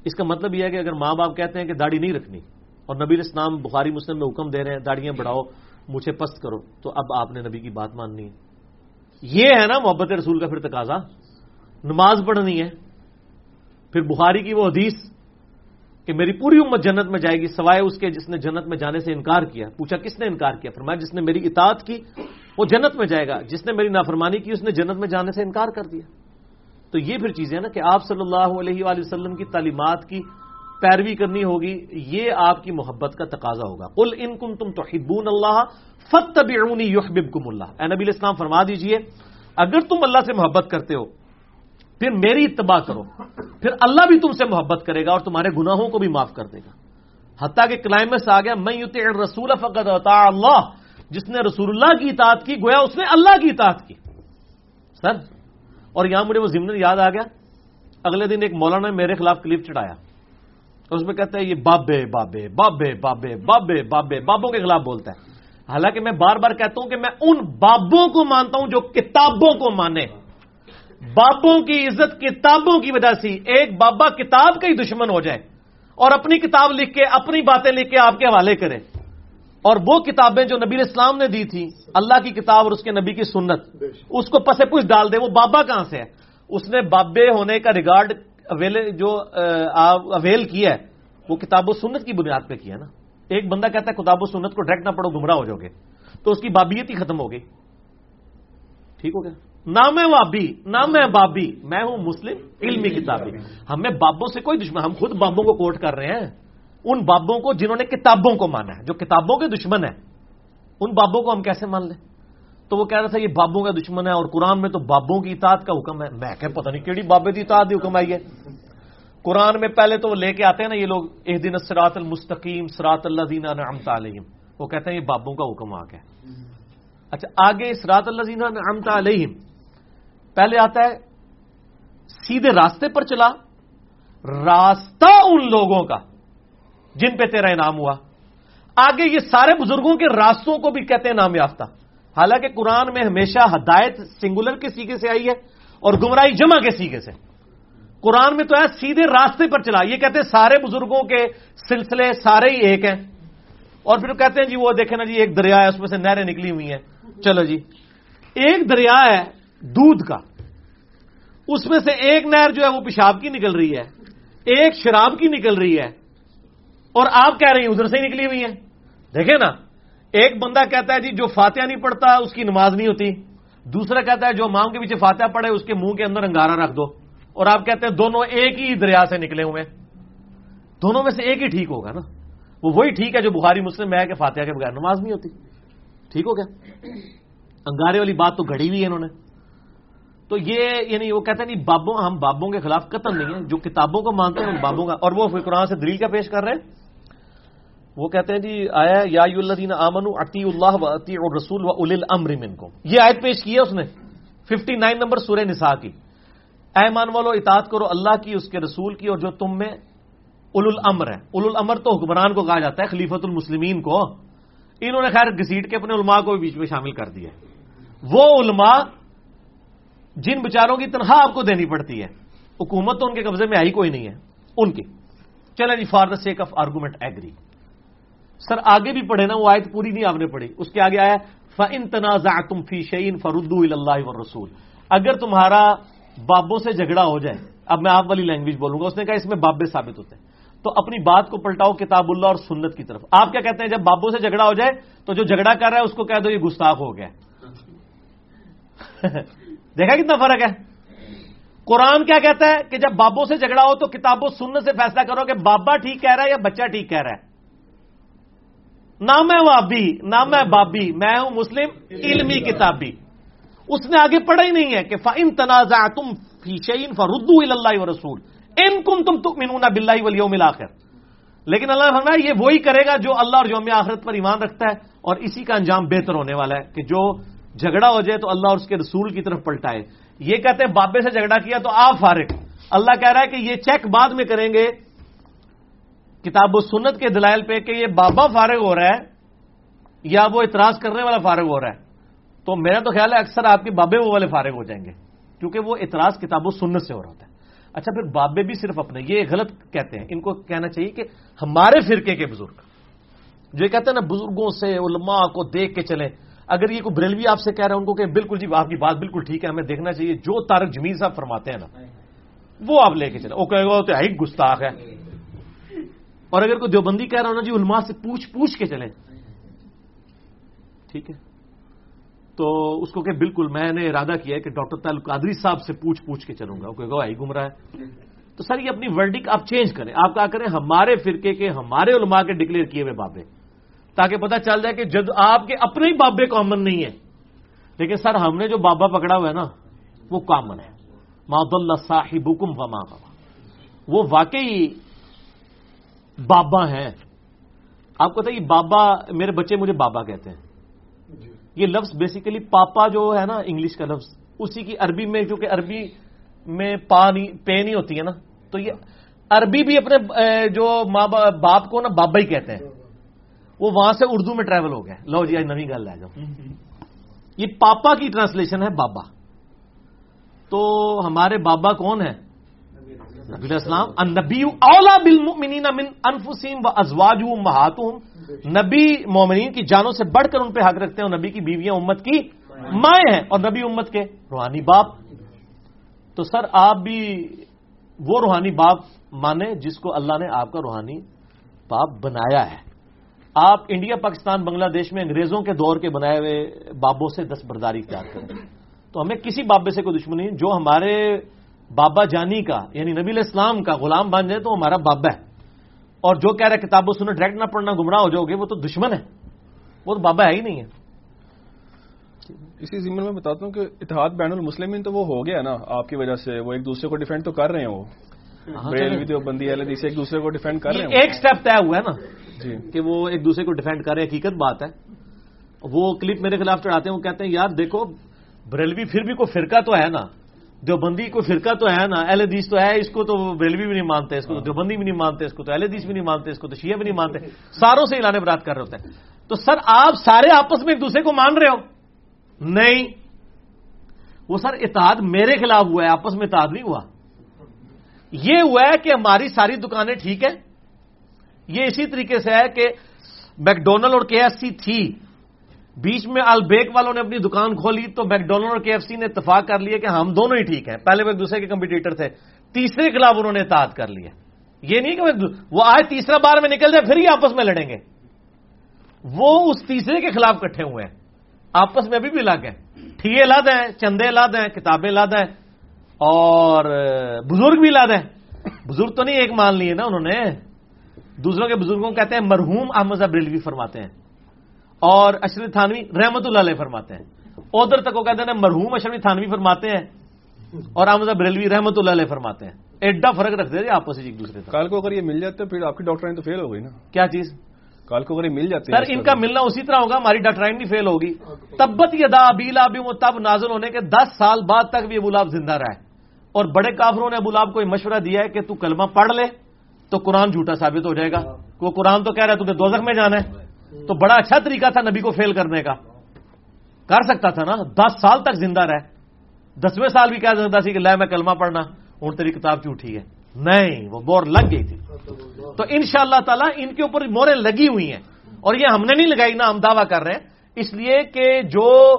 اس کا مطلب یہ ہے کہ اگر ماں باپ کہتے ہیں کہ داڑھی نہیں رکھنی اور نبی اسلام بخاری مسلم میں حکم دے رہے ہیں داڑیاں بڑھاؤ، مجھے پست کرو، تو اب آپ نے نبی کی بات ماننی ہے۔ یہ ہے نا محبت رسول کا پھر تقاضا۔ نماز پڑھنی ہے۔ پھر بخاری کی وہ حدیث کہ میری پوری امت جنت میں جائے گی، سوائے اس کے جس نے جنت میں جانے سے انکار کیا۔ پوچھا کس نے انکار کیا؟ فرمایا جس نے میری اطاعت کی، وہ جنت میں جائے گا۔ جس نے میری نافرمانی کی، اس نے جنت میں جانے سے انکار کر دیا۔ تو یہ پھر چیزیں نا کہ آپ صلی اللہ علیہ وآلہ وسلم کی تعلیمات کی پیروی کرنی ہوگی، یہ آپ کی محبت کا تقاضا ہوگا۔ قل ان کم تم تو حبون اللہ فت یحببکم اللہ اے نبی اسلام فرما دیجیے، اگر تم اللہ سے محبت کرتے ہو، پھر میری اتباع کرو۔ پھر اللہ بھی تم سے محبت کرے گا اور تمہارے گناہوں کو بھی معاف کر دے گا۔ حتیٰ کہ کلائمیکس آ گیا میں یوتے رسول فقط اللہ جس نے رسول اللہ کی اطاعت کی، گویا اس نے اللہ کی اطاعت کی۔ سر، اور یہاں مجھے وہ ضمن یاد آ گیا۔ اگلے دن ایک مولانا میرے خلاف کلپ چڑھایا۔ اس میں کہتا ہے یہ بابے بابے بابے بابے بابے بابے بابوں کے خلاف بولتا ہے۔ حالانکہ میں بار بار کہتا ہوں کہ میں ان بابوں کو مانتا ہوں جو کتابوں کو مانے۔ بابوں کی عزت کتابوں کی وجہ سے ایک بابا کتاب کا ہی دشمن ہو جائے اور اپنی کتاب لکھ کے اپنی باتیں لکھ کے آپ کے حوالے کرے۔ اور وہ کتابیں جو نبی اسلام نے دی تھی اللہ کی کتاب اور اس کے نبی کی سنت اس کو پسے پوچھ ڈال دے وہ بابا کہاں سے ہے؟ اس نے بابے ہونے کا ریگارڈ جو اویل کیا ہے، وہ کتاب و سنت کی بنیاد پہ کیا نا۔ ایک بندہ کہتا ہے کتاب و سنت کو ڈائریکٹ نہ پڑھو، گمراہ ہو جاؤ گے۔ تو اس کی بابیت ہی ختم ہو گئی۔ ٹھیک ہو گیا؟ نام ہے وابی نام ہے بابی، میں ہوں مسلم علمی کتابی ہمیں بابوں سے کوئی دشمن، ہم خود بابوں کو کوٹ کر رہے ہیں۔ ان بابوں کو جنہوں نے کتابوں کو مانا ہے، جو کتابوں کے دشمن ہیں، ان بابوں کو ہم کیسے مان لیں؟ تو وہ کہہ رہا تھا یہ بابوں کا دشمن ہے اور قرآن میں تو بابوں کی اطاعت کا حکم ہے۔ میں کہ پتہ نہیں کیڑی بابے کی اطاعت حکم آئی ہے۔ قرآن میں پہلے تو وہ لے کے آتے ہیں نا یہ لوگ ایک دن سراط المستقیم سراط اللہ دینا نعمت علیہم۔ وہ کہتے ہیں یہ بابوں کا حکم آ گیا۔ اچھا آگے سراط اللہ دینا نعمت علیہم۔ پہلے آتا ہے، سیدھے راستے پر چلا۔ راستہ ان لوگوں کا جن پہ تیرا انعام ہوا۔ آگے یہ سارے بزرگوں کے راستوں کو بھی کہتے ہیں نام یافتہ۔ حالانکہ قرآن میں ہمیشہ ہدایت سنگولر کے سیگے سے آئی ہے اور گمراہی جمع کے سیگے سے۔ قرآن میں تو ہے سیدھے راستے پر چلا۔ یہ کہتے ہیں سارے بزرگوں کے سلسلے سارے ہی ایک ہیں۔ اور پھر کہتے ہیں جی وہ دیکھیں نا جی ایک دریا ہے، اس میں سے نہریں نکلی ہوئی ہیں۔ چلو جی۔ ایک دریا ہے دودھ کا۔ اس میں سے ایک نہر جو ہے وہ پیشاب کی نکل رہی ہے۔ ایک شراب کی نکل رہی ہے۔ اور آپ کہہ رہی ہیں ادھر سے ہی نکلی ہوئی ہیں۔ دیکھیں نا۔ ایک بندہ کہتا ہے جی جو فاتحہ نہیں پڑھتا، اس کی نماز نہیں ہوتی۔ دوسرا کہتا ہے جو مام کے پیچھے فاتحہ پڑھے، اس کے منہ کے اندر انگارا رکھ دو۔ اور آپ کہتے ہیں دونوں ایک ہی دریا سے نکلے ہوئے دونوں میں سے ایک ہی ٹھیک ہوگا نا؟ وہ وہی ٹھیک ہے جو بخاری مسلم میں ہے کہ فاتحہ کے بغیر نماز نہیں ہوتی۔ ٹھیک ہو گیا؟ انگارے والی بات تو گھڑی ہوئی ہے انہوں نے۔ تو یہ یعنی وہ کہتے ہیں نہیں، بابوں، ہم بابوں کے خلاف قتل نہیں ہے جو کتابوں کو مانتے ہیں ان بابوں کا اور وہ قرآن سے دلیل کا پیش کر رہے ہیں۔ وہ کہتے ہیں جی آیا یا الدین امن عطی اللہ و عطی اور رسول و اول امر من کو یہ آیت پیش کی ہے اس نے ففٹی نائن نمبر سورہ نساء کی۔ اے مان والو، اطاعت کرو اللہ کی، اس کے رسول کی، اور جو تم میں اول الامر ہے۔ اول الامر تو حکمران کو کہا جاتا ہے خلیفت المسلمین کو۔ انہوں نے خیر گسیٹ کے اپنے علماء کو بھی بیچ میں شامل کر دیا وہ علماء جن بچاروں کی تنخواہ آپ کو دینی پڑتی ہے، حکومت تو ان کے قبضے میں آئی کوئی نہیں ہے، ان کی۔ چلے جی for the sake of argument agree sir آگے بھی پڑھے نا، وہ آیت پوری نہیں آپ نے پڑھی۔ اس کے آگے آیا فن تنازع تم فی شعین فردو اللہ و رسول اگر تمہارا بابوں سے جھگڑا ہو جائے، اب میں آپ والی لینگویج بولوں گا، اس نے کہا اس میں بابے ثابت ہوتے ہیں۔ تو اپنی بات کو پلٹاؤ کتاب اللہ اور سنت کی طرف۔ آپ کیا کہتے ہیں، جب بابوں سے جھگڑا ہو جائے، تو جو جھگڑا کر رہا ہے، اس کو کہہ دو یہ گستاخ ہو گیا۔ *laughs* دیکھا کتنا فرق ہے؟ قرآن کیا کہتا ہے کہ جب بابوں سے جھگڑا ہو تو کتاب و سنت سے فیصلہ کرو کہ بابا ٹھیک کہہ رہا ہے یا بچہ ٹھیک کہہ رہا ہے۔ نہ میں وابی، نہ میں بابی، میں ہوں مسلم، علمی کتابی۔ اس نے آگے پڑھا ہی نہیں ہے کہ فن تنازع تم فی شعین فردو اللہ و رسول ان کم تم تک منون بلّہ ولیوم آخر لیکن اللہ فرمایا، یہ وہی کرے گا جو اللہ اور یوم آخرت پر ایمان رکھتا ہے اور اسی کا انجام بہتر ہونے والا ہے کہ جو جھگڑا ہو جائے تو اللہ اور اس کے رسول کی طرف پلٹائے۔ یہ کہتے ہیں، بابے سے جھگڑا کیا تو آپ فارغ۔ اللہ کہہ رہا ہے کہ یہ چیک بعد میں کریں گے۔ کتاب و سنت کے دلائل پہ کہ یہ بابا فارغ ہو رہا ہے یا وہ اعتراض کرنے والا فارغ ہو رہا ہے، تو میرا تو خیال ہے اکثر آپ کے بابے وہ والے فارغ ہو جائیں گے، کیونکہ وہ اعتراض کتاب و سنت سے ہو رہا ہوتا ہے۔ اچھا پھر بابے بھی صرف اپنے، یہ غلط کہتے ہیں۔ ان کو کہنا چاہیے کہ ہمارے فرقے کے بزرگ، جو یہ کہتے ہیں نا، بزرگوں سے، علماء کو دیکھ کے چلیں۔ اگر یہ کوئی بریلوی آپ سے کہہ رہا ہے، ان کو کہ بالکل جی آپ کی بات بالکل ٹھیک ہے، ہمیں دیکھنا چاہیے۔ جو تارک جمیل صاحب فرماتے ہیں نا، وہ آپ لے کے چلے وہ کہے گا تو ہی گستاخ ہے۔ اور اگر کوئی دیوبندی کہہ رہا ہو نا جی علماء سے پوچھ پوچھ کے چلیں۔ ٹھیک ہے؟ تو اس کو کہ بالکل میں نے ارادہ کیا ہے کہ ڈاکٹر تعلق قادری صاحب سے پوچھ پوچھ کے چلوں گا۔ وہ کہے گا آئی گم رہا ہے۔ تو سر یہ اپنی ورڈک آپ چینج کریں۔ آپ کہا کریں ہمارے فرقے کے ہمارے علماء کے ڈکلیئر کیے ہوئے بابے۔ تاکہ پتہ چل جائے کہ جد آپ کے اپنے ہی بابے کامن نہیں ہے لیکن سر ہم نے جو بابا پکڑا ہوا ہے نا، وہ کامن ہے۔ ماد اللہ صاحب حکم فما وہ واقعی بابا ہیں۔ آپ کو یہ بابا میرے بچے مجھے بابا کہتے ہیں۔ یہ لفظ بیسیکلی پاپا جو ہے نا انگلش کا لفظ اسی کی عربی میں جو کہ عربی میں پا نہیں پے نہیں ہوتی ہے نا۔ تو یہ عربی بھی اپنے جو ماں باپ کو نا بابا ہی کہتے ہیں۔ وہ وہاں سے اردو میں ٹریول ہو گیا لو جی آج نئی گل لے جاؤ۔ یہ پاپا کی ٹرانسلیشن ہے بابا۔ تو ہمارے بابا کون ہے نبی السلام نبی اولا بالمؤمنین من انفسیم و ازواج نبی مومنین کی جانوں سے بڑھ کر ان پہ حق رکھتے ہیں اور نبی کی بیویاں امت کی مائیں ہیں اور نبی امت کے روحانی باپ۔ تو سر، آپ بھی وہ روحانی باپ مانے جس کو اللہ نے آپ کا روحانی باپ بنایا ہے۔ آپ انڈیا، پاکستان، بنگلہ دیش میں انگریزوں کے دور کے بنائے ہوئے بابوں سے دس برداری اختیار کریں۔ تو ہمیں کسی بابے سے کوئی دشمنی، جو ہمارے بابا جانی کا یعنی نبی الاسلام کا غلام بن جائے تو ہمارا بابا ہے۔ اور جو کہہ رہا ہے کتابوں سنو ڈائریکٹ نہ پڑھنا گمراہ ہو جاؤ گے وہ تو دشمن ہے۔ وہ تو بابا ہے ہی نہیں ہے۔ اسی ضمن میں بتاتا ہوں کہ اتحاد بین المسلمین تو وہ ہو گیا نا آپ کی وجہ سے وہ ایک دوسرے کو ڈیفینڈ تو کر رہے ہیں وہ۔ ہاں، بندی ایک دوسرے کو ڈیفینڈ کر رہے ہیں ایک سٹیپ طے ہوا ہے نا جی۔ کہ وہ ایک دوسرے کو ڈیفینڈ کر رہے ہیں حقیقت بات ہے۔ وہ کلپ میرے خلاف چڑھاتے ہیں وہ کہتے ہیں یار دیکھو بریلوی پھر بھی کوئی فرقہ تو ہے نا۔ دیوبندی کوئی فرقہ تو ہے نا اہل حدیث تو ہے اس کو تو بریلوی بھی نہیں مانتے اس کو تو دیوبندی بھی نہیں مانتے اس کو تو اہل حدیث بھی نہیں مانتے اس کو تو شیعہ بھی نہیں مانتے۔ ساروں سے اعلان برات کر رہے ہوتے ہیں۔ تو سر آپ سارے آپس میں ایک دوسرے کو مان رہے ہو؟ نہیں۔ وہ سر اتحاد میرے خلاف ہوا ہے آپس میں اتحاد نہیں ہوا۔ یہ ہوا ہے کہ ہماری ساری دکانیں ٹھیک ہے یہ اسی طریقے سے ہے کہ میکڈونلڈ اور کے ایف سی تھی۔ بیچ میں البیک والوں نے اپنی دکان کھولی تو میکڈونلڈ اور کے ایف سی نے اتفاق کر لیا کہ ہم دونوں ہی ٹھیک ہیں۔ پہلے وہ ایک دوسرے کے کمپٹیٹر تھے۔ تیسرے خلاف انہوں نے اتحاد کر لیا یہ نہیں کہ وہ آج تیسرا بار میں نکل جائے، پھر ہی آپس میں لڑیں گے۔ وہ اس تیسرے کے خلاف کٹھے ہوئے ہیں۔ آپس میں ابھی بھی الگ ہیں۔ ٹھیے لاد ہیں، چندے لاد ہیں، کتابیں لاد ہیں اور بزرگ بھی لاد ہیں۔ بزرگ تو نہیں، ایک مان لیے نا انہوں نے۔ دوسروں کے بزرگوں کہتے ہیں مرحوم احمد بریلوی فرماتے ہیں۔ اور اشرف تھانوی رحمت اللہ علیہ فرماتے ہیں۔ ادھر تک وہ کہتے ہیں مرحوم اشرف تھانوی فرماتے ہیں اور احمد بریلوی رحمت اللہ علیہ فرماتے ہیں۔ ایڈا فرق رکھتے ہیں آپس ایک دوسرے کال کو اگر یہ مل جاتے پھر آپ کی ڈاکٹرائن تو فیل ہو گئی نا۔ کیا چیز؟ کال کو اگر یہ مل جاتے سر ان کا ملنا اسی طرح ہوگا ہماری ڈاکٹرائن نہیں فیل ہوگی۔ تبت یہ دا ابیلا ابھی وہ تب نازل ہونے کے دس سال بعد تک بھی ابولاب زندہ رہا ہے اور بڑے کافروں نے ابولاب کو یہ مشورہ دیا ہے کہ تو کلمہ پڑھ لے تو قرآن جھوٹا ثابت ہو جائے گا۔ وہ قرآن تو کہہ رہا ہے تجھے دوزخ میں جانا ہے۔ تو بڑا اچھا طریقہ تھا نبی کو فیل کرنے کا۔ کر سکتا تھا نا۔ دس سال تک زندہ رہے۔ دسویں سال بھی کہہ سکتا سی کہ لے میں کلمہ پڑھنا۔ ہوں تیری کتاب جھوٹھی ہے؟ نہیں، وہ بور لگ گئی تھی۔ تو ان شاء اللہ تعالیٰ ان کے اوپر موریں لگی ہوئی ہیں۔ اور یہ ہم نے نہیں لگائی نا ہم دعویٰ کر رہے ہیں۔ اس لیے کہ جو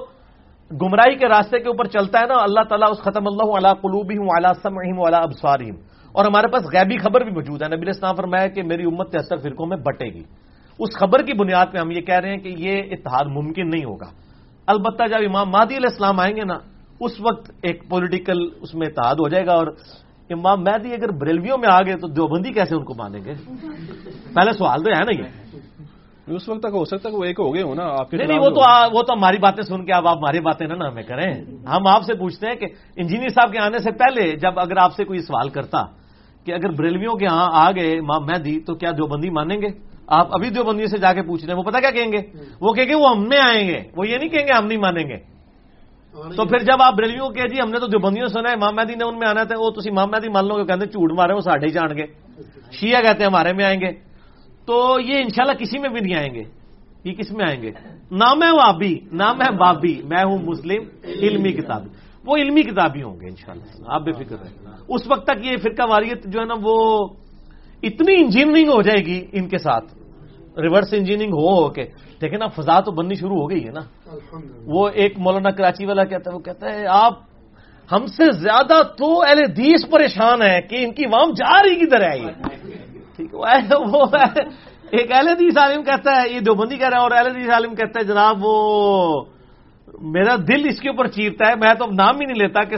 گمراہی کے راستے کے اوپر چلتا ہے نا، اللہ تعالیٰ اس ختم اللہ علیہ قلوبی ہوں اعلیٰ سمحیم والا ابساریم اور ہمارے پاس غیبی خبر بھی موجود ہے۔ نبی اسلام فرمایا کہ میری امت تہتر فرقوں میں بٹے گی۔ اس خبر کی بنیاد پہ ہم یہ کہہ رہے ہیں کہ یہ اتحاد ممکن نہیں ہوگا۔ البتہ جب امام مہدی علیہ السلام آئیں گے نا اس وقت ایک پولیٹیکل اس میں اتحاد ہو جائے گا اور امام مہدی اگر بریلویوں میں آ گئے تو دیوبندی کیسے ان کو مانیں گے؟ پہلے سوال تو ہے نا یہ۔ اس وقت تک ہو سکتا ہے وہ ایک ہو گئے ہو نا آپ کے نہیں نہیں وہ تو وہ تو ہماری باتیں سن کے اب آپ ہماری باتیں نا ہمیں کریں۔ ہم آپ سے پوچھتے ہیں کہ انجینئر صاحب کے آنے سے پہلے جب اگر آپ سے کوئی سوال کرتا کہ اگر بریلویوں کے ہاں آ گئے امام مہدی تو کیا دیوبندی مانیں گے؟ آپ ابھی دیوبندی سے جا کے پوچھ رہے ہیں وہ پتا کیا کہیں گے؟ وہ کہیں گے وہ ہم میں آئیں گے۔ وہ یہ نہیں کہیں گے ہم نہیں مانیں گے۔ تو پھر جب آپ بریلویوں کے جی ہم نے تو دیوبندیوں سنا ہے امام مہدی نے ان میں آنا تھا وہ تھی امام مہدی مان لو گے کہتے جھوٹ مارے وہ ساڈے ہی جان گے۔ شیعہ کہتے ہیں ہمارے میں آئیں گے۔ تو یہ انشاءاللہ کسی میں بھی نہیں آئیں گے۔ یہ کس میں آئیں گے؟ نہ میں وابی نہ میں بابی میں ہوں مسلم علمی کتابی وہ علمی کتابی ہوں گے انشاءاللہ۔ آپ بے فکر رہیں۔ اس وقت تک یہ فرقہ واریت جو ہے نا وہ اتنی انجینئرنگ ہو جائے گی ان کے ساتھ۔ ریورس انجینئرنگ ہو ہو کے لیکن اب فضا تو بننی شروع ہو گئی ہے نا۔ وہ ایک مولانا کراچی والا کہتا ہے وہ کہتا ہے آپ ہم سے زیادہ تو اہل حدیث پریشان ہے کہ ان کی وام جا رہی کدھر ہے یہ؟ ٹھیک ہے وہ ایک اہل حدیث عالم کہتا ہے یہ دیوبندی کہہ رہا ہے اور اہل حدیث عالم کہتا ہے جناب وہ میرا دل اس کے اوپر چیرتا ہے میں تو اب نام ہی نہیں لیتا کہ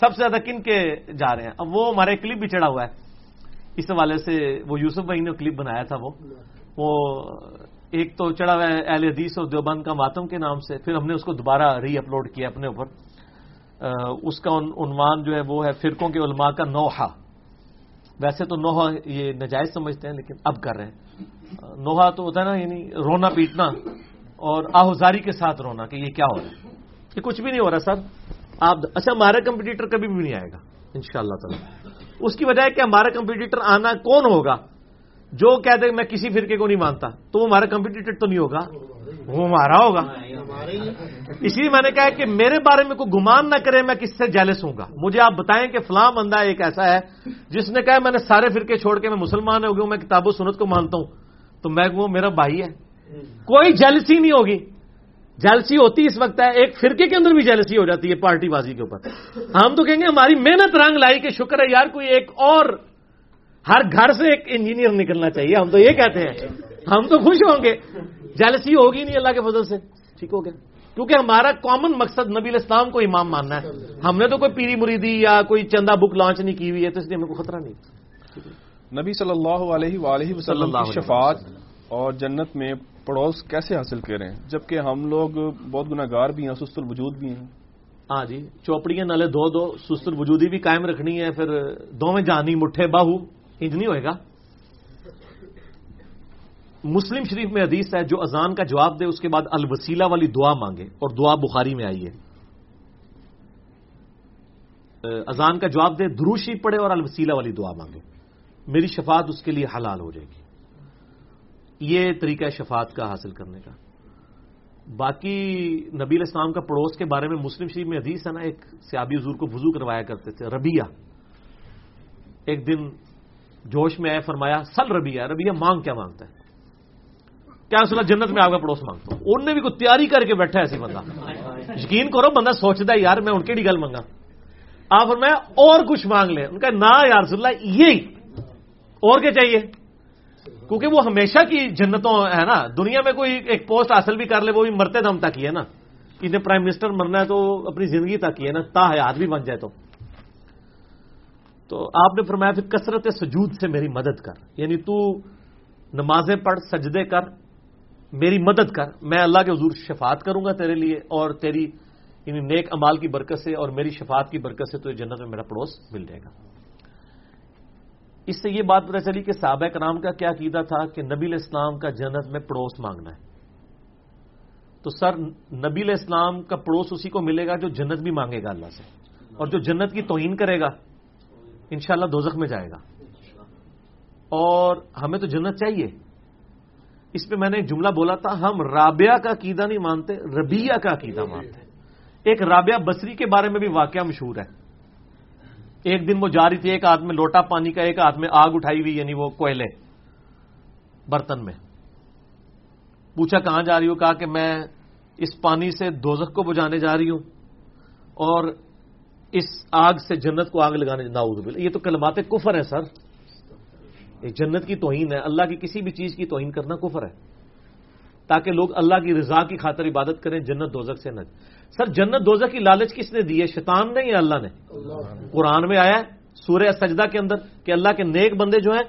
سب سے زیادہ کن کے جا رہے ہیں۔ اب وہ ہمارے کلپ بھی چڑھا ہوا ہے۔ اس حوالے سے وہ یوسف بھائی نے کلپ بنایا تھا وہ۔ وہ ایک تو چڑھا ہوا ہے اہل حدیث اور دیوبند کا ماتم کے نام سے، پھر ہم نے اس کو دوبارہ ری اپلوڈ کیا اپنے اوپر۔ اس کا عنوان جو ہے وہ ہے فرقوں کے علماء کا نوحہ۔ ویسے تو نوحہ یہ نجائز سمجھتے ہیں، لیکن اب کر رہے ہیں۔ نوحہ تو ہوتا ہے نا یعنی رونا پیٹنا اور آہوزاری کے ساتھ رونا کہ یہ کیا ہو رہا ہے۔ یہ کچھ بھی نہیں ہو رہا سر۔ آپ اچھا ہمارا کمپٹیٹر کبھی بھی نہیں آئے گا ان شاء اللہ تعالی۔ اس کی وجہ ہے کہ ہمارا کمپٹیٹر آنا کون ہوگا؟ جو کہہ دے میں کسی فرقے کو نہیں مانتا تو وہ ہمارا کمپٹیٹر تو نہیں ہوگا۔ وہ ہمارا ہوگا۔ اس لیے میں نے کہا کہ میرے بارے میں کوئی گمان نہ کرے میں کس سے جیلس ہوں گا۔ مجھے آپ بتائیں کہ فلاں بندہ ایک ایسا ہے جس نے کہا میں نے سارے فرقے چھوڑ کے میں مسلمان ہو گیا ہوں میں کتاب و سنت کو مانتا ہوں۔ تو میں وہ میرا بھائی ہے۔ کوئی جیلسی نہیں ہوگی۔ جیلسی ہوتی اس وقت ہے ایک فرقے کے اندر بھی جیلسی ہو جاتی ہے پارٹی بازی کے اوپر۔ ہم تو کہیں گے ہماری محنت رنگ لائی کہ شکر ہے یار کوئی ایک اور ہر گھر سے ایک انجینئر نکلنا چاہیے ہم تو یہ کہتے ہیں۔ ہم تو خوش ہوں گے۔ جیلسی ہوگی نہیں اللہ کے فضل سے۔ ٹھیک ہو گیا۔ کیونکہ ہمارا کامن مقصد نبی اسلام کو امام ماننا ہے۔ ہم نے تو کوئی پیری مریدی یا کوئی چندہ بک لانچ نہیں کی ہوئی ہے تو اس لیے ہمیں کوئی خطرہ نہیں۔ نبی صلی اللہ علیہ وآلہ وسلم کی شفاعت اور جنت میں پڑوس کیسے حاصل کریں؟ جبکہ ہم لوگ بہت گناہ گار بھی ہیں سست الوجود بھی ہیں۔ ہاں جی چوپڑیاں نالے دو دو سست الوجودی بھی قائم رکھنی ہے پھر دو میں جانی مٹھے باہو۔ انج نہیں ہوئے گا؟ مسلم شریف میں حدیث ہے، جو اذان کا جواب دے، اس کے بعد الوسیلہ والی دعا مانگے، اور دعا بخاری میں آئی ہے۔ اذان کا جواب دے دروشی پڑے اور الوسیلہ والی دعا مانگے۔ میری شفاعت اس کے لیے حلال ہو جائے گی۔ یہ طریقہ ہے شفاعت کا حاصل کرنے کا۔ باقی نبی الاسلام کا پڑوس کے بارے میں مسلم شریف میں حدیث ہے نا، ایک سیابی حضور کو وضو کروایا کرتے تھے ربیہ ایک دن جوش میں آئے، فرمایا، سل ربیہ ربیہ مانگ کیا مانگتا ہے؟ کیا سنا جنت میں آپ کا پڑوس مانگتا ہوں؟ انہوں نے بھی کوئی تیاری کر کے بیٹھا ایسی بندہ۔ یقین کرو، بندہ سوچتا ہے، یار، میں ان کی گل منگا آپ فرمایا، اور کچھ مانگ لیں ان کا نا یار اللہ، یہی۔ اور کیا چاہیے؟ کیونکہ وہ ہمیشہ کی جنتوں ہے نا، دنیا میں کوئی ایک پوسٹ حاصل بھی کر لے، وہ بھی مرتے دم تک ہی ہے نا۔ کہ پرائم منسٹر مرنا ہے تو اپنی زندگی تک ہی ہے نا تا حیات بھی بن جائے تو۔ تو آپ نے فرمایا پھر کثرت سجود سے میری مدد کر۔ یعنی تو نمازیں پڑھ، سجدے کر، میری مدد کر۔ میں اللہ کے حضور شفاعت کروں گا تیرے لیے اور تیری یعنی نیک امال کی برکت سے اور میری شفاعت کی برکت سے تو جنت میں میرا پڑوس مل جائے گا۔ اس سے یہ بات پتہ چلی کہ صحابہ کرام کا کیا عقیدہ تھا کہ نبی اسلام کا جنت میں پڑوس مانگنا ہے۔ تو سر، نبی اسلام کا پڑوس اسی کو ملے گا جو جنت بھی مانگے گا اللہ سے اور جو جنت کی توہین کرے گا۔ انشاءاللہ دوزخ میں جائے گا۔ اور ہمیں تو جنت چاہیے۔ اس پہ میں نے ایک جملہ بولا تھا، ہم رابعہ کا عقیدہ نہیں مانتے ربیہ کا عقیدہ مانتے۔ ایک رابعہ بصری کے بارے میں بھی واقعہ مشہور ہے۔ ایک دن وہ جا رہی تھی، ایک ہاتھ میں لوٹا پانی کا، ایک ہاتھ میں آگ اٹھائی ہوئی یعنی وہ کوئلے۔ برتن میں۔ پوچھا کہاں جا رہی ہوں کہا کہ میں اس پانی سے دوزخ کو بجانے جا رہی ہوں۔ اور اس آگ سے جنت کو آگ لگانے باللہ۔ یہ تو کلمات کفر ہے سر۔ ایک جنت کی توہین ہے۔ اللہ کی کسی بھی چیز کی توہین کرنا کفر ہے۔ تاکہ لوگ اللہ کی رضا کی خاطر عبادت کریں، جنت دوزک سے نہ سر، جنت دوزک کی لالچ کس نے دی ہے؟ شیطان نے یا اللہ نے؟ قرآن میں آیا ہے، سورہ سجدہ کے اندر کہ اللہ کے نیک بندے جو ہیں،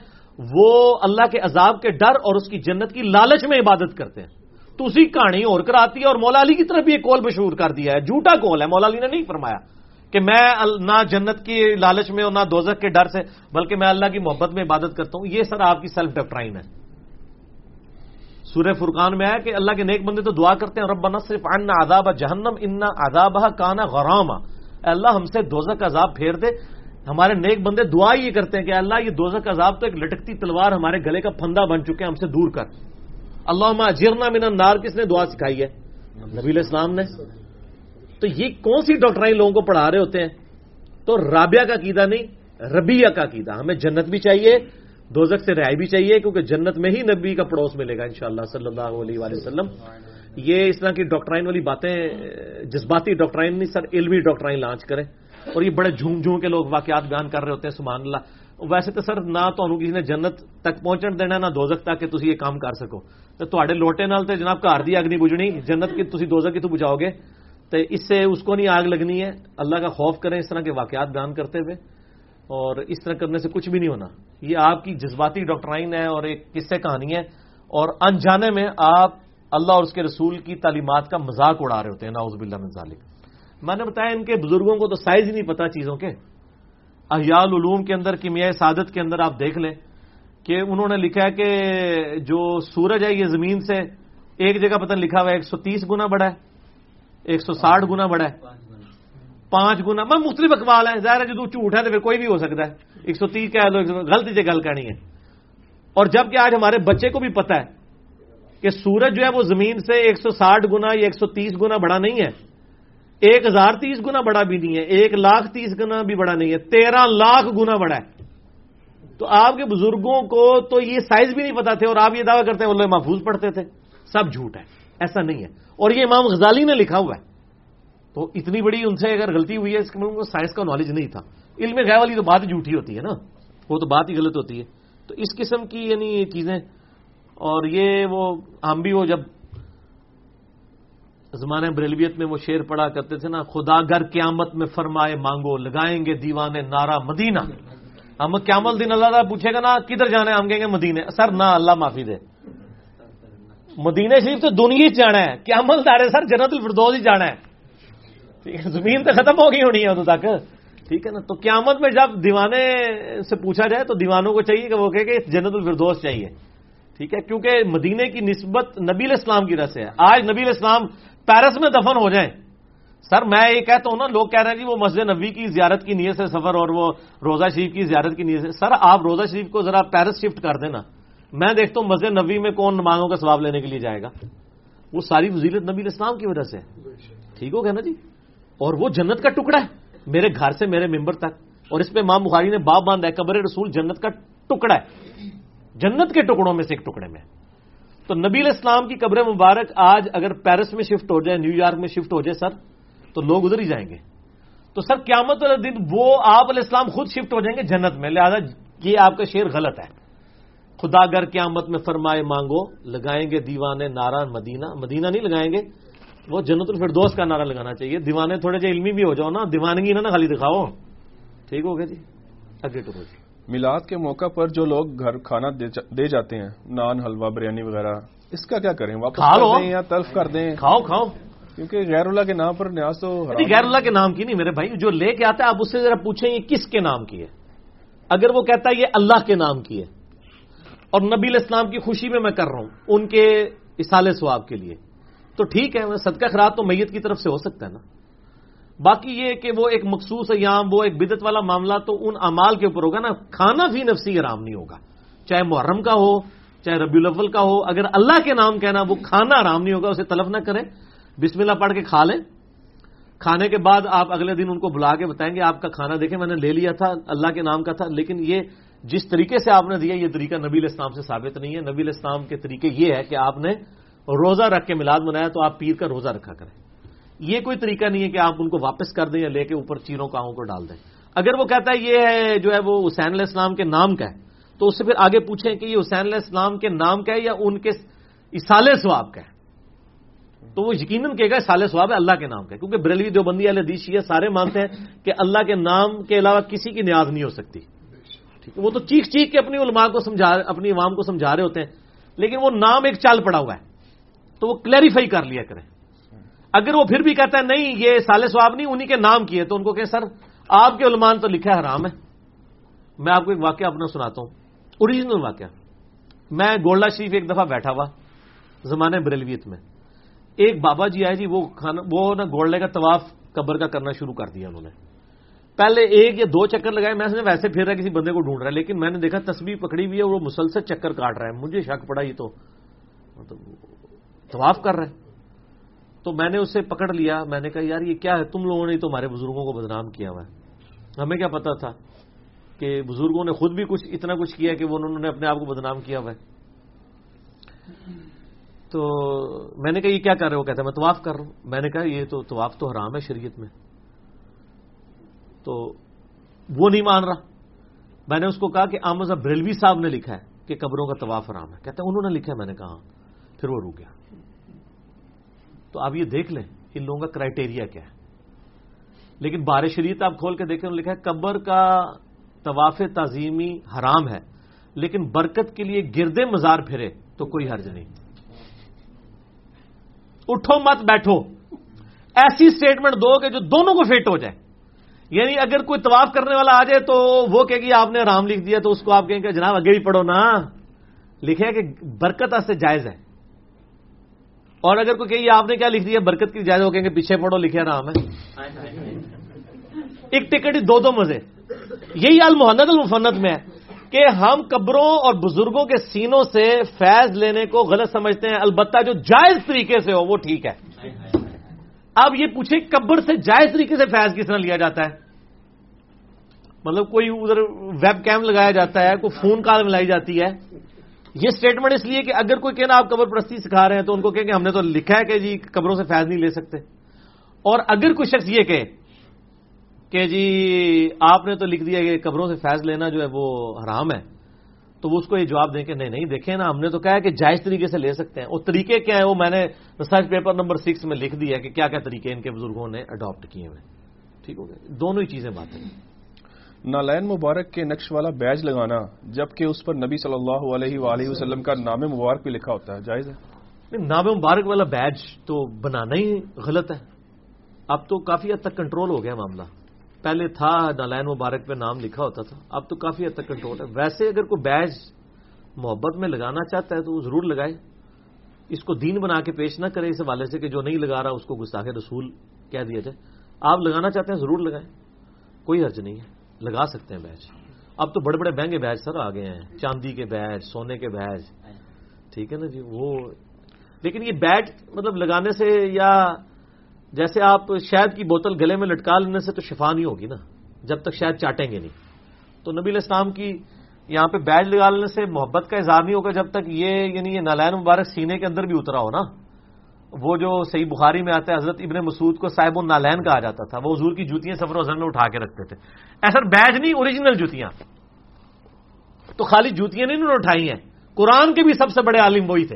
وہ اللہ کے عذاب کے ڈر اور اس کی جنت کی لالچ میں عبادت کرتے ہیں۔ تو اسی کہانی اور کراتی ہے اور مولا علی کی طرف بھی ایک کول مشہور کر دیا ہے۔ جھوٹا کول ہے، مولا علی نے نہیں فرمایا۔ کہ میں نہ جنت کی لالچ میں اور نہ دوزک کے ڈر سے، بلکہ میں اللہ کی محبت میں عبادت کرتا ہوں۔ یہ سر آپ کی سیلف ڈیپٹرائن ہے۔ سورہ فرقان میں آیا کہ اللہ کے نیک بندے تو دعا کرتے ہیں رب صرف ان آداب جہنم ان آداب کانا غرام اللہ، ہم سے دوزک کا عذاب پھیر دے۔ ہمارے نیک بندے دعا یہ کرتے ہیں کہ اللہ، یہ دوزک کا عذاب تو ایک لٹکتی تلوار ہمارے گلے کا پھندا بن چکے ہیں، ہم سے دور کر۔ اللہ جرنا من النار، کس نے دعا سکھائی ہے؟ نبی اسلام نے۔ تو یہ کون سی ڈاکٹرائن لوگوں کو پڑھا رہے ہوتے ہیں۔ تو رابعہ کا قیدا نہیں ربیہ کا قیدا ہمیں جنت بھی چاہیے دوزک سے رائے بھی چاہیے، کیونکہ جنت میں ہی نبی کا پڑوس ملے گا انشاءاللہ صلی اللہ علیہ وآلہ وسلم۔ یہ اس طرح کی ڈاکٹرائن والی باتیں، جذباتی ڈاکٹرائن نہیں، سر علمی ڈاکٹرائن لانچ کریں۔ اور یہ بڑے جھوم جھوم کے لوگ واقعات بیان کر رہے ہوتے ہیں، سبحان اللہ۔ ویسے تو سر، نہ تو کسی نے جنت تک پہنچن دینا، نہ دوزک تک کہ تھی یہ کام کر سکو۔ تو لوٹے نال تو جناب، گھر دی اگ نہیں بجنی جنت کی تھی دوزک کی تو بجاؤ گے؟ تو اس سے اس کو نہیں آگ لگنی ہے۔ اللہ کا خوف کریں اس طرح کے واقعات بیان کرتے ہوئے۔ اور اس طرح کرنے سے کچھ بھی نہیں ہونا۔ یہ آپ کی جذباتی ڈاکٹرائن ہے اور ایک قصے کہانی ہے۔ اور انجانے میں آپ اللہ اور اس کے رسول کی تعلیمات کا مذاق اڑا رہے ہوتے ہیں۔ ناؤز باللہ من ذالک۔ میں نے بتایا ان کے بزرگوں کو تو سائز ہی نہیں پتا چیزوں کے۔ احیال علوم کے اندر کیمیائی سعادت کے اندر آپ دیکھ لیں کہ انہوں نے لکھا ہے کہ جو سورج ہے، یہ زمین سے ایک جگہ پتہ لکھا ہوا ہے، ایک سو تیس گنا بڑا ہے۔ ایک سو ساٹھ گنا بڑا ہے۔ پانچ گنا۔ میں مختلف اقبال ہے ظاہر ہے جو جھوٹ ہے تو پھر کوئی بھی ہو سکتا ہے۔ ایک سو تیس کہہ لو غلط سے گل کرنی ہے۔ اور جبکہ آج ہمارے بچے کو بھی پتا ہے کہ سورج جو ہے وہ زمین سے ایک سو ساٹھ گنا یا ایک سو تیس گنا بڑا نہیں ہے۔ ایک ہزار تیس گنا بڑا بھی نہیں ہے۔ ایک لاکھ تیس گنا بھی بڑا نہیں ہے۔ تیرہ لاکھ گنا بڑا ہے۔ تو آپ کے بزرگوں کو تو یہ سائز بھی نہیں پتا تھے اور آپ یہ دعویٰ کرتے ہیں اللہ محفوظ پڑھتے تھے۔ سب جھوٹ ہے۔ ایسا نہیں ہے۔ اور یہ امام غزالی نے لکھا ہوا ہے۔ تو اتنی بڑی ان سے اگر غلطی ہوئی ہے، اس کے کو سائنس کا نالج نہیں تھا۔ علم غیر والی تو بات جھوٹی ہوتی ہے نا۔ وہ تو بات ہی غلط ہوتی ہے۔ تو اس قسم کی یعنی چیزیں۔ اور یہ وہ ہم بھی وہ جب زمانہ بریلویت میں وہ شعر پڑا کرتے تھے نا، خدا گر قیامت میں فرمائے مانگو، لگائیں گے دیوانے نارا مدینہ۔ ہم قیامت دن اللہ تعالیٰ پوچھے گا نا، کدھر جانا ہے؟ ہم کہیں گے مدینے۔ سر، نہ، اللہ معافی دے۔ مدینہ شریف تو دنیا جانا ہے۔ کیا عمل دار ہے سر جنت الفردوز ہی جانا ہے۔ ٹھیک ہے، زمین تو ختم ہو گئی ہونی ہے ادو تک۔ ٹھیک ہے نا؟ تو قیامت میں جب دیوانے سے پوچھا جائے تو دیوانوں کو چاہیے کہ وہ کہ جنت الفردوس چاہیے۔ ٹھیک ہے، کیونکہ مدینے کی نسبت نبی اسلام کی رس ہے۔ آج نبی اسلام پیرس میں دفن ہو جائیں۔ سر، میں یہ کہتا ہوں نا، لوگ کہہ رہے ہیں جی وہ مسجد نبی کی زیارت کی نیت سے سفر اور وہ روزہ شریف کی زیارت کی نیت سے۔ سر، آپ روزہ شریف کو ذرا پیرس شفٹ کر دینا۔ میں دیکھتا ہوں مسجد نبی میں کون نمازوں کا ثواب لینے کے لیے جائے گا؟ وہ ساری وزیرت نبی اسلام کی وجہ سے۔ ہے ٹھیک ہو گیا نا جی؟ اور وہ جنت کا ٹکڑا ہے، میرے گھر سے میرے ممبر تک۔ اور اس پہ ماں بخاری نے باپ باندھا ہے، قبر رسول جنت کا ٹکڑا ہے۔ جنت کے ٹکڑوں میں سے ایک ٹکڑے میں۔ تو نبی اسلام کی قبر مبارک آج اگر پیرس میں شفٹ ہو جائے، نیو یارک میں شفٹ ہو جائے سر، تو لوگ ادھر ہی جائیں گے۔ تو سر، قیامت والے دن وہ آپ علیہ السلام خود شفٹ ہو جائیں گے جنت میں۔ لہٰذا یہ آپ کا شعر غلط ہے۔ خدا گر قیامت میں فرمائے مانگو لگائیں گے دیوانے نارا مدینہ۔ مدینہ نہیں لگائیں گے وہ جنت الفردوس کا نعرہ لگانا چاہیے۔ دیوانے تھوڑے جو علمی بھی ہو جاؤ نا دیوانگی نا خالی دکھاؤ۔ ٹھیک ہو گیا جی؟ اگے ٹو جی میلاد کے موقع پر جو لوگ گھر کھانا دے جاتے ہیں نان حلوہ بریانی وغیرہ اس کا کیا کریں؟ واپس کر دیں یا تلف کر دیں؟ کھاؤ کھاؤ۔ کیونکہ غیر اللہ کے نام پر نیاز تو غیر اللہ کے نام کی نہیں میرے بھائی جو لے کے آتا ہے آپ اس سے ذرا پوچھیں یہ کس کے نام کی ہے؟ اگر وہ کہتا ہے یہ اللہ کے نام کی ہے اور نبی اسلام کی خوشی میں میں کر رہا ہوں، ان کے اسال ثواب کے لیے۔ تو ٹھیک ہے، صدقہ خراب تو میت کی طرف سے ہو سکتا ہے نا۔ باقی یہ کہ وہ ایک مخصوص ایام، وہ ایک بدت والا معاملہ تو ان امال کے اوپر ہوگا نا۔ کھانا بھی نفسی آرام نہیں ہوگا۔ چاہے محرم کا ہو، چاہے ربی الاول کا ہو، اگر اللہ کے نام کہنا وہ کھانا آرام نہیں ہوگا، اسے طلب نہ کریں۔ بسم اللہ پڑھ کے کھا لیں۔ کھانے کے بعد آپ اگلے دن ان کو بلا کے بتائیں گے، آپ کا کھانا دیکھیں، میں نے لے لیا تھا، اللہ کے نام کا تھا۔ لیکن یہ جس طریقے سے آپ نے دیا، یہ طریقہ نبی اسلام سے ثابت نہیں ہے۔ نبی اسلام کے طریقے یہ ہے کہ آپ نے روزہ رکھ کے میلاد منایا تو آپ پیر کا روزہ رکھا کریں۔ یہ کوئی طریقہ نہیں ہے کہ آپ ان کو واپس کر دیں یا لے کے اوپر چیروں کاؤں کو ڈال دیں۔ اگر وہ کہتا ہے یہ ہے جو ہے وہ حسین علیہ السلام کے نام کا ہے، تو اس سے پھر آگے پوچھیں کہ یہ حسین علیہ السلام کے نام کا ہے یا ان کے اسال ثواب کا ہے؟ تو وہ یقیناً کہے گا سال ثواب ہے اللہ کے نام کا کیونکہ بریلوی دیوبندی والے دیش یہ سارے مانتے ہیں کہ اللہ کے نام کے علاوہ کسی کی نیاز نہیں ہو سکتی۔ ٹھیک ہے۔ وہ تو چیخ چیخ کے اپنی علماء کو سمجھا اپنی عوام کو سمجھا رہے ہوتے ہیں۔ لیکن وہ نام ایک چال پڑا ہوا ہے۔ تو وہ کلیریفائی کر لیا کریں۔ اگر وہ پھر بھی کہتا ہے نہیں، یہ سال سواب نہیں، انہی کے نام کیے، تو ان کو کہ سر، آپ کے علمان تو لکھا ہے حرام ہے۔ میں آپ کو ایک واقعہ اپنا سناتا ہوں۔ اوریجنل واقعہ۔ میں گولڈا شریف ایک دفعہ بیٹھا ہوا زمانے بریلویت میں۔ ایک بابا جی آئے جی وہ کھانا وہ نا گولڈے کا طواف قبر کا کرنا شروع کر دیا انہوں نے۔ پہلے ایک یا دو چکر لگائے، میں ویسے پھر رہا کسی بندے کو ڈھونڈ رہا ہے، لیکن میں نے دیکھا تصویر پکڑی ہوئی ہے وہ مسلسل چکر کاٹ رہا ہے۔ مجھے شک پڑا یہ تو مطلب طواف کر رہے تو میں نے اسے پکڑ لیا۔ میں نے کہا، یار، یہ کیا ہے؟ تم لوگوں نے تو ہمارے بزرگوں کو بدنام کیا ہوا ہے۔ ہمیں کیا پتا تھا کہ بزرگوں نے خود بھی کچھ اتنا کچھ کیا کہ وہ انہوں نے اپنے آپ کو بدنام کیا ہوا ہے۔ تو میں نے کہا، یہ کیا کر رہے ہو؟ کہتے ہیں میں طواف کر رہا ہوں۔ میں نے کہا، یہ تو طواف تو حرام ہے شریعت میں۔ تو وہ نہیں مان رہا۔ میں نے اس کو کہا کہ آمزہ بریلوی صاحب نے لکھا ہے کہ قبروں کا طواف حرام ہے۔ کہتے ہیں انہوں نے لکھا ہے، میں نے کہا ہاں۔ پھر وہ رک گیا۔ تو آپ یہ دیکھ لیں، ان لوگوں کا کرائٹیریا کیا ہے۔ لیکن بار شریعت آپ کھول کے دیکھیں لکھا ہے، قبر کا طواف تعظیمی حرام ہے، لیکن برکت کے لیے گردے مزار پھرے تو کوئی حرج نہیں۔ اٹھو مت بیٹھو۔ ایسی اسٹیٹمنٹ دو کہ جو دونوں کو فٹ ہو جائے۔ یعنی اگر کوئی طواف کرنے والا آ جائے تو وہ کہ گی آپ نے رام لکھ دیا تو اس کو آپ کہیں کہ جناب اگے بھی پڑھو نا۔ لکھے کہ برکت سے جائز ہے اور اگر کوئی کہ آپ نے کیا لکھ دیا برکت کی جائز ہو کہیں گے پیچھے پڑھو لکھے رام ہے ایک ٹکٹ دو دو مزے۔ یہی حال محنت المفنت میں ہے کہ ہم قبروں اور بزرگوں کے سینوں سے فیض لینے کو غلط سمجھتے ہیں۔ البتہ جو جائز طریقے سے ہو وہ ٹھیک ہے۔ اب یہ پوچھیں قبر سے جائز طریقے سے فیض کس طرح لیا جاتا ہے؟ مطلب کوئی ادھر ویب کیم لگایا جاتا ہے، کوئی فون کال ملائی جاتی ہے۔ یہ اسٹیٹمنٹ اس لیے کہ اگر کوئی کہنا آپ قبر پرستی سکھا رہے ہیں تو ان کو کہیں کہ ہم نے تو لکھا ہے کہ جی قبروں سے فیض نہیں لے سکتے۔ اور اگر کوئی شخص یہ کہے کہ جی آپ نے تو لکھ دیا کہ قبروں سے فیض لینا جو ہے وہ حرام ہے، تو وہ اس کو یہ جواب دیں کہ نہیں نہیں دیکھیں نا، ہم نے تو کہا ہے کہ جائز طریقے سے لے سکتے ہیں۔ وہ طریقے کیا ہے وہ میں نے ریسرچ پیپر نمبر سکس میں لکھ دیا کہ کیا کیا طریقے ان کے بزرگوں نے اڈاپٹ کیے ہوئے۔ ٹھیک ہو گیا؟ دونوں ہی چیزیں باتیں۔ نالین مبارک کے نقش والا بیج لگانا، جبکہ اس پر نبی صلی اللہ علیہ وآلہ وسلم کا نام مبارک بھی لکھا ہوتا ہے، جائز ہے؟ نام مبارک والا بیج تو بنانا ہی غلط ہے۔ اب تو کافی حد تک کنٹرول ہو گیا معاملہ۔ پہلے تھا نالین مبارک پہ نام لکھا ہوتا تھا، اب تو کافی حد تک کنٹرول ہے۔ ویسے اگر کوئی بیج محبت میں لگانا چاہتا ہے تو وہ ضرور لگائے۔ اس کو دین بنا کے پیش نہ کرے، اس حوالے سے کہ جو نہیں لگا رہا، اس کو گستاخ رسول کہہ دیا جائے۔ آپ لگانا چاہتے ہیں، ضرور لگائیں۔ کوئی حرج نہیں ہے۔ لگا سکتے ہیں بیج اب تو بڑے بڑے مہنگے بیج سر آ گئے ہیں۔ چاندی کے بیج سونے کے بیج ٹھیک ہے نا جی؟ وہ لیکن یہ بیٹ مطلب لگانے سے یا جیسے آپ شہد کی بوتل گلے میں لٹکا لینے سے تو شفا نہیں ہوگی نا۔ جب تک شاید چاٹیں گے نہیں۔ تو نبی الاسلام کی یہاں پہ بیٹ لگا لینے سے محبت کا اظہار نہیں ہوگا جب تک یہ یعنی یہ نالائن مبارک سینے کے اندر بھی اترا ہو نا۔ وہ جو صحیح بخاری میں آتا ہے، حضرت ابن مسعود کو صاحب النالین کہا جاتا تھا، وہ حضور کی جوتیاں سفر و میں اٹھا کے رکھتے تھے۔ ایسا بیج نہیں اوریجنل جوتیاں۔ تو خالی جوتیاں نہیں، انہوں نے اٹھائی ہیں۔ قرآن کے بھی سب سے بڑے عالم وہی تھے۔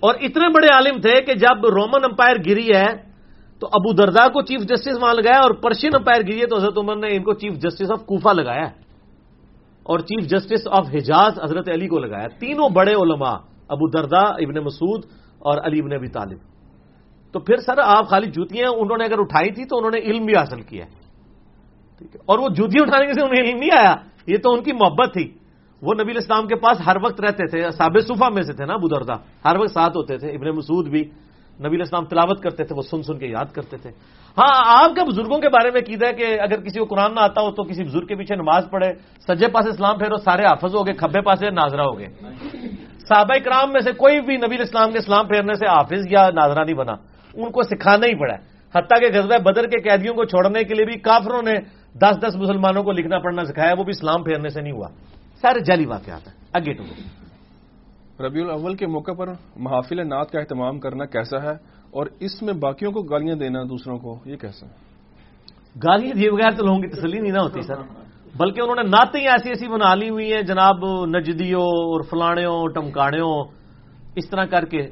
اور اتنے بڑے عالم تھے کہ جب رومن امپائر گری ہے، تو ابو دردا کو چیف جسٹس وہاں لگایا اور پرشین امپائر گری ہے، تو حضرت عمر نے ان کو چیف جسٹس آف کوفہ لگایا۔ اور چیف جسٹس آف حجاز حضرت علی کو لگایا۔ تینوں بڑے علماء، ابو دردا ابن مسعود اور علی ابن ابی طالب۔ تو پھر سر آپ خالی جوتیاں انہوں نے اگر اٹھائی تھی تو انہوں نے علم بھی حاصل کیا ٹھیک ہے۔ اور وہ جوتیاں اٹھانے سے انہیں علم نہیں آیا۔ یہ تو ان کی محبت تھی۔ وہ نبی الاسلام کے پاس ہر وقت رہتے تھے صاب صوفہ میں سے تھے نا، ابو دردا ہر وقت ساتھ ہوتے تھے۔ ابن مسعود بھی نبی الاسلام تلاوت کرتے تھے، وہ سن سن کے یاد کرتے تھے۔ ہاں آپ کا بزرگوں کے بارے میں قید ہے کہ اگر کسی کو قرآن نہ آتا ہو تو کسی بزرگ کے پیچھے نماز پڑھے، سجے پاس اسلام پھیرو، سارے حافظ ہو گئے، کھبے پاسے ناظرہ ہو گئے۔ صحابہ کرام میں سے کوئی بھی نبی اسلام کے اسلام پھیرنے سے حافظ یا ناظرہ نہیں بنا۔ ان کو سکھانا ہی پڑا ہے۔ حتیٰ کہ غزوہ بدر کے قیدیوں کو چھوڑنے کے لیے بھی کافروں نے دس دس مسلمانوں کو لکھنا پڑھنا سکھایا وہ بھی اسلام پھیرنے سے نہیں ہوا۔ سارے جعلی واقعات ہیں۔ اگے ٹو ربیع الاول کے موقع پر محافل نعت کا اہتمام کرنا کیسا ہے اور اس میں باقیوں کو گالیاں دینا دوسروں کو یہ کیسا گالیاں دیے بغیر تو لوگوں کی تسلی نہیں نہ ہوتی سر۔ بلکہ انہوں نے نعتیں ایسی ایسی بنا لی ہوئی ہیں، جناب نجدیوں اور فلاڑوں ٹمکاڑوں اس طرح کر کے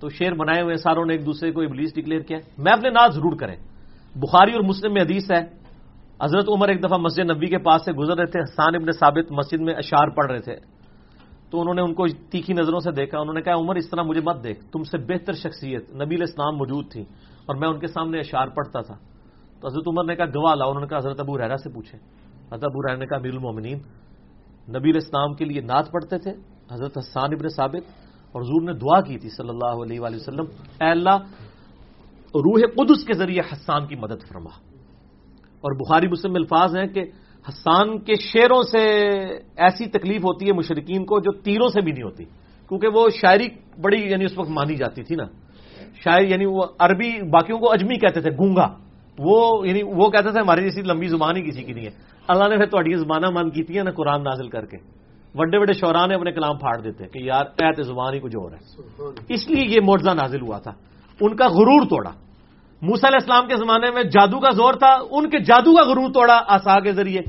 تو شیر بنائے ہوئے ساروں نے ایک دوسرے کو ابلیس ڈکلیئر کیا میں اپنے نعت ضرور کریں۔ بخاری اور مسلم میں حدیث ہے، حضرت عمر ایک دفعہ مسجد نبی کے پاس سے گزر رہے تھے، حسان ابن ثابت مسجد میں اشار پڑھ رہے تھے۔ تو انہوں نے ان کو تیکھی نظروں سے دیکھا، انہوں نے کہا، عمر، اس طرح مجھے مت دیکھ، تم سے بہتر شخصیت نبی اسلام موجود تھی اور میں ان کے سامنے اشار پڑھتا تھا۔ تو حضرت عمر نے کہا، گواہ لاؤ۔ انہوں نے کہا، حضرت ابو رحرا سے پوچھے حضرت ابو رحرا نے کہا میر المومنین نبی اسلام کے لیے نعت پڑھتے تھے، حضرت حسان ابن ثابت، اور حضور نے دعا کی تھی صلی اللہ علیہ وآلہ وسلم، اے اللہ، روح قدس کے ذریعے حسان کی مدد فرما. اور بخاری مسلم الفاظ ہیں کہ حسان کے شعروں سے ایسی تکلیف ہوتی ہے مشرقین کو جو تیروں سے بھی نہیں ہوتی، کیونکہ وہ شاعری بڑی یعنی اس وقت مانی جاتی تھی نا۔ شاعر یعنی وہ عربی باقیوں کو اجمی کہتے تھے، گونگا۔ وہ یعنی وہ کہتے تھے ہماری جیسی لمبی زبان ہی کسی کی نہیں ہے۔ اللہ نے پھر تھوڑی زبانہ مان کی نا قرآن نازل کر کے۔ بڑے بڑے شعراء نے اپنے کلام پھاڑ دیتے کہ یار ایت زبان ہی کچھ اور ہے۔ اس لیے یہ معجزہ نازل ہوا تھا۔ ان کا غرور توڑا۔ موسا علیہ السلام کے زمانے میں جادو کا زور تھا ان کے جادو کا غرور توڑا آسا کے ذریعے۔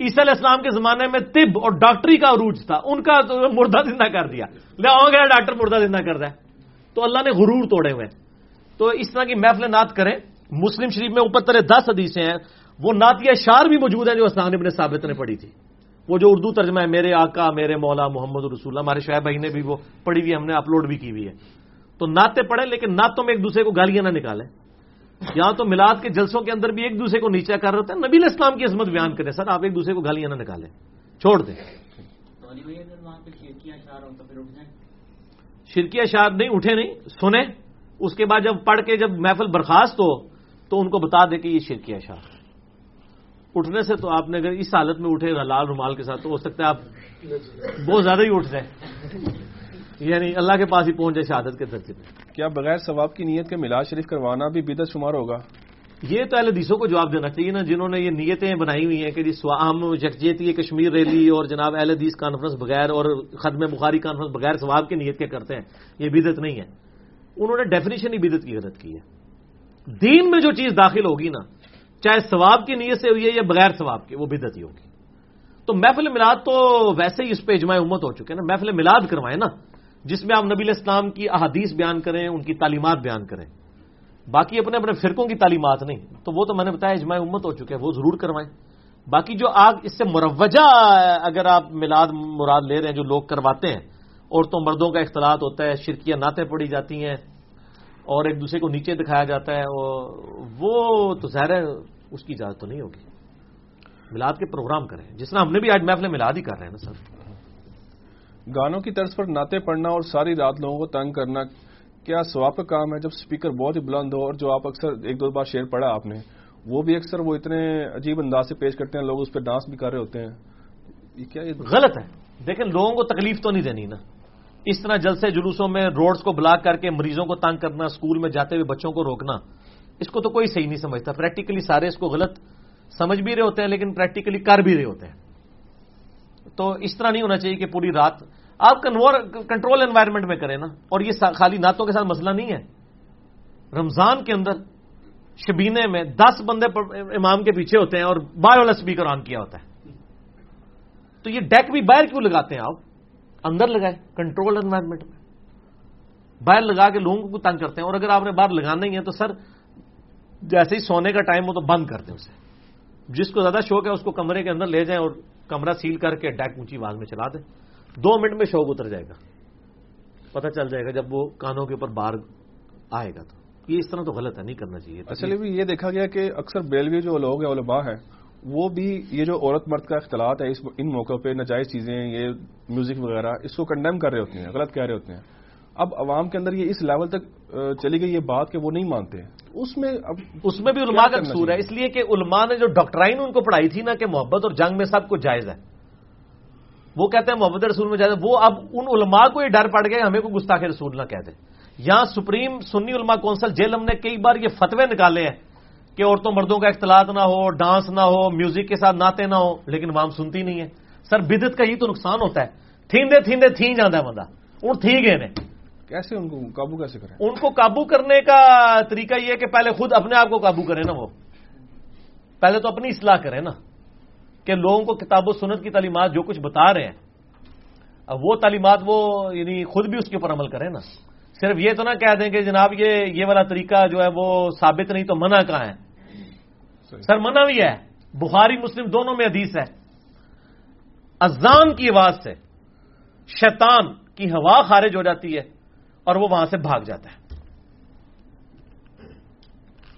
عیسی علیہ السلام کے زمانے میں طب اور ڈاکٹری کا عروج تھا۔ ان کا مردہ زندہ کر دیا۔ لے آؤ گیا ڈاکٹر مردہ زندہ کر ہے تو اللہ نے غرور توڑے ہوئے۔ تو اس طرح کی محفل نعت کریں۔ مسلم شریف میں اوپر طرح دس حدیثیں ہیں۔ وہ نعتیہ شار بھی موجود ہیں جو اسلام ابن ثابت نے پڑھی تھی۔ وہ جو اردو ترجمہ ہے، میرے آقا، میرے مولا محمد رسول ہمارے شعیب بھائی نے بھی وہ پڑھی ہوئی ہم نے اپلوڈ بھی کی ہوئی ہے۔ تو نعتیں پڑھیں، لیکن نعتوں میں ایک دوسرے کو گالیاں نہ نکالیں۔ یہاں تو میلاد کے جلسوں کے اندر بھی ایک دوسرے کو نیچا کر رہے ہیں۔ نبی اسلام کی عظمت بیان کریں، سر، آپ ایک دوسرے کو گالیاں نہ نکالیں۔ چھوڑ دیں۔ شرکیہ اشار نہیں، اٹھے نہیں، سنیں۔ اس کے بعد جب پڑھ کے جب محفل برخاست ہو، تو ان کو بتا دے کہ یہ شرکیہ اشار اٹھنے سے تو آپ نے اگر اس حالت میں اٹھے لال رومال کے ساتھ تو ہو سکتا ہے آپ بہت زیادہ ہی اٹھ جائیں۔ یعنی اللہ کے پاس ہی پہنچ جائے شہادت کے درجے میں کیا بغیر ثواب کی نیت کے میلاد شریف کروانا بھی بدت شمار ہوگا؟ یہ تو اہل حدیثوں کو جواب دینا چاہیے نا جنہوں نے یہ نیتیں بنائی ہوئی ہیں کہ جی ہم یکجہتی کشمیر ریلی اور جناب اہل حدیث کانفرنس بغیر اور ختم بخاری کانفرنس بغیر ثواب کی نیت کے کرتے ہیں یہ بدت نہیں ہے۔ انہوں نے ڈیفینیشن ہی بدت کی غلط کی ہے۔ دین میں جو چیز داخل ہوگی نا چاہے ثواب کی نیت سے ہوئی ہے یا بغیر ثواب کی وہ بدت ہی ہوگی تو محفل میلاد تو ویسے ہی اس پہ اجماع امت ہو چکے نا۔ محفل میلاد کروائیں نا، جس میں آپ نبی اسلام کی احادیث بیان کریں، ان کی تعلیمات بیان کریں۔ باقی اپنے اپنے فرقوں کی تعلیمات نہیں۔ تو وہ تو میں نے بتایا اجماع امت ہو چکے ہیں، وہ ضرور کروائیں۔ باقی جو آگ، اس سے مروجہ اگر آپ میلاد مراد لے رہے ہیں جو لوگ کرواتے ہیں، عورتوں مردوں کا اختلاط ہوتا ہے شرکیاں نعتیں پڑی جاتی ہیں۔ اور ایک دوسرے کو نیچے دکھایا جاتا ہے وہ تو ظاہر ہے اس کی اجازت تو نہیں ہوگی۔ میلاد کے پروگرام کریں۔ جس طرح ہم نے بھی آج محفل میلاد ہی کر رہے ہیں نا سر۔ گانوں کی طرز پر نعتیں پڑھنا اور ساری رات لوگوں کو تنگ کرنا کیا سواب کا کام ہے جب اسپیکر بہت ہی بلند ہو اور جو آپ اکثر ایک دو بار شعر پڑھا آپ نے وہ بھی اکثر وہ اتنے عجیب انداز سے پیش کرتے ہیں لوگ اس پہ ڈانس بھی کر رہے ہوتے ہیں۔ یہ کیا غلط ہے۔ دیکھیں لوگوں کو تکلیف تو نہیں دینی نا۔ اس طرح جلسے جلوسوں میں روڈز کو بلاک کر کے مریضوں کو تنگ کرنا اسکول میں جاتے ہوئے بچوں کو روکنا، اس کو تو کوئی صحیح نہیں سمجھتا۔ پریکٹیکلی سارے اس کو غلط سمجھ بھی رہے ہوتے ہیں، لیکن پریکٹیکلی کر بھی رہے ہوتے ہیں۔ تو اس طرح نہیں ہونا چاہیے کہ پوری رات آپ کنٹرول انوائرمنٹ میں کریں نا۔ اور یہ خالی نعتوں کے ساتھ مسئلہ نہیں ہے۔ رمضان کے اندر شبینے میں دس بندے امام کے پیچھے ہوتے ہیں اور بائے والا اسپیکر آن کیا ہوتا ہے۔ تو یہ ڈیک بھی باہر کیوں لگاتے ہیں آپ؟ اندر لگائے کنٹرول انوائرمنٹ میں۔ باہر لگا کے لوگوں کو تنگ کرتے ہیں، اور اگر آپ نے باہر لگانا ہی ہے تو سر، جیسے ہی سونے کا ٹائم ہو تو بند کر دیں اسے۔ جس کو زیادہ شوق ہے اس کو کمرے کے اندر لے جائیں اور کمرہ سیل کر کے ڈیک اونچی آواز میں چلا دیں۔ دو منٹ میں شوق اتر جائے گا۔ پتہ چل جائے گا جب وہ کانوں کے اوپر بار آئے گا تو۔ یہ اس طرح تو غلط ہے، نہیں کرنا چاہیے۔ اصل بھی یہ دیکھا گیا کہ اکثر بیلوی جو لوگ ہیں، علماء ہیں وہ بھی یہ جو عورت مرد کا اختلاط ہے ان موقعوں پہ نجائز چیزیں یہ میوزک وغیرہ اس کو کنڈیم کر رہے ہوتے ہیں غلط کہہ رہے ہوتے ہیں۔ اب عوام کے اندر یہ اس لیول تک چلی گئی یہ بات کہ وہ نہیں مانتے اس میں اب اس میں بھی علماء کا قصور ہے؟ اس لیے کہ علماء نے جو ڈاکٹرائن ان کو پڑھائی تھی نا کہ محبت اور جنگ میں سب کچھ جائز ہے۔ وہ کہتے ہیں محبت رسول میں جائز ہے۔ وہ اب ان علماء کو یہ ڈر پڑ گیا ہمیں کو گستاخ رسول نہ کہتے یہاں سپریم سنی علماء کونسل جیلم نے کئی بار یہ فتوے نکالے ہیں۔ کہ عورتوں مردوں کا اختلاط نہ ہو ڈانس نہ ہو میوزک کے ساتھ ناطے نہ ہو لیکن عوام سنتی نہیں ہے۔ سر بدت کا ہی تو نقصان ہوتا ہے۔ تھیندے تھیندے تھی جانا ہے بندہ۔ ان تھی گئے نے۔ کیسے ان کو قابو کیسے کریں؟ ان کو قابو کرنے کا طریقہ یہ ہے کہ پہلے خود اپنے آپ کو قابو کرے نا وہ۔ پہلے تو اپنی اصلاح کرے نا کہ لوگوں کو کتاب و سنت کی تعلیمات جو کچھ بتا رہے ہیں۔ اب وہ تعلیمات وہ یعنی خود بھی اس کے اوپر عمل کرے نا۔ صرف یہ تو نہ کہہ دیں کہ جناب یہ یہ والا طریقہ جو ہے وہ ثابت نہیں تو منع کہاں ہے؟ سر منع بھی ہے، بخاری، مسلم دونوں میں حدیث ہے۔ اذان کی آواز سے شیطان کی ہوا خارج ہو جاتی ہے اور وہ وہاں سے بھاگ جاتا ہے۔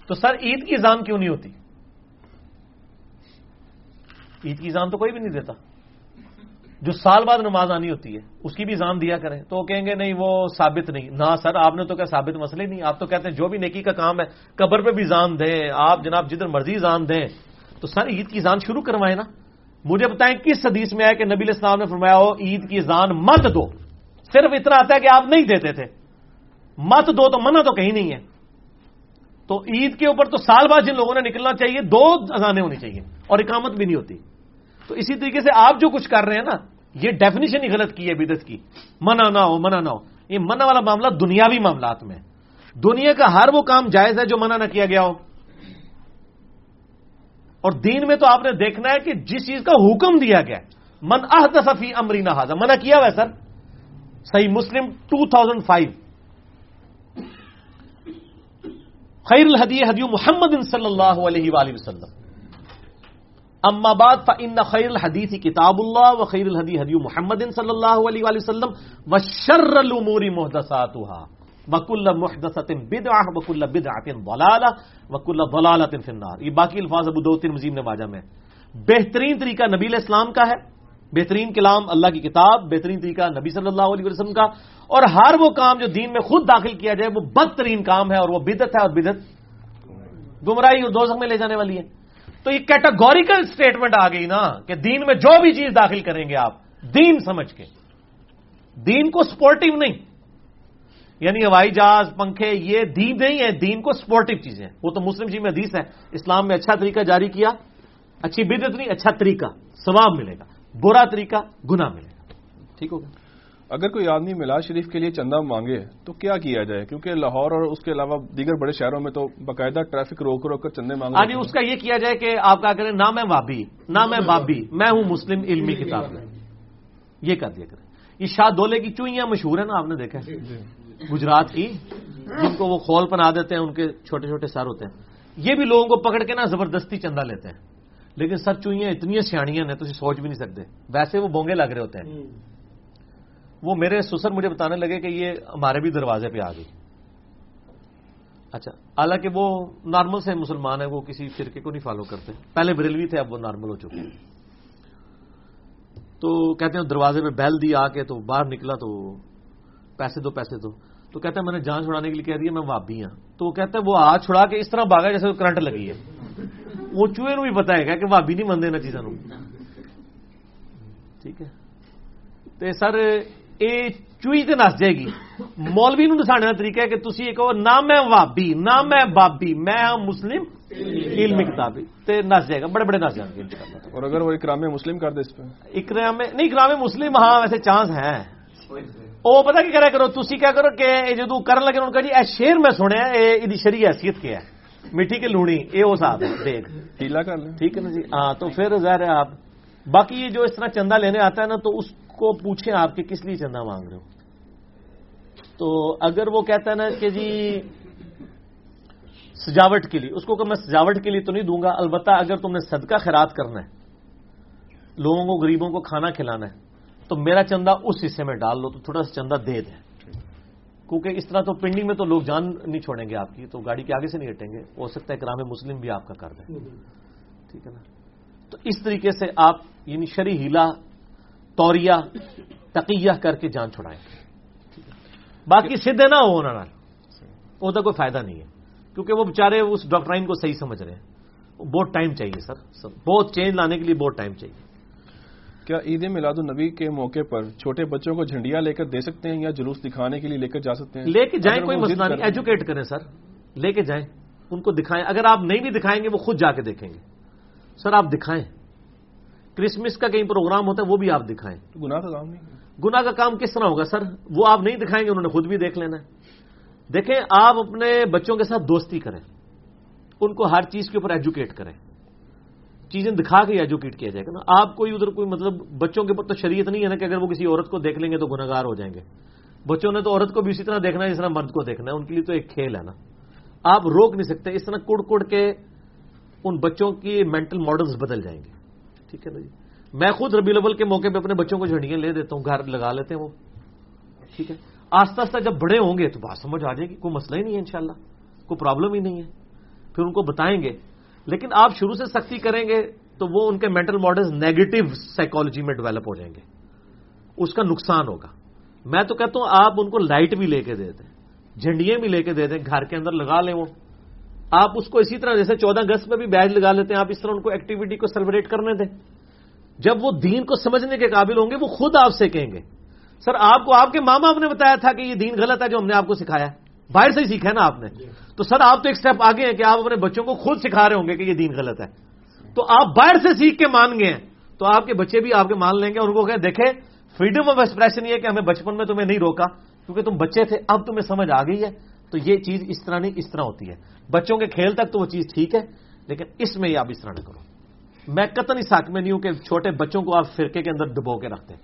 تو سر، عید کی اذان کیوں نہیں ہوتی؟ عید کی اذان تو کوئی بھی نہیں دیتا۔ جو سال بعد نماز آنی ہوتی ہے، اس کی بھی اذان دیا کریں۔ تو وہ کہیں گے، نہیں، وہ ثابت نہیں۔ نہ سر، آپ نے تو کیا ثابت مسئلہ نہیں۔ آپ تو کہتے ہیں جو بھی نیکی کا کام ہے، قبر پہ بھی اذان دیں۔ آپ جناب جدھر مرضی اذان دیں۔ تو سر، عید کی اذان شروع کروائے نا۔ مجھے بتائیں، کس حدیث میں ہے کہ نبی اسلام نے فرمایا ہو عید کی اذان مت دو صرف اتنا آتا ہے کہ آپ نہیں دیتے تھے۔ مت دو تو منع تو کہیں نہیں ہے۔ تو عید کے اوپر تو سال بعد جن لوگوں نے نکلنا چاہیے، دو اذانیں ہونی چاہیے اور اقامت بھی نہیں ہوتی۔ تو اسی طریقے سے آپ جو کچھ کر رہے ہیں نا، یہ ڈیفینیشن ہی غلط کی ہے بدت کی۔ منع نہ ہو، منع نہ ہو۔ یہ منع والا معاملہ دنیاوی معاملات میں۔ دنیا کا ہر وہ کام جائز ہے جو منع نہ کیا گیا ہو۔ اور دین میں تو آپ نے دیکھنا ہے کہ جس چیز کا حکم دیا گیا من احدفی امری نہ منع کیا ہوا ہے سر؟ صحیح مسلم ٹو تھاؤزینڈ فائیو خیر الحدی حدیو محمد صلی اللہ علیہ وآلہ وسلم۔ اما بعد فان خیر الحدیث کتاب اللہ و خیر الحدی حدیو محمد صلی اللہ علیہ وآلہ وسلم و شر الامور محدثاتها وکل محدثت بدعہ وکل بدعت ضلالہ وکل ضلالت فی النار. یہ باقی الفاظ ابو داؤد ترمذی نے واجہ میں بہترین طریقہ نبی علیہ السلام کا ہے، بہترین کلام اللہ کی کتاب، بہترین طریقہ نبی صلی اللہ علیہ وسلم کا، اور ہر وہ کام جو دین میں خود داخل کیا جائے، وہ بدترین کام ہے اور وہ بدت ہے اور بدت گمراہی اور دوزخ میں لے جانے والی ہے۔ تو یہ کیٹاگوریکل اسٹیٹمنٹ آ گئی نا کہ دین میں جو بھی چیز داخل کریں گے آپ، دین سمجھ کے۔ دین کو سپورٹو نہیں۔ یعنی ہوائی جہاز، پنکھے، یہ دین نہیں ہے، دین کو سپورٹو چیزیں وہ تو مسلم جی میں حدیث ہے۔ اسلام میں اچھا طریقہ جاری کیا، اچھی بدت نہیں اچھا طریقہ، ثواب ملے گا۔ برا طریقہ گنا ملے گا۔ ٹھیک ہوگا اگر کوئی آدمی میلاد شریف کے لیے چندہ مانگے تو کیا کیا جائے؟ کیونکہ لاہور اور اس کے علاوہ دیگر بڑے شہروں میں تو باقاعدہ ٹریفک روک روک کر چندے مانگے ہاں جی اس کا یہ کیا جائے کہ آپ کیا کریں نہ میں بابی نہ میں بابی میں ہوں مسلم علمی کتاب میں۔ یہ کر دیا کریں۔ یہ شاہ دولے کی چوئیاں مشہور ہیں نا آپ نے دیکھا جی، جی۔ گجرات کی جن کو وہ خول بنا دیتے ہیں ان کے چھوٹے چھوٹے سر ہوتے ہیں۔ یہ بھی لوگوں کو پکڑ کے نا زبردستی چندہ لیتے ہیں۔ لیکن سر چوئیاں اتنی سیاڑیاں ہیں تو سوچ بھی نہیں سکتے۔ ویسے وہ بونگے لگ رہے ہوتے ہیں۔ وہ میرے سسر مجھے بتانے لگے کہ یہ ہمارے بھی دروازے پہ آ گئی۔ اچھا حالانکہ وہ نارمل سے مسلمان ہے وہ کسی فرقے کو نہیں فالو کرتے۔ پہلے بریلوی تھے، اب وہ نارمل ہو چکے ہیں۔ تو کہتے ہیں، دروازے پہ بیل دی آ کے تو باہر نکلا تو پیسے دو پیسے دو۔ تو کہتے ہیں میں نے جان چھڑانے کے لیے کہہ دیا، میں وابی ہوں تو وہ کہتے ہیں وہ ہاتھ چھڑا کے اس طرح بھاگا جیسے کرنٹ لگی ہے۔ وہ چوہے نو بھی پتا ہے کہ بھابی نہیں منتے ان چیزوں ٹھیک ہے۔ تو سر ਇਹ ਚੂਈ ਤੇ ਨੱਸ ਜਾਏਗੀ ਮੌਲਵੀ ਨੂੰ ਦਸਾਣੇ ਦਾ ਤਰੀਕਾ ਹੈ ਕਿ ਤੁਸੀਂ ਇਹ ਕਹੋ ਨਾ ਮੈਂ ਵਾਬੀ ਨਾ ਮੈਂ ਬਾਬੀ ਮੈਂ ਹਾਂ ਮੁਸਲਿਮ ਇਲਮ ਕਿਤਾਬੀ ਤੇ ਨੱਸ ਜਾਏਗਾ ਬੜੇ ਬੜੇ نس جائیں گے انشاءاللہ اور اگر وہ اکرام مسلم کر دے اس پہ اکرام نہیں اکرام مسلم ہاں ویسے چانس ہیں ਉਹ ਪਤਾ ਕੀ ਕਰਿਆ ਕਰੋ ਤੁਸੀਂ ਕਿਆ ਕਰੋ ਕਿ ਇਹ ਜਦੋਂ ਕਰਨ ਲੱਗੇ ਉਹਨਾਂ ਕਹਾ ਜੀ ਇਹ ਸ਼ੇਰ ਮੈਂ ਸੁਣਿਆ ਇਹ ਇਹਦੀ ਸ਼ਰੀ حیثیت ਕੀ ਹੈ ਮਿੱਠੀ ਕੇ ਲੂਣੀ ਇਹ ਉਹ ਹਿਸਾਬ ਹੈ ਦੇਖ ہیلا کر لیں ٹھیک ہے نا جی ہاں تو پھر ظاہر ہے آپ باقی یہ جو اس طرح چندہ لینے آتا ہے نا تو اس کو پوچھیں آپ کہ کس لیے چندہ مانگ رہے ہو۔ تو اگر وہ کہتا ہے نا کہ جی سجاوٹ کے لیے اس کو کہ میں سجاوٹ کے لیے تو نہیں دوں گا البتہ اگر تم نے صدقہ خیرات کرنا ہے لوگوں کو غریبوں کو کھانا کھلانا ہے تو میرا چندہ اس حصے میں ڈال لو تو تھوڑا سا چندہ دے دیں۔ کیونکہ اس طرح تو پنڈنگ میں تو لوگ جان نہیں چھوڑیں گے آپ کی تو گاڑی کے آگے سے نہیں ہٹیں گے ہو سکتا ہے کرام مسلم بھی آپ کا کر دیں۔ ٹھیک ہے نا؟ تو اس طریقے سے آپ یعنی شری ہیلا توریا تقیہ کر کے جان چھڑائیں۔ باقی سدھے نہ ہو انہوں وہ تو کوئی فائدہ نہیں ہے۔ کیونکہ وہ بےچارے اس ڈاکٹرائن کو صحیح سمجھ رہے ہیں۔ بہت ٹائم چاہیے سر۔ بہت چینج لانے کے لیے بہت ٹائم چاہیے۔ کیا عید میلاد النبی کے موقع پر چھوٹے بچوں کو جھنڈیاں لے کر دے سکتے ہیں یا جلوس دکھانے کے لیے لے کر جا سکتے ہیں؟ لے کے جائیں کوئی مسئلہ نہیں۔ ایجوکیٹ کریں سر۔ لے کے جائیں۔ ان کو دکھائیں۔ اگر آپ نہیں بھی دکھائیں گے وہ خود جا کے دیکھیں گے۔ سر آپ دکھائیں۔ کرسمس کا کہیں پروگرام ہوتا ہے وہ بھی آپ دکھائیں۔ گناہ تو کام نہیں۔ گناہ کا کام کس طرح ہوگا سر؟ وہ آپ نہیں دکھائیں گے انہوں نے خود بھی دیکھ لینا ہے۔ دیکھیں آپ اپنے بچوں کے ساتھ دوستی کریں۔ ان کو ہر چیز کے اوپر ایجوکیٹ کریں۔ چیزیں دکھا کے ایجوکیٹ کیا جائے گا نا۔ آپ کوئی ادھر کوئی مطلب بچوں کے اوپر تو شریعت نہیں ہے نا کہ اگر وہ کسی عورت کو دیکھ لیں گے تو گناگار ہو جائیں گے۔ بچوں نے تو عورت کو بھی اسی طرح دیکھنا ہے جس طرح مرد کو دیکھنا ہے۔ ان کے لیے تو ایک کھیل ہے نا۔ آپ روک نہیں سکتے اس طرح کڑ کڑ کے ان بچوں کی مینٹل ماڈلز بدل جائیں گے ٹھیک ہے نا جی؟ میں خود ربی الاول کے موقع پہ اپنے بچوں کو جھنڈیاں لے دیتا ہوں گھر لگا لیتے ہیں وہ۔ ٹھیک ہے۔ آہستہ آہستہ جب بڑے ہوں گے تو بات سمجھ آ جائے گی کوئی مسئلہ ہی نہیں ہے انشاءاللہ کوئی پرابلم ہی نہیں ہے۔ پھر ان کو بتائیں گے۔ لیکن آپ شروع سے سختی کریں گے تو وہ ان کے مینٹل ماڈلز نیگیٹو سائیکالوجی میں ڈیولپ ہو جائیں گے۔ اس کا نقصان ہوگا۔ میں تو کہتا ہوں آپ ان کو لائٹ بھی لے کے دے دیں جھنڈیاں بھی لے کے دے دیں گھر کے اندر لگا لیں وہ۔ آپ اس کو اسی طرح جیسے چودہ اگست پہ بھی بیج لگا لیتے ہیں، آپ اس طرح ان کو ایکٹیویٹی کو سیلیبریٹ کرنے دیں۔ جب وہ دین کو سمجھنے کے قابل ہوں گے، وہ خود آپ سے کہیں گے۔ سر، آپ کو، آپ کے ماں باپ نے بتایا تھا کہ یہ دین غلط ہے جو ہم نے آپ کو سکھایا باہر سے ہی سیکھا ہے نا آپ نے۔ تو سر، آپ تو ایک سٹیپ آگے ہیں کہ آپ اپنے بچوں کو خود سکھا رہے ہوں گے کہ یہ دین غلط ہے۔ تو آپ باہر سے سیکھ کے مان گئے ہیں۔ تو آپ کے بچے بھی آپ کے مان لیں گے اور ان کو کہ دیکھیں فریڈم آف ایکسپریشن یہ کہ ہمیں بچپن میں تمہیں نہیں روکا، کیونکہ تم بچے تھے، اب تمہیں سمجھ آ گئی ہے۔ تو یہ چیز اس طرح نہیں، اس طرح ہوتی ہے۔ بچوں کے کھیل تک تو وہ چیز ٹھیک ہے، لیکن اس میں یہ آپ اس طرح نہ کرو۔ میں قطن اس حق میں نہیں ہوں کہ چھوٹے بچوں کو آپ فرقے کے اندر دبو کے رکھتے ہیں۔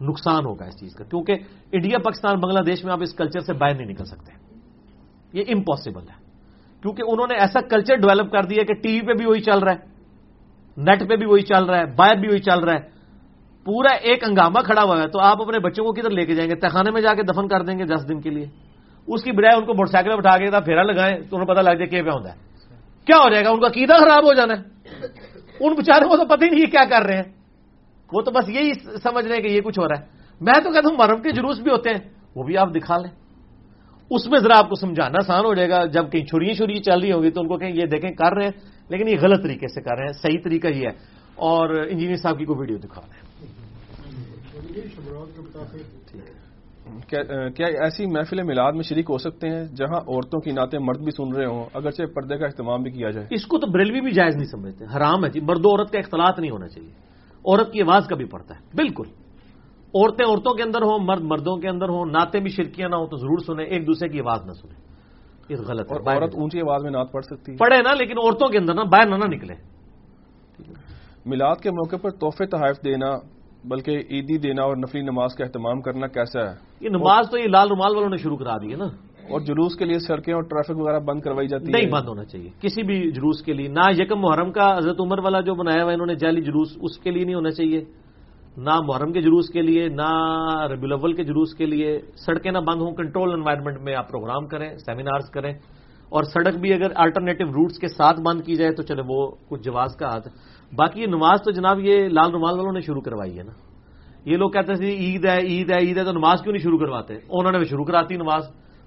نقصان ہوگا اس چیز کا، کیونکہ انڈیا، پاکستان، بنگلہ دیش میں آپ اس کلچر سے باہر نہیں نکل سکتے۔ یہ امپاسبل ہے۔ کیونکہ انہوں نے ایسا کلچر ڈیولپ کر دیا کہ ٹی وی پہ بھی وہی چل رہا ہے، نیٹ پہ بھی وہی چل رہا ہے، باہر بھی وہی چل رہا ہے۔ پورا ایک ہنگامہ کھڑا ہوا ہے تو آپ اپنے بچوں کو کدھر لے کے جائیں گے؟ تہخانے میں جا کے دفن کر دیں گے دس دن کے لیے؟ اس کی بجائے ان کو موٹر سائیکل پہ اٹھا کے پھیرا لگائیں تو انہیں پتا لگ جائے کہ پہ ہوتا ہے۔ کیا ہو جائے گا؟ ان کا قیدا خراب ہو جانا ہے۔ ان بچاروں کو تو پتہ ہی نہیں کیا کر رہے ہیں۔ وہ تو بس یہی سمجھ رہے ہیں کہ یہ کچھ ہو رہا ہے۔ میں تو کہتا ہوں مرم کے جلوس بھی ہوتے ہیں، وہ بھی آپ دکھا لیں۔ اس میں ذرا آپ کو سمجھانا آسان ہو جائے گا۔ جب کہیں چھری چھری چل رہی ہوگی تو ان کو کہیں یہ دیکھیں کر رہے ہیں، لیکن یہ غلط طریقے سے کر رہے ہیں، صحیح طریقہ یہ ہے۔ اور انجینئر صاحب کی کوئی ویڈیو دکھا رہے ہیں کیا ایسی محفل میلاد میں شریک ہو سکتے ہیں جہاں عورتوں کی نعتیں مرد بھی سن رہے ہوں اگرچہ پردے کا اہتمام بھی کیا جائے؟ اس کو تو بریلوی بھی جائز نہیں سمجھتے حرام ہے جی مرد و عورت کا اختلاط نہیں ہونا چاہیے عورت کی آواز کا بھی پڑتا ہے بالکل۔ عورتیں عورتوں کے اندر ہوں مرد مردوں کے اندر ہوں نعتیں بھی شرکیاں نہ ہوں تو ضرور سنیں ایک دوسرے کی آواز نہ سنیں۔ یہ غلط ہے اور باہر عورت اونچی آواز میں نعت پڑھ سکتی ہے۔ پڑھے نا لیکن عورتوں کے اندر نا باہر نہ نہ نکلے۔ میلاد کے موقع پر تحفے تحائف دینا بلکہ عیدی دینا اور نفلی نماز کا اہتمام کرنا کیسا ہے؟ یہ نماز تو یہ لال رومال والوں نے شروع کرا دی ہے نا۔ اور جلوس کے لیے سڑکیں اور ٹریفک وغیرہ بند کروائی جاتی نہیں ہے بند ہونا چاہیے کسی بھی جلوس کے لیے۔ نہ یکم محرم کا حضرت عمر والا جو بنایا ہوا انہوں نے جعلی جلوس اس کے لیے نہیں ہونا چاہیے۔ نہ محرم کے جلوس کے لیے نہ ربی الاول کے جلوس کے لیے۔ سڑکیں نہ بند ہوں کنٹرول انوائرمنٹ میں آپ پروگرام کریں سیمینارز کریں۔ اور سڑک بھی اگر الٹرنیٹو روٹس کے ساتھ بند کی جائے تو چلے وہ کچھ جواز کا ہاتھ باقی یہ نماز تو جناب یہ لال رومال والوں نے شروع کروائی ہے نا۔ یہ لوگ کہتے تھے جی، عید ہے عید ہے عید ہے، تو نماز کیوں نہیں شروع کرواتے؟ انہوں نے بھی شروع کراتی نماز۔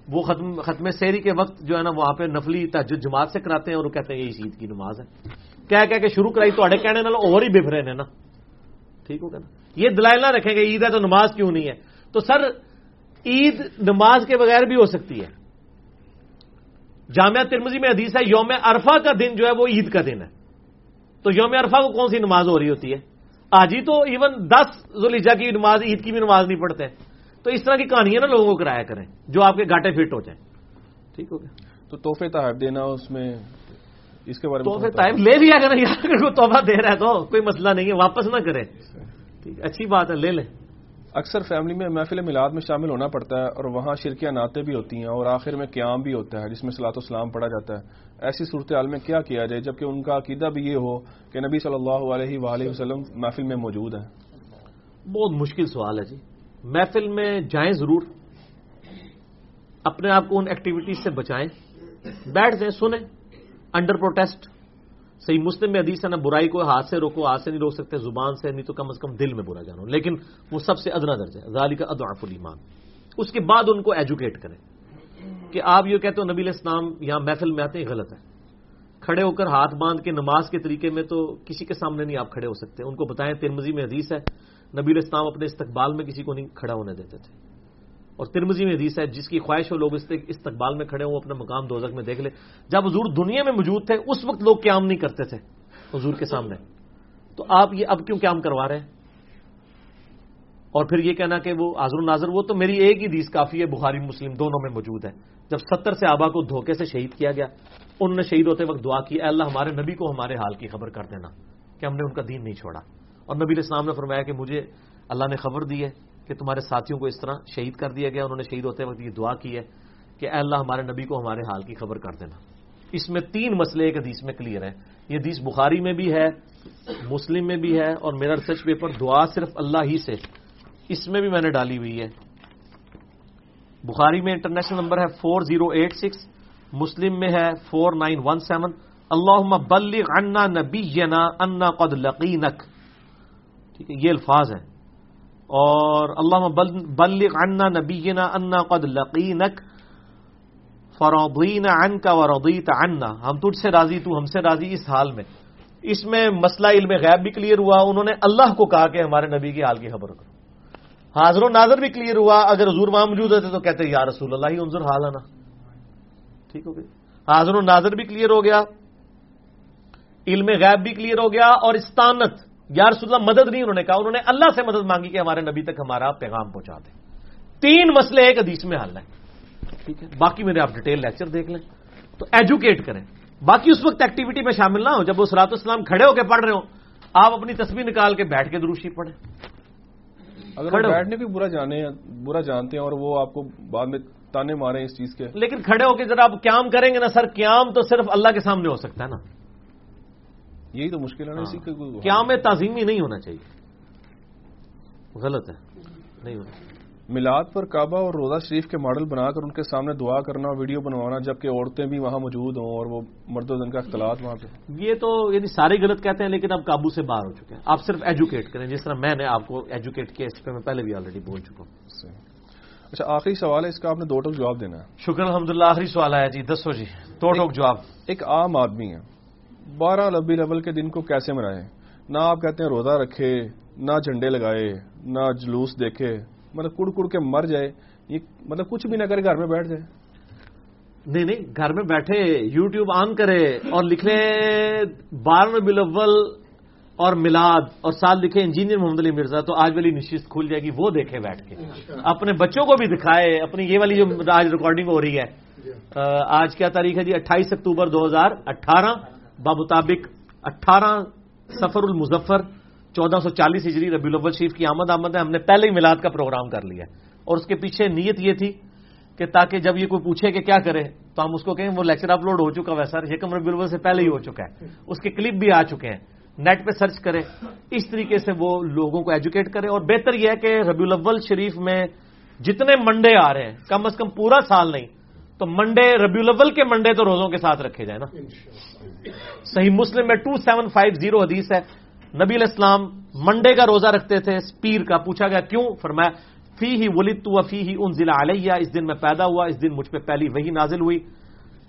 وہ ختم ختم سیری کے وقت جو ہے نا، وہاں پہ نفلی تحجد جماعت سے کراتے ہیں، اور وہ کہتے ہیں یہ اس عید کی نماز ہے۔ کہہ کہہ کے شروع کرائی تو کہنے نال اور ہی بفرے نے نا۔ ٹھیک ہوگا نا۔ یہ دلائل نہ رکھیں گے عید ہے تو نماز کیوں نہیں ہے۔ تو سر، عید نماز کے بغیر بھی ہو سکتی ہے۔ جامعہ ترمزی میں حدیث ہے، یوم عرفہ کا دن جو ہے، وہ عید کا دن ہے۔ تو یوم عرفہ کو کون سی نماز ہو رہی ہوتی ہے؟ آج ہی تو ایون دس زلیجا کی نماز عید کی بھی نماز نہیں پڑھتے۔ تو اس طرح کی کہانیاں نا لوگوں کو کرایا کریں جو آپ کے گاٹے فٹ ہو جائیں۔ ٹھیک ہو گیا۔ تو تحفے تحائف دینا اس میں اس کے بارے میں تحفے تائب لے لیا کریں یار کوئی تحفہ دے رہا ہے تو کوئی مسئلہ نہیں ہے واپس نہ کریں۔ ٹھیک اچھی بات ہے لے لیں۔ اکثر فیملی میں محفل میلاد میں شامل ہونا پڑتا ہے اور وہاں شرکیاں نعتیں بھی ہوتی ہیں اور آخر میں قیام بھی ہوتا ہے، جس میں صلاح اسلام پڑھا جاتا ہے۔ ایسی صورتحال میں کیا کیا جائے جبکہ ان کا عقیدہ بھی یہ ہو کہ نبی صلی اللہ علیہ وآلہ وسلم محفل میں موجود ہیں۔ بہت مشکل سوال ہے جی۔ محفل میں جائیں ضرور۔ اپنے آپ کو ان ایکٹیویٹیز سے بچائیں۔ بیٹھ جائیں، سنیں۔ انڈر پروٹیسٹ صحیح مسلم میں حدیث ہے نا برائی کو ہاتھ سے روکو، ہاتھ سے نہیں روک سکتے، زبان سے نہیں تو کم از کم دل میں برا جانو۔ لیکن وہ سب سے ادنا درجہ ہے۔ ذالی کا ادعف الایمان۔ اس کے بعد ان کو ایجوکیٹ کریں۔ کہ آپ یہ کہتے ہو، نبی اسلام یہاں محفل میں آتے ہیں غلط ہے۔ کھڑے ہو کر ہاتھ باندھ کے نماز کے طریقے میں تو کسی کے سامنے نہیں آپ کھڑے ہو سکتے۔ ان کو بتائیں ترمزی میں حدیث ہے، نبی اسلام اپنے استقبال میں کسی کو نہیں کھڑا ہونے دیتے تھے۔ اور ترمزی میں حدیث ہے، جس کی خواہش ہو لوگ استقبال میں کھڑے ہوں اپنے مقام دوزک میں دیکھ لے۔ جب حضور دنیا میں موجود تھے، اس وقت لوگ قیام نہیں کرتے تھے، حضور کے سامنے۔ تو آپ یہ اب کیوں قیام کروا رہے ہیں؟ اور پھر یہ کہنا کہ وہ حاضر و ناظر وہ تو میری ایک ہی حدیث کافی ہے، بخاری مسلم دونوں میں موجود ہے۔ جب ستر سے آبا کو دھوکے سے شہید کیا گیا انہوں نے شہید ہوتے وقت دعا کی، اے اللہ، ہمارے نبی کو ہمارے حال کی خبر کر دینا کہ ہم نے ان کا دین نہیں چھوڑا۔ اور نبی اسلام نے فرمایا کہ مجھے اللہ نے خبر دی ہے کہ تمہارے ساتھیوں کو اس طرح شہید کر دیا گیا، انہوں نے شہید ہوتے وقت یہ دعا کی ہے کہ اے اللہ ہمارے نبی کو ہمارے حال کی خبر کر دینا۔ اس میں تین مسئلے ایک حدیث میں کلیئر ہیں۔ یہ حدیث بخاری میں بھی ہے، مسلم میں بھی ہے اور میرا ریسرچ پیپر دعا صرف اللہ ہی سے۔ اس میں بھی میں نے ڈالی ہوئی ہے۔ بخاری میں انٹرنیشنل نمبر ہے فور زیرو ایٹ سکس مسلم میں ہے فور نائن ون سیون اللہ بلغ عنا نبی انا قد لقینک۔ ٹھیک ہے، یہ الفاظ ہیں۔ اور اللہ بلغ عنا نبینا انا قد لقینک فرضین عن کا ورضیت عنا۔ ہم تجھ سے راضی، تو ہم سے راضی اس حال میں۔ اس میں مسئلہ علم غیب بھی کلیئر ہوا، انہوں نے اللہ کو کہا کہ ہمارے نبی کی حال کی خبر کرو۔ حاضر و ناظر بھی کلیئر ہوا، اگر حضور وہاں موجود ہوتے تو کہتے، یا رسول اللہ، ہی انظر حال آنا ٹھیک ہو گئی۔ حاضر و ناظر بھی کلیئر ہو گیا۔ علم غیب بھی کلیئر ہو گیا اور استانت۔ یا رسول اللہ مدد نہیں انہوں نے کہا انہوں نے اللہ سے مدد مانگی کہ ہمارے نبی تک ہمارا پیغام پہنچا دیں۔ تین مسئلے ایک حدیث میں حل ہے ٹھیک ہے؟ باقی میرے آپ ڈیٹیل لیکچر دیکھ لیں۔ تو ایجوکیٹ کریں۔ باقی اس وقت ایکٹیویٹی میں شامل نہ ہو جب وہ سلاط اسلام کھڑے ہو کے پڑھ رہے ہو آپ اپنی تصویر نکال کے بیٹھ کے دروشی پڑھیں۔ اگر بیٹھنے بھی برا جانے برا جانتے ہیں اور وہ آپ کو بعد میں تانے مارے اس چیز کے۔ لیکن کھڑے ہو کے ذرا آپ قیام کریں گے نا سر قیام تو صرف اللہ کے سامنے ہو سکتا ہے نا۔ یہی تو مشکل ہے نا اسی کے قیام میں تعظیمی نہیں ہونا چاہیے۔ غلط ہے نہیں ہونا میلاد پر کعبہ اور روزہ شریف کے ماڈل بنا کر ان کے سامنے دعا کرنا ویڈیو بنوانا جبکہ عورتیں بھی وہاں موجود ہوں اور وہ مرد و زن کا اختلاط وہاں پہ۔ یہ تو یعنی سارے غلط کہتے ہیں لیکن اب قابو سے باہر ہو چکے ہیں۔ آپ صرف ایجوکیٹ کریں جس طرح میں نے آپ کو ایجوکیٹ کیا اس پہ میں پہلے بھی آلریڈی بول چکا ہوں۔ اچھا آخری سوال ہے اس کا آپ نے دو ٹوک جواب دینا ہے۔ شکر الحمد للہ آخری سوال آیا جی دسو جی دو ٹوک جواب۔ ایک عام آدمی ہے۔ بارہ لبی لیول کے دن کو کیسے منائے؟ نہ آپ کہتے ہیں روزہ رکھے نہ جھنڈے لگائے نہ جلوس دیکھے مطلب کڑ کڑ کے مر جائے یہ مطلب کچھ بھی نہ کرے گھر میں بیٹھ جائے۔ نہیں نہیں گھر میں بیٹھے یو ٹیوب آن کرے اور لکھ لیں بارہ بلاول اور میلاد اور سال لکھے انجینئر محمد علی مرزا تو آج والی نشست کھل جائے گی وہ دیکھے بیٹھ کے۔ اپنے بچوں کو بھی دکھائے اپنی یہ والی جو آج ریکارڈنگ ہو رہی ہے۔ آج کیا تاریخ ہے جی؟ اٹھائیس اکتوبر دو ہزار اٹھارہ۔ بمطابق اٹھارہ سفر المظفر، چودہ سو چالیس ہجری ربی الاول شریف کی آمد آمد ہے، ہم نے پہلے ہی میلاد کا پروگرام کر لیا اور اس کے پیچھے نیت یہ تھی کہ تاکہ جب یہ کوئی پوچھے کہ کیا کرے، تو ہم اس کو کہیں وہ لیکچر اپلوڈ ہو چکا ہے سر یکم ربی الاول سے پہلے ہی ہو چکا ہے۔ اس کے کلپ بھی آ چکے ہیں۔ نیٹ پہ سرچ کرے، اس طریقے سے وہ لوگوں کو ایجوکیٹ کرے۔ اور بہتر یہ ہے کہ ربی الاول شریف میں جتنے منڈے آ رہے ہیں، کم از کم پورا سال نہیں، تو منڈے ربی الاول کے منڈے تو روزوں کے ساتھ رکھے جائیں نا۔ صحیح مسلم میں ٹو سیون فائیو زیرو حدیث ہے۔ نبی علیہ السلام منڈے کا روزہ رکھتے تھے، پیر کا۔ پوچھا گیا، کیوں؟ فرمایا فی ہی ولید تو فی ہی ان ضلع علیہ۔ اس دن میں پیدا ہوا، اس دن مجھ پہ پہلی وہی نازل ہوئی۔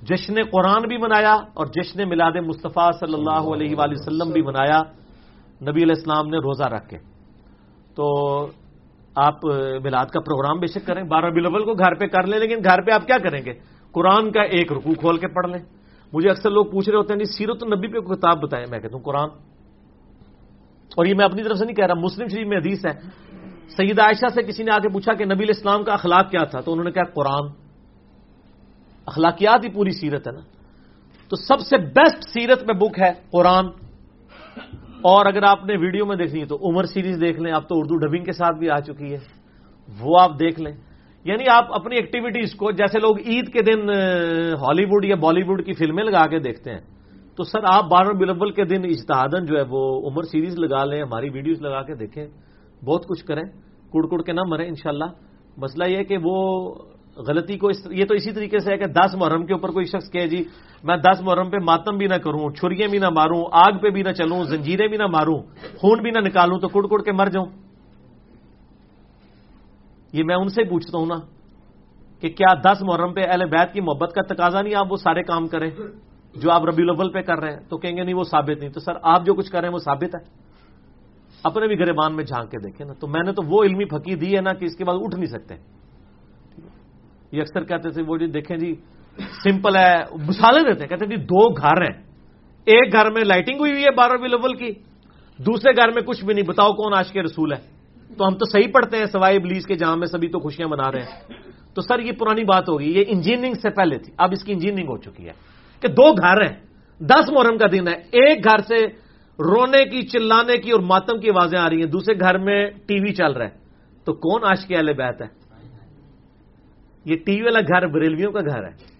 جشن قرآن بھی منایا اور جشن میلاد مصطفیٰ صلی اللہ علیہ وآلہ وسلم بھی منایا۔ نبی علیہ السلام نے روزہ رکھ کے۔ تو آپ میلاد کا پروگرام بے شک کریں۔ بارہ بلول کو گھر پہ کر لیں، لیکن گھر پہ آپ کیا کریں گے؟ قرآن کا ایک رکو کھول کے پڑھ لیں۔ مجھے اکثر لوگ پوچھ رہے ہوتے ہیں سیرت النبی پہ کتاب بتائیں؟ میں کہتا ہوں قرآن۔ اور یہ میں اپنی طرف سے نہیں کہہ رہا، مسلم شریف میں حدیث ہے۔ سید عائشہ سے کسی نے آ کے پوچھا کہ نبی اسلام کا اخلاق کیا تھا، تو انہوں نے کہا، قرآن۔ اخلاقیات ہی پوری سیرت ہے نا۔ تو سب سے بیسٹ سیرت میں بک ہے قرآن۔ اور اگر آپ نے ویڈیو میں دیکھنی ہے تو عمر سیریز دیکھ لیں آپ تو اردو ڈبنگ کے ساتھ بھی آ چکی ہے۔ وہ آپ دیکھ لیں۔ یعنی آپ اپنی ایکٹیویٹیز کو جیسے لوگ عید کے دن ہالی ووڈ یا بالی ووڈ کی فلمیں لگا کے دیکھتے ہیں، تو سر آپ بارہ بلبل کے دن اجتہادن جو ہے وہ عمر سیریز لگا لیں، ہماری ویڈیوز لگا کے دیکھیں، بہت کچھ کریں، کڑ کڑ کے نہ مریں انشاءاللہ۔ مسئلہ یہ کہ وہ غلطی کو یہ تو اسی طریقے سے ہے کہ دس محرم کے اوپر کوئی شخص کہے جی میں دس محرم پہ ماتم بھی نہ کروں، چھریاں بھی نہ ماروں، آگ پہ بھی نہ چلوں، زنجیریں بھی نہ ماروں، خون بھی نہ نکالوں، تو کڑ کڑ کے مر جاؤں۔ یہ میں ان سے پوچھتا ہوں نا کہ کیا دس محرم پہ اہل بیت کی محبت کا تقاضا نہیں آپ وہ سارے کام کریں جو آپ ربی الاول پہ کر رہے ہیں؟ تو کہیں گے نہیں وہ ثابت نہیں۔ تو سر، آپ جو کچھ کر رہے ہیں وہ ثابت ہے؟ اپنے بھی گریبان میں جھانک کے دیکھیں نا۔ تو میں نے تو وہ علمی پھکی دی ہے نا کہ اس کے بعد اٹھ نہیں سکتے۔ یہ اکثر کہتے تھے، وہ جی دیکھیں جی سمپل ہے، مثالیں دیتے ہیں۔ کہتے ہیں جی دو گھر ہیں۔ ایک گھر میں لائٹنگ ہوئی ہوئی ہے بارہویں لیول کی۔ دوسرے گھر میں کچھ بھی نہیں۔ بتاؤ کون آج کے رسول ہے؟ تو ہم تو صحیح پڑھتے ہیں، سوائے بلیز کے جہاں میں سبھی تو خوشیاں منا رہے ہیں۔ تو سر، یہ پرانی بات ہوگی یہ انجینئرنگ سے پہلے تھی۔ اب اس کی انجینئرنگ ہو چکی ہے۔ کہ دو گھر ہیں، دس محرم کا دن ہے۔ ایک گھر سے رونے کی، چلانے کی اور ماتم کی آوازیں آ رہی ہیں۔ دوسرے گھر میں ٹی وی چل رہا ہے۔ تو کون آج کے اہل بیت ہے؟ یہ ٹی وی والا گھر بریلویوں کا گھر ہے۔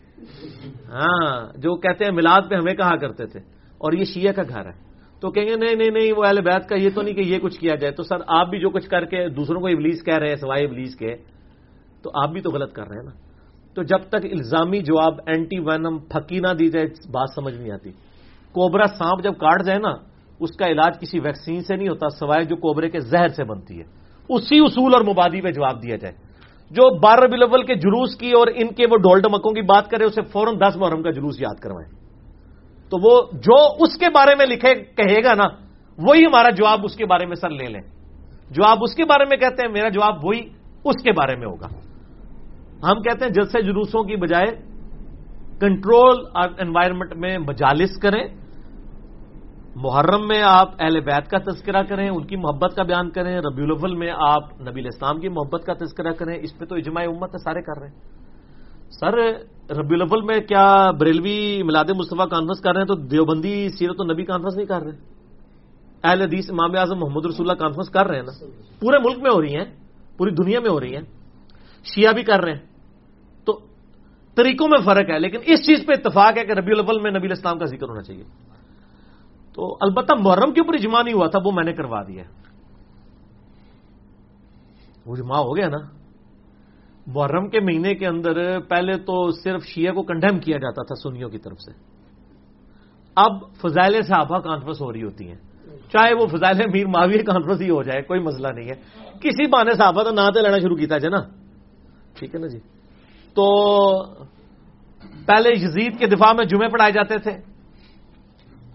ہاں جو کہتے ہیں، ملاد پہ ہمیں کہا کرتے تھے۔ اور یہ شیعہ کا گھر ہے۔ تو کہیں گے، نہیں نہیں نہیں، وہ اہل بیت کا یہ تو نہیں کہ یہ کچھ کیا جائے۔ تو سر، آپ بھی جو کچھ کر کے دوسروں کو ابلیس کہہ رہے ہیں، سوائے ابلیس کے، تو آپ بھی تو غلط کر رہے ہیں نا۔ تو جب تک الزامی جواب اینٹی وینم پھکی نہ دی جائے، بات سمجھ نہیں آتی۔ کوبرا سانپ جب کاٹ جائے نا، اس کا علاج کسی ویکسین سے نہیں ہوتا، سوائے جو کوبرے کے زہر سے بنتی ہے۔ اسی اصول اور مبادی پہ جواب دیا جائے۔ جو بارہ بلول کے جلوس کی اور ان کے وہ ڈول ڈمکوں کی بات کرے، اسے فوراً دس محرم کا جلوس یاد کروائیں۔ تو وہ جو اس کے بارے میں لکھے کہے گا نا، وہی ہمارا جواب اس کے بارے میں سر لے لیں۔ جو آپ اس کے بارے میں کہتے ہیں، میرا جواب وہی اس کے بارے میں ہوگا۔ ہم کہتے ہیں، جلسے جلوسوں کی بجائے کنٹرول انوائرمنٹ میں مجالس کریں۔ محرم میں آپ اہل بیت کا تذکرہ کریں، ان کی محبت کا بیان کریں۔ ربی الاول میں آپ نبی الاسلام کی محبت کا تذکرہ کریں۔ اس پہ تو اجماع امت ہے، سارے کر رہے ہیں۔ سر ربی الاول میں کیا بریلوی ملاد مصطفیٰ کانفرنس کر رہے ہیں تو دیوبندی سیرت و نبی کانفرنس نہیں کر رہے اہل حدیث امام اعظم محمد رسول اللہ کانفرنس کر رہے ہیں نا؟ پورے ملک میں ہو رہی ہیں، پوری دنیا میں ہو رہی ہیں، شیعہ بھی کر رہے ہیں۔ تو طریقوں میں فرق ہے، لیکن اس چیز پہ اتفاق ہے کہ ربی الاول میں نبی الاسلام کا ذکر ہونا چاہیے۔ تو البتہ محرم کے اوپر اجماع نہیں ہوا تھا، وہ میں نے کروا دیا۔ وہ اجماع ہو گیا نا۔ محرم کے مہینے کے اندر پہلے تو صرف شیعہ کو کنڈیم کیا جاتا تھا سنیوں کی طرف سے۔ اب فضائل صحابہ کانفرنس ہو رہی ہوتی ہیں۔ چاہے وہ فضائل میر معاویہ کانفرنس ہی ہو جائے، کوئی مسئلہ نہیں ہے۔ کسی بہانے صحابہ تو نہ تو لینا شروع کیتا نا۔ ٹھیک ہے نا جی؟ تو پہلے یزید کے دفاع میں جمعے پڑھائے جاتے تھے۔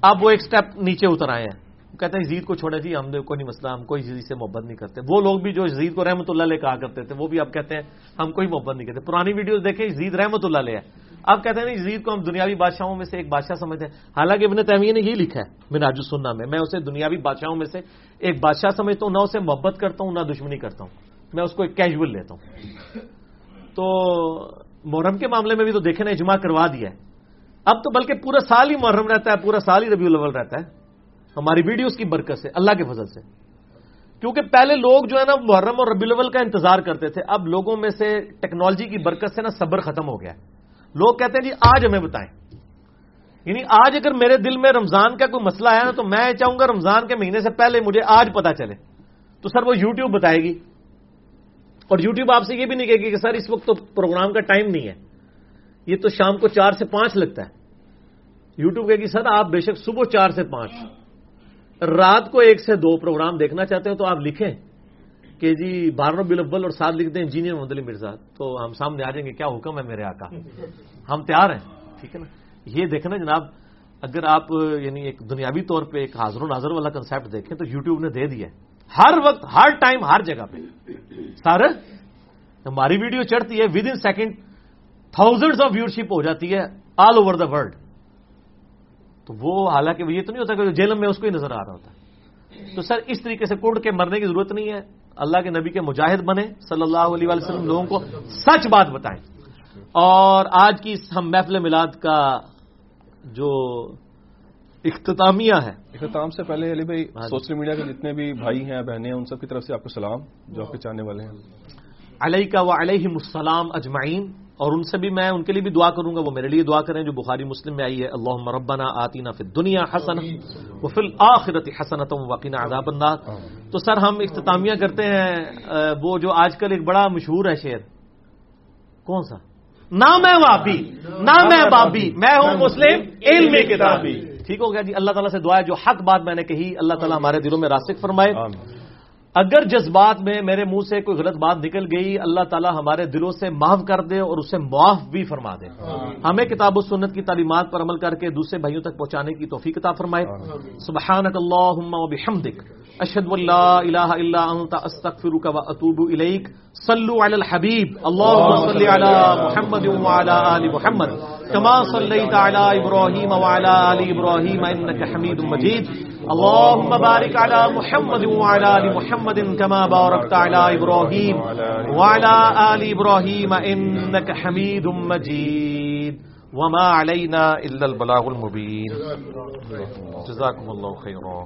اب وہ ایک سٹیپ نیچے اتر آئے ہیں۔ کہتے ہیں یزید کو چھوڑے جی ہم کوئی نہیں مسئلہ، ہم کوئی یزید سے محبت نہیں کرتے۔ وہ لوگ بھی جو یزید کو رحمت اللہ لے کہا کرتے تھے، وہ بھی اب کہتے ہیں ہم کوئی محبت نہیں کرتے۔ پرانی ویڈیوز دیکھیں یزید رحمت اللہ لے ہے اب کہتے ہیں یزید کو ہم دنیاوی بادشاہوں میں سے ایک بادشاہ سمجھتے ہیں۔ حالانکہ ابن تیمیہ نے یہ لکھا ہے میں راجو سننا میں میں اسے دنیاوی بادشاہوں میں سے ایک بادشاہ سمجھتا ہوں، نہ اسے محبت کرتا ہوں، نہ دشمنی کرتا ہوں۔ میں اس کو ایک کیجول لیتا ہوں۔ تو محرم کے معاملے میں بھی تو دیکھیں نا، اجماع کروا دیا ہے۔ اب تو بلکہ پورا سال ہی محرم رہتا ہے، پورا سال ہی ربیع الاول رہتا ہے۔ ہماری ویڈیوز کی برکت سے، اللہ کے فضل سے۔ کیونکہ پہلے لوگ جو ہے نا، محرم اور ربی الاول کا انتظار کرتے تھے، اب لوگوں میں سے ٹیکنالوجی کی برکت سے نا صبر ختم ہو گیا ہے۔ لوگ کہتے ہیں جی آج ہمیں بتائیں۔ یعنی آج اگر میرے دل میں رمضان کا کوئی مسئلہ ہے نا، تو میں چاہوں گا رمضان کے مہینے سے پہلے مجھے آج پتا چلے۔ تو سر وہ یوٹیوب بتائے گی۔ اور یوٹیوب آپ سے یہ بھی نہیں کہے گی کہ سر، اس وقت تو پروگرام کا ٹائم نہیں ہے۔ یہ تو شام کو چار سے پانچ لگتا ہے۔ یوٹیوب کہے گی، سر، آپ بے شک صبح چار سے پانچ۔ رات کو ایک سے دو پروگرام دیکھنا چاہتے ہیں تو آپ لکھیں۔ کہ جی بارہ بل اول اور ساتھ لکھتے ہیں انجینئر محمد علی مرزا۔ تو ہم سامنے آ جائیں گے، کیا حکم ہے میرے آقا؟ ہم تیار ہیں، ٹھیک ہے نا؟ یہ دیکھنا جناب، اگر آپ یعنی ایک دنیاوی طور پہ ایک حاضر و ناظر والا کنسپٹ دیکھیں تو یوٹیوب نے دے دیا ہر وقت، ہر ٹائم ہر جگہ پہ۔ سر ہماری ویڈیو چڑھتی ہے with in second thousand of viewership ہو جاتی ہے آل اوور دا ورلڈ تو وہ حالانکہ یہ تو نہیں ہوتا کہ جیلم میں اس کو ہی نظر آ رہا ہوتا تو سر اس طریقے سے کوڑ کے مرنے کی ضرورت نہیں ہے۔ اللہ کے نبی کے مجاہد بنے صلی اللہ علیہ وسلم لوگوں کو سچ بات بتائیں۔ اور آج کی ہم محفل میلاد کا جو اختتامیہ ہے۔ اختتام سے پہلے علی بھائی ہاں جی۔ سوشل میڈیا کے جتنے بھی بھائی ہیں بہنیں ہیں ان سب کی طرف سے آپ کو سلام جو آپ کے چاہنے والے ہیں۔ علیہ کا و علیہ السلام اجمعین۔ اور ان سے بھی میں ان کے لیے بھی دعا کروں گا وہ میرے لیے دعا کریں جو بخاری مسلم میں آئی ہے اللہ مربنا آتینا فی دنیا حسن وہ فی الآخرت حسنت وقینا عذاب النار۔ تو سر ہم اختتامیہ کرتے ہیں وہ جو آج کل ایک بڑا مشہور ہے شعر۔ کون سا؟ نہ میں وابی نہ میں بابی میں ہوں مسلم علم کتابی۔ ٹھیک ہو گیا جی اللہ تعالیٰ سے دعا ہے جو حق بات میں نے کہی اللہ تعالیٰ ہمارے دلوں میں راسک فرمائے۔ اگر جذبات میں میرے منہ سے کوئی غلط بات نکل گئی اللہ تعالیٰ ہمارے دلوں سے معاف کر دے اور اسے معاف بھی فرما دے۔ ہمیں کتاب و سنت کی تعلیمات پر عمل کر کے دوسرے بھائیوں تک پہنچانے کی توفیق عطا فرمائے۔ سبحانک اللہم و بحمدک اشہد واللہ الہ الا انت استغفرک و اتوب الیک۔ صلو علی الحبیب اللہم صلی علی محمد و علی آل محمد۔ کما صلیت علی ابراہیم و علی آل ابراہیم انک حمید مجید۔ اللهم بارك على محمد وعلى ال محمد كما باركت على ابراهيم وعلى ال ابراهيم انك حميد مجيد وما علينا الا البلاغ المبين. جزاكم الله خيرا.